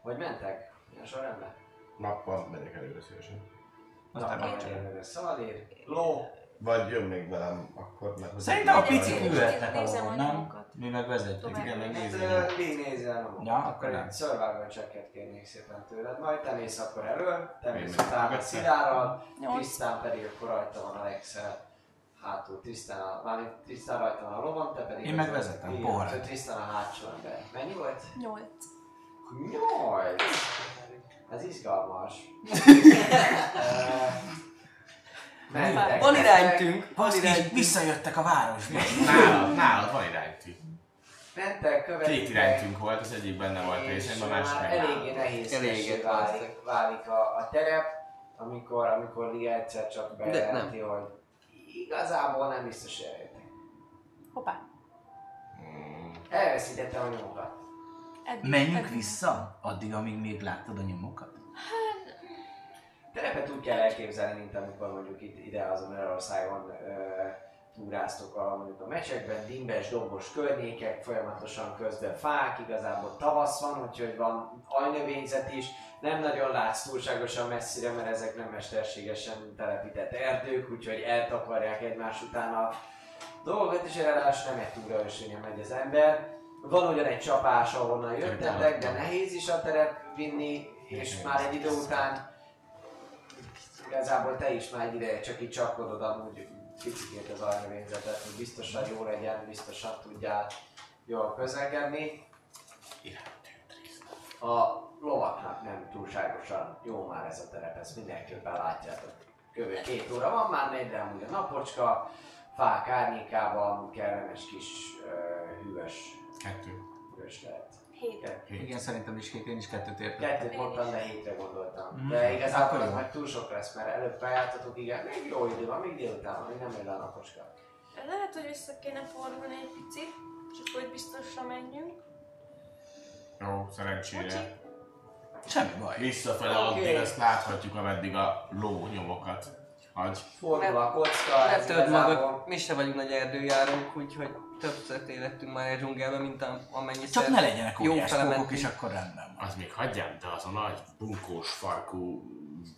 Hogy mentek? Milyen sorrendben? Nappal megyek előre szívesen. Aztán Nappal menjen előre Szaladér, ló, Vagy jön még velem, akkor meg... Szerintem a picik nézem- ülhetnek alól, a nem? Mi meg vezetjük. Igen, meg nézzél. ö, végignézel a Ja, akkor nem. egy survival checket kérnék szépen tőled. Majd te mész akkor elő, te mész megyek utána Nyolc. Trisztán pedig akkor rajta van Alexel. Hátul Trisztán, a, mármint Trisztán rajta a lovon, te pedig... Én meg vezetem, tehát Trisztán a hátsó ember. Mennyi volt? Nyolc. Nyolc! Ez izgalmas. [LAUGHS] Mentek. Van iránytünk, van Baszki, iránytünk. visszajöttek a városba. Nálad, nálad van iránytű. Mentek, követitek. Két iránytünk volt, az egyik benne volt és részemben, a másik már meg eléggé nehéz Eléggé válik, válik a, a terep, amikor, amikor Lia egyszer csak bejelenti, hogy igazából nem biztos eljöttek. Hoppá. Mm, Elveszítettem a nyomokat. Eddig, Menjünk eddig. vissza, addig, amíg még láttad a nyomokat. Terepet úgy kell elképzelni, mint amikor mondjuk itt ide azon Magyarországon ö, túráztok a, mondjuk a mecsekben, dimbes, dombos környékek, folyamatosan közben fák, igazából tavasz van, úgyhogy van ajnövényzet is, nem nagyon látsz túlságosan messzire, mert ezek nem mesterségesen telepített erdők, úgyhogy eltakarják egymás után a dolgokat, és ráadásul nem egy túra ösvényen megy az ember. Van ugyan egy csapás, ahonnan jöttetek, de nehéz is a terep vinni, és már egy idő után igazából te is már egy ideje csak így csapkodod amúgy picikét az ajnövényzetet, hogy biztosan jó legyen, biztosan tudjál jól közlekedni. A lovaknak nem túlságosan jó már ez a terep, ezt mindenképpen látjátok. Kb. két óra van már, megy le amúgy a napocska, fák árnyékában kellemes kis uh, hűvös, Kettő. hűvös lehet. Hét. Igen, szerintem is két, én is kettőt értem. Kettőt mondtam, de hétre gondoltam. Mhm. De igazából az meg túl sok lesz, mert előbb bejártatok, igen, még jó idő van, még délután van, még nem megy le a napocska. Lehet, hogy vissza kéne fordulni egy picit, csak hogy biztosra menjünk. Jó, szerencsére. Semmi baj. Visszafele Oké. addig azt láthatjuk, ameddig a ló nyomokat Hagy. Fordul a kocka, Ne ez törd magad, mi se vagyunk nagy erdőjárók, úgyhogy többször tévedtünk már egy dzsungelben, mint am- amennyiszer Csak ne legyenek jó óriás fele kókok, mentünk. és akkor rendben van. Az még hagyjam, de az a nagy bunkós farkú,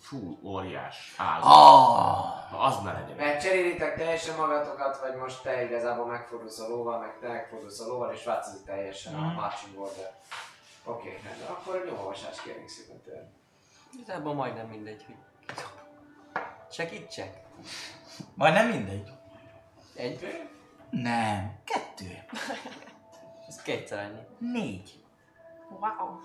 fú, óriás ház. Ah, az ne legyen. Megcserélitek teljesen magatokat, vagy most te igazából megfordulsz a lóval, meg te megfordulsz a lóval, és változik teljesen a marching order. Oké, okay, rendben. Akkor a nyomolvasás kérnék szépen tőle. Igazából majdnem mindegy, hogy. Segítsek? majd nem mindegy. Egy? Nem, kettő, Ez kétszer annyi. négy. Wow.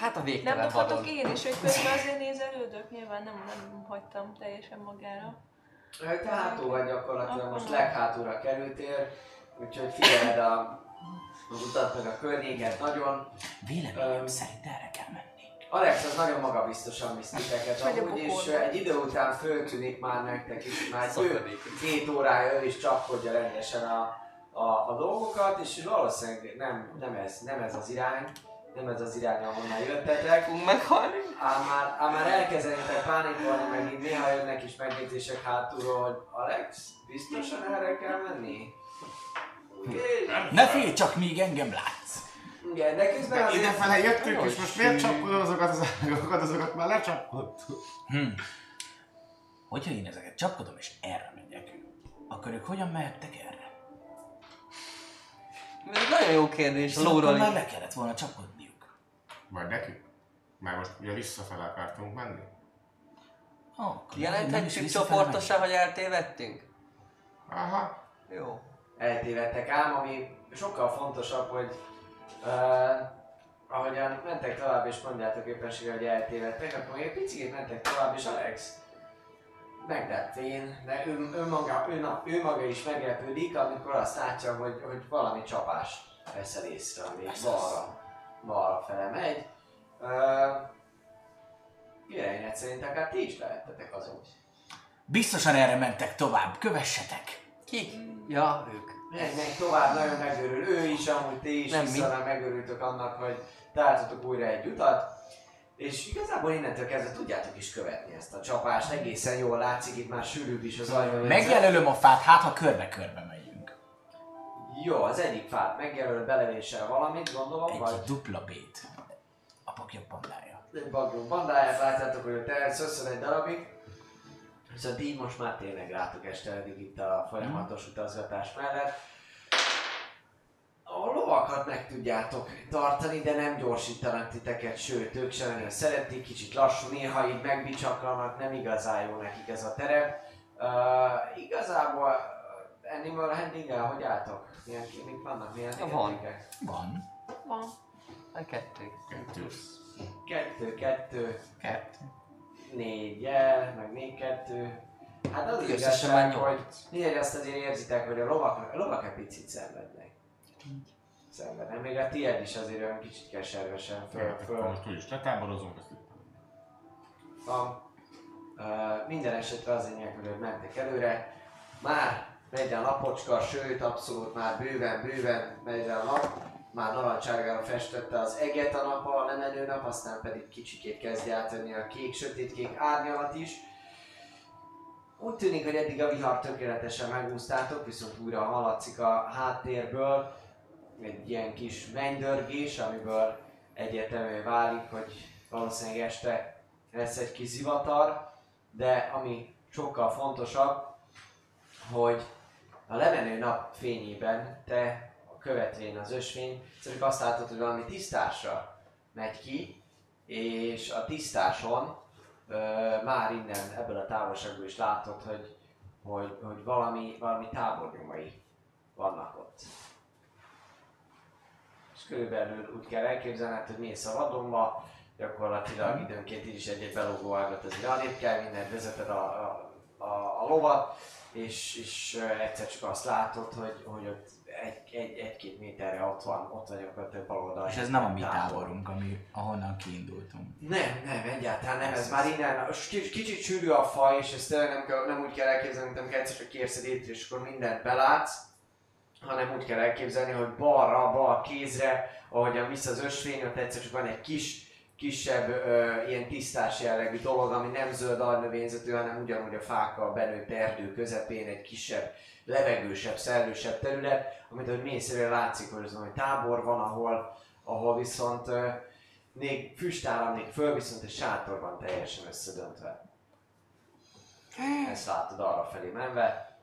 Hát a Nem végtelen vadon. dobhatok én is, hogy közben azért nézelődök, nyilván nem, nem hagytam teljesen magára. Te hátul vagy gyakorlatilag, most leghátulra kerültél, úgyhogy figyeled a, az utat meg a környéket nagyon. Véleményem Öm. szerint erre kell menni. Alex az nagyon magabiztosan visz titeket amúgy, és pokolba. egy idő után föltűnik már nektek is, már Szakadék. két órája ő is csapkodja rendesen a, a, a dolgokat, és valószínűleg nem, nem, ez, nem ez az irány, nem ez az irány, ahonnan jöttetek. Fogunk meghalni? Ám már, ám már elkezdenétek pánikolni, meg így néha jönnek is megjegyzések hátulról, hogy Alex, biztosan erre kell menni? Ne félj csak, míg engem látsz. Igen, de közben De azért... idefele jöttünk, és most miért csapkodod azokat az ágakat, azokat már lecsapkodtuk. Hm. Hogyha én ezeket csapkodom, és erre megyek, akkor ők hogyan mehettek erre? Ez egy nagyon jó kérdés a Szóval lóról már le kellett volna csapkodniuk. Vagy nekik? Már most ugye visszafele akartunk menni? Oh, Jelenthetjük csoportosan, hogy eltévedtünk? Aha. Jó. eltévedtek ám, ami sokkal fontosabb, hogy uh, ahogyan mentek tovább és mondjátok éppenséggel, hogy eltévedtek, akkor még egy picit mentek tovább, és Alex meglepvén, de ő, ő, maga, ő, na, ő maga is meglepődik, amikor azt látja, hogy, hogy valami csapást veszel észre, ami balra, balra fele megy. Uh, Irányet szerint akár ti is lehettetek azon. Biztosan erre mentek tovább, kövessetek! Kik? Ja, ők. Megy tovább, nagyon megörül ő is, amúgy ti is, Nem vissza megörültök annak, hogy találtatok újra egy utat. És igazából innentől kezdve tudjátok is követni ezt a csapást, egészen jól látszik, itt már sűrűbb is az ajtó. Megjelölöm a fát, hát ha körbe-körbe megyünk. Jó, az egyik fát megjelöl belevéssel valamit, gondolom, Egy vagy dupla bét. A pakja bandája. egy bagyó bandáját, látjátok, hogy ott elszösszön egy darabig. Viszont így most már tényleg rátok este eddig itt a folyamatos utazgatás mellett. A lovakat meg tudjátok tartani, de nem gyorsítanak titeket, sőt, ők sem nagyon szeretik, kicsit lassú, néha így megbicsaklanak, nem igazán jó nekik ez a terep. Uh, igazából uh, Animal handling hogy álltok? Milyen mik vannak? Milyen Van. Van. Van. A kettő. Kettő. Kettő, kettő, Kettő. Négy jel, meg még kettő. Hát az Összesen igazság, hogy négy azt azért érzitek, hogy a lovak, a lovak egy picit szenvednek. Szenvednek. Még a tiéd is azért olyan kicsit keservesen föl, Föl, föl most úgyis letáborozunk, ezt van. Uh, minden esetre azért nélkül, hogy mentek előre. Már megy a napocska, sőt abszolút már bőven, bőven megy a nap. Már narancsárgára festette az eget a nap, a lemenő nap, aztán pedig kicsikét kezdi átvenni a kék, sötétkék árnyalat is. Úgy tűnik, hogy eddig a vihar tökéletesen megúsztátok, viszont újra hallatszik a háttérből egy ilyen kis mennydörgés, amiből egyértelműen válik, hogy valószínűleg este lesz egy kis zivatar, de ami sokkal fontosabb, hogy a lemenő nap fényében te követvén az ösvény, csak azt látod, hogy valami tisztásra megy ki, és a tisztáson ö, már innen ebből a távolságból is látod, hogy, hogy, hogy valami, valami tábornyomai vannak ott. És körülbelül úgy kell elképzelned, hogy mész a vadonba, gyakorlatilag időnként így is egy-egy belógó ágat azért arrébb kell, minden vezeted a, a, a, a lovat, és, és egyszer csak azt látod, hogy, hogy ott egy, egy, egy-két méterre ott van, ott van gyakorlatilag bal oldalon. És ez nem a mi tábor. táborunk, ami, ahonnan kiindultunk. Nem, nem, egyáltalán nem, ez már innen, kicsit, kicsit sűrű a faj, és ezt tényleg nem, kell- nem úgy kell elképzelni, mint amikor egyszer csak kérsz egy és akkor mindent belátsz, hanem úgy kell elképzelni, hogy balra, bal kézre, ahogyan vissza az ösvény, ott egyszer csak van egy kis kisebb, ö, ilyen tisztás jellegű dolog, ami nem zöld alnövényzetű, hanem ugyanúgy a fákkal benőtt erdő közepén egy kisebb, levegősebb, szellősebb terület, amit hogy mész előre látszik, hogy az hogy tábor van, ahol, ahol viszont ö, még füstállam még föl, viszont egy sátor van teljesen összedöntve. Ezt látod arra felé menve.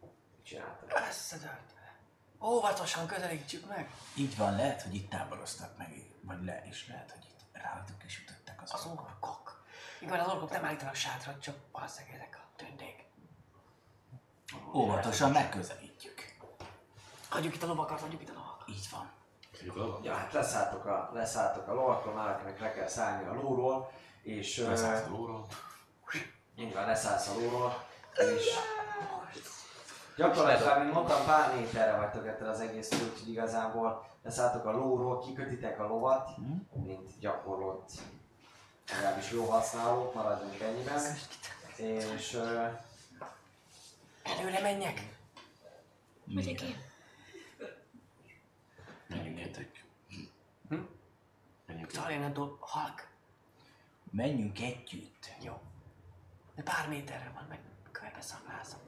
Mit csináltad? Összedöntve. Óvatosan közelítsük meg. Így van, lehet, hogy itt táboroztak meg, vagy le, és lehet, hogy ráadtuk és ütöttek az Az orkok. Igen, az orkok nem állítanak sátrat, csak valószínűleg ezek a tündék. Óvatosan megközelítjük. Hagyjuk itt a lovakat, hagyjuk itt a lovakat. Így van. Ja, hát leszálltok a, leszálltok a lovakról, már akinek le kell szállni a lóról, és... Leszállsz a lóról. Így van, leszállsz a lóról, és... Gyakorlatilag, mint mondtam, pár méterre vagytok ettől az egész úgyhogy igazából leszálltok a lóról, kikötitek a lovat, mint gyakorlott, legalábbis jó használók, maradjunk ennyiben. És... ö, Előre menjek. Megyek én. Menjünk együtt. Hm? Menjünk Talénadó halk. Menjünk együtt. Jó. De pár méterre van, meg körbe szaglázok.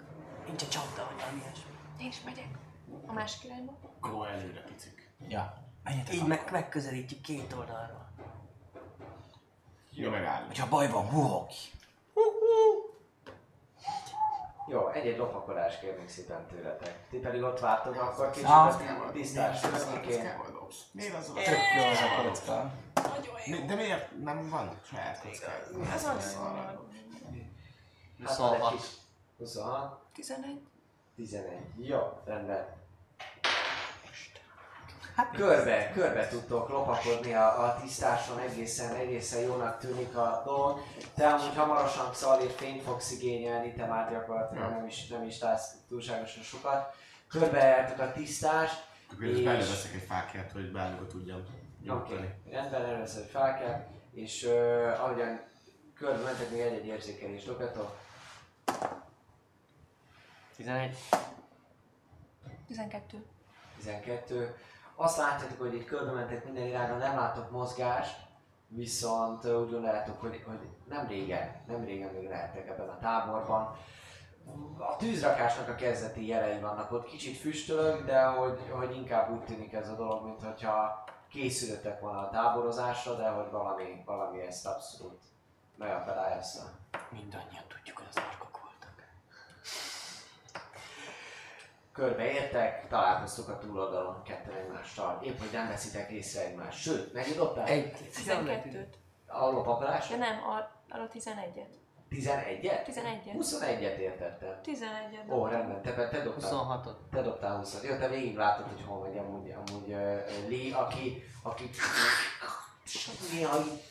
Nincs egy csapda, vagy valami ilyesmi. Én is megyek. A másik irányba. Go előre, picik. Ja. Menjetek Így meg, megközelítjük két oldalról. Jó, megállunk. Hogyha baj van, huhog. Jó, egy-egy lopakodás kérnék szépen tőletek. Ti pedig ott vártok, akkor kicsit Ah. a tisztás környékén. Miért az Tök jó az a kocka. De miért nem van saját kockád? Az van. Hát 26. egy kis- 26. 11. 11. Jó, rendben. Körbe, körbe tudtok lopakodni a, a tisztáson, egészen, egészen jónak tűnik a dolog. Te amúgy hamarosan Xalir fényt fogsz igényelni, te már gyakorlatilag nem is, nem is látsz túlságosan sokat. Körbejártok a tisztást, És- beleveszek egy fákját, hogy bármikor tudjam Oké, rendben, először fel kell, és uh, ahogyan körbe mentek, még egy-egy érzékelést dobjatok. 11. 12. 12. Azt látjátok, hogy itt körbe mentek minden irányba, nem láttok mozgást, viszont úgy gondoljátok, hogy, hogy nem régen, nem régen még lehettek ebben a táborban. A tűzrakásnak a kezdeti jelei vannak ott, kicsit füstölök, de hogy, hogy inkább úgy tűnik ez a dolog, mint hogyha készülöttek volna a táborozásra, de hogy valami, valami ezt abszolút megakadályozza. Mindannyian tudjuk, hogy az orkok voltak. Körbeértek, találkoztuk a túloldalon ketten egymással. Épp, hogy nem veszitek észre egymást. Sőt, mennyit dobtál? Egy. 12-t. A lopakolás? De nem, a, arra 11-et. 11-et? 11-et. 21-et értettem. 11-et. Ó, rendben, te, te dobtál. 26-ot. Te dobtál 20 Jó, te végig látod, hogy hol megy amúgy, amúgy uh, Lee, aki, aki néha így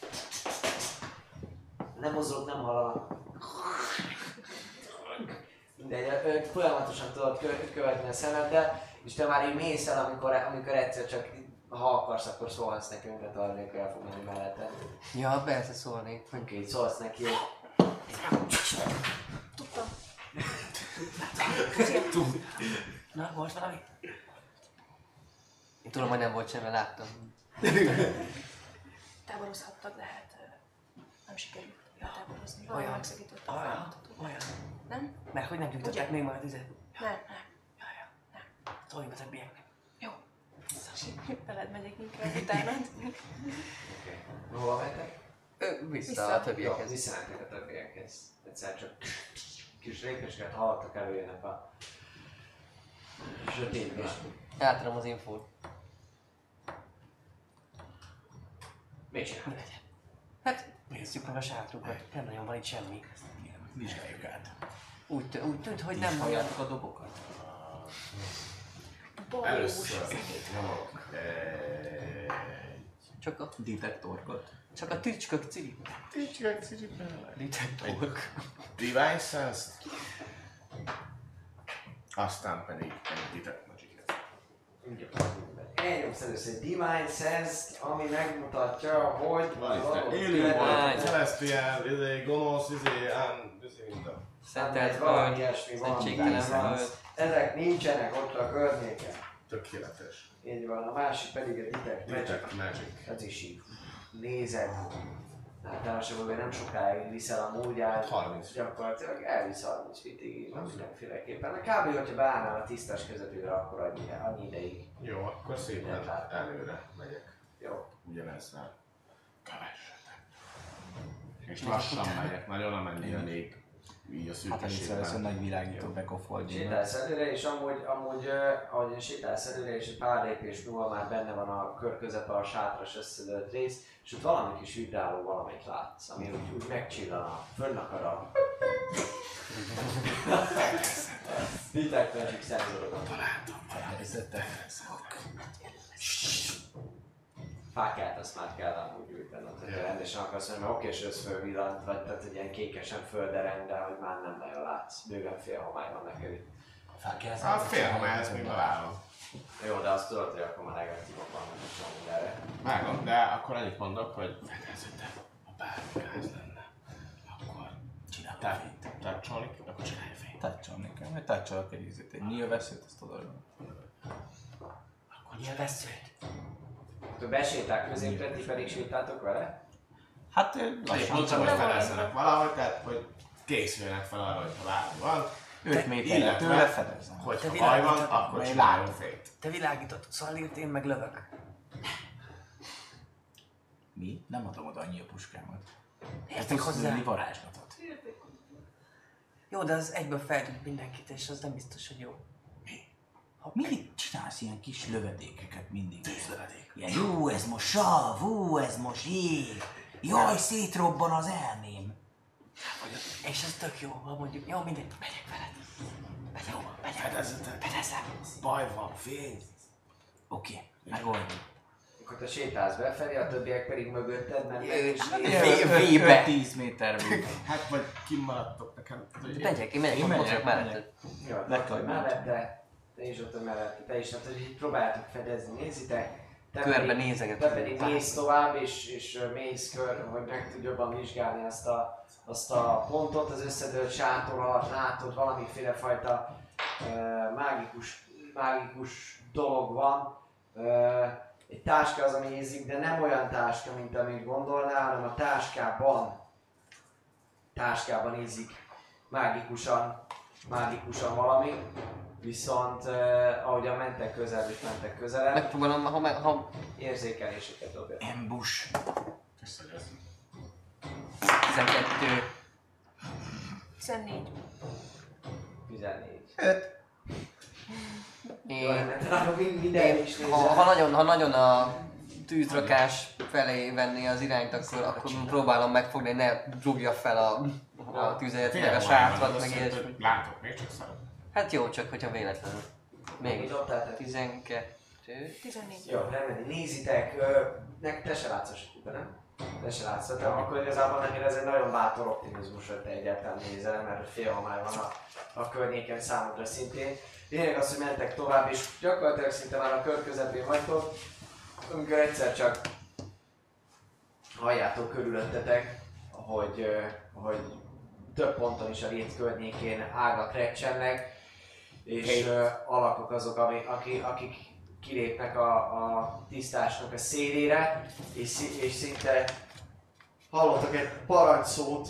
nem mozog, nem halanak. Mindegy, ö, folyamatosan tudod kö- követni a szemeddel, és te már így mész el, amikor, amikor egyszer csak ha akarsz, akkor szólhatsz neki, minket arra nélkül el fog menni mellette. Ja, persze szólnék. Oké, okay, szólsz neki, hogy Tudtam. Na, volt valami? Én tudom, hogy nem volt semmi, láttam. Táborozhattak, de hát nem sikerült táborozni. Olyan. Olyan a Olyan, folyamatot. olyan. Nem? Mert hogy nem gyűjtöttek Ugye? még majd tüzet? Nem, nem. Ja, ja. Szóljunk a többieknek. Jó. Veled megyek inkább utána. okay. hova mentek? Ö, vissza, Vissza. a Jó, többiekhez. visszamentek a többiekhez. Egyszer csak kis lépéseket hallottak előjönnek a sötétben. Átadom az infót. Mit Mi csinál? Hát, nézzük meg a sátrukat. Nem nagyon van itt semmi. Vizsgáljuk át. Úgy, tű- úgy tűnt, hogy nem olyan... halljátok a dobokat? Először nyomok egy... Csak a, Detektorkot. Csak a tücskök cili. Tücskök, tücskök. Detektorok. Divine Sense-t. Aztán pedig egy Detect. Elnyomsz először egy Divine Sense-t, ami megmutatja, hogy az adott élő volt, Celestial, izé, gonosz, izé, ám, izé, minden. szentelt Hát, valami ilyesmi van. Sense. Ezek nincsenek ott a környéken. Tökéletes. Így van, a másik pedig egy Detect Magic. Detect Magic. Ez is így. nézed, általánosabban nem sokáig viszel a módját, 30. gyakorlatilag elvisz 30 fitig, nem mindenféleképpen. Kb. hogyha beállnál a tisztás közepére, akkor annyi, annyi ideig. Jó, akkor szépen előre megyek. Jó. Ugyanezzel. Kövessetek. És lassan megyek, nagyon amennyire még így a Hát először szűkösségben. először nagy világító back of hold Sétálsz előre, és amúgy, amúgy ahogy sétálsz előre, és egy pár lépés múlva már benne van a kör közepe a sátras összedőlt rész, és ott valami kis vibráló valamit látsz, ami úgy, úgy megcsillan a fönnakar a... Detect Magic szenzorokat. Fákját azt már kell amúgy gyújtanod, hogy rendesen akarsz mert oké, és össz fölvillant, vagy tehát egy ilyen kékesen földereng, de hogy már nem nagyon látsz. Bőven fél homály van neked itt. Hát fél, ha már ezt még bevállom. Jó, de azt tudod, hogy akkor már negatívok vannak a mindenre. Vágom, de akkor annyit mondok, hogy fedezetem, ha bármi gáz lenne, akkor csinálj fényt. Tárcsolni, akkor csinálj fényt. Toucholni kell, majd toucholok egy ízét, egy nyilvesszőt, azt oda Akkor nyilvesszőt. Akkor besétál középre, ti pedig sétáltok vele? Hát lassan mondtam, hogy felezzenek valahogy, tehát hogy készüljenek fel arra, hogy ha bármi van, 5 méterre tőle fedezem. hogy Te ha baj van, akkor csináljon fényt. Te világított szallírt, én meg lövök. Mi? Nem adom oda annyi a puskámat. Ez Értek hozzá. lőni varázslatot. Jó, de az egyből feltűnt mindenkit, és az nem biztos, hogy jó. Ha mindig csinálsz ilyen kis lövedékeket mindig. Tűzlövedék. Ilyen, jó, ez most sav, ú, ez most jég. Jaj, szétrobban az elmém. És ez tök jó, ha mondjuk, jó, mindegy, megyek veled. Megyek, jó, megyek. Fedezetek. Fedezem. Baj van, fény. Oké, megoldjuk. Akkor te sétálsz befelé, a többiek pedig mögötted mennek és hát vébe. 10 méter vébe. Hát vagy kimaradtok nekem. Megyek, én megyek, Én megyek, megyek. Jó, mellette, te is ott vagy mellette, te is, hát hogy így próbáljátok fedezni, nézitek. Te Körbe pedig- nézegetünk. Te pedig mész tovább, és, és mész kör, hogy meg tudj jobban vizsgálni azt a, azt a pontot, az összedőlt sátor alatt látod valamiféle fajta ö, mágikus, mágikus dolog van. Ö, egy táska az, ami ízik, de nem olyan táska, mint amit gondolnál, hanem a táskában, táskában ízik mágikusan, mágikusan valami. Viszont uh, ahogyan mentek közel és mentek közelebb, Megpróbálom, ha, meg, ha érzékeléseket dobja. Ambush. 12, 14. 14. Jó, én, lenne, talán mind- minden is én ha, ha, nagyon, ha nagyon a tűzrakás felé venni az irányt, akkor, akkor próbálom megfogni, hogy ne rúgja fel a, a tüzet, meg a sátrat, meg ilyesmi. Látok, még csak szarok. Hát jó, csak hogyha véletlenül. Még Még dobtál te? 12. 14. Jó, rendben, nézitek, nek te se látsz a sötétben, nem? Te se látsz, de akkor igazából nem ez egy nagyon bátor optimizmus, hogy te egyáltalán nézel, mert fél homály van a, a környéken számodra szintén. Lényeg az, hogy mentek tovább, és gyakorlatilag szinte már a kör közepén vagytok, amikor egyszer csak halljátok körülöttetek, hogy, hogy több ponton is a rét környékén ágak recsennek, és ö, alakok azok, ami, aki, akik kilépnek a, a tisztásnak a szélére, és, és szinte hallottak egy parancsszót,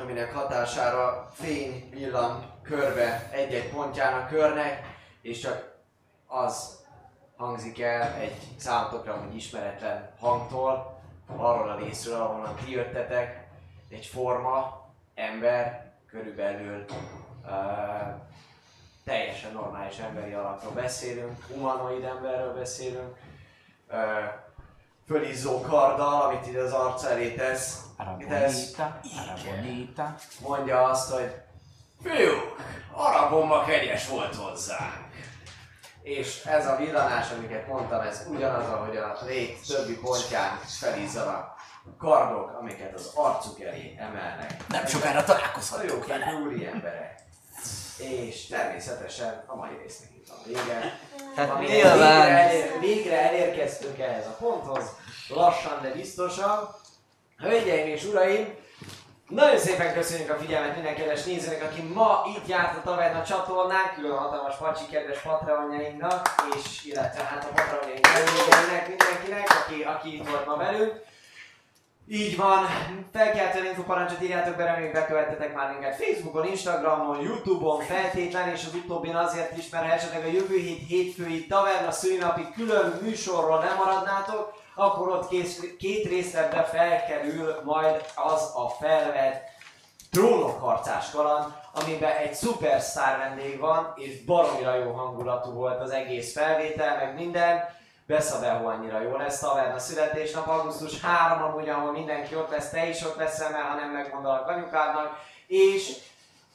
aminek hatására fény villan körbe egy-egy pontján a körnek, és csak az hangzik el egy számotokra amúgy ismeretlen hangtól, arról a részről, ahonnan ti jöttetek, egy forma, ember, körülbelül uh, teljesen normális emberi alakról beszélünk, humanoid emberről beszélünk, fölizzó karddal, amit ide az arca elé tesz, Arabonita, Arabonita. mondja azt, hogy Fiúk, arabomba kegyes volt hozzá. és ez a villanás, amiket mondtam, ez ugyanaz, ahogy a rét többi pontján felizzanak kardok, amiket az arcuk elé emelnek. Nem sokára találkozhatunk vele. emberek. És természetesen a mai résznek itt van vége. Hát nyilván. végre, elér, végre elérkeztünk ehhez a ponthoz, lassan, de biztosan. Hölgyeim és uraim, Nagyon szépen köszönjük a figyelmet minden kedves nézőnek, aki ma itt járt a Taverna csatornán, külön a hatalmas pacsi kedves patronjainknak, és illetve hát a patronjaink mindenkinek, aki, aki itt volt ma velünk. Így van, felkeltően infoparancsot írjátok be, reméljük bekövettetek már minket Facebookon, Instagramon, Youtube-on feltétlen, és az utóbbin azért is, mert esetleg a jövő hét hétfői taverna szülinapi külön műsorról nem maradnátok, akkor ott kész, két részletbe felkerül majd az a felvett trónok kaland, amiben egy szupersztár vendég van, és baromira jó hangulatú volt az egész felvétel, meg minden. Beszabelhó annyira jó lesz, taverna születésnap, augusztus 3, amúgy, ahol mindenki ott lesz, te is ott leszel, mert ha nem megmondalak anyukádnak, és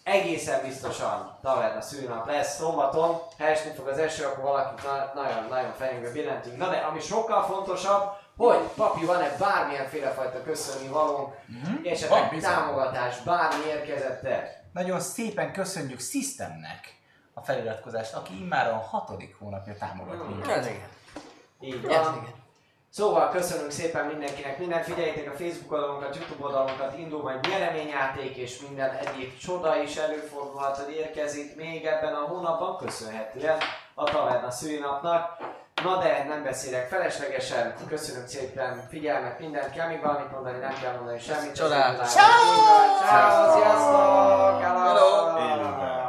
egészen biztosan taverna szülnap lesz szombaton, ha esni fog az eső, akkor valakit na- nagyon-nagyon fejünkbe billentünk. Na de ami sokkal fontosabb, hogy papi, van-e bármilyenféle fajta köszönni valónk, Mhm. és esetleg támogatás, bármi érkezett -e. Nagyon szépen köszönjük Systemnek a feliratkozást, aki immár a hatodik hónapja támogat minket. Ez igen. Így van. Yes. Szóval köszönünk szépen mindenkinek mindent, figyeljétek a Facebook oldalunkat, Youtube oldalunkat, indul majd nyereményjáték és minden egyéb csoda is előfordulhat, hogy érkezik még ebben a hónapban, köszönhetően a Taverna szülinapnak. Na de nem beszélek feleslegesen, köszönöm szépen figyelmet, mindent kell még valamit mondani, nem kell mondani semmit. Csodál! Ciao! Ciao! Sziasztok! Hello! Hello.